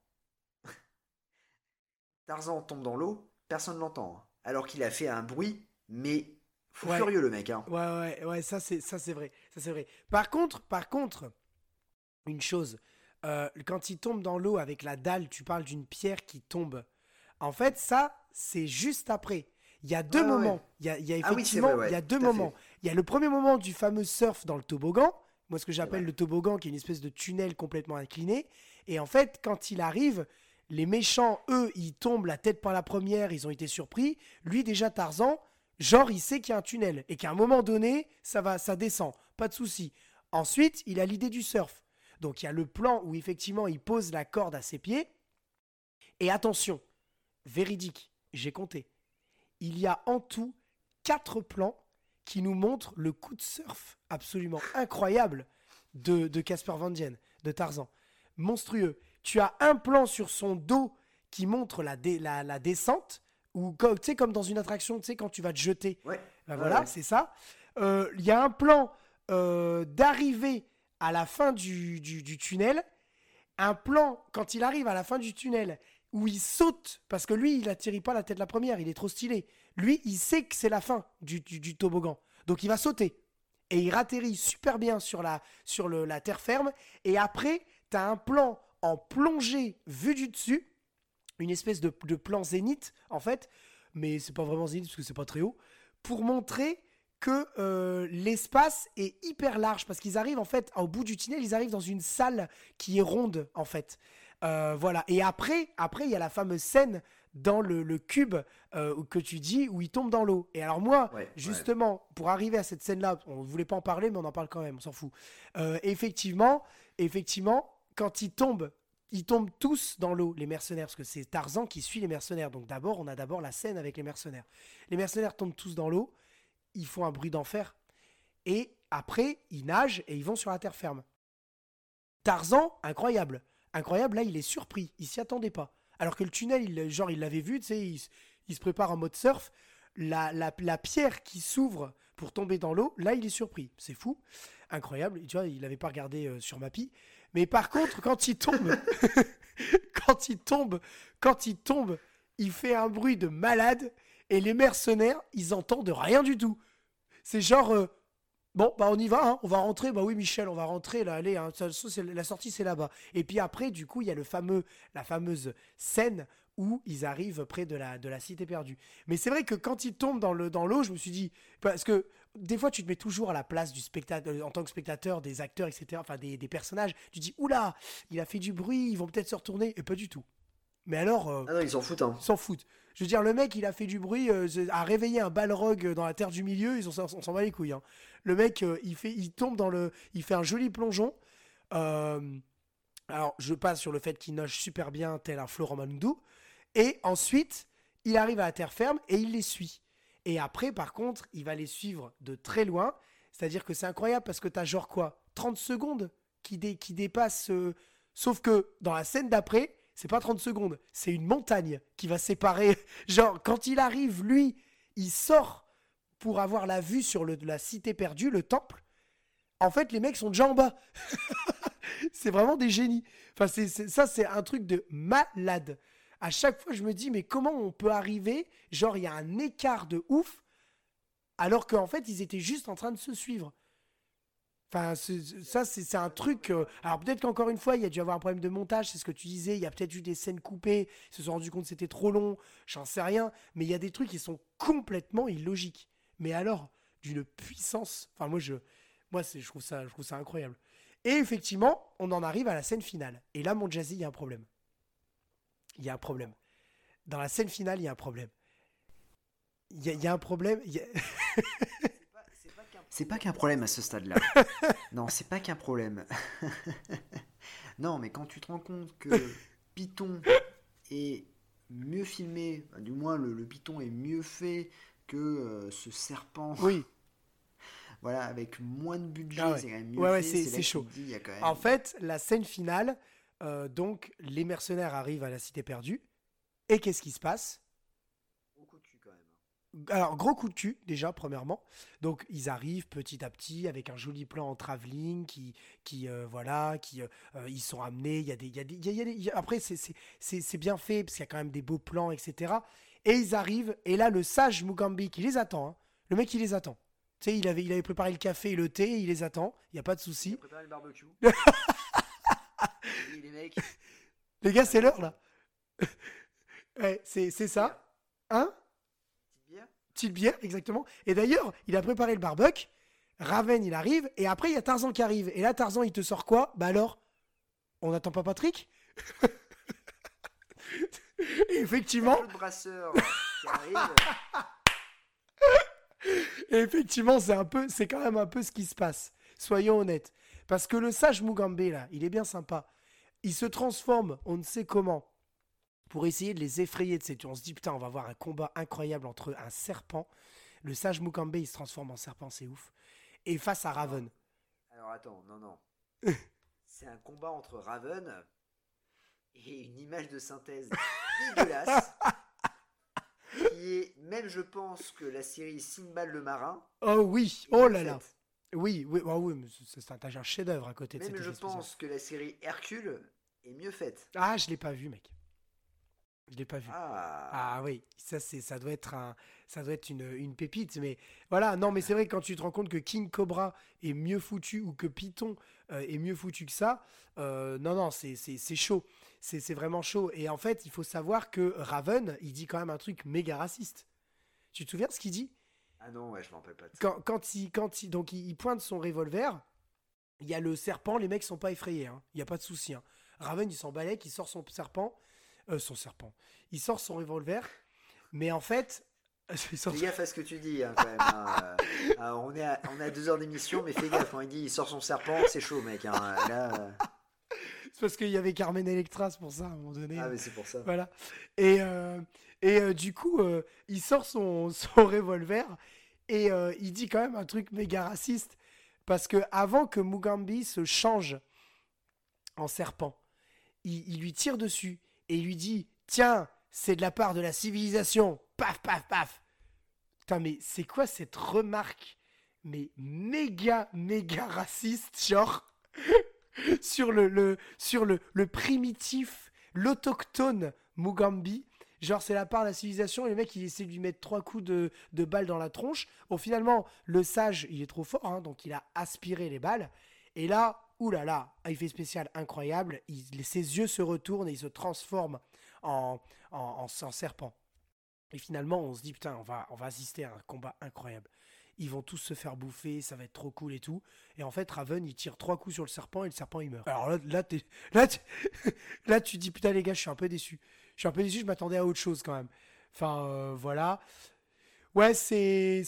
[LAUGHS] Tarzan tombe dans l'eau, personne ne l'entend. hein. Alors qu'il a fait un bruit, mais fou Ouais. furieux, le mec. hein. Ouais, ouais, ouais, ça c'est, ça c'est vrai, ça c'est vrai. Par contre, par contre, une chose, euh, quand il tombe dans l'eau avec la dalle, tu parles d'une pierre qui tombe. En fait, ça, c'est juste après. Il y a deux ouais, moments. ouais. Il y a, il y a Ah oui, effectivement, vrai, ouais, il y a deux fait. moments. Il y a le premier moment du fameux surf dans le toboggan. Moi, ce que j'appelle le toboggan, qui est une espèce de tunnel complètement incliné. Et en fait, quand il arrive, les méchants, eux, ils tombent la tête par la première, ils ont été surpris. Lui, déjà, Tarzan, genre, il sait qu'il y a un tunnel et qu'à un moment donné, ça va, ça descend, pas de souci. Ensuite, il a l'idée du surf. Donc, il y a le plan où effectivement, il pose la corde à ses pieds. Et attention, véridique, j'ai compté. Il y a en tout quatre plans qui nous montrent le coup de surf absolument incroyable de de Casper Van Dien, de Tarzan. Monstrueux. Tu as un plan sur son dos qui montre la, dé- la, la descente, ou tu sais, comme dans une attraction, tu sais, quand tu vas te jeter. Ouais. Ben voilà, ouais. c'est ça. Euh, Il y a un plan euh, d'arrivée à la fin du, du- tunnel. Un plan, quand il arrive à la fin du tunnel, où il saute, parce que lui, il atterrit pas la tête la première, il est trop stylé. Lui, il sait que c'est la fin du, du- toboggan. Donc il va sauter. Et il atterrit super bien sur la, sur le- la terre ferme. Et après, tu as un plan en plongée vu du dessus. Une espèce de, de plan zénith, en fait. Mais c'est pas vraiment zénith parce que c'est pas très haut. Pour montrer que euh, l'espace est hyper large. Parce qu'ils arrivent, en fait, au bout du tunnel, ils arrivent dans une salle qui est ronde, en fait. Euh, voilà. Et après, après, il y a la fameuse scène dans le, le cube euh, que tu dis où il tombe dans l'eau. Et alors moi, Ouais, ouais. justement, pour arriver à cette scène-là, on ne voulait pas en parler, mais on en parle quand même, on s'en fout. Euh, effectivement, effectivement, quand ils tombent, ils tombent tous dans l'eau, les mercenaires, parce que c'est Tarzan qui suit les mercenaires. Donc d'abord, on a d'abord la scène avec les mercenaires. Les mercenaires tombent tous dans l'eau, ils font un bruit d'enfer, et après, ils nagent et ils vont sur la terre ferme. Tarzan, incroyable. Incroyable, là, il est surpris. Il s'y attendait pas. Alors que le tunnel, il, genre, il l'avait vu, tu sais, il, se prépare en mode surf. La, pierre qui s'ouvre pour tomber dans l'eau. Là, il est surpris. C'est fou. Incroyable. Tu vois, il n'avait pas regardé euh, sur Mappy. Mais par contre, quand il tombe, [LAUGHS] quand il tombe, quand il tombe, il fait un bruit de malade et les mercenaires, ils entendent rien du tout. C'est genre, euh, bon, bah on y va, hein, on va rentrer. Bah oui, Michel, on va rentrer là. Allez, hein, ça- ça, c'est- la sortie c'est là-bas. Et puis après, du coup, il y a le fameux, la fameuse scène où ils arrivent près de la, de la cité perdue. Mais c'est vrai que quand ils tombent dans le dans l'eau, je me suis dit parce que des fois tu te mets toujours à la place du spectateur en tant que spectateur des acteurs etc enfin des, des personnages tu te dis oula il a fait du bruit ils vont peut-être se retourner et pas du tout mais alors euh, Ah non, ils s'en foutent, hein. ils s'en foutent je veux dire le mec il a fait du bruit euh, a réveillé un balrog dans la terre du milieu ils ont on s'en bat les couilles hein. le mec euh, il fait tombe dans le il fait un joli plongeon Euh, alors je passe sur le fait qu'il nage super bien tel un Florent Manodou et ensuite il arrive à la terre ferme et il les suit et après, par contre, il va les suivre de très loin. C'est-à-dire que c'est incroyable parce que t'as genre quoi 30 secondes qui, dé- qui dépassent. euh, Sauf que dans la scène d'après, c'est pas 30 secondes. C'est une montagne qui va séparer. [LAUGHS] Genre, quand il arrive, lui, il sort pour avoir la vue sur la cité perdue, le temple. En fait, les mecs sont déjà en bas. [LAUGHS] c'est vraiment des génies. Enfin, ça, c'est un truc de malade. À chaque fois, je me dis, mais comment on peut arriver? Genre, il y a un écart de ouf, alors qu'en fait, ils étaient juste en train de se suivre. Enfin, ça, c'est un truc. euh, Alors, peut-être qu'encore une fois, il y a dû avoir un problème de montage, c'est ce que tu disais. Il y a peut-être eu des scènes coupées, ils se sont rendus compte que c'était trop long, j'en sais rien. Mais il y a des trucs qui sont complètement illogiques. Mais alors, d'une puissance. Enfin, moi, je, moi je, trouve ça, je trouve ça incroyable. Et effectivement, on en arrive à la scène finale. Et là, mon Jazzy, il y a un problème. Il y a un problème. Dans la scène finale, il y a un problème. Il y a, y a un problème. [LAUGHS] C'est pas qu'un problème à ce stade-là. [LAUGHS] non, c'est pas qu'un problème. [LAUGHS] non, mais quand tu te rends compte que [LAUGHS] Python est mieux filmé, du moins le, le Python est mieux fait que euh, ce serpent, Oui, voilà, avec moins de budget, Ah ouais. c'est quand même mieux Ouais, ouais, fait. c'est- chaud. tu te dis, il y a quand même- En fait, la scène finale, euh, donc les mercenaires arrivent à la cité perdue. Et qu'est-ce qui se passe Beaucoup de cul, quand même. Alors, gros coup de cul, déjà, premièrement. Donc, ils arrivent petit à petit avec un joli plan en travelling qui, qui euh, voilà, qui, euh, euh, ils sont amenés. Il y a des, il y a des, il y a- il des- il y a- après, c'est- c'est c'est- c'est bien fait parce qu'il y a quand même des beaux plans, etc. Et ils arrivent, et là, le sage Mugambi qui les attend, hein. le mec, il les attend. Tu sais, il avait, il avait préparé le café et le thé, il les attend, il n'y a pas de souci. Préparer le barbecue. [LAUGHS] Et les mecs, Les gars, c'est l'heure, là. [LAUGHS] ouais, c'est c'est ça. Hein? Petite bière exactement. Et d'ailleurs, il a préparé le barbecue. Raven, il arrive. Et après, il y a Tarzan qui arrive. Et là, Tarzan, il te sort quoi? Bah alors, on n'attend pas Patrick? Et [LAUGHS] effectivement, le brasseur qui arrive. et [LAUGHS] effectivement, c'est un peu, c'est quand même un peu ce qui se passe. Soyons honnêtes, parce que le sage Mugambe là, il est bien sympa. Il se transforme, on ne sait comment, pour essayer de les effrayer de ces On se dit putain, on va voir un combat incroyable entre un serpent. Le sage Mugambe, il se transforme en serpent, c'est ouf. Et face à Raven. Alors attends, non, non. [LAUGHS] C'est un combat entre Raven et une image de synthèse [LAUGHS] dégueulasse. qui est, même je pense que la série Sinbad le marin. Oh oui, oh là là. Oui, oui, oh oui, mais c'est un, chef-d'œuvre à côté de Même cette je effet spécial. pense que la série Hercule est mieux faite. Ah, je l'ai pas vu, mec. Je l'ai pas vu. Ah, Ah oui, ça c'est ça doit être un ça doit être une, une pépite mais voilà, non mais c'est vrai que quand tu te rends compte que King Cobra est mieux foutu ou que Python euh, est mieux foutu que ça, euh, non non, c'est c'est chaud. C'est c'est vraiment chaud et en fait, il faut savoir que Raven, il dit quand même un truc méga raciste. Tu te souviens de ce qu'il dit? Ah non, ouais, je m'en rappelle pas de ça. quand, quand il quand il donc il, il pointe son revolver, il y a le serpent, les mecs sont pas effrayés hein. Il y a pas de souci hein. Raven, il s'en balait, il sort son serpent, euh, son serpent. Il sort son revolver, mais en fait, [LAUGHS] sort- Fais gaffe à ce que tu dis, hein, quand même. hein. [LAUGHS] Euh, on, est à, on est à deux heures d'émission, mais fais gaffe. Quand il dit il sort son serpent, c'est chaud, mec. hein. Là, euh, c'est parce qu'il y avait Carmen Electra, c'est pour ça à un moment donné. Ah, mais c'est pour ça. Voilà. Et, euh, et du coup, il sort son, [LAUGHS] son revolver et il dit quand même un truc méga raciste. Parce que avant que Mugambi se change en serpent, il, il lui tire dessus et lui dit Tiens, c'est de la part de la civilisation. Paf, paf, paf. Putain, mais c'est quoi cette remarque mais méga, méga raciste, genre, [LAUGHS] sur le, le, sur le, le primitif, l'autochtone Mugambi. Genre, c'est la part de la civilisation, et le mec, il essaie de lui mettre trois coups de, de balle dans la tronche. Bon, finalement, le sage, il est trop fort, hein, donc il a aspiré les balles. Et là, oulala, là là, effet spécial incroyable, ses yeux se retournent et il se transforme en, en, en, en serpent. Et finalement, on se dit, putain, on va, assister à un combat incroyable ils vont tous se faire bouffer, ça va être trop cool et tout. Et en fait, Raven, il tire trois coups sur le serpent et le serpent, il meurt. Alors là, là, [LAUGHS] là, tu dis, putain, les gars, je suis un peu déçu. Je suis un peu déçu, je m'attendais à autre chose quand même. Enfin, euh, voilà. Ouais, c'est...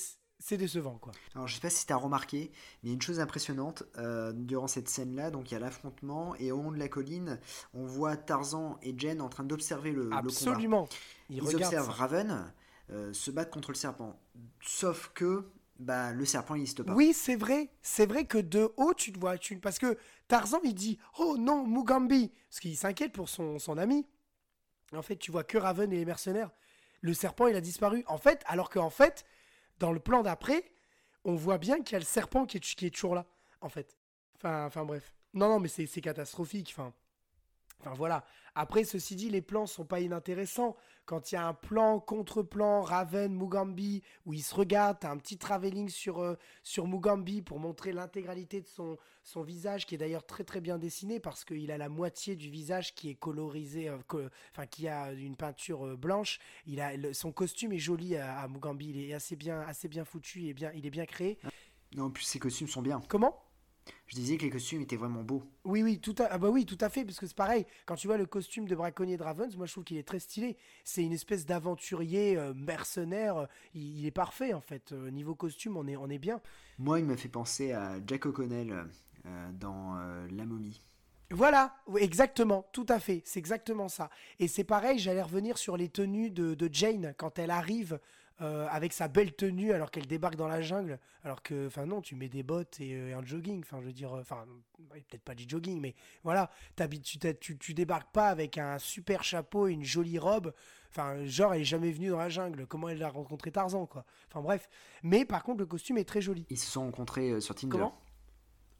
C'est décevant, quoi. Alors, je sais pas si t'as remarqué, mais il y a une chose impressionnante euh, durant cette scène-là. Donc, il y a l'affrontement, et au haut de la colline, on voit Tarzan et Jen en train d'observer le, combat. Absolument. Ils, observent Raven euh, se battre contre le serpent. Sauf que bah le serpent n'existe pas. Oui, c'est vrai. C'est vrai que de haut, tu te vois. Tu... Parce que Tarzan, il dit Oh non, Mugambi Parce qu'il s'inquiète pour son, son ami. En fait, tu vois que Raven et les mercenaires. Le serpent, il a disparu. En fait, alors qu'en fait, dans le plan d'après, on voit bien qu'il y a le serpent qui est, toujours là. En fait. Enfin, enfin bref. Non, non, mais c'est catastrophique. Enfin. Enfin voilà. Après, ceci dit, les plans sont pas inintéressants. Quand il y a un plan, contre-plan, Raven, Mugambi, où ils se regardent, t'as un petit travelling sur, euh, sur Mugambi pour montrer l'intégralité de son, son visage, qui est d'ailleurs très très bien dessiné parce qu'il a la moitié du visage qui est colorisé, euh, enfin qui a une peinture euh, blanche. Il a, son costume est joli à, Mugambi, il est assez bien, assez bien foutu, est bien, il est bien créé. Non, en plus ses costumes sont bien. Comment? Je disais que les costumes étaient vraiment beaux. Oui, oui, tout à, ah bah oui, tout à fait, parce que c'est pareil. Quand tu vois le costume de braconnier de Ravens, moi je trouve qu'il est très stylé. C'est une espèce d'aventurier euh, mercenaire. Il, est parfait en fait. Euh, niveau costume, on est, on est bien. Moi, il me fait penser à Jack O'Connell euh, dans La momie. Voilà, exactement, tout à fait, c'est exactement ça. Et c'est pareil, j'allais revenir sur les tenues de, de Jane quand elle arrive euh, avec sa belle tenue alors qu'elle débarque dans la jungle. Alors que, enfin non, tu mets des bottes et, euh, un jogging. Enfin, je veux dire, euh, enfin, peut-être pas du jogging, mais voilà, tu, tu, tu, débarques pas avec un super chapeau et une jolie robe. Enfin, genre, elle est jamais venue dans la jungle. Comment elle a rencontré Tarzan, quoi. Enfin, bref. Mais par contre, le costume est très joli. Ils se sont rencontrés sur Tinder. Comment?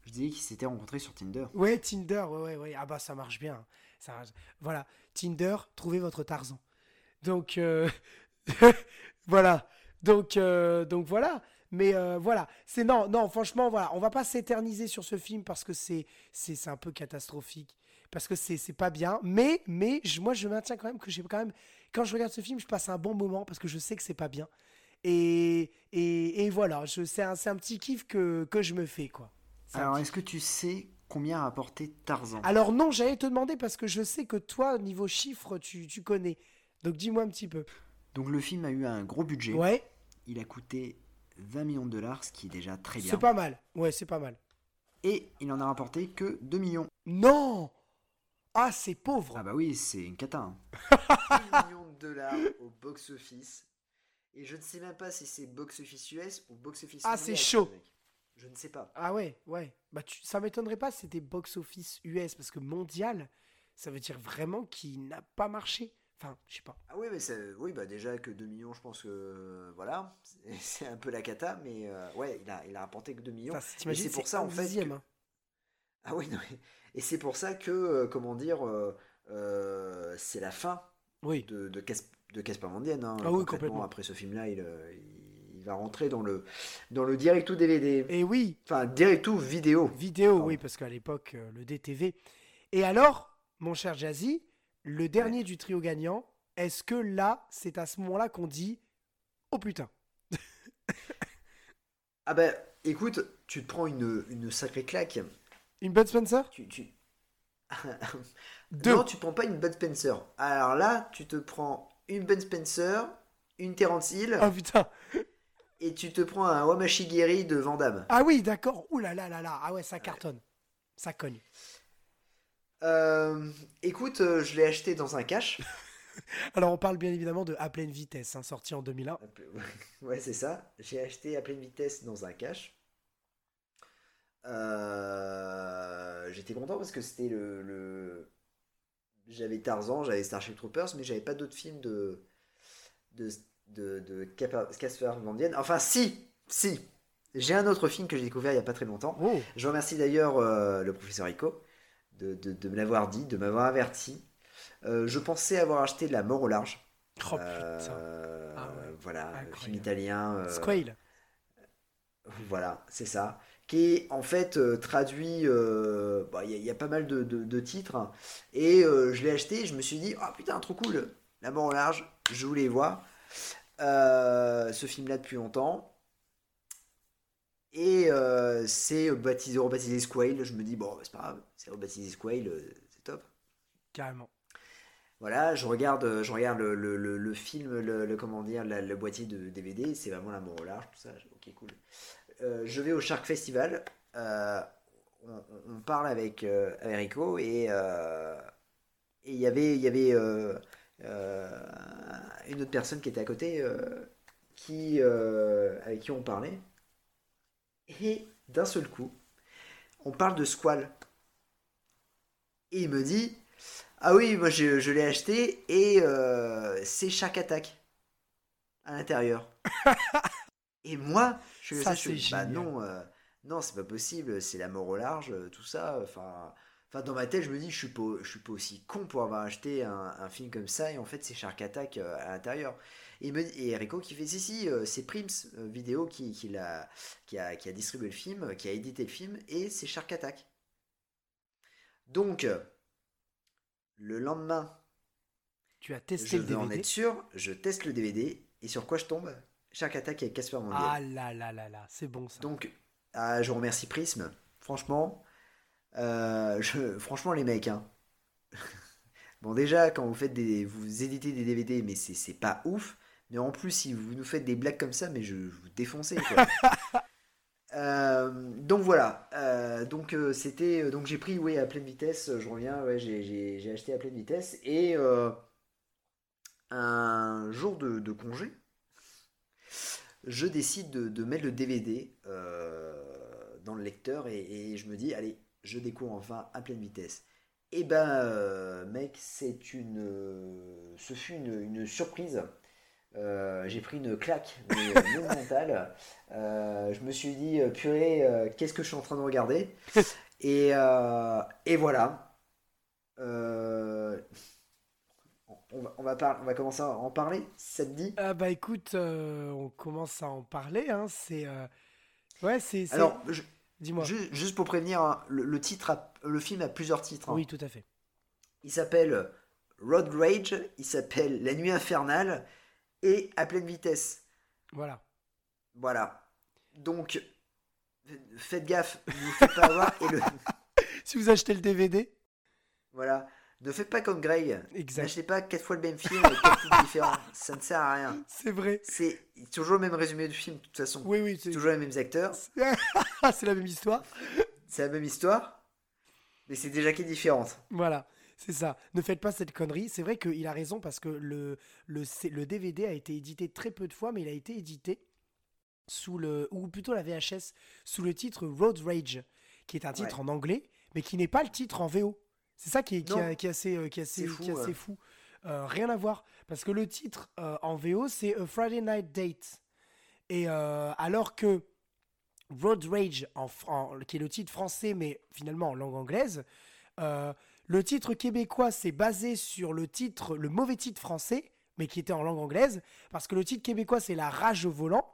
Je disais qu'ils s'étaient rencontrés sur Tinder. Ouais, Tinder, ouais, ouais, ouais. Ah bah ça marche bien. Ça, voilà, Tinder, trouvez votre Tarzan. Donc, [LAUGHS] Voilà. Donc, euh, donc voilà. Mais euh, voilà, c'est non, non, franchement, voilà, on va pas s'éterniser sur ce film parce que c'est c'est un peu catastrophique, parce que c'est pas bien. Mais mais moi, je maintiens quand même que j'ai quand même quand je regarde ce film, je passe un bon moment parce que je sais que c'est pas bien. Et, et, et voilà, c'est un, un petit kiff que, que je me fais quoi. Alors, est-ce que tu sais combien a rapporté Tarzan? Alors non, j'allais te demander parce que je sais que toi, niveau chiffres, tu, tu connais. Donc dis-moi un petit peu. Donc le film a eu un gros budget. Ouais. Il a coûté 20 millions de dollars, ce qui est déjà très bien. C'est pas mal. Ouais, c'est pas mal. Et il en a rapporté que 2 millions. Non Ah, c'est pauvre. Ah bah oui, c'est une cata. 10 hein. [LAUGHS] millions de dollars au box-office. Et je ne sais même pas si c'est box-office US ou box-office Ah, c'est chaud. Je ne sais pas. Ah ouais, ouais. Bah tu... ça m'étonnerait pas si c'était box-office US parce que mondial, ça veut dire vraiment qu'il n'a pas marché. Enfin, je sais pas. Ah oui, mais oui, bah déjà que 2 millions, je pense que voilà, [LAUGHS] c'est un peu la cata, mais euh, ouais, il a, il a rapporté que 2 millions. c'est pour ça en fait. Hein. Ah oui, non, et c'est pour ça que, euh, comment dire, euh, c'est la fin oui. de, de, de Casper Mandienne. Hein, ah oui, complètement. Après ce film-là, il, il, va rentrer dans le, dans le direct ou DVD. Et oui. Enfin, direct ou vidéo. Vidéo, oui, parce qu'à l'époque, le DTV. Et alors, mon cher Jazzy, le dernier du trio gagnant, est-ce que là, c'est à ce moment-là qu'on dit Oh putain Ah ben, écoute, tu te prends une, une sacrée claque. Une Bud Spencer? Tu, tu... Non, tu prends pas une Bud Spencer. Alors là, tu te prends une Bud Spencer, une Terence Hill. Oh putain Et tu te prends un Wamashigiri de Vandame. Ah oui, d'accord. Ouh là là là là. Ah ouais, ça cartonne. Ça cogne. Euh, écoute, euh, je l'ai acheté dans un cash. [LAUGHS] Alors, on parle bien évidemment de À pleine vitesse, hein, sorti en 2001. [LAUGHS] Ouais, c'est ça. J'ai acheté À pleine vitesse dans un cash. Euh, j'étais content parce que c'était le, J'avais Tarzan, j'avais Starship Troopers, mais j'avais pas d'autres films de. de. de, de Casper Enfin, si Si j'ai un autre film que j'ai découvert il y a pas très longtemps. Oh, Je remercie d'ailleurs le professeur Rico de, de- de me l'avoir dit, de m'avoir averti. Euh, je pensais avoir acheté La mort au large. oh putain. Euh, Ah ouais. Voilà, Incroyable. film italien. euh, Squale. Voilà, c'est ça. Qui est en fait euh, traduit. euh, Il y, a- il y a pas mal de, de- titres. Et je l'ai acheté et je me suis dit, ah putain, trop cool. La mort au large, je voulais voir. Ce film-là depuis longtemps. Et euh, c'est baptisé, rebaptisé Squale. Je me dis, bon, c'est pas grave, c'est rebaptisé Squale, euh, c'est top. Carrément. Voilà, je regarde, je regarde le, le- le- le film, le, comment dire, la- le boîtier de DVD, c'est vraiment la mort au large, tout ça. Ok, cool. Euh, je vais au Shark Festival. euh, on, on parle avec, euh, avec Rico et euh, il y avait, y avait euh, euh, une autre personne qui était à côté euh, qui, euh, avec qui on parlait. Et d'un seul coup, on parle de Squall. Et il me dit Ah oui, moi je, je l'ai acheté et euh, c'est Shark Attack à l'intérieur. [LAUGHS] et moi, je Ça, je c'est Bah non, euh, non, c'est pas possible, c'est la mort au large, euh, tout ça. Enfin, enfin dans ma tête, je me dis Je suis pas, je suis pas aussi con pour avoir acheté un, un film comme ça et en fait, c'est Shark Attack euh, à l'intérieur. Et, me, et Rico qui fait Si, si, euh, c'est Prims euh, Vidéo qui, qui, l'a- qui, a, qui a distribué le film, qui a édité le film et c'est Shark Attack. Donc, euh, le lendemain, Tu as testé je le veux en DVD. être sûr, je teste le DVD et sur quoi je tombe? Shark Attack avec Casper Mondial. Ah là là là là, c'est bon ça. Donc, ah, je remercie Prism. Franchement, euh, je- franchement les mecs. hein. [LAUGHS] bon déjà, quand vous faites des, vous éditez des DVD, mais c'est c'est pas ouf. Mais en plus, si vous nous faites des blagues comme ça, mais je, je vous défoncez. quoi. [LAUGHS] Euh, donc voilà. Euh, donc euh, c'était, donc j'ai pris, oui, à pleine vitesse. Je reviens, ouais, j'ai- acheté à pleine vitesse et un jour de, de congé, je décide de, de mettre le DVD dans le lecteur et, et je me dis, allez, je découvre enfin à pleine vitesse. Et ben, euh, mec, c'est une, ce fut une, une surprise. Euh, j'ai pris une claque mais, euh, [LAUGHS] monumentale. Euh, je me suis dit, euh, purée, euh, qu'est-ce que je suis en train de regarder [LAUGHS] et, euh, et voilà. Euh, on, va, on, va par- on va commencer à en parler, si ça te dit Ah bah écoute, euh, on commence à en parler. Hein, c'est euh, ouais, c'est. Alors, je- dis-moi. ju- juste pour prévenir, hein, le, le titre, a- le film a plusieurs titres. hein. Oui, tout à fait. Il s'appelle Road Rage, il s'appelle La Nuit Infernale et À pleine vitesse. Voilà. Voilà. Donc, faites gaffe, ne vous faites pas avoir. Et le, [LAUGHS] Si vous achetez le DVD, voilà. Ne faites pas comme Greg. exact. N'achetez pas quatre fois le même film avec quatre titres différents. Ça ne sert à rien. C'est vrai. C'est toujours le même résumé du film, de toute façon. Oui, oui. C'est toujours les mêmes acteurs. [LAUGHS] c'est la même histoire. C'est la même histoire. Mais c'est déjà qui est différente. Voilà, c'est ça. Ne faites pas cette connerie. C'est vrai qu'il a raison parce que le, le, DVD a été édité très peu de fois, mais il a été édité sous le, ou plutôt la VHS, sous le titre Road Rage, qui est un titre Ouais. en anglais, mais qui n'est pas le titre en VO. C'est ça qui est, qui, Non. a- qui est assez, qui est assez, fou, qui est assez ouais. fou. Euh, rien à voir. Parce que le titre euh, en VO, c'est A Friday Night Date. Et euh, alors que Road Rage, en- qui est le titre français, mais finalement en langue anglaise, euh, le titre québécois, c'est basé sur le mauvais titre français, mais qui était en langue anglaise, parce que le titre québécois, c'est La rage au volant.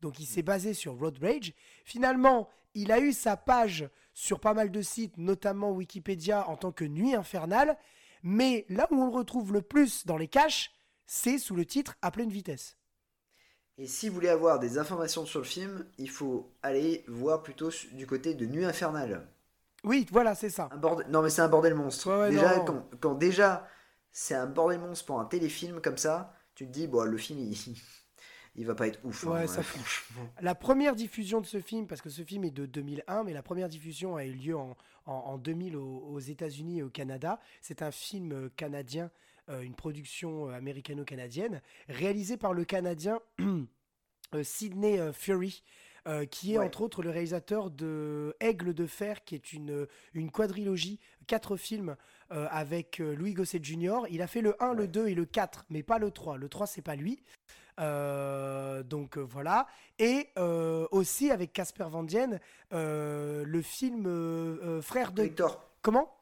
Donc il s'est basé sur Road Rage. Finalement, il a eu sa page sur pas mal de sites, notamment Wikipédia, en tant que Nuit infernale. Mais là où on le retrouve le plus dans les caches, c'est sous le titre À pleine vitesse. Et si vous voulez avoir des informations sur le film, il faut aller voir plutôt du côté de Nuit Infernale. Oui, voilà, c'est ça. Un bordel... Non, mais c'est un bordel monstre. Ouais, ouais, déjà, non. Quand, quand déjà c'est un bordel monstre pour un téléfilm comme ça, tu te dis, bon, le film, il, [LAUGHS] il va pas être ouf. hein, Ouais, ça La première diffusion de ce film, parce que ce film est de 2001, mais la première diffusion a eu lieu en, en, en 2000 aux, aux États-Unis et au Canada. C'est un film euh, canadien, euh, une production euh, américano-canadienne, réalisé par le Canadien [CLEARS THROAT] Sidney Fury. Euh, qui est Ouais. entre autres le réalisateur de Aigle de fer, qui est une, une quadrilogie, quatre films euh, avec euh, Louis Gossett Jr. Il a fait le 1, le Ouais. 2 et le 4, mais pas le 3. Le 3, c'est pas lui. Euh, donc voilà. Et aussi avec Casper Van Dien, le film Frère de... Collector. Comment?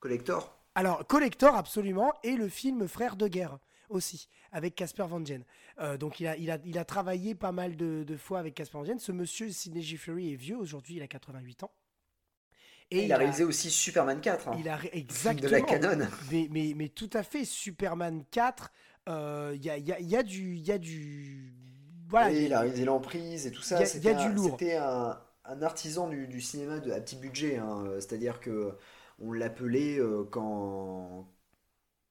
Collector. Alors, Collector, absolument, et le film Frère de guerre aussi, avec Casper Van Dien. Euh, donc il a, il, a, il a travaillé pas mal de, de fois avec Casper Van Dien. Ce monsieur, Sidney Gifford, est vieux, aujourd'hui il a 88 ans. Et il, a réalisé aussi Superman 4. hein. Il a exactement. de la canon. [LAUGHS] Mais, mais, mais tout à fait, Superman 4, euh, il y, a, y, a, y a du... Il y a du... Voilà, Oui, il a- réalisé l'emprise et tout ça. il y a du un- lourd. C'était un, un artisan du, du cinéma de, à petit budget. hein. C'est-à-dire que on l'appelait euh, quand,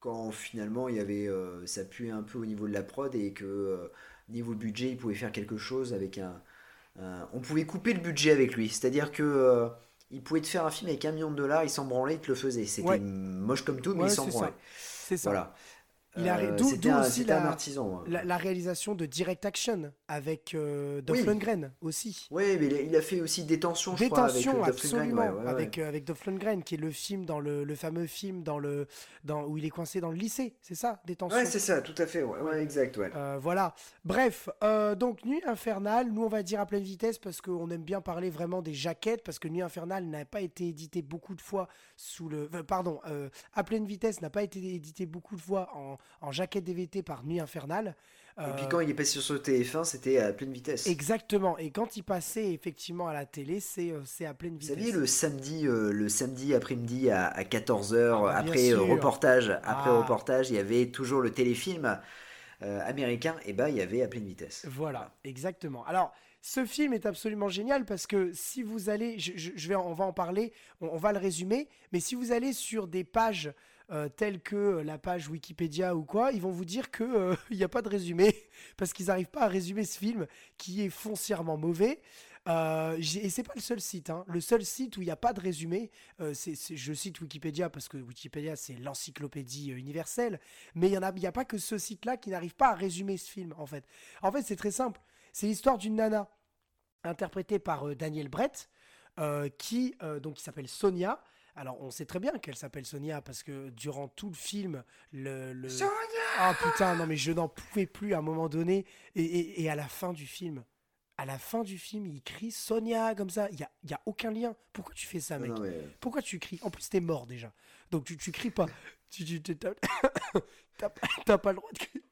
quand finalement il y avait, euh, ça puait un peu au niveau de la prod et que euh, niveau budget, il pouvait faire quelque chose avec un, un- On pouvait couper le budget avec lui. C'est-à-dire que euh, il pouvait te faire un film avec un million de dollars, il s'en branlait, il te le faisait. C'était Ouais. moche comme tout, mais Ouais, il s'en branlait. c'est ça. Voilà. Il a- Euh, d'où- aussi c'était un la- artisan. hein. La, la réalisation de Direct Action avec euh, Dolph Oui. Lundgren aussi. Oui, mais il a, il a fait aussi Détention, je crois, avec Détention, euh, Dolph Lundgren, absolument, ouais, ouais, avec, euh, avec Dolph Lundgren, qui est le film dans le, le fameux film dans le, dans, où il est coincé dans le lycée, c'est ça Détention? Ouais, c'est ça, tout à fait, ouais, exact. Euh, voilà. Bref, donc Nuit Infernale, nous on va dire à pleine vitesse parce qu'on aime bien parler vraiment des jaquettes, parce que Nuit Infernale n'a pas été édité beaucoup de fois sous le. pardon, à pleine vitesse n'a pas été édité beaucoup de fois en, en jaquette DVT par Nuit Infernale. Et puis Euh, quand il est passé sur TF1, c'était à pleine vitesse. Exactement. Et quand il passait effectivement à la télé, c'est euh, à pleine Vous vitesse. saviez, le samedi, euh, le samedi après-midi à, 14h, Ah, bah, après reportage, après Ah. reportage, il y avait toujours le téléfilm américain, et bah il y avait à pleine vitesse. Voilà, exactement. Alors, ce film est absolument génial parce que si vous allez, je, vais, on va en parler, on, on va le résumer, mais si vous allez sur des pages euh, que la page Wikipédia ou quoi, ils vont vous dire que euh, [LAUGHS] n'y a pas de résumé [LAUGHS] parce qu'ils n'arrivent pas à résumer ce film qui est foncièrement mauvais. Euh, et c'est pas le seul site. hein. Le seul site où il n'y a pas de résumé, euh, je cite Wikipédia parce que Wikipédia c'est l'encyclopédie euh, universelle, mais il n'y a, pas que ce site-là qui n'arrive pas à résumer ce film en fait. En fait, c'est très simple. C'est l'histoire d'une nana interprétée par Daniel Brett, qui donc qui s'appelle Sonia. Alors, on sait très bien qu'elle s'appelle Sonia parce que durant tout le film, le, le- ah putain, non mais je n'en pouvais plus à un moment donné. Et, et- et à la fin du film, à la fin du film, il crie Sonia comme ça. Il y a, y a aucun lien. Pourquoi tu fais ça, mec Non, mais- Pourquoi tu cries? En plus, t'es mort déjà. Donc tu, tu cries pas. Tu, t'as [COUGHS] t'as pas- t'as pas le droit de crier.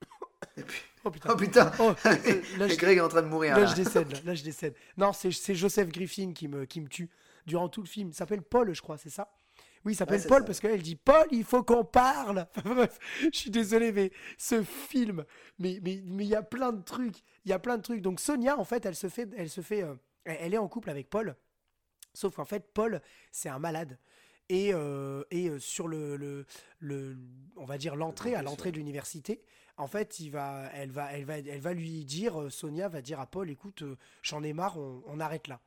Oh putain. Oh putain, Oh, euh, [LAUGHS] là, je, Greg est en train de mourir là, là. je décède. Là, Là, je décède. Non, c'est c'est Joseph Griffin qui me, qui me tue durant tout le film. Il s'appelle Paul, je crois, c'est ça? Oui, il s'appelle Ouais, Paul ça. parce qu'elle dit Paul, il faut qu'on parle. [LAUGHS] Enfin, bref, je suis désolé, mais ce film, mais mais mais il y a plein de trucs. Il y a plein de trucs. Donc Sonia, en fait, elle se fait, elle se fait, euh, elle est en couple avec Paul. Sauf qu'en fait, Paul, c'est un malade. Et, euh, et euh, sur le, le, le- on va dire l'entrée, à l'entrée de l'université, en fait, il va, elle, va, elle, va, elle va lui dire, Sonia va dire à Paul, écoute, j'en ai marre, on, on arrête là.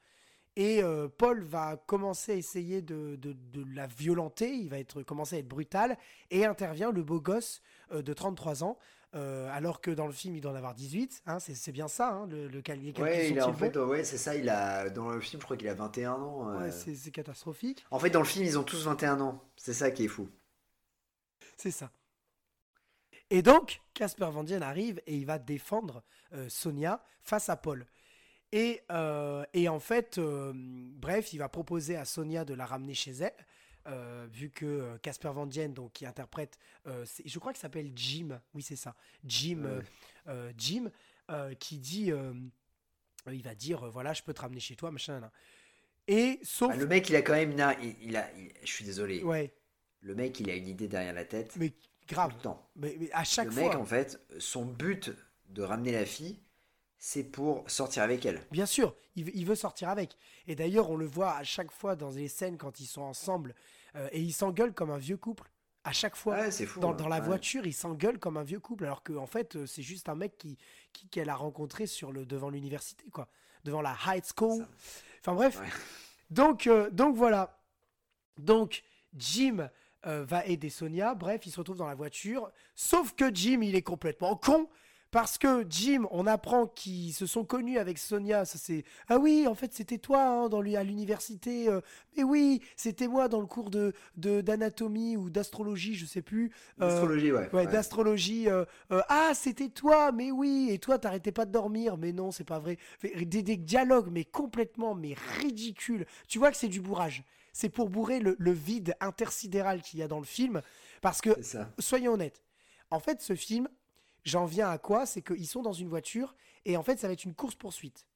Et euh, Paul va commencer à essayer de, de- de la violenter, il va être, commencer à être brutal, et intervient le beau gosse euh, de 33 ans, euh, alors que dans le film, il doit en avoir 18, hein, c'est bien ça, hein, le, le cal- Ouais, il a, en fait, ouais, c'est ça, il a, dans le film, je crois qu'il a 21 ans. Ouais, c'est catastrophique, En fait, dans le film, ils ont tous 21 ans. C'est ça qui est fou. c'est ça. Et donc, Casper Van Dien arrive et il va défendre Sonia face à Paul. Et, euh, et en fait, euh, bref, il va proposer à Sonia de la ramener chez elle, euh, vu que Casper Van Dien, donc, qui interprète, je crois qu'il s'appelle Jim, oui c'est ça, Jim, Ouais. Jim, qui dit, il va dire, voilà, je peux te ramener chez toi, machin. nan. Et sauf, Ah, le mec, il a quand même une. il, il a, il- je suis désolé. ouais, Le mec, il a une idée derrière la tête. mais tout grave, le temps. mais, mais à chaque le fois. mec, en fait, son but de ramener la fille, c'est pour sortir avec elle. Bien sûr, il, veut- sortir avec. Et d'ailleurs, on le voit à chaque fois dans les scènes quand ils sont ensemble. euh, et ils s'engueulent comme un vieux couple. À chaque fois. Ouais, fou. dans, hein. dans la Ouais. voiture, ils s'engueulent comme un vieux couple. Alors qu'en en fait, euh, c'est juste un mec qui qu'elle a rencontré sur le, devant l'université, quoi. Devant la high school. Ça. Enfin bref. Ouais. Donc, euh, donc voilà. Donc, Jim euh, va aider Sonia. Bref, il se retrouve dans la voiture. Sauf que Jim, il est complètement con. Parce que Jim, on apprend qu'ils se sont connus avec Sonia. Ça c'est ah oui, en fait c'était toi hein, dans à l'université. Euh, mais oui, c'était moi dans le cours de d'anatomie ou d'astrologie, je sais plus. Euh, d'astrologie, ouais. Ouais, d'astrologie. Euh, ah c'était toi, mais oui. Et toi t'arrêtais pas de dormir, mais non c'est pas vrai. Des, des, dialogues mais complètement mais ridicules. Tu vois que c'est du bourrage. C'est pour bourrer le, le vide intersidéral qu'il y a dans le film. Parce que, soyons honnêtes, en fait, ce film, J'en viens à quoi C'est qu'ils sont dans une voiture et en fait, ça va être une course-poursuite.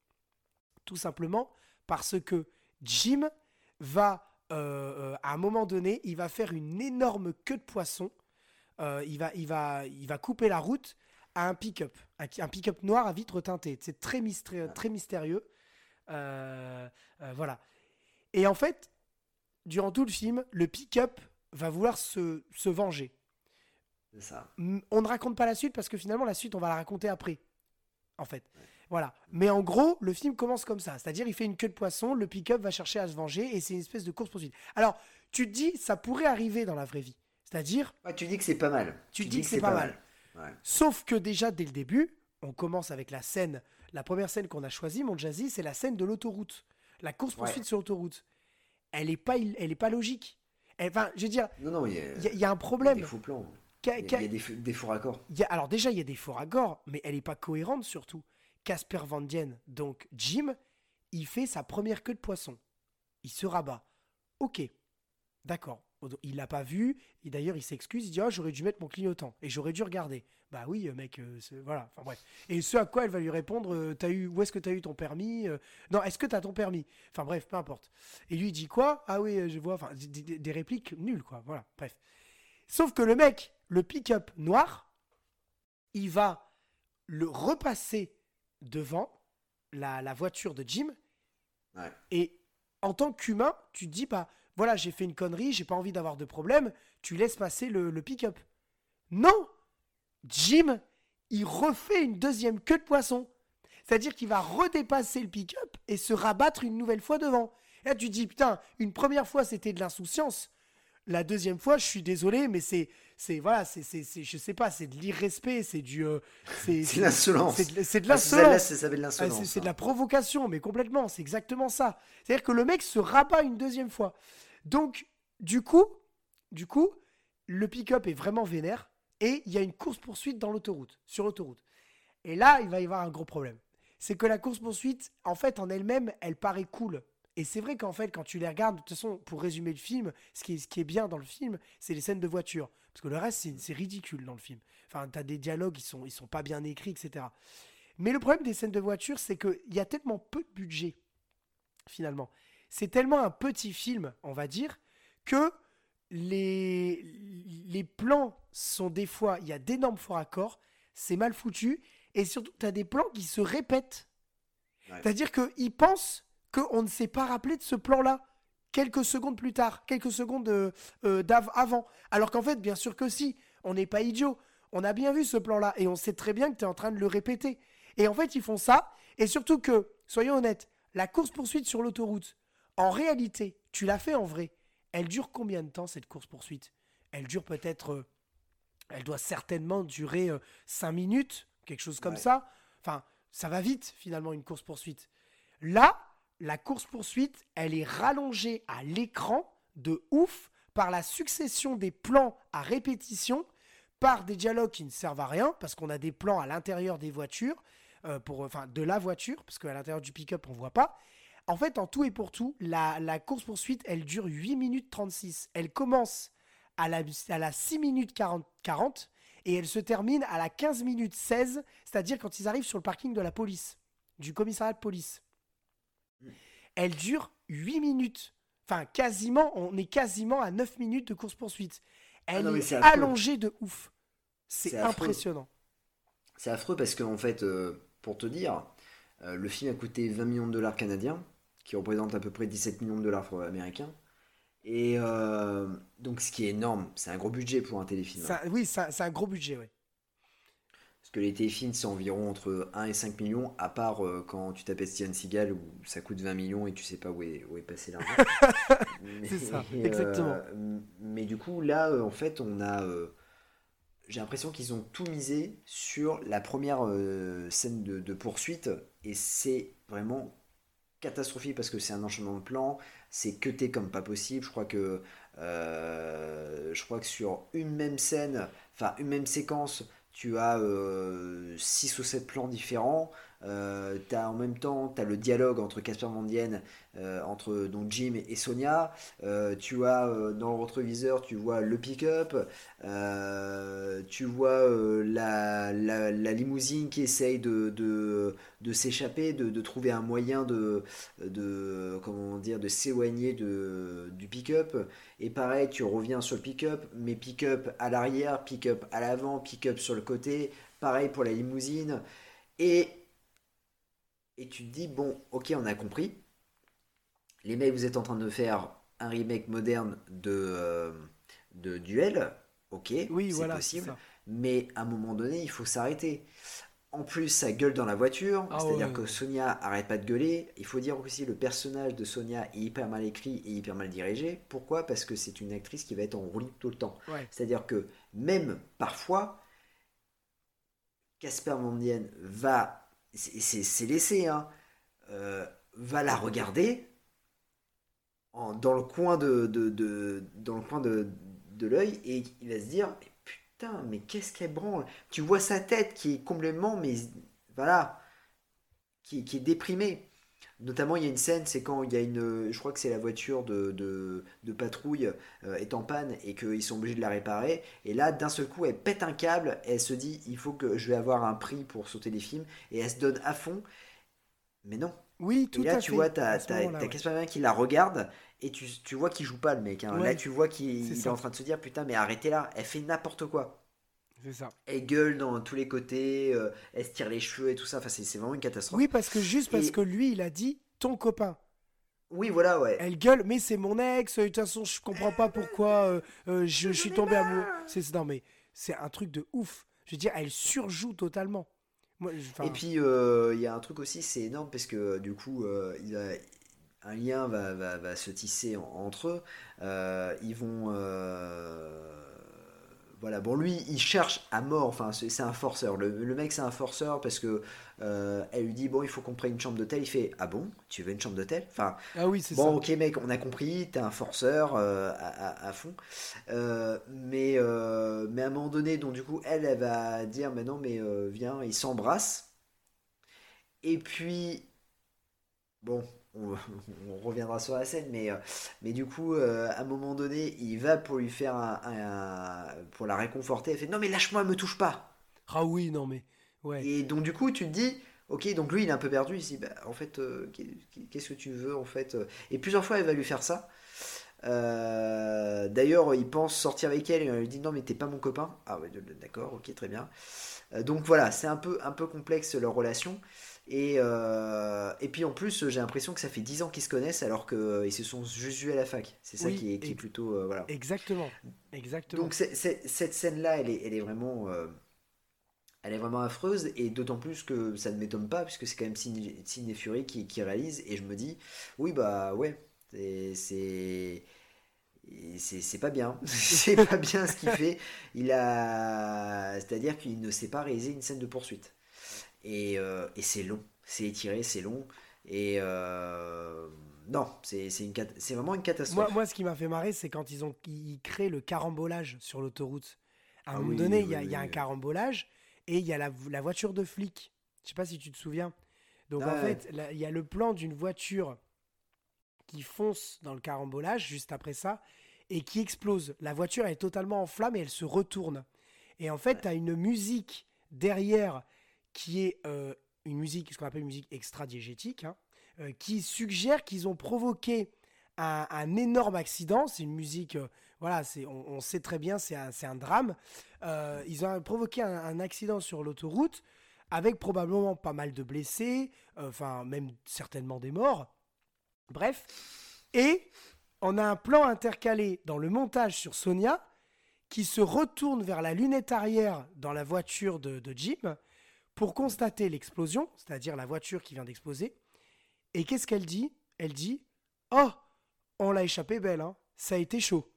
Tout simplement parce que Jim va, euh, euh, à un moment donné, il va faire une énorme queue de poisson. Euh, il, va, il, va, il va couper la route à un pick-up. Un pick-up noir à vitre teintée. C'est très, mystérieux. Très mystérieux. voilà. Et en fait, durant tout le film, le pick-up va vouloir se, se venger. Ça. On ne raconte pas la suite parce que finalement la suite on va la raconter après. En fait. Voilà. Mais en gros, le film commence comme ça. C'est-à-dire, il fait une queue de poisson, le pick-up va chercher à se venger et c'est une espèce de course-poursuite. Alors, tu te dis, ça pourrait arriver dans la vraie vie. C'est-à-dire. tu dis que c'est pas mal. Tu, dis, que, c'est pas, mal. Sauf que déjà, dès le début, on commence avec la scène. La première scène qu'on a choisie, mon Jazzy, c'est la scène de l'autoroute. La course-poursuite sur l'autoroute. Elle est pas, elle est pas logique. Enfin, je veux dire, il y, a un problème. Il faux plans. Il y a, des, faux raccords. alors déjà, il y a des faux raccords, mais elle n'est pas cohérente surtout. Casper Van Dien, donc Jim, il fait sa première queue de poisson. Il se rabat. Ok, d'accord. Il l'a pas vu, et d'ailleurs il s'excuse, il dit oh, j'aurais dû mettre mon clignotant, et j'aurais dû regarder. Bah oui, mec, euh, voilà, enfin bref. Et ce à quoi elle va lui répondre euh, as eu, Où est-ce que tu as eu ton permis euh? Non, est-ce que tu as ton permis? Enfin bref, peu importe. Et lui il dit quoi? Ah oui, je vois, enfin, des, des répliques nulles, quoi, voilà, bref. Sauf que le mec, le pick-up noir, il va le repasser devant la, voiture de Jim. Et en tant qu'humain, tu te dis pas, voilà, j'ai fait une connerie, j'ai pas envie d'avoir de problème, tu laisses passer le, le pick-up. Non Jim, il refait une deuxième queue de poisson. C'est-à-dire qu'il va redépasser le pick-up et se rabattre une nouvelle fois devant. Et là, tu te dis, putain, une première fois, c'était de l'insouciance. La deuxième fois, je suis désolé, mais c'est, c'est voilà, c'est, c'est, je sais pas, c'est de l'irrespect, c'est du, euh, c'est, c'est l'insolence. C'est de, l'insolence. c'est, de l'insolence. c'est, de la provocation, mais complètement, c'est exactement ça. C'est-à-dire que le mec se rabat une deuxième fois. Donc, du coup, du coup, le pick-up est vraiment vénère et il y a une course poursuite dans l'autoroute, sur l'autoroute. Et là, il va y avoir un gros problème. C'est que la course poursuite, en fait, en elle-même, elle paraît cool. Et c'est vrai qu'en fait, quand tu les regardes, de toute façon, pour résumer le film, ce qui est, ce qui est bien dans le film, c'est les scènes de voiture. Parce que le reste, c'est ridicule dans le film. Enfin, t'as des dialogues, ils sont, ils sont pas bien écrits, etc. Mais le problème des scènes de voiture, c'est qu'il y a tellement peu de budget, finalement. C'est tellement un petit film, on va dire, que les, les plans sont des fois, il y a d'énormes faux raccords, c'est mal foutu, et surtout, tu as des plans qui se répètent. C'est-à-dire qu'ils pensent qu'on ne s'est pas rappelé de ce plan-là quelques secondes plus tard, quelques secondes euh, euh, avant. Alors qu'en fait, bien sûr que si, on n'est pas idiot. On a bien vu ce plan-là et on sait très bien que tu es en train de le répéter. Et en fait, ils font ça. Et surtout que, soyons honnêtes, la course-poursuite sur l'autoroute, en réalité, tu l'as fait en vrai. Elle dure combien de temps cette course-poursuite? Elle dure peut-être. Euh, elle doit certainement durer 5 minutes, quelque chose comme ça. Enfin, ça va vite finalement une course-poursuite. Là, la course-poursuite, elle est rallongée à l'écran de ouf par la succession des plans à répétition, par des dialogues qui ne servent à rien, parce qu'on a des plans à l'intérieur des voitures, euh, pour, enfin de la voiture, parce qu'à l'intérieur du pick-up, on ne voit pas. En fait, en tout et pour tout, la, course-poursuite, elle dure 8 minutes 36. Elle commence à la, à la 6 minutes 40, 40 et elle se termine à la 15 minutes 16, c'est-à-dire quand ils arrivent sur le parking de la police, du commissariat de police elle dure 8 minutes. Enfin, quasiment, on est quasiment à 9 minutes de course-poursuite. Elle ah est, allongée de ouf. C'est impressionnant. C'est affreux parce qu'en en fait, euh, pour te dire, euh, le film a coûté 20 millions de dollars canadiens, qui représente à peu près 17 millions de dollars américains. Et euh, donc, ce qui est énorme, c'est un gros budget pour un téléfilm. Oui, c'est un gros budget, oui. Parce que les téléfilms, c'est environ entre 1 et 5 millions, à part euh, quand tu tapes Steven Seagal où ça coûte 20 millions et tu sais pas où est, où est passé l'argent. [LAUGHS] c'est ça, exactement. Euh, mais du coup, là, euh, en fait, on a. j'ai l'impression qu'ils ont tout misé sur la première scène de, poursuite et c'est vraiment catastrophique parce que c'est un enchaînement de plans, c'est cuté comme pas possible. Je crois que je crois que sur une même scène, enfin une même séquence, tu as 6 ou 7 plans différents. Euh, as en même temps as le dialogue entre Casper Van euh, entre Jim et, Sonia. Euh, tu as dans le rétroviseur, tu vois le pick-up, tu vois la, limousine qui essaye de, s'échapper, de, de, trouver un moyen de, de comment dire, de s'éloigner du pick-up. Et pareil, tu reviens sur le pick-up, mais pick-up à l'arrière, pick-up à l'avant, pick-up sur le côté. Pareil pour la limousine. Et et tu te dis, bon, ok, on a compris. Les mecs, vous êtes en train de faire un remake moderne de, euh, de Duel. Ok, oui, c'est possible. Mais à un moment donné, il faut s'arrêter. En plus, ça gueule dans la voiture, ah c'est-à-dire que Sonia arrête pas de gueuler. Il faut dire aussi le personnage de Sonia est hyper mal écrit et hyper mal dirigé. Pourquoi? Parce que c'est une actrice qui va être en roulis tout le temps. C'est-à-dire que même parfois, Casper Mondien va c'est laissé, hein, euh, va la regarder dans le coin de, dans le coin de, l'œil et il va se dire putain mais qu'est-ce qu'elle branle? Tu vois sa tête qui est complètement mais voilà qui, qui est déprimée Notamment, il y a une scène, c'est quand il y a une. Je crois que c'est la voiture de, de, patrouille euh, est en panne et qu'ils sont obligés de la réparer. Et là, d'un seul coup, elle pète un câble elle se dit il faut que je vais avoir un prix pour sauter les films. Et elle se donne à fond. Mais non. Oui, tout et là, tu vois, t'as ouais. qui la regarde et tu, tu vois qu'il joue pas le mec. Hein. Là, tu vois qu'il est, est en train de se dire putain, mais arrêtez là, elle fait n'importe quoi. C'est ça. Elle gueule dans tous les côtés, euh, elle se tire les cheveux et tout ça. Enfin, c'est vraiment une catastrophe. Oui, parce que juste parce que lui, il a dit ton copain. Oui, voilà, ouais. Elle gueule, mais c'est mon ex. De toute façon, je comprends pas pourquoi euh, euh, je, suis tombé amoureux. C'est non, mais c'est un truc de ouf. Je veux dire, elle surjoue totalement. et puis il y a un truc aussi, c'est énorme parce que du coup, il a, un lien va, va, va, se tisser entre eux. ils vont voilà, bon, lui, il cherche à mort, enfin, c'est un forceur. Le, mec, c'est un forceur parce que euh, elle lui dit, bon, il faut qu'on prenne une chambre d'hôtel. Il fait, ah bon, tu veux une chambre d'hôtel? Enfin, ah oui, c'est bon, ok, mec, on a compris, t'es un forceur euh, à, fond. Euh, mais, mais à un moment donné, donc, du coup, elle, elle va dire, mais non, mais viens, ils s'embrassent. Et puis, bon, on, reviendra sur la scène, mais, euh, mais du coup, euh, à un moment donné, il va pour lui faire un, pour la réconforter. Elle fait non mais lâche-moi, me touche pas. Ah oui, non mais ouais. Et donc du coup, tu te dis, ok, donc lui il est un peu perdu. Il se dit, bah, en fait, euh, qu'est-ce que tu veux en fait Et plusieurs fois, elle va lui faire ça. D'ailleurs, il pense sortir avec elle et elle lui dit non mais t'es pas mon copain. Ah ouais, d'accord, ok, très bien. donc voilà, c'est un peu un peu complexe leur relation. Et, euh, et puis en plus, j'ai l'impression que ça fait 10 ans qu'ils se connaissent alors qu'ils euh, se sont juste vus à la fac. C'est ça qui, est, qui est plutôt. Euh, voilà. Exactement. Exactement. Donc cette scène-là, elle est, elle est vraiment. elle est vraiment affreuse et d'autant plus que ça ne m'étonne pas puisque c'est quand même Sidney Fury qui, qui, réalise et je me dis oui bah ouais c'est c'est pas bien [LAUGHS] c'est pas bien ce qu'il fait il a c'est à dire qu'il ne sait pas réaliser une scène de poursuite euh, et, c'est long, c'est étiré, c'est long. Et euh, non, c'est vraiment une catastrophe. Moi, moi ce qui m'a fait marrer, c'est quand ils ont ils créent le carambolage sur l'autoroute. À un ah moment donné, il y, a un carambolage et il y a la, la, voiture de flic. Je sais pas si tu te souviens. Donc en fait, il y a le plan d'une voiture qui fonce dans le carambolage juste après ça et qui explose. La voiture est totalement en flammes et elle se retourne. Et en fait, tu as une musique derrière qui est euh, une musique, ce qu'on appelle une musique extra-diégétique, hein, euh, qui suggère qu'ils ont provoqué un, énorme accident. C'est une musique, euh, voilà, on, sait très bien, c'est un, un, drame. ils ont provoqué un, accident sur l'autoroute avec probablement pas mal de blessés, enfin même certainement des morts. Bref, et on a un plan intercalé dans le montage sur Sonia qui se retourne vers la lunette arrière dans la voiture de Jim pour constater l'explosion, c'est-à-dire la voiture qui vient d'exploser. Et qu'est-ce qu'elle dit? Elle dit Oh, on l'a échappé belle, hein. ça a été chaud.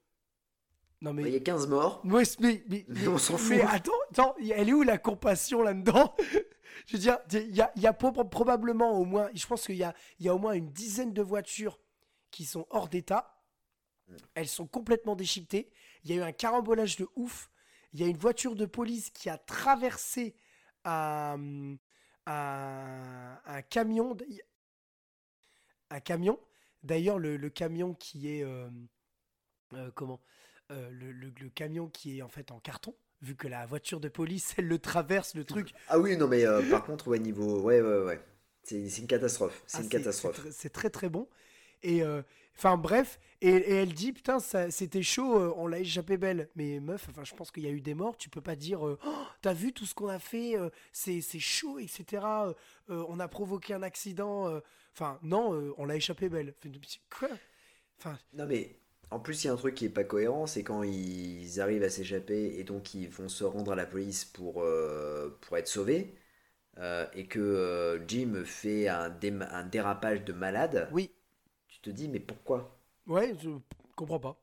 Non Il mais. y a 15 morts. Ouais, mais, mais, Mais [LAUGHS] on s'en fout. Mais attends, attends, elle est où la compassion là-dedans? [LAUGHS] Je veux dire, il y a, il y a pro- probablement au moins, je pense qu'il y a, il y a au moins une dizaine de voitures qui sont hors d'état. Elles sont complètement déchiquetées. Il y a eu un carambolage de ouf. Il y a une voiture de police qui a traversé un, un, un camion. Un camion. D'ailleurs, le, le camion qui est. euh, euh, comment Euh, le, le- le camion qui est en fait en carton, vu que la voiture de police, elle le traverse, le truc. Ah oui, non, mais euh, par contre, ouais, niveau. Ouais, ouais, ouais. C'est une catastrophe. C'est Ah, une catastrophe. C'est c'est très très bon. Et euh, enfin bref, et, et elle dit putain c'était chaud, euh, on l'a échappé belle. Mais meuf, enfin je pense qu'il y a eu des morts. Tu peux pas dire euh, Oh, t'as vu tout ce qu'on a fait, c'est chaud, etc. on a provoqué un accident. Enfin non, on l'a échappé belle. Quoi? Enfin Non, mais en plus, il y a un truc qui est pas cohérent c'est quand ils arrivent à s'échapper et donc ils vont se rendre à la police pour, euh, pour être sauvés. euh, et que euh, Jim fait un, dém- un dérapage de malade, oui, te dis, mais pourquoi? Ouais, je comprends pas.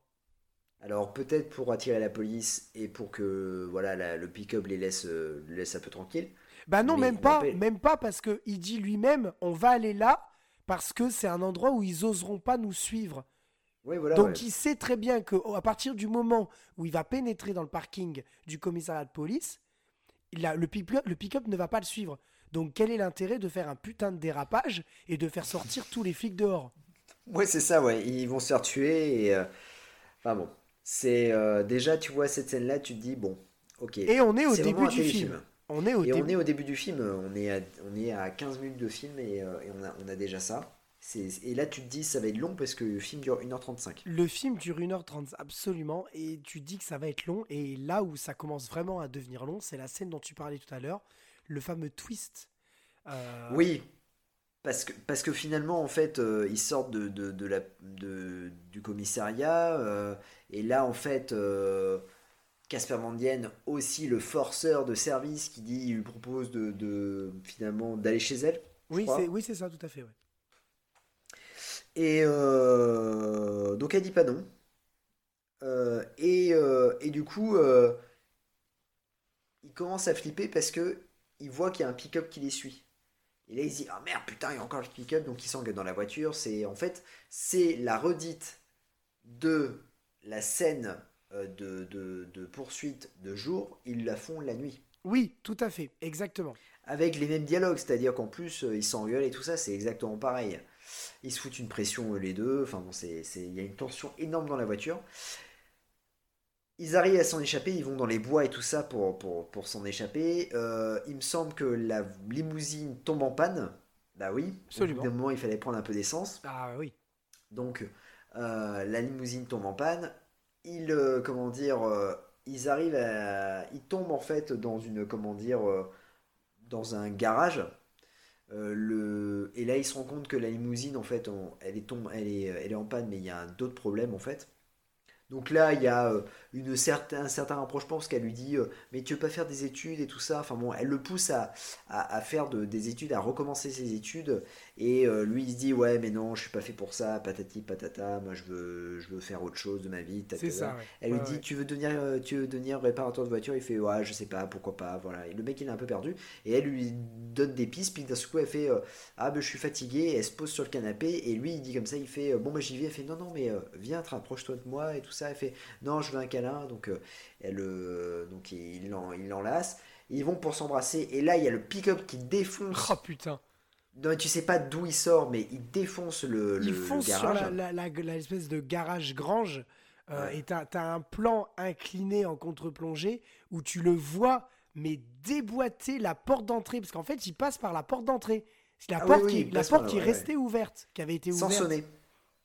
Alors peut-être pour attirer la police et pour que voilà la- le pick-up les laisse, euh, les laisse un peu tranquilles. Bah non, Mais même pas, même pas parce que il dit lui-même, on va aller là parce que c'est un endroit où ils oseront pas nous suivre. Oui, voilà. Donc ouais. il sait très bien que à partir du moment où il va pénétrer dans le parking du commissariat de police, il a- le pick-up le pick-up ne va pas le suivre. Donc quel est l'intérêt de faire un putain de dérapage et de faire sortir tous les flics dehors? Ouais, c'est ça, ouais. Ils vont se faire tuer et. euh, Enfin bon. C'est. euh, déjà, tu vois cette scène-là, tu te dis, bon, ok. Et on est au C'est vraiment début un du téléfilm. film. On est au Et on début. est au début du film, on est à, on est à 15 minutes de film et, euh, et on, a, on a déjà ça. C'est- Et là, tu te dis, ça va être long parce que le film dure 1h35. Le film dure 1h30 absolument et tu dis que ça va être long et là où ça commence vraiment à devenir long, c'est la scène dont tu parlais tout à l'heure, le fameux twist. Euh, Oui, parce que, parce que finalement, en fait, euh, ils sortent de, de, de la, de- du commissariat euh, et là, en fait, euh, Casper Van Dien, aussi le forceur de service qui dit, il lui propose de, de finalement d'aller chez elle. Oui, c'est oui, ça, tout à fait. ouais. Et euh, donc elle dit pas non. Euh, et, euh, et du coup, euh, il commence à flipper parce que il voit qu'il y a un pick-up qui les suit. Et là, il se dit ah merde putain, il y a encore le pick-up, donc il s'engueule dans la voiture. C'est en fait c'est la redite de la scène euh, de, de, de poursuite de jour. Ils la font la nuit. Oui, tout à fait, exactement. Avec les mêmes dialogues, c'est-à-dire qu'en plus euh, ils s'engueulent et tout ça, c'est exactement pareil. Ils se foutent une pression euh, les deux, enfin bon, il y a une tension énorme dans la voiture. Ils arrivent à s'en échapper, ils vont dans les bois et tout ça pour, pour, pour s'en échapper. Euh, il me semble que la limousine tombe en panne. Bah oui, Absolument. au bout d'un moment il fallait prendre un peu d'essence. Ah oui. Donc euh, la limousine tombe en panne. Ils, euh, comment dire, ils arrivent à, ils tombent en fait dans une, comment dire, dans un garage. Euh, le... Et là, ils se rendent compte que la limousine, en fait, on- elle, est tombe... elle, est... elle est en panne, mais il y a d'autres problèmes, en fait. Donc là, il y a euh, une certain, un certain rapprochement, parce qu'elle lui dit euh, Mais tu veux pas faire des études et tout ça? Enfin bon, elle le pousse à, à, à faire de- des études, à recommencer ses études. Et euh, lui, il se dit Ouais, mais non, je suis pas fait pour ça, patati patata, moi je veux, je veux faire autre chose de ma vie. C'est ça. ouais. Elle lui dit ouais. tu veux devenir tu veux devenir réparateur de voiture? Il fait ouais je sais pas pourquoi pas voilà et le mec il est un peu perdu et elle lui donne des pistes puis d'un coup elle fait ah ben je suis fatigué et elle se pose sur le canapé et lui il dit comme ça il fait bon bah j'y vais elle fait non non mais viens te rapproche-toi de moi et tout ça elle fait non je veux un câlin. Donc euh, elle euh, donc il l'en- il l'enlace ils vont pour s'embrasser. Et là il y a le pick-up qui défonce. Oh putain. non tu sais pas d'où il sort mais il défonce le, Il le fonce sur garage. la, la, la- la espèce de garage grange. Euh, Ouais. et t'as as un plan incliné en contre-plongée où tu le vois mais déboîter la porte d'entrée. Parce qu'en fait il passe par la porte d'entrée. C'est la Ah porte oui, oui, qui, la porte qui ouais, restée ouverte, qui avait été sans ouverte. sonner. Sans-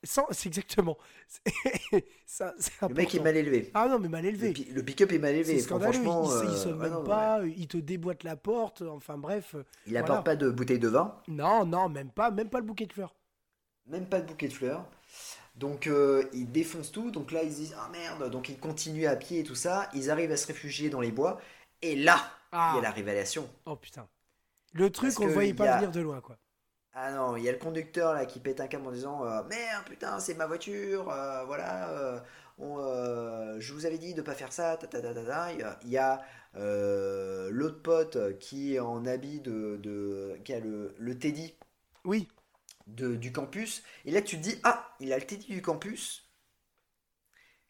C'est exactement. [LAUGHS] Ça, le mec est mal élevé Ah non mais mal le, élevé. le pick-up est mal élevé C'est scandaleux. Il, franchement il, euh, même non, ouais. pas. Il te déboîte la porte. Enfin bref. euh, Il Voilà. apporte pas de bouteille de vin, Non non même pas même pas le bouquet de fleurs. même pas de bouquet de fleurs. Donc euh, ils défoncent tout. Donc là ils se disent ah merde. Donc ils continuent à pied et tout ça. Ils arrivent à se réfugier dans les bois. Et là Ah. il y a la révélation. Oh putain. Le truc Parce on le que voyait pas a- venir de loin quoi. Ah non, il y a le conducteur là qui pète un câble en disant euh, merde putain c'est ma voiture. euh, voilà. euh, on, je vous avais dit de pas faire ça, ta, ta, ta, ta, ta. Il y a, l'autre pote qui est en habit de, de qui a le, le Teddy Oui, de- du campus. Et là, tu te dis, ah, il a le Teddy du campus.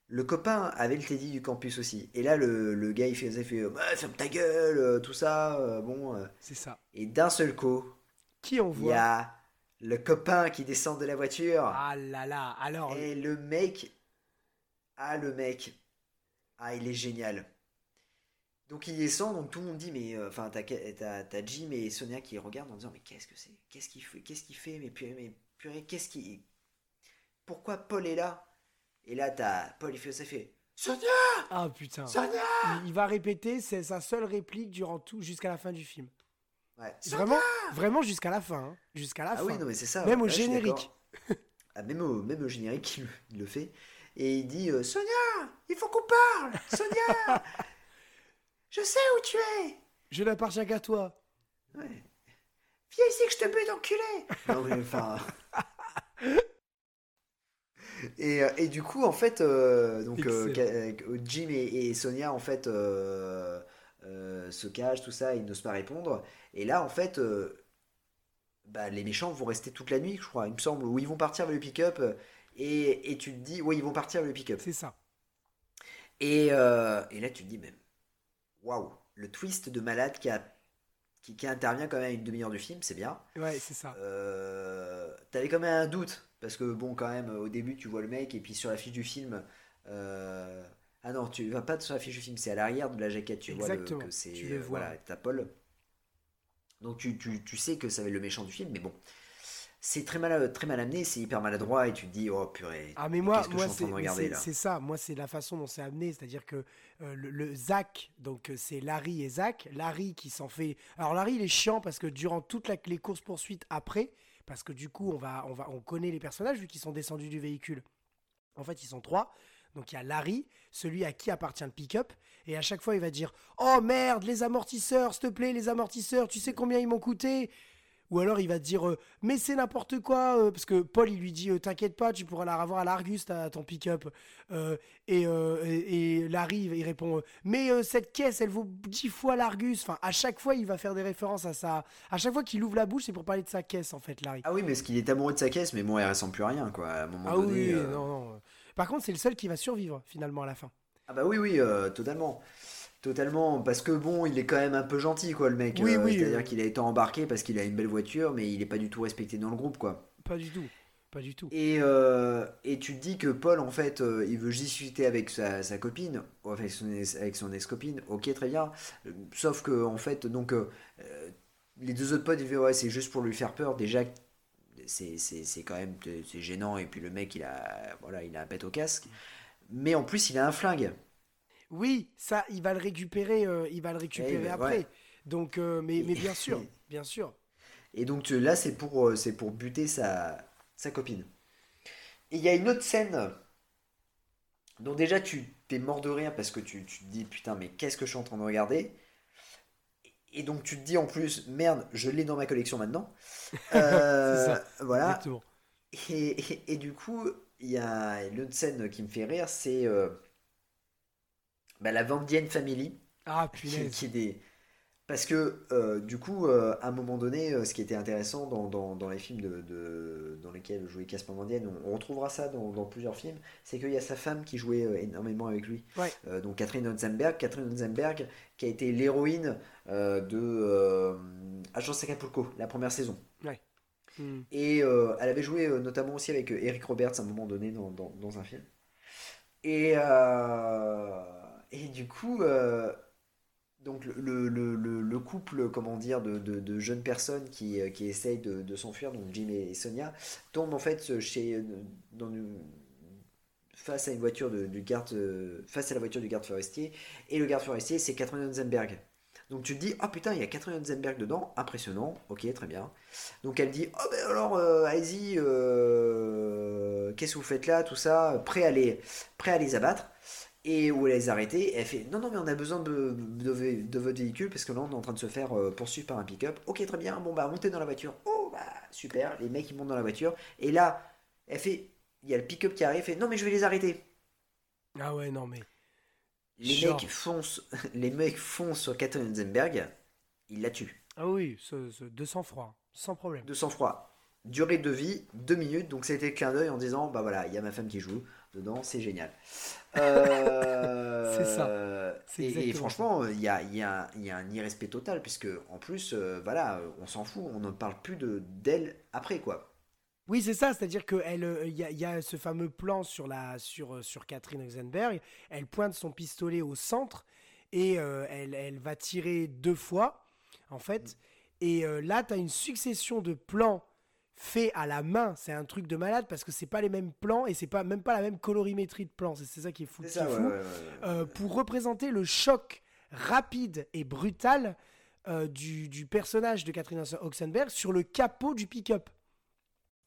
Le copain avait le Teddy du campus aussi. Et là, le, le gars, il fait, il fait Bah, ferme ta gueule, tout ça. bon. c'est ça. Et d'un seul coup, Qui on il y voit a le copain qui descend de la voiture. Ah là là, alors. Et le mec. Ah, le mec. Ah, il est génial. Donc il descend, donc tout le monde dit, mais euh, enfin, t'as, Jim et Sonia qui regardent en disant, mais qu'est-ce que c'est? Qu'est-ce qu'il fait? Qu'est-ce qu'il fait? Mais purée, mais purée, qu'est-ce qu'il. Pourquoi Paul est là? Et là, t'as Paul, il fait ça, fait Sonia Ah putain. Sonia Il, il va répéter, c'est sa seule réplique durant tout, jusqu'à la fin du film. Ouais. Vraiment, vraiment jusqu'à la fin. hein. Jusqu'à la Ah fin. oui, non, mais c'est ça. Même ouais, au là, je suis générique. d'accord. Ah, même, au, même au générique, il, le- il le fait. Et il dit euh, Sonia, il faut qu'on parle Sonia [LAUGHS] Je sais où tu es Je n'appartiens qu'à toi. Ouais. Viens ici que je te bute, enculé Non mais enfin... [LAUGHS] Et, euh, et du coup, en fait, euh, donc, euh, Excellent. euh, Jim et, et Sonia, en fait, euh, euh, se cachent, tout ça, ils n'osent pas répondre. Et là, en fait, euh, bah, les méchants vont rester toute la nuit, je crois, il me semble, ou ils vont partir vers le pick-up. euh, Et, et tu te dis, oui, ils vont partir vers le pick-up. C'est ça. Et, euh, et là, tu te dis même, waouh, le twist de malade qui, a, qui, qui intervient quand même à une demi-heure du film, c'est bien. Ouais, c'est ça. T'avais quand même un doute, parce que bon, quand même, au début, tu vois le mec, et puis sur la fiche du film, euh, ah non, tu vas pas sur la fiche du film, c'est à l'arrière de la jaquette, tu vois le, que c'est, tu le euh, vois. voilà, t'as Paul. Donc tu, tu, tu sais que ça va être le méchant du film, mais bon, c'est très mal, très mal amené, c'est hyper maladroit, et tu te dis, oh purée, Ah mais moi, moi c'est ça. Moi c'est la façon dont c'est amené, c'est-à-dire que euh, le, le Zach, donc euh, c'est Larry et Zach. Larry qui s'en fait. Alors Larry il est chiant parce que durant toutes la- les courses poursuites après, parce que du coup on va, on va, on connaît les personnages vu qu'ils sont descendus du véhicule. En fait ils sont trois. Donc il y a Larry, celui à qui appartient le pick-up, et à chaque fois il va dire Oh merde, les amortisseurs, s'il te plaît, les amortisseurs, tu sais combien ils m'ont coûté? Ou alors il va te dire euh, Mais c'est n'importe quoi, euh, parce que Paul il lui dit euh, T'inquiète pas, tu pourras la revoir à l'Argus, ta- ton pick-up. Et, Larry il répond Mais cette caisse elle vaut dix fois l'Argus. Enfin, à chaque fois il va faire des références à ça. À chaque fois qu'il ouvre la bouche, c'est pour parler de sa caisse en fait, Larry. Ah oui, mais ce qu'il est amoureux de sa caisse, mais bon, elle ressemble plus à rien, quoi. À un moment Ah donné. oui, non, non. Par contre, c'est le seul qui va survivre finalement à la fin. Ah bah oui, oui, euh, totalement. Totalement, parce que bon, il est quand même un peu gentil, quoi, le mec. Oui, Euh, oui, C'est-à-dire euh. qu'il a été embarqué parce qu'il a une belle voiture, mais il est pas du tout respecté dans le groupe, quoi. Pas du tout. Pas du tout. Et, euh, et tu te dis que Paul, en fait, euh, il veut juste discuter avec sa, sa copine, avec son, avec son ex-copine, ok, très bien. Sauf que, en fait, donc, euh, les deux autres potes, ils disent, ouais, c'est juste pour lui faire peur. Déjà, c'est c'est- c'est quand même c'est gênant, et puis le mec, il a, voilà, il a un pet au casque. Mais en plus, il a un flingue. Oui, ça, il va le récupérer, euh, il va le récupérer mais après. ouais. Donc, euh, mais, mais bien sûr, [LAUGHS] bien sûr. Et donc là, c'est pour, euh, c'est pour buter sa, sa copine. Et il y a une autre scène dont déjà tu t'es mort de rire parce que tu, tu te dis putain, mais qu'est-ce que je suis en train de regarder? Et donc tu te dis en plus, merde, je l'ai dans ma collection maintenant. [LAUGHS] Euh, C'est ça, Voilà. Et, et- et du coup, il y a une autre scène qui me fait rire, c'est euh, bah, la Vandienne Family. Ah, qui, qui est des... Parce que euh, du coup, euh, à un moment donné, euh, ce qui était intéressant dans, dans, dans les films de, de- dans lesquels jouait Casper Van Dien, on, on retrouvera ça dans, dans plusieurs films, c'est qu'il y a sa femme qui jouait énormément avec lui. Ouais. Donc Catherine Hotzenberg, Catherine Hotzenberg qui a été l'héroïne de Agence Acapulco, la première saison. Hmm. Et elle avait joué notamment aussi avec Eric Roberts à un moment donné dans, un film. Et, et du coup, donc le, le- le- le- le couple, comment dire, de, jeunes personnes qui, euh, essayent de, s'enfuir, donc Jim et Sonia, tombe en fait chez, euh, dans une- face à une voiture du garde, euh, face à la voiture du garde forestier. Et le garde forestier, c'est Catherine Hotzenberg. Donc tu te dis, oh putain, il y a Catherine Hotzenberg dedans, impressionnant, ok, très bien. Donc elle dit, oh ben alors, euh, allez-y, euh, qu'est-ce que vous faites là, tout ça, prêt à les, prêt à les abattre. Et où elle les a arrêtés, et elle fait, non, non, mais on a besoin de, de, de votre véhicule, parce que là, on est en train de se faire euh, poursuivre par un pick-up. Ok, très bien, bon, bah, montez dans la voiture. Oh, bah, super, les mecs, ils montent dans la voiture. Et là, elle fait, il y a le pick-up qui arrive, elle fait, non, mais je vais les arrêter. Ah ouais, non, mais. Les Genre. mecs foncent, [LAUGHS] les mecs foncent sur Catherine Zenberg, ils la tuent. Ah oui, ce, ce 200 froid, sans problème. De sang-froid. Durée de vie, deux minutes, donc c'était le clin d'œil en disant bah voilà, il y a ma femme qui joue dedans, c'est génial. Euh, C'est ça. Et, et franchement, il y a, il y, a, il y a un irrespect total, puisque en plus, euh, voilà, on s'en fout, on ne parle plus de d'elle après quoi. Oui, c'est ça, c'est-à-dire qu'il y, a- il y a ce fameux plan sur, la, sur, euh, sur Catherine Oxenberg. Elle pointe son pistolet au centre et euh, elle, elle va tirer deux fois, en fait. Et euh, là, tu as une succession de plans faits à la main. C'est un truc de malade parce que c'est pas les mêmes plans et c'est pas même pas la même colorimétrie de plans. C'est c'est ça qui est fou. Qui ça, est fou. ouais, ouais, ouais. Euh, pour représenter le choc rapide et brutal euh, du, du personnage de Catherine Oxenberg sur le capot du pick-up.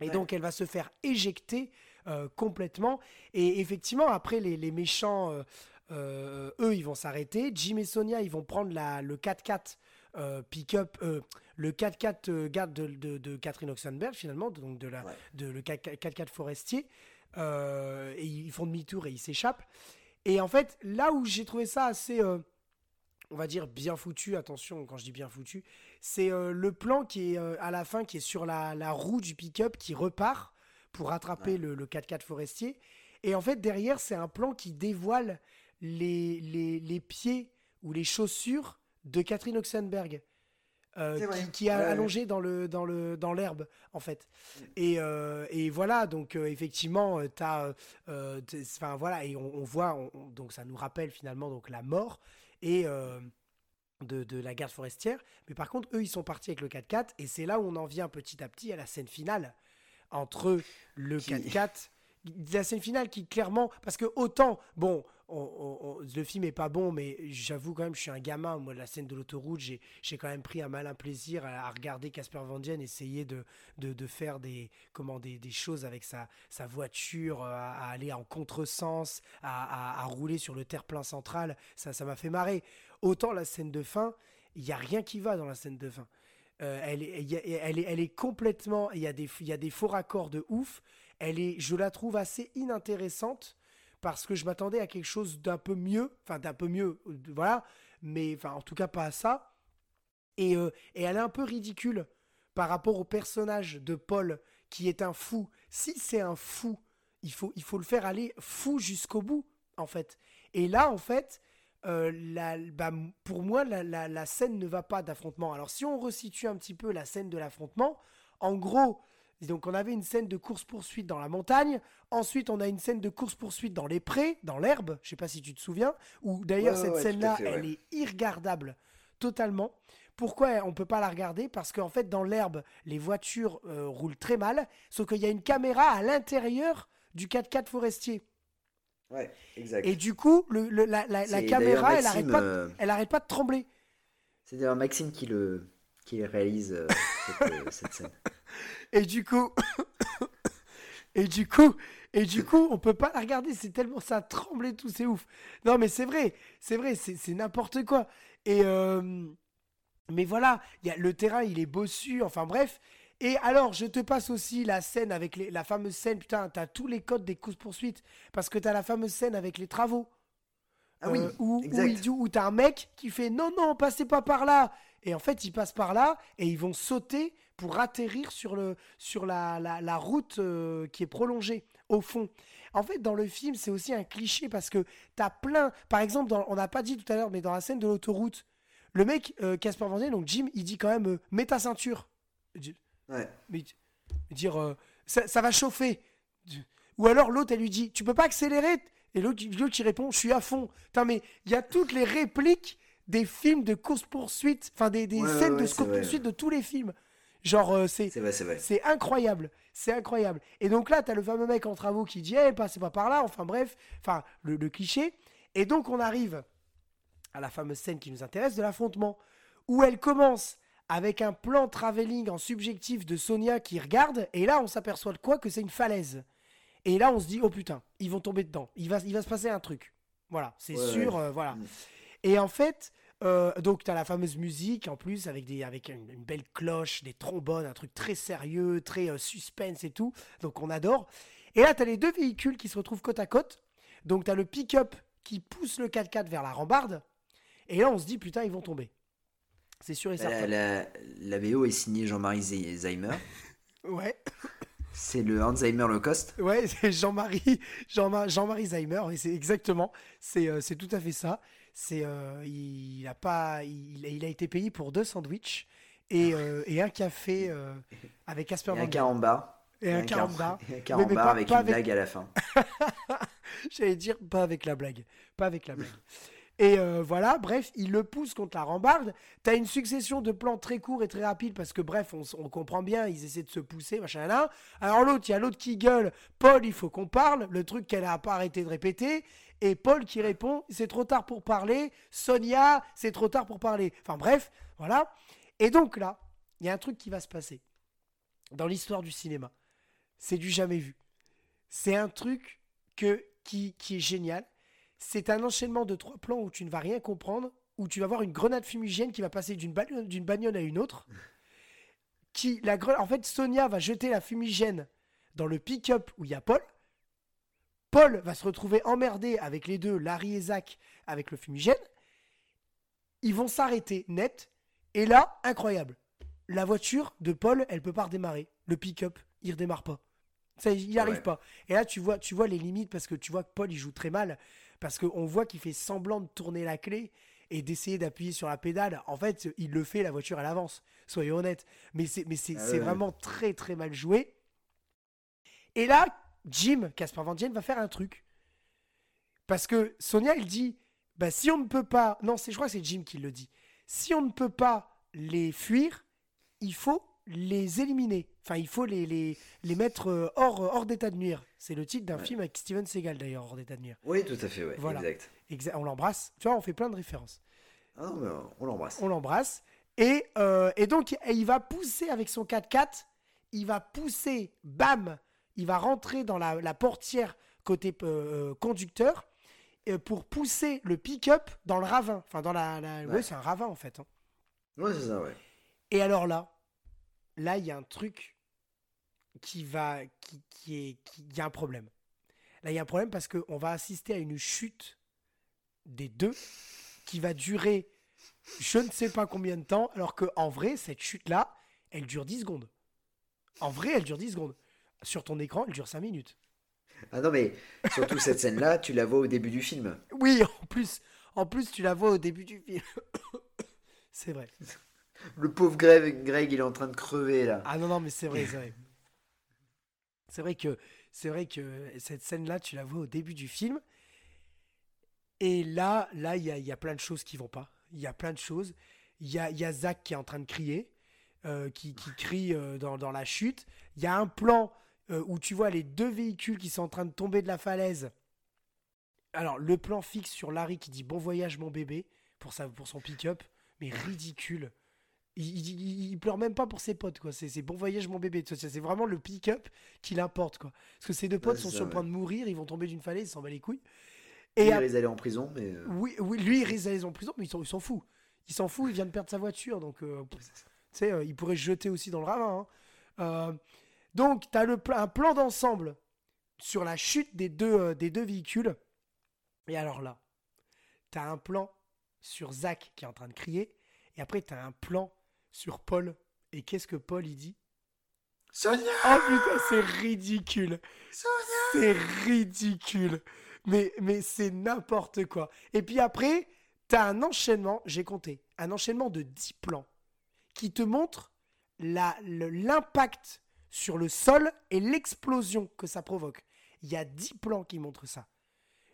Et donc elle va se faire éjecter euh, complètement. Et effectivement, après les, les méchants, eux, ils vont s'arrêter. Jim et Sonia, ils vont prendre la, le 4x4 euh, pick-up, euh, le 4x4 euh, garde de, de- de Catherine Oxenberg finalement, donc de la, Ouais. de le 4x4 forestier. Et ils font demi-tour et ils s'échappent. Et en fait, là où j'ai trouvé ça assez, on va dire, bien foutu, attention quand je dis bien foutu, c'est le plan qui est à la fin, qui est sur la, la roue du pick-up qui repart pour rattraper Ouais. le, le 4x4 forestier. Et en fait, derrière, c'est un plan qui dévoile les, les, les pieds ou les chaussures de Catherine Oxenberg. euh, qui, qui est Ouais, ouais. allongée dans le dans le dans l'herbe en fait et, euh, et voilà donc euh, effectivement t'as enfin voilà et on, on voit on- on- donc ça nous rappelle finalement donc la mort et de, de la garde forestière mais par contre eux ils sont partis avec le 4x4 et c'est là où on en vient petit à petit à la scène finale entre le Qui- 4x4 la scène finale qui clairement parce que autant bon on- on- on- le film est pas bon mais j'avoue quand même je suis un gamin moi la scène de l'autoroute j'ai quand même pris un malin plaisir à, regarder Casper Van Dien essayer de, de, faire des comment des, des choses avec sa, sa voiture euh, à, aller en contresens à, à, à rouler sur le terre-plein central ça m'a fait marrer autant la scène de fin il y a rien qui va dans la scène de fin euh, elle, est, a- elle, est, elle est complètement. Il y, a des, il y a des faux raccords de ouf. Elle est, je la trouve assez inintéressante parce que je m'attendais à quelque chose d'un peu mieux. Enfin, d'un peu mieux, euh, voilà. Mais enfin, en tout cas, pas à ça. Et, euh, et elle est un peu ridicule par rapport au personnage de Paul qui est un fou. Si c'est un fou, il faut, il faut le faire aller fou jusqu'au bout, en fait. Et là, en fait, euh, la- bah, pour moi, la, la- la scène ne va pas d'affrontement. Alors, si on resitue un petit peu la scène de l'affrontement, en gros, donc on avait une scène de course-poursuite dans la montagne. Ensuite, on a une scène de course-poursuite dans les prés, dans l'herbe. Je sais pas si tu te souviens. Où d'ailleurs, Ouais, cette ouais, scène-là, ouais. elle est irregardable totalement. Pourquoi on peut pas la regarder? Parce qu'en fait, dans l'herbe, les voitures euh, roulent très mal. Sauf qu'il y a une caméra à l'intérieur du 4x4 forestier. Ouais, exact. Et du coup, le- le- la, la- la C'est caméra, elle arrête, pas, de- euh, elle arrête pas de trembler. C'est d'ailleurs Maxime qui le qui réalise euh, cette, euh, cette scène. Et du coup, [COUGHS] et du coup, et du coup, on peut pas la regarder. C'est tellement ça tremble et tout, c'est ouf. Non, mais c'est vrai, c'est vrai, c'est n'importe quoi. Et euh, mais voilà, il y a le terrain, il est bossu. Enfin bref. Et alors, je te passe aussi la scène avec les- la fameuse scène. Putain, t'as tous les codes des courses poursuites parce que t'as la fameuse scène avec les travaux. Ah oui, Euh, où, où, exact. dit- où t'as un mec qui fait non, non, passez pas par là. Et en fait, ils passent par là et ils vont sauter pour atterrir sur, le, sur la, la, la route euh, qui est prolongée au fond. En fait, dans le film, c'est aussi un cliché parce que t'as plein. Par exemple, dans- on n'a pas dit tout à l'heure, mais dans la scène de l'autoroute, le mec, euh, Casper Van Dien, donc Jim, il dit quand même euh, mets ta ceinture. Ouais. mais dire euh, ça, ça va chauffer. Ou alors l'autre, elle lui dit tu peux pas accélérer? Et l'autre l'autre qui répond je suis à fond. Putain, mais il y a toutes les répliques des films de course-poursuite, enfin des, des Ouais, scènes ouais, de course-poursuite de tous les films. Genre, euh, c'est. C'est incroyable, c'est incroyable. Et donc là, t'as le fameux mec en travaux qui dit, eh, passez pas par là, enfin bref, enfin, le, le cliché. Et donc on arrive à la fameuse scène qui nous intéresse de l'affrontement, où elle commence avec un plan travelling en subjectif de Sonia qui regarde, et là on s'aperçoit de quoi Que c'est une falaise. Et là on se dit, oh putain, ils vont tomber dedans, il va, il va se passer un truc. Voilà, c'est sûr, euh, voilà. Mm. Et en fait, euh, donc tu as la fameuse musique en plus avec, des, avec une, une belle cloche, des trombones, un truc très sérieux, très euh, suspense et tout. Donc on adore. Et là, tu as les deux véhicules qui se retrouvent côte à côte. Donc tu as le pick-up qui pousse le 4x4 vers la rambarde. Et là, on se dit, putain, ils vont tomber. C'est sûr et certain. La, la, la VO est signée Jean-Marie Zeimer. [LAUGHS] Ouais, C'est le Alzheimer low cost. ouais, c'est Jean-Marie Jean Zeimer, oui, c'est exactement, c'est euh, c'est tout à fait ça. C'est euh, il a pas il, il a été payé pour deux sandwichs et, euh, et un café euh, avec Casper Et Van un carambar. et un carambar. [LAUGHS] et un mais carambar pas- avec pas une avec- blague à la fin. [LAUGHS] J'allais dire pas avec la blague, pas avec la blague. Et euh, voilà, bref, il le pousse contre la rambarde. T'as une succession de plans très courts et très rapides parce que, bref, on, on comprend bien, ils essaient de se pousser, machin là. Alors l'autre, il y a l'autre qui gueule, Paul, il faut qu'on parle, le truc qu'elle a pas arrêté de répéter. Et Paul qui répond, c'est trop tard pour parler. Sonia, c'est trop tard pour parler. Enfin bref, voilà. Et donc là, il y a un truc qui va se passer dans l'histoire du cinéma. C'est du jamais vu. C'est un truc que, qui, qui est génial. C'est un enchaînement de trois plans où tu ne vas rien comprendre, où tu vas voir une grenade fumigène qui va passer d'une bagnole, à une autre. Qui, la en fait, Sonia va jeter la fumigène dans le pick-up où il y a Paul. Paul va se retrouver emmerdé avec les deux, Larry et Zach, avec le fumigène. Ils vont s'arrêter net. Et là, incroyable. La voiture de Paul, elle peut pas redémarrer. Le pick-up, il redémarre pas. Ça, il n'y arrive Ouais. pas. Et là, tu vois, tu vois les limites parce que tu vois que Paul, il joue très mal. Parce qu'on voit qu'il fait semblant de tourner la clé et d'essayer d'appuyer sur la pédale. En fait, il le fait, la voiture, elle avance. Soyons honnêtes. Mais c'est, mais c'est, Ah ouais. vraiment très, très mal joué. Et là, Jim, Casper Van Dien, va faire un truc. Parce que Sonia, il dit bah, si on ne peut pas. Non, c'est, je crois que c'est Jim qui le dit. Si on ne peut pas les fuir, il faut les éliminer. Enfin, il faut les, les, les mettre euh, hors, hors d'état de nuire. C'est le titre d'un Ouais. film avec Steven Seagal d'ailleurs, hors d'état de nuire. Oui, tout à fait, ouais. Voilà. Exact. Exa- on l'embrasse. Tu vois, on fait plein de références. Ah non, mais on l'embrasse. On l'embrasse. Et, euh, et donc, il va pousser avec son 4x4. Il va pousser, bam Il va rentrer dans la, la portière côté euh, euh, conducteur euh, pour pousser le pick-up dans le ravin. Enfin, dans la. la- ouais, Ouais. c'est un ravin en fait. hein. Ouais, c'est ça, ouais. Et alors là, là, il y a un truc qui va. Qui, qui est. qui- Il y a un problème. Là, il y a un problème parce qu'on va assister à une chute des deux qui va durer je ne sais pas combien de temps, alors qu'en vrai, cette chute-là, elle dure 10 secondes. En vrai, elle dure 10 secondes. Sur ton écran, elle dure 5 minutes. Ah non, mais surtout cette scène-là, tu la vois au début du film. Oui, en plus, en plus tu la vois au début du film. [COUGHS] c'est vrai. Le pauvre Greg, Greg, il est en train de crever là. Ah non, non, mais c'est vrai, c'est vrai. C'est vrai que, c'est vrai que cette scène-là, tu la vois au début du film. Et là, là, il y a, y a plein de choses qui vont pas. Il y a plein de choses. Il y a, y a Zach qui est en train de crier, euh, qui, qui crie euh, dans, dans la chute. Il y a un plan euh, où tu vois les deux véhicules qui sont en train de tomber de la falaise. Alors, le plan fixe sur Larry qui dit bon voyage mon bébé pour, sa, pour son pick-up, mais ridicule. Il, il, il pleure même pas pour ses potes, quoi. C'est bon voyage mon bébé. C'est vraiment le pick-up qui l'importe, quoi. Parce que ses deux potes Ouais, sont sur le point de mourir, ils vont tomber d'une falaise, ils s'en bat les couilles. Et Et il risque d'aller en prison, mais. euh, oui, oui, lui, il risque d'aller en prison, mais il s'en il s'en fout. Il s'en fout, il vient de perdre sa voiture, donc euh, [LAUGHS] tu sais, euh, il pourrait se jeter aussi dans le ravin. hein. Donc, tu as le, un plan d'ensemble sur la chute des deux, euh, des deux véhicules. Et alors là, tu as un plan sur Zach qui est en train de crier, et après, tu as un plan sur Paul. Et qu'est-ce que Paul, il dit? Sonia Oh putain, c'est ridicule. C'est ridicule. Mais, mais c'est n'importe quoi. Et puis après, t'as un enchaînement, j'ai compté, un enchaînement de 10 plans qui te montre l'impact sur le sol et l'explosion que ça provoque. Il y a 10 plans qui montrent ça.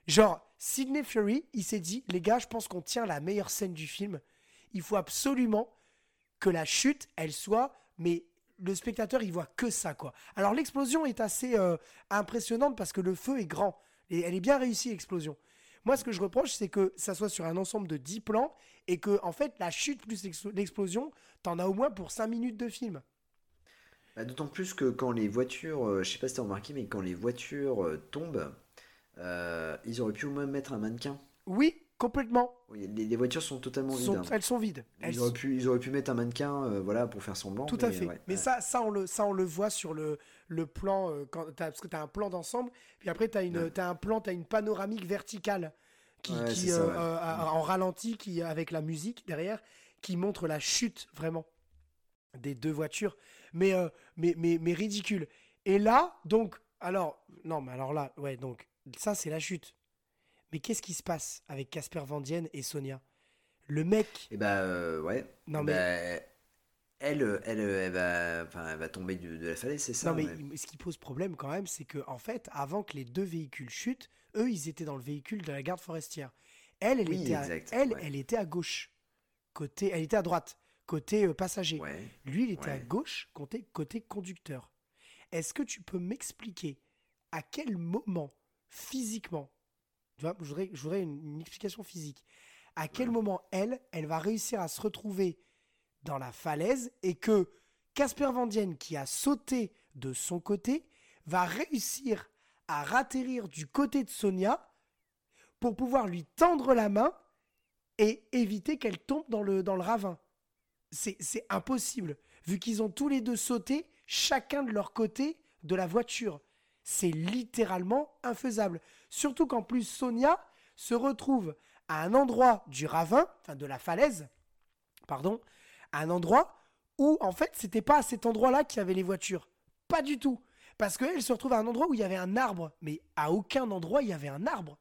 Genre, Sidney Fury, il s'est dit, les gars, je pense qu'on tient la meilleure scène du film. Il faut absolument que la chute, elle soit, mais le spectateur, il voit que ça, quoi. Alors l'explosion est assez euh, impressionnante parce que le feu est grand. Et elle est bien réussie, l'explosion. Moi, ce que je reproche, c'est que ça soit sur un ensemble de 10 plans et que, en fait, la chute plus l'ex- l'explosion, t'en as au moins pour 5 minutes de film. Bah, D'autant plus que quand les voitures, euh, je sais pas si t'as remarqué, mais quand les voitures euh, tombent, euh, ils auraient pu au moins mettre un mannequin. Oui, Complètement. Oui, les, les voitures sont totalement vides. Sont- hein. elles sont vides. Elles Ils auraient, pu, ils auraient pu mettre un mannequin euh, voilà, pour faire semblant. Tout à fait. ouais, mais ouais. ça, ça, on le, ça, on le voit sur le, le plan, quand t'as- parce que tu as un plan d'ensemble, puis après, tu as, Ouais. un plan, tu as une panoramique verticale qui, ça, en ralenti, qui, avec la musique derrière, qui montre la chute vraiment des deux voitures, mais, euh, mais, mais, mais ridicule. Et là, donc, alors, non, mais alors là, ouais, donc, ça, c'est la chute. Mais qu'est-ce qui se passe avec Casper Van Dien et Sonia? Le mec, Et bah, euh, ouais. non Eh mais, bah, elle, elle, elle va, enfin, elle va tomber de la falaise, c'est ça Non mais ouais. ce qui pose problème quand même, c'est que en fait, avant que les deux véhicules chutent, eux, ils étaient dans le véhicule de la garde forestière. Elle, elle, Oui, était, à, exact, elle, ouais. elle était à gauche, côté, elle était à droite, côté euh, passager. Ouais. Lui, il était à gauche, côté, côté conducteur. Est-ce que tu peux m'expliquer à quel moment, physiquement, tu vois, je voudrais, je voudrais une, une explication physique, à quel Ouais. moment elle, elle va réussir à se retrouver dans la falaise et que Casper Van Dien, qui a sauté de son côté, va réussir à ratterrir du côté de Sonia pour pouvoir lui tendre la main et éviter qu'elle tombe dans le, dans le ravin? C'est impossible, vu qu'ils ont tous les deux sauté, chacun de leur côté de la voiture. C'est littéralement infaisable. Surtout qu'en plus, Sonia se retrouve à un endroit du ravin, enfin de la falaise, pardon, à un endroit où en fait c'était pas à cet endroit-là qu'il y avait les voitures. Pas du tout. Parce qu'elle se retrouve à un endroit où il y avait un arbre. Mais à aucun endroit il y avait un arbre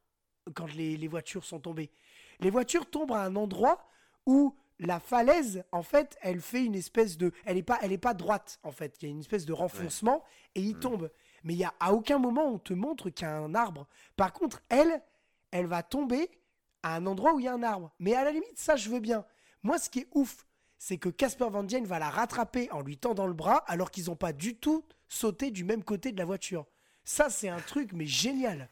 quand les voitures sont tombées. Les voitures tombent à un endroit où la falaise, en fait, elle fait une espèce de... Elle n'est pas, elle est pas droite, en fait. Il y a une espèce de renfoncement et il Mm. tombe. Mais il y a à aucun moment on te montre qu'il y a un arbre. Par contre, elle, elle va tomber à un endroit où il y a un arbre. Mais à la limite, ça, je veux bien. Moi, ce qui est ouf, c'est que Casper Van Dien va la rattraper en lui tendant le bras alors qu'ils n'ont pas du tout sauté du même côté de la voiture. Ça, c'est un truc, mais génial.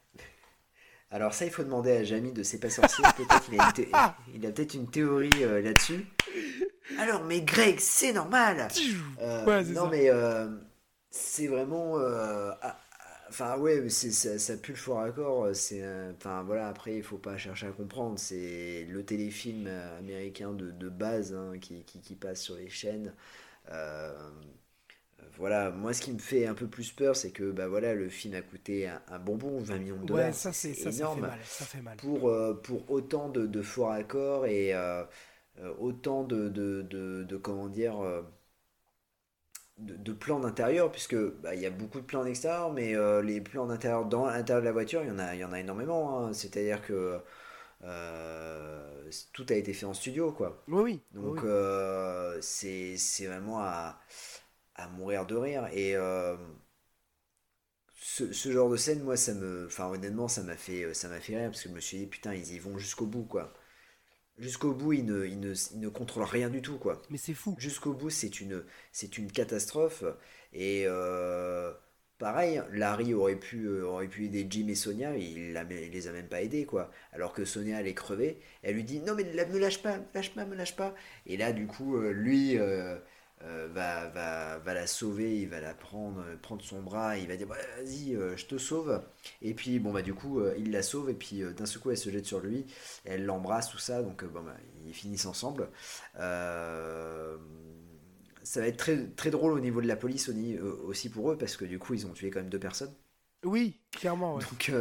Alors ça, il faut demander à Jamie de C'est pas sorcier. [LAUGHS] Peut-être qu'il a, une thé- il a peut-être une théorie euh, là-dessus. Alors, mais Greg, c'est normal. Euh, Ouais, non, ça. mais euh, c'est vraiment. euh, Enfin, ouais, ça, ça pue le fort accord. C'est, euh, enfin, voilà, après, il faut pas chercher à comprendre. C'est le téléfilm euh, américain de, de base hein, qui, qui, qui passe sur les chaînes. Voilà, moi, ce qui me fait un peu plus peur, c'est que bah, voilà, le film a coûté un, un bonbon, 20 millions de dollars. Ouais, ça, c'est, ça, ça fait énorme mal. Ça fait mal. pour, euh, pour autant de, de forts accords et euh, euh, autant de, de, de- comment dire de, plans d'intérieur puisque bah, il y a beaucoup de plans d'extérieur mais euh, les plans d'intérieur dans l'intérieur de la voiture il y en a, il y en a énormément hein. c'est-à-dire que tout a été fait en studio quoi Oui, oui. donc oui. c'est c'est vraiment à, à mourir de rire. Et euh, ce, ce genre de scène, moi, ça me. Enfin, honnêtement, ça m'a fait, ça m'a fait rire parce que je me suis dit, putain, ils y vont jusqu'au bout, quoi. Jusqu'au bout, ils ne, ils ne, ils ne contrôlent rien du tout, quoi. Mais c'est fou. Jusqu'au bout, c'est une, c'est une catastrophe. Et euh, pareil, Larry aurait pu, euh, aurait pu aider Jim et Sonia, il, la, il les a même pas aidés, quoi. Alors que Sonia, elle est crevée, elle lui dit Non, mais la- me lâche pas, me lâche pas, me lâche pas. Et là, du coup, euh, lui euh, euh, va, va, va la sauver, il va la prendre, prendre son bras, il va dire Bah, Vas-y, euh, je te sauve. Et puis, bon, bah, du coup, euh, il la sauve, et puis d'un seul coup, elle se jette sur lui, elle l'embrasse, tout ça, donc, bon, bah, ils finissent ensemble. Ça va être très, très drôle au niveau de la police aussi pour eux parce que du coup ils ont tué quand même deux personnes. Oui, clairement. ouais. Donc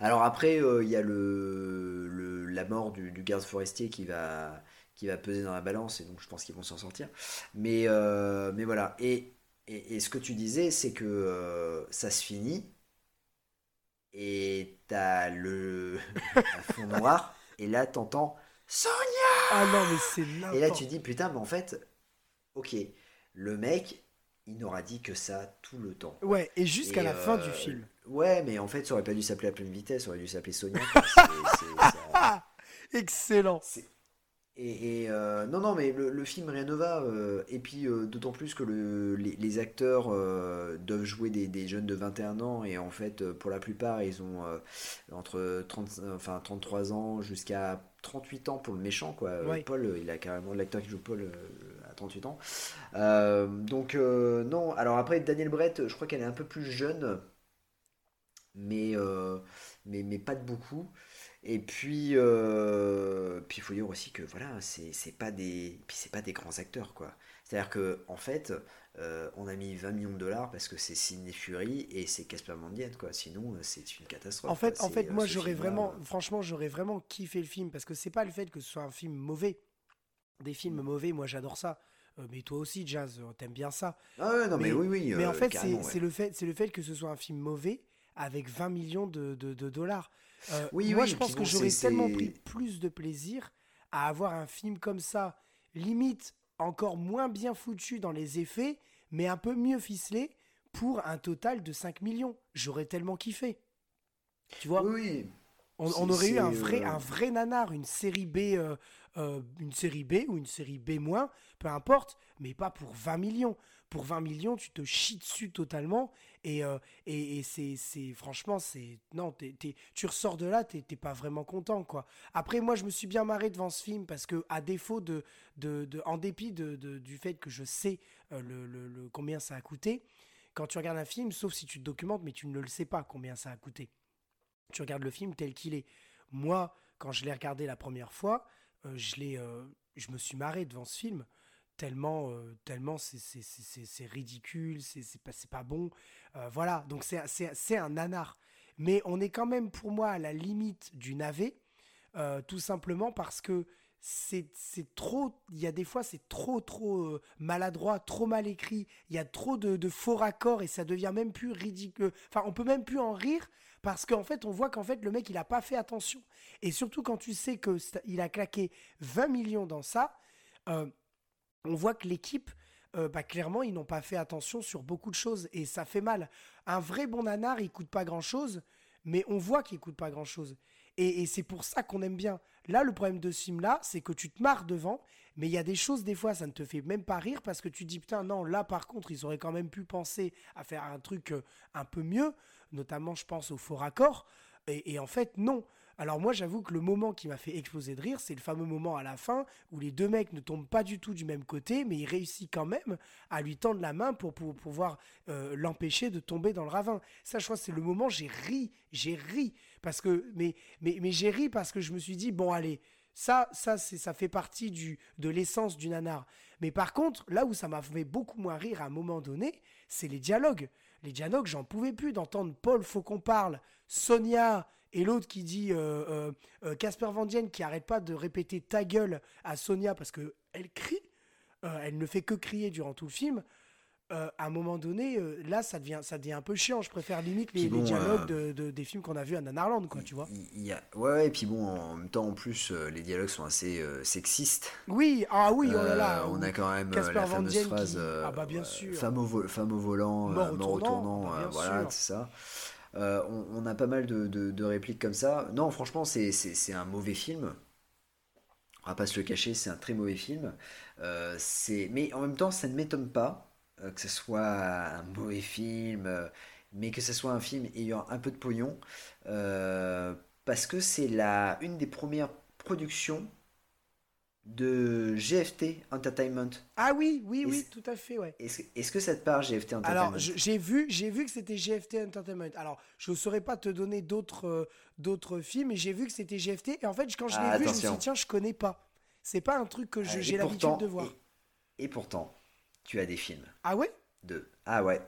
alors après il y a le, le- la mort du, du garde forestier qui va qui va peser dans la balance et donc je pense qu'ils vont s'en sortir. Mais euh, mais voilà et, et, et ce que tu disais c'est que euh, ça se finit et t'as le fond noir et là t'entends Sonia Ah non, mais c'est n'importe et là, tu dis, putain, mais en fait, ok, le mec, il n'aura dit que ça tout le temps. Ouais, et jusqu'à la fin euh, du film. Ouais, mais en fait, ça aurait pas dû s'appeler à pleine vitesse, ça aurait dû s'appeler Sonia. quoi. C'est- c'est- ça- Ah Excellent. c'est- Et, et, euh, non, non, mais le, le film rien ne va. euh, et puis, euh, d'autant plus que le, les, les acteurs euh, doivent jouer des, des jeunes de 21 ans. Et en fait, pour la plupart, ils ont entre 30, enfin, 33 ans jusqu'à 38 ans pour le méchant. Quoi. Ouais. Paul, il a carrément l'acteur qui joue Paul à 38 ans. Donc, euh, non. Alors après, Daniel Brett, je crois qu'elle est un peu plus jeune. Mais, mais, mais pas de beaucoup. Et puis, euh, puis il faut dire aussi que voilà, c'est pas des, puis c'est pas des grands acteurs quoi. C'est-à-dire que en fait, euh, on a mis 20 millions de dollars parce que c'est Sidney Fury et c'est Casper Van Dien quoi. Sinon, euh, c'est une catastrophe. En fait, quoi. en fait, moi j'aurais vraiment, franchement, j'aurais vraiment kiffé le film parce que c'est pas le fait que ce soit un film mauvais. Des films mauvais, moi j'adore ça. Mais toi aussi, Jazz, t'aimes bien ça. Ah ouais, non mais, mais- oui, oui. mais en fait, c'est carrément, c'est ouais. le fait, c'est le fait que ce soit un film mauvais avec 20 millions de, de- de dollars. Euh, Oui, moi, oui, je pense bon, que j'aurais tellement pris plus de plaisir à avoir un film comme ça, limite encore moins bien foutu dans les effets, mais un peu mieux ficelé pour un total de 5 millions. J'aurais tellement kiffé. Tu vois? Oui, on, aurait eu un vrai, euh, un vrai nanar, une série B, euh, une série B ou une série B moins, peu importe, mais pas pour 20 millions. Pour 20 millions, tu te chies dessus totalement et, euh, et, et c'est, franchement, c'est non, tu ressors de là, t'es pas vraiment content quoi. Après, moi, je me suis bien marré devant ce film parce que à défaut de, de, en dépit de, du fait que je sais euh, le, le- combien ça a coûté, quand tu regardes un film, sauf si tu te documentes, mais tu ne le sais pas combien ça a coûté tu regardes le film tel qu'il est. Moi, quand je l'ai regardé la première fois, euh, je, l'ai, je me suis marré devant ce film. Tellement, euh, tellement c'est, ridicule, c'est, pas, pas bon. Euh, voilà, donc c'est, un nanar. Mais on est quand même pour moi à la limite du navet, euh, tout simplement parce que c'est, trop, il y a des fois c'est trop trop maladroit, trop mal écrit, il y a trop de, de faux raccords et ça devient même plus ridicule. Enfin, on peut même plus en rire parce qu'en fait, on voit qu'en fait, le mec, il a pas fait attention. Et surtout quand tu sais que il a claqué 20 millions dans ça, on voit que l'équipe, euh, bah, clairement, ils n'ont pas fait attention sur beaucoup de choses et ça fait mal. Un vrai bon nanar, il coûte pas grand chose, mais on voit qu'il coûte pas grand chose. Et, c'est pour ça qu'on aime bien. Là, le problème de ce film-là, c'est que tu te marres devant, mais il y a des choses, des fois, ça ne te fait même pas rire parce que tu dis, putain, non, là, par contre, ils auraient quand même pu penser à faire un truc euh, un peu mieux, notamment, je pense, au faux raccord. Et en fait, non. Alors moi, j'avoue que le moment qui m'a fait exploser de rire, c'est le fameux moment à la fin où les deux mecs ne tombent pas du tout du même côté, mais il réussit quand même à lui tendre la main pour, pouvoir euh, l'empêcher de tomber dans le ravin. Ça, je crois, c'est le moment j'ai ri, j'ai ri parce que, mais, mais, mais j'ai ri parce que je me suis dit bon allez, ça, ça, c'est, ça fait partie du, de l'essence du nanar. Mais par contre, là où ça m'a fait beaucoup moins rire à un moment donné, c'est les dialogues. Les dialogues, j'en pouvais plus d'entendre Paul, faut qu'on parle, Sonia et l'autre qui dit euh, euh, euh, Casper Van Dien qui arrête pas de répéter ta gueule à Sonia parce que elle crie, elle ne fait que crier durant tout le film. Euh, à un moment donné, euh, là, ça devient, ça devient un peu chiant. Je préfère limite les, Puis bon, les dialogues euh, de, de- des films qu'on a vus à Nanarland, quoi, tu vois. Y a... Ouais, ouais, et puis bon, en même temps, en plus, les dialogues sont assez sexistes. Oui, ah oui, oh là là. Euh, on a quand même Casper la fameuse Dien qui- phrase euh, Ah bah, bien sûr. femme, au vo- femme au volant, Mort au tournant, bah, voilà, c'est ça. Euh, on, a pas mal de, répliques comme ça. Non, franchement, c'est un mauvais film. On va pas se le cacher, c'est un très mauvais film. Euh, mais en même temps, ça ne m'étonne pas euh, que ce soit un mauvais film, mais que ce soit un film ayant un peu de pognon, parce que c'est une des premières productions de GFT Entertainment. Ah oui, oui, oui, tout à fait, ouais. Est-ce que ça te parle GFT Entertainment? Alors, j'ai vu, j'ai vu que c'était GFT Entertainment. Alors, je ne saurais pas te donner d'autres, euh, d'autres films, mais j'ai vu que c'était GFT. Et en fait, quand je l'ai Ah, vu, je me suis dit, tiens, je connais pas. C'est pas un truc que et j'ai l'habitude de voir. Et, et pourtant, tu as des films Ah ouais? De... Ah ouais.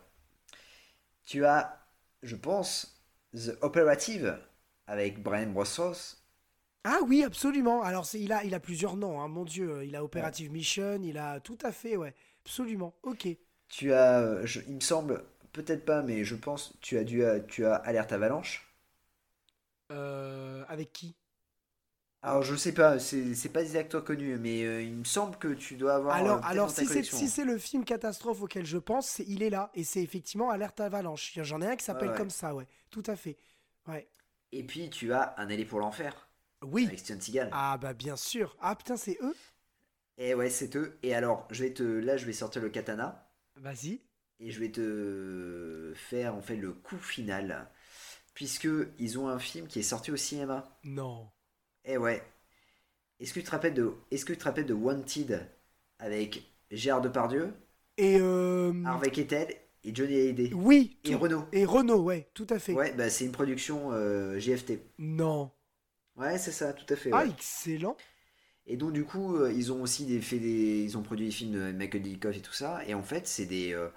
Tu as, je pense, The Operative avec Brian Bros. Ah oui, absolument. Alors, il, a, il a plusieurs noms, hein, mon Dieu. Il a Operative Mission, il a tout à fait, ouais. Absolument, ok. Tu as, euh, je- il me semble, peut-être pas, mais je pense, tu as dû, tu as Alerte Avalanche. Euh, avec qui? Alors je sais pas, c'est pas des acteurs connus, mais euh, il me semble que tu dois avoir. euh, Alors, alors si, c'est, si le film catastrophe auquel je pense, il est là. Et c'est effectivement Alerte Avalanche. J'en ai un qui s'appelle Ouais, ouais. comme ça, ouais. Tout à fait. Ouais. Et puis tu as Un aller pour l'enfer Oui. avec Steven Seagal. Ah bah bien sûr. Ah putain, c'est eux Et ouais, c'est eux. Et alors, je vais te, là, je vais sortir le katana Vas-y. et je vais te faire en fait le coup final, puisque ils ont un film qui est sorti au cinéma. Non. Et ouais. Est-ce que tu te rappelles de, est-ce que tu te rappelles de Wanted avec Gérard Depardieu, Et euh... Harvey Keitel et Johnny Hallyday Oui. et tout- Renault. Et Renault, ouais, tout à fait. Ouais, bah c'est une production euh, GFT. Non. Ouais, c'est ça, tout à fait. Ah, ouais. excellent. Et donc du coup, euh, ils ont aussi des, fait des, ils ont produit des films de Michael Dickoff et tout ça. Et en fait, c'est des, euh,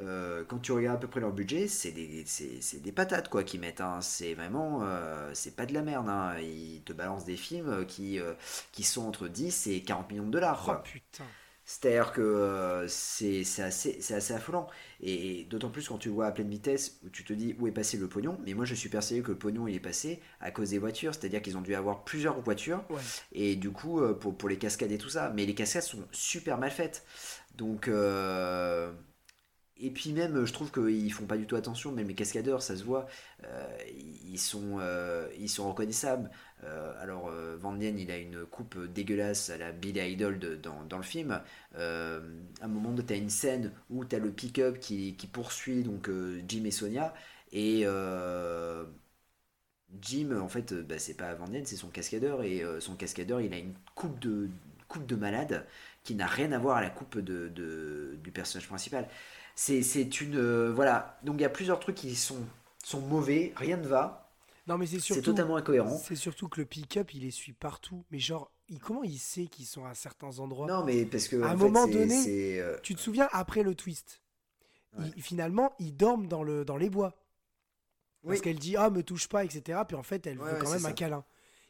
euh, quand tu regardes à peu près leur budget, c'est des, c'est, des patates quoi qu'ils mettent. hein. C'est vraiment, euh, c'est pas de la merde. hein. Ils te balancent des films qui, qui sont entre 10 et 40 millions de dollars. Oh putain. C'est-à-dire que euh, c'est c'est assez, c'est assez affolant. Et d'autant plus quand tu vois à pleine vitesse, où tu te dis où est passé le pognon. Mais moi, je suis persuadé que le pognon, il est passé à cause des voitures. C'est-à-dire qu'ils ont dû avoir plusieurs voitures. Ouais. Et du coup, euh, pour, pour les cascades et tout ça. Mais les cascades sont super mal faites. Donc... euh, Et puis même, je trouve qu'ils font pas du tout attention. Même les cascadeurs, ça se voit. euh, ils, sont, euh, ils sont reconnaissables. Euh, alors, euh, Van Dien, il a une coupe dégueulasse à la Billy Idol dans, dans le film. Euh, à un moment, tu as une scène où tu as le pick-up qui, qui poursuit donc euh, Jim et Sonia. Et Jim, en fait, bah, c'est pas Van Dien, c'est son cascadeur. Et son cascadeur, il a une coupe de, coupe de malade qui n'a rien à voir à la coupe de, du personnage principal. C'est une. voilà. Donc, il y a plusieurs trucs qui sont, sont mauvais, rien ne va. Non, mais c'est C'est surtout. totalement incohérent. C'est surtout que le pick-up, il les suit partout. Mais genre, il- comment il sait qu'ils sont à certains endroits? Non, mais parce que. À un fait, moment donné, euh, Tu te souviens, après le twist, Ouais. il- finalement, ils dorment dans, le, dans les bois. Parce Oui. qu'elle dit Ah, me touche pas, etc. Puis en fait, elle Ouais, veut quand même un ça. câlin.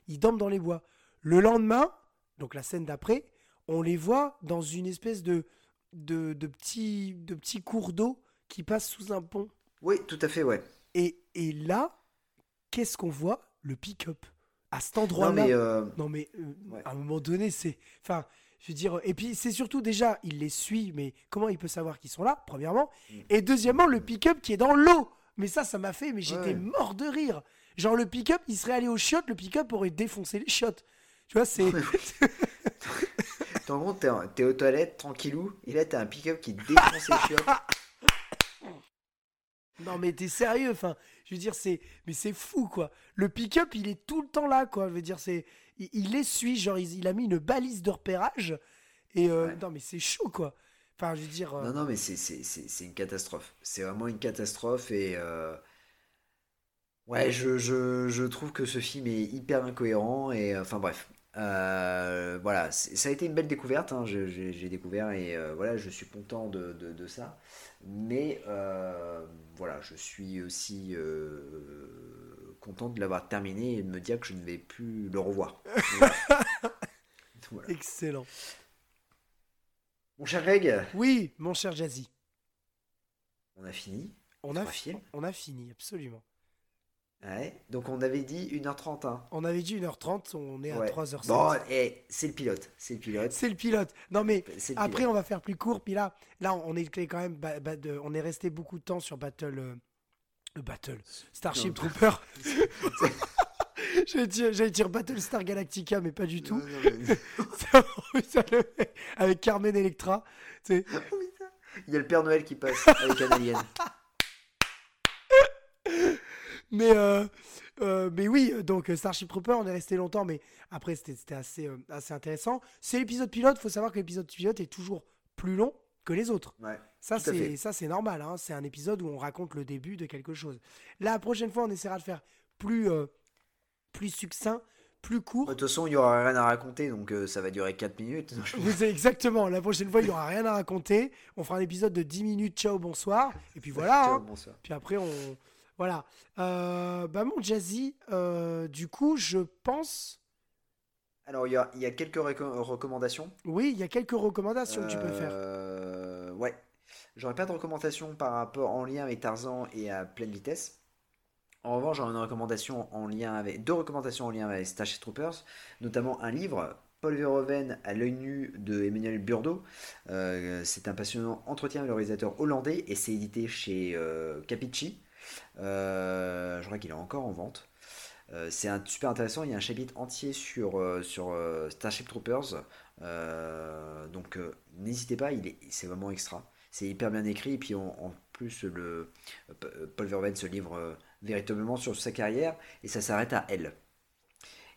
Ils dorment dans les bois. Le lendemain, donc la scène d'après, on les voit dans une espèce de, de, de, petit, de petit cours d'eau qui passe sous un pont. Oui, tout à fait, ouais. Et, et là, qu'est-ce qu'on voit Le pick-up. À cet Non, endroit-là. mais. euh, Non mais euh, Ouais. à un moment donné, c'est, enfin, je veux dire, et puis c'est surtout déjà, il les suit, mais comment il peut savoir qu'ils sont là, premièrement, Mm. et deuxièmement, le pick-up qui est dans l'eau. Mais ça, ça m'a fait, mais j'étais Ouais. mort de rire. Genre le pick-up, il serait allé aux chiottes, le pick-up aurait défoncé les chiottes. Tu vois, c'est, [LAUGHS] En gros, t'es, t'es aux toilettes, tranquillou, et là, t'as un pick-up qui défonce les chiottes. [LAUGHS] non mais t'es sérieux, enfin, je veux dire, c'est, mais c'est fou quoi. Le pick-up, il est tout le temps là, quoi. Je veux dire, c'est, il, il les suit, genre il, il a mis une balise de repérage, et euh, Ouais. non mais c'est chaud quoi. Enfin, je veux dire. euh, Non, non, mais c'est, c'est, c'est, c'est une catastrophe. C'est vraiment une catastrophe, et. euh, Ouais, je, je, je trouve que ce film est hyper incohérent, et. Enfin, bref. Euh, voilà, ça a été une belle découverte, hein, j'ai, découvert, et euh, voilà, je suis content de, de, de ça. Mais. euh, voilà, je suis aussi. content de l'avoir terminé et de me dire que je ne vais plus le revoir. [LAUGHS] Voilà. Voilà. Excellent. Mon cher Greg, Oui, mon cher Jazzy. on a fini. On a, fi- films. on a fini, absolument. Ouais, donc on avait dit 1h30. Hein. On avait dit 1h30, on est à Ouais. 3h07. Bon, eh, c'est le pilote. C'est le pilote. C'est le pilote. Non mais après pilote. on va faire plus court. Puis là, là on est quand même, de- on est resté beaucoup de temps sur Battle, euh, le Battle Starship Non. Trooper. [LAUGHS] [LAUGHS] J'allais dire, dire Battlestar Galactica, mais pas du tout. Non, non, [LAUGHS] mais- Ça le fait Avec Carmen Electra. sais. Il y a le Père Noël qui passe avec un alien. Mais, euh, euh, mais oui, donc euh, Starship Trooper, on est resté longtemps, mais après c'était c'était assez, euh, assez intéressant. C'est l'épisode pilote, faut savoir que l'épisode pilote est toujours plus long que les autres. Ouais. Ça, c'est ça c'est normal, hein. c'est un épisode où on raconte le début de quelque chose. La prochaine fois, on essaiera de faire plus, plus succinct, plus court. De toute façon, il n'y aura rien à raconter, donc euh, ça va durer 4 minutes. [LAUGHS] [LAUGHS] Vous exactement, la prochaine fois, il n'y aura rien à raconter. On fera un épisode de 10 minutes, ciao, bonsoir. Et puis [LAUGHS] voilà. Ciao, hein. bonsoir. Puis après, on. Voilà. Euh, bah, mon Jazzy, euh, du coup, je pense. Alors, il y a, il y a quelques recommandations. Oui, il y a quelques recommandations que tu peux faire. Euh, Ouais. J'aurais pas de recommandations par rapport en lien avec Tarzan et à pleine vitesse. En revanche, j'aurais une recommandation en lien avec deux recommandations en lien avec Starship Troopers, notamment un livre Paul Verhoeven à l'œil nu de Emmanuel Burdo. Euh, c'est un passionnant entretien avec le réalisateur hollandais et c'est édité chez euh, Capici. Euh, je crois qu'il est encore en vente. Euh, c'est super intéressant. Il y a un chapitre entier sur, euh, sur Starship Troopers. Donc n'hésitez pas, il est, c'est vraiment extra. C'est hyper bien écrit. Et puis en, en plus, le, Paul Verhoeven se livre véritablement sur sa carrière et ça s'arrête à elle.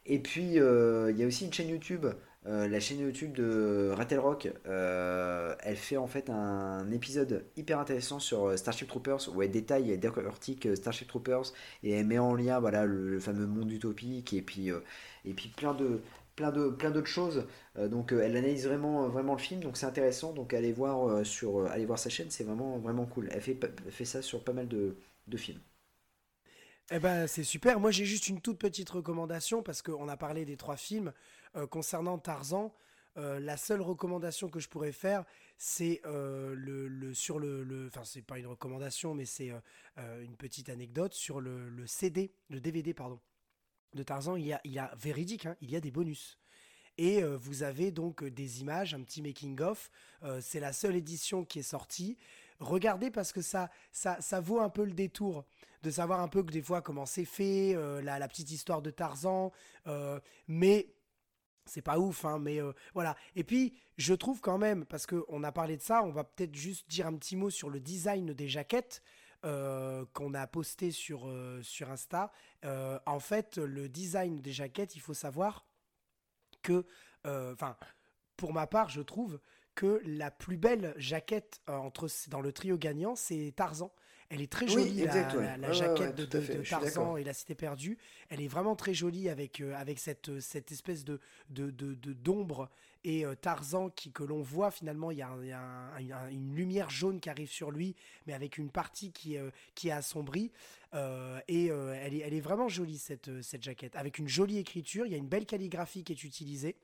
Et puis il y a aussi une chaîne YouTube euh, la chaîne YouTube de Rattle Rock, euh, elle fait en fait un épisode hyper intéressant sur Starship Troopers où elle détaille, elle décortique Starship Troopers et elle met en lien voilà, le, fameux monde utopique et puis, et puis plein de plein de plein d'autres choses donc elle analyse vraiment vraiment le film donc c'est intéressant donc allez voir sur voir sa chaîne c'est vraiment vraiment cool elle fait, fait ça sur pas mal de, de films eh ben, c'est super. Moi, j'ai juste une toute petite recommandation parce qu'on a parlé des trois films. Euh, concernant Tarzan, euh, la seule recommandation que je pourrais faire, c'est euh, le, sur le, enfin c'est pas une recommandation, mais c'est une petite anecdote sur le, CD, le DVD pardon, de Tarzan. Il y a, il y a véridique, hein, il y a des bonus. Et vous avez donc des images, un petit making of. c'est la seule édition qui est sortie. Regardez parce que ça, ça, ça vaut un peu le détour de savoir un peu que des fois comment c'est fait, la, la, petite histoire de Tarzan. mais c'est pas ouf, hein, mais euh, voilà. Et puis, je trouve quand même, parce qu'on a parlé de ça, on va peut-être juste dire un petit mot sur le design des jaquettes euh, qu'on a posté sur, euh, sur Insta. en fait, le design des jaquettes, il faut savoir que, enfin, pour ma part, je trouve que la plus belle jaquette entre, dans le trio gagnant, c'est Tarzan. Elle est très jolie, la, jaquette de, Tarzan et la Cité perdue. Elle est vraiment très jolie avec, euh, avec cette, cette espèce de, de, d'ombre et euh, Tarzan qui, que l'on voit finalement. Il y a, une lumière jaune qui arrive sur lui, mais avec une partie qui, euh, qui est assombrie. et elle, est, elle est vraiment jolie, cette, cette jaquette. Avec une jolie écriture, il y a une belle calligraphie qui est utilisée.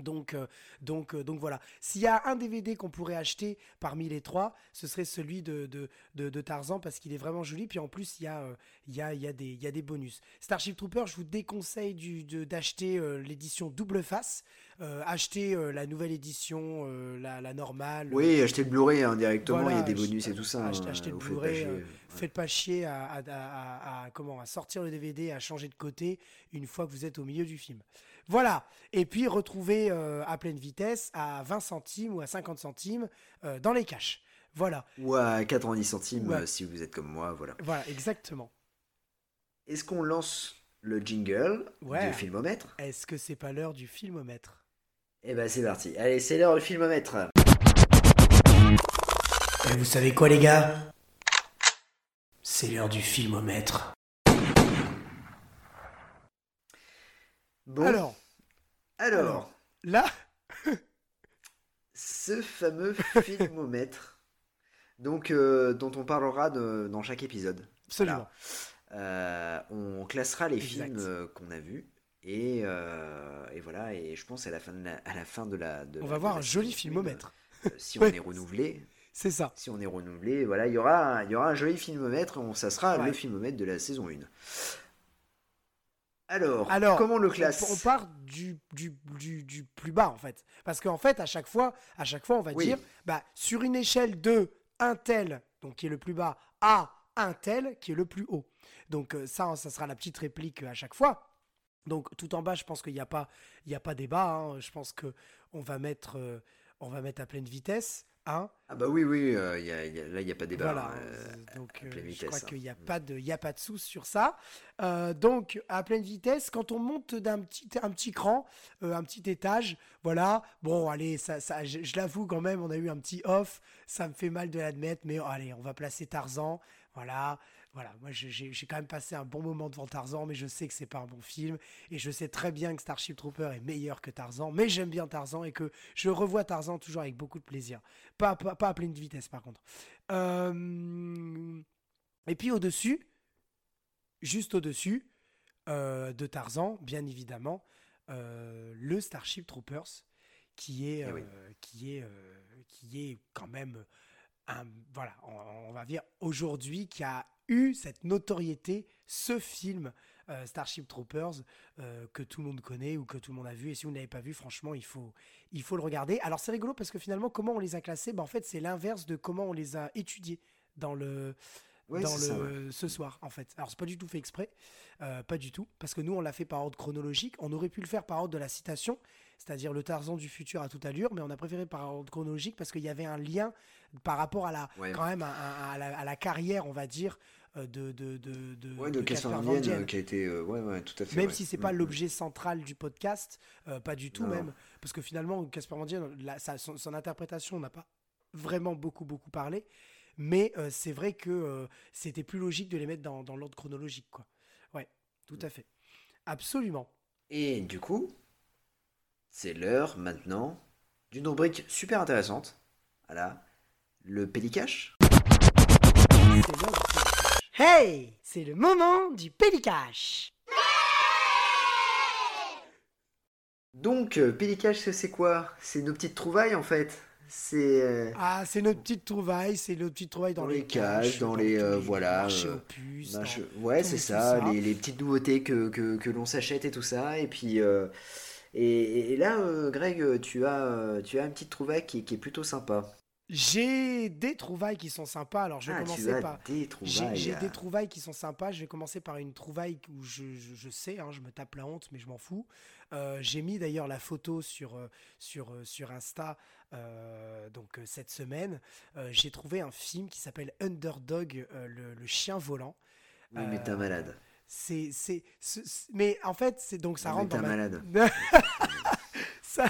Donc, euh, donc, euh, donc voilà. S'il y a un DVD qu'on pourrait acheter parmi les trois, ce serait celui de, de, Tarzan parce qu'il est vraiment joli. Puis en plus, il y a, euh, il y a, il y a, des, il y a des bonus. Starship Trooper, je vous déconseille d'acheter l'édition double face. acheter la nouvelle édition, la, normale. Oui, acheter le Blu-ray hein, directement, il y a des bonus et tout ça. Hein, le Blu-ray, faites pas chier à, à, comment, à sortir le DVD, à changer de côté une fois que vous êtes au milieu du film. Voilà. Et puis retrouver euh, à pleine vitesse à 20 centimes ou à 50 centimes euh, dans les caches. Voilà. Ou à 90 centimes euh, si vous êtes comme moi. Voilà. Voilà, exactement. Est-ce qu'on lance le jingle du filmomètre? Est-ce que c'est pas l'heure du filmomètre? Eh ben c'est parti. Allez, c'est l'heure du filmomètre. Et vous savez quoi les gars? C'est l'heure du filmomètre. Bon. Alors, alors, là, [LAUGHS] ce fameux filmomètre, [LAUGHS] donc euh, dont on parlera dans chaque épisode. Absolument. Euh, on classera les films euh, qu'on a vus. Et, voilà, et je pense à la fin de la, à la fin de la. on va voir un joli filmomètre. si [LAUGHS] on est renouvelé. C'est ça. Si on est renouvelé, voilà, il y aura, il y aura un joli filmomètre. On, ça sera le filmomètre de la saison 1. Alors, comment on le classe on, part du, du, du, plus bas en fait. Parce qu'en fait, à chaque fois, à chaque fois, on va dire, bah, sur une échelle de un tel, donc qui est le plus bas, à un tel qui est le plus haut. Donc euh, ça, ça sera la petite réplique à chaque fois. Donc tout en bas, je pense qu'il n'y a pas, il y a pas débat. Hein. Je pense que on va mettre, euh, on va mettre à pleine vitesse. Hein ah bah oui, oui, euh, là il n'y a pas de débat. Voilà, euh, donc euh, je crois qu'il n'y a, pas de, y a pas de sous sur ça. donc à pleine vitesse, quand on monte d'un petit, un petit cran, un petit étage, voilà, bon allez, ça, ça je, je l'avoue quand même, on a eu un petit off, ça me fait mal de l'admettre, mais allez, on va placer Tarzan, voilà, voilà, moi j'ai quand même passé un bon moment devant Tarzan, mais je sais que c'est pas un bon film, et je sais très bien que Starship Trooper est meilleur que Tarzan, mais j'aime bien Tarzan et que je revois Tarzan toujours avec beaucoup de plaisir. Pas, pas, à pleine vitesse par contre. Euh, et puis au-dessus, juste au-dessus euh, de Tarzan, bien évidemment, euh, le Starship Troopers, qui est, eh qui est, qui est quand même un, voilà, on va dire aujourd'hui, qui a eu cette notoriété, ce film euh, Starship Troopers euh, que tout le monde connaît ou que tout le monde a vu. Et si vous n'avez pas vu, franchement, il faut, il faut le regarder. Alors c'est rigolo parce que finalement, comment on les a classés? Ben, En fait, c'est l'inverse de comment on les a étudiés dans le... dans le, ce soir en fait. Alors c'est pas du tout fait exprès, euh, pas du tout, parce que nous on l'a fait par ordre chronologique. On aurait pu le faire par ordre de la citation, c'est-à-dire le Tarzan du futur à toute allure, mais on a préféré par ordre chronologique parce qu'il y avait un lien par rapport à la, quand même à, la, carrière, on va dire, de de de de, Ouais, de, euh, qui a été. euh, ouais, ouais, tout à fait. Même ouais. si c'est pas Mm, mm. l'objet central du podcast, euh, pas du tout Non. même, parce que finalement Casper Van Dien, la- sa- son, son interprétation n'a pas vraiment beaucoup beaucoup parlé, mais euh, c'est vrai que euh, c'était plus logique de les mettre dans, dans l'ordre chronologique, quoi. Ouais, tout à fait, absolument. Et du coup, c'est l'heure maintenant d'une rubrique super intéressante. Voilà. Le Pélicache. C'est. Hey, c'est le moment du Pélicache. Donc, euh, Pélicache, c'est- quoi? C'est nos petites trouvailles en fait. C'est. euh, Ah, c'est notre petite trouvaille, c'est notre petite trouvaille dans, Dans les les cages, dans les, euh, voilà, marchés euh, aux puces, dans- Ouais, c'est ça, ça. Les, les petites nouveautés que, que, que l'on s'achète et tout ça. Et puis. euh, et, et là, euh, Greg, tu as, tu as une petite trouvaille qui, qui est plutôt sympa. J'ai des trouvailles qui sont sympas, alors je vais ah, commencer tu par... J'ai des trouvailles qui sont sympas. Je vais commencer par une trouvaille où je, je- je sais, hein, je me tape la honte, mais je m'en fous. Euh, j'ai mis d'ailleurs la photo sur, euh, sur, euh, sur Insta euh, donc, cette semaine. Euh, j'ai trouvé un film qui s'appelle Underdog, le, le chien volant. Oui, mais t'es un malade. C'est, mais en fait, c'est donc ça Mais rentre t'es dans un ma... malade. [LAUGHS] [LAUGHS] ça...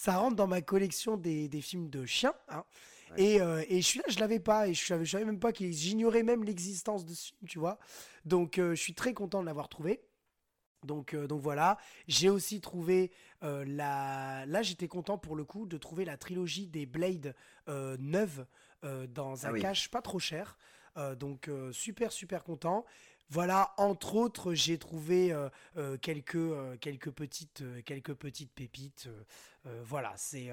ça rentre dans ma collection des, des films de chiens. hein. Ouais. Et, euh, et je suis là, je l'avais pas, et je savais, je savais même pas qu'il, j'ignorais même l'existence de ce film, tu vois. Donc, euh, je suis très content de l'avoir trouvé. Donc, euh, donc voilà. J'ai aussi trouvé la. Là, j'étais content pour le coup de trouver la trilogie des Blade neuve dans un Ah oui. cache pas trop cher. Euh, donc euh, super super content. Voilà, entre autres, j'ai trouvé euh, euh, quelques, euh, quelques, petites, euh, quelques petites pépites. voilà, c'est,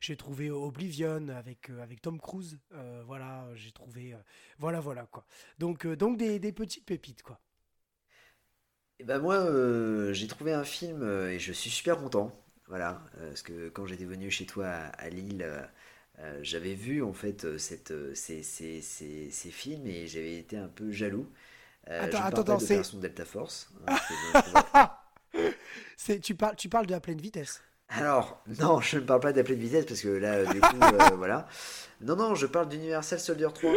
j'ai trouvé Oblivion avec, avec Tom Cruise. voilà, j'ai trouvé. voilà, voilà, quoi. Donc, donc des, des petites pépites, quoi. Et ben moi, euh, j'ai trouvé un film et je suis super content. Voilà, euh, parce que quand j'étais venu chez toi à, à Lille, j'avais vu en fait cette, ces, ces- ces- ces films et j'avais été un peu jaloux. Euh, Attends, attends, attends, c'est- Delta Force. hein, [LAUGHS] c'est tu, parles, tu parles de la pleine vitesse. Alors, non, je ne parle pas de vitesse parce que là, du coup, [LAUGHS] euh, voilà. Non, non, je parle d'Universal Soldier 3.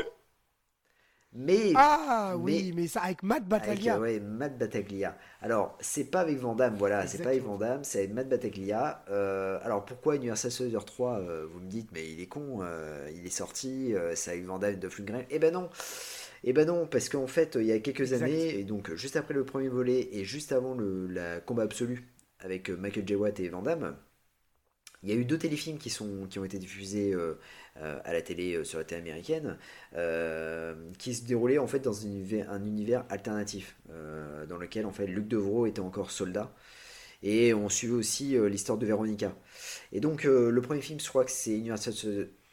Mais Ah mais- oui, mais ça avec Matt Avec, Battaglia. euh, ouais, Matt Battaglia. Alors, c'est pas avec Van Damme, voilà, c'est pas avec. Van Damme, c'est avec Matt Battaglia. Euh, alors, pourquoi Universal Soldier 3 euh, Vous me dites, mais il est con, euh, il est sorti, c'est avec Van Damme et Lundgren. Eh ben non Eh ben non, parce qu'en fait, il y a quelques Exact. années, et donc juste après le premier volet et juste avant le la combat absolu avec euh, Michael J. Watt et Van Damme, il y a eu deux téléfilms qui, sont, qui ont été diffusés euh, euh, à la télé, euh, sur la télé américaine, qui se déroulaient en fait dans un univers, un univers alternatif, dans lequel en fait Luc Devro était encore soldat. Et on suivait aussi l'histoire de Véronica. Et donc le premier film, je crois que c'est Universal,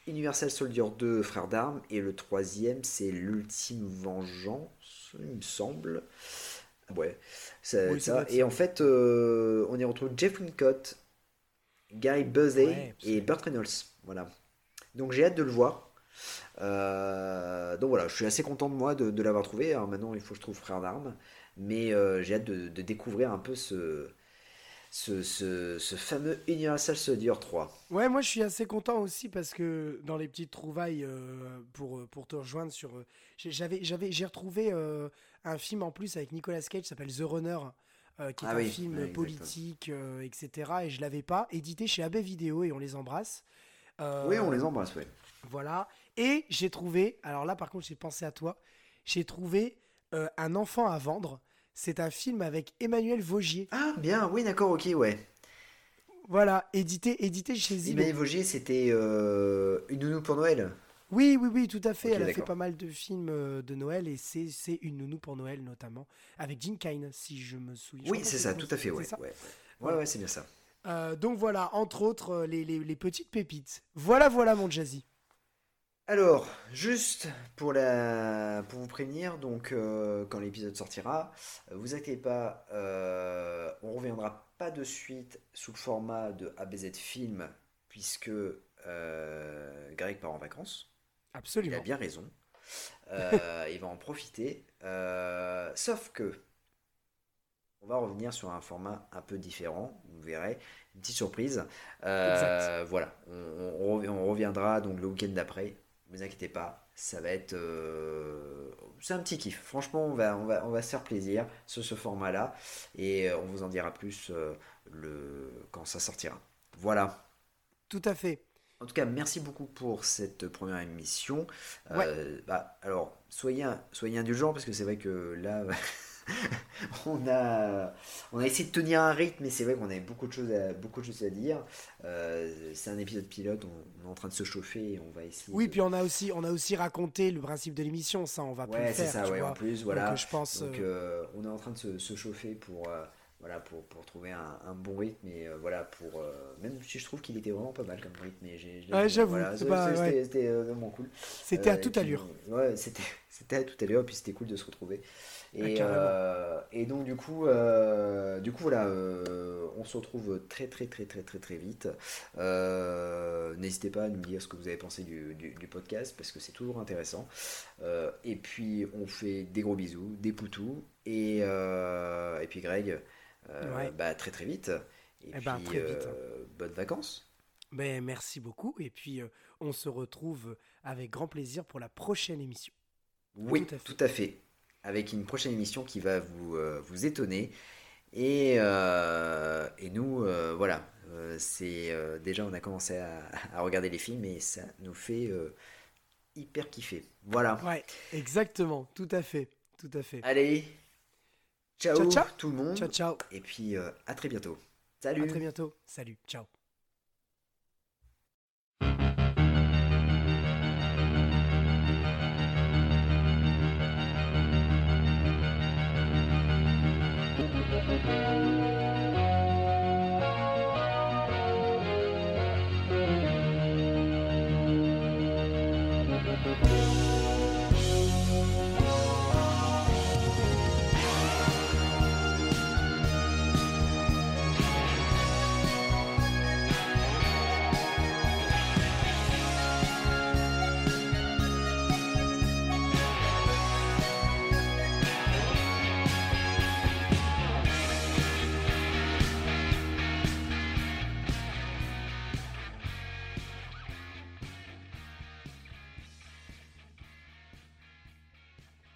Universal Soldier 2, Frères d'armes, et le troisième, c'est L'Ultime Vengeance, il me semble. Ouais, Oui, ça Et en fait, euh, on y retrouve Jeff Wincott, Gary Busey Ouais, et. Burt Reynolds. Voilà. Donc j'ai hâte de le voir. Euh, donc voilà, je suis assez content de moi de, de l'avoir trouvé. Alors maintenant, il faut que je trouve Frères d'armes. Mais euh, j'ai hâte de, de découvrir un peu ce, ce, ce, ce fameux Universal Soldier 3. Ouais, moi je suis assez content aussi parce que dans les petites trouvailles euh, pour, pour te rejoindre sur. euh, j'ai- J'avais, j'avais, j'ai retrouvé euh, un film en plus avec Nicolas Cage qui s'appelle The Runner, euh, qui est Ah un oui, film politique, euh, etc. Et je l'avais pas, édité chez AB Vidéo et on les embrasse. Euh, Oui, on les embrasse, oui. Voilà. Et j'ai trouvé, alors là par contre j'ai pensé à toi, j'ai trouvé euh, Un enfant à vendre. C'est un film avec Emmanuel Vaugier. Ah, bien, oui, d'accord, ok, ouais. Voilà, édité, édité chez Zillow. Emmanuel Vaugier, c'était euh, Une nounou pour Noël. Oui, oui, oui, tout à fait. Elle a fait pas mal de films euh, de Noël et c'est une nounou pour Noël notamment avec Jean Kine, si je me souviens. Oui, c'est ça, tout à fait, ouais. Ouais, ouais, Voilà. ouais, ouais, c'est bien ça. Euh, donc voilà, entre autres les, les- les petites pépites. Voilà, voilà mon Jazzy. Alors, juste pour, la... pour vous prévenir, donc euh, quand l'épisode sortira, euh, vous inquiétez pas, euh, on reviendra pas de suite sous le format de ABZ Film, puisque euh, Greg part en vacances. Il a Absolument. bien raison. [LAUGHS] Il va en profiter. Sauf que on va revenir sur un format un peu différent. Vous verrez, une petite surprise. Exact. voilà, on, on reviendra donc le week-end d'après. Vous inquiétez pas, ça va être. euh, c'est un petit kiff. Franchement, on va, on va, on va se faire plaisir sur ce format-là. Et euh, on vous en dira plus euh, le... quand ça sortira. Voilà. Tout à fait. En tout cas, merci beaucoup pour cette première émission. Euh, bah, alors, soyez, soyez indulgents parce que c'est vrai que là, [LAUGHS] [LAUGHS] on a, on a essayé de tenir un rythme, mais c'est vrai qu'on avait beaucoup de choses à, beaucoup de choses à dire. Euh, c'est un épisode pilote, on, on est en train de se chauffer et on va essayer. Oui, de- puis on a aussi, on a aussi raconté le principe de l'émission, ça on va plus Ouais, le c'est ça, tu ouais, vois. en plus, Donc, voilà. euh, je pense. Donc, euh, on est en train de se, se chauffer pour, euh, voilà, pour, pour trouver un, un bon rythme et euh, voilà, pour. euh, même si je trouve qu'il était vraiment pas mal comme rythme. Et j'ai, Ouais, j'avoue, voilà, pas- c'était, ouais. euh, vraiment cool. C'était à toute puis, allure. Ouais, c'était, c'était à toute allure, puis c'était cool de se retrouver. Et, Ah, euh, et donc du coup, euh, du coup voilà, euh, on se retrouve très très très très très très vite. N'hésitez pas à nous dire ce que vous avez pensé du, du- du podcast parce que c'est toujours intéressant. Et puis on fait des gros bisous, des poutous et, et puis Greg, Ouais. bah, très très vite. Et Eh puis ben, très vite. euh, bonnes vacances. Ben, merci beaucoup. Et puis, euh, on se retrouve avec grand plaisir pour la prochaine émission. Oui, tout à fait. tout à fait. Avec une prochaine émission qui va vous, euh, vous étonner. Et, euh, et nous, euh, voilà, c'est déjà on a commencé à, à regarder les films et ça nous fait hyper kiffer. Voilà. Ouais, exactement. Tout à fait. Tout à fait. Allez, ciao, Ciao, ciao. tout le monde. Ciao, ciao. Et puis euh, à très bientôt. À Salut. très bientôt. Salut. Ciao.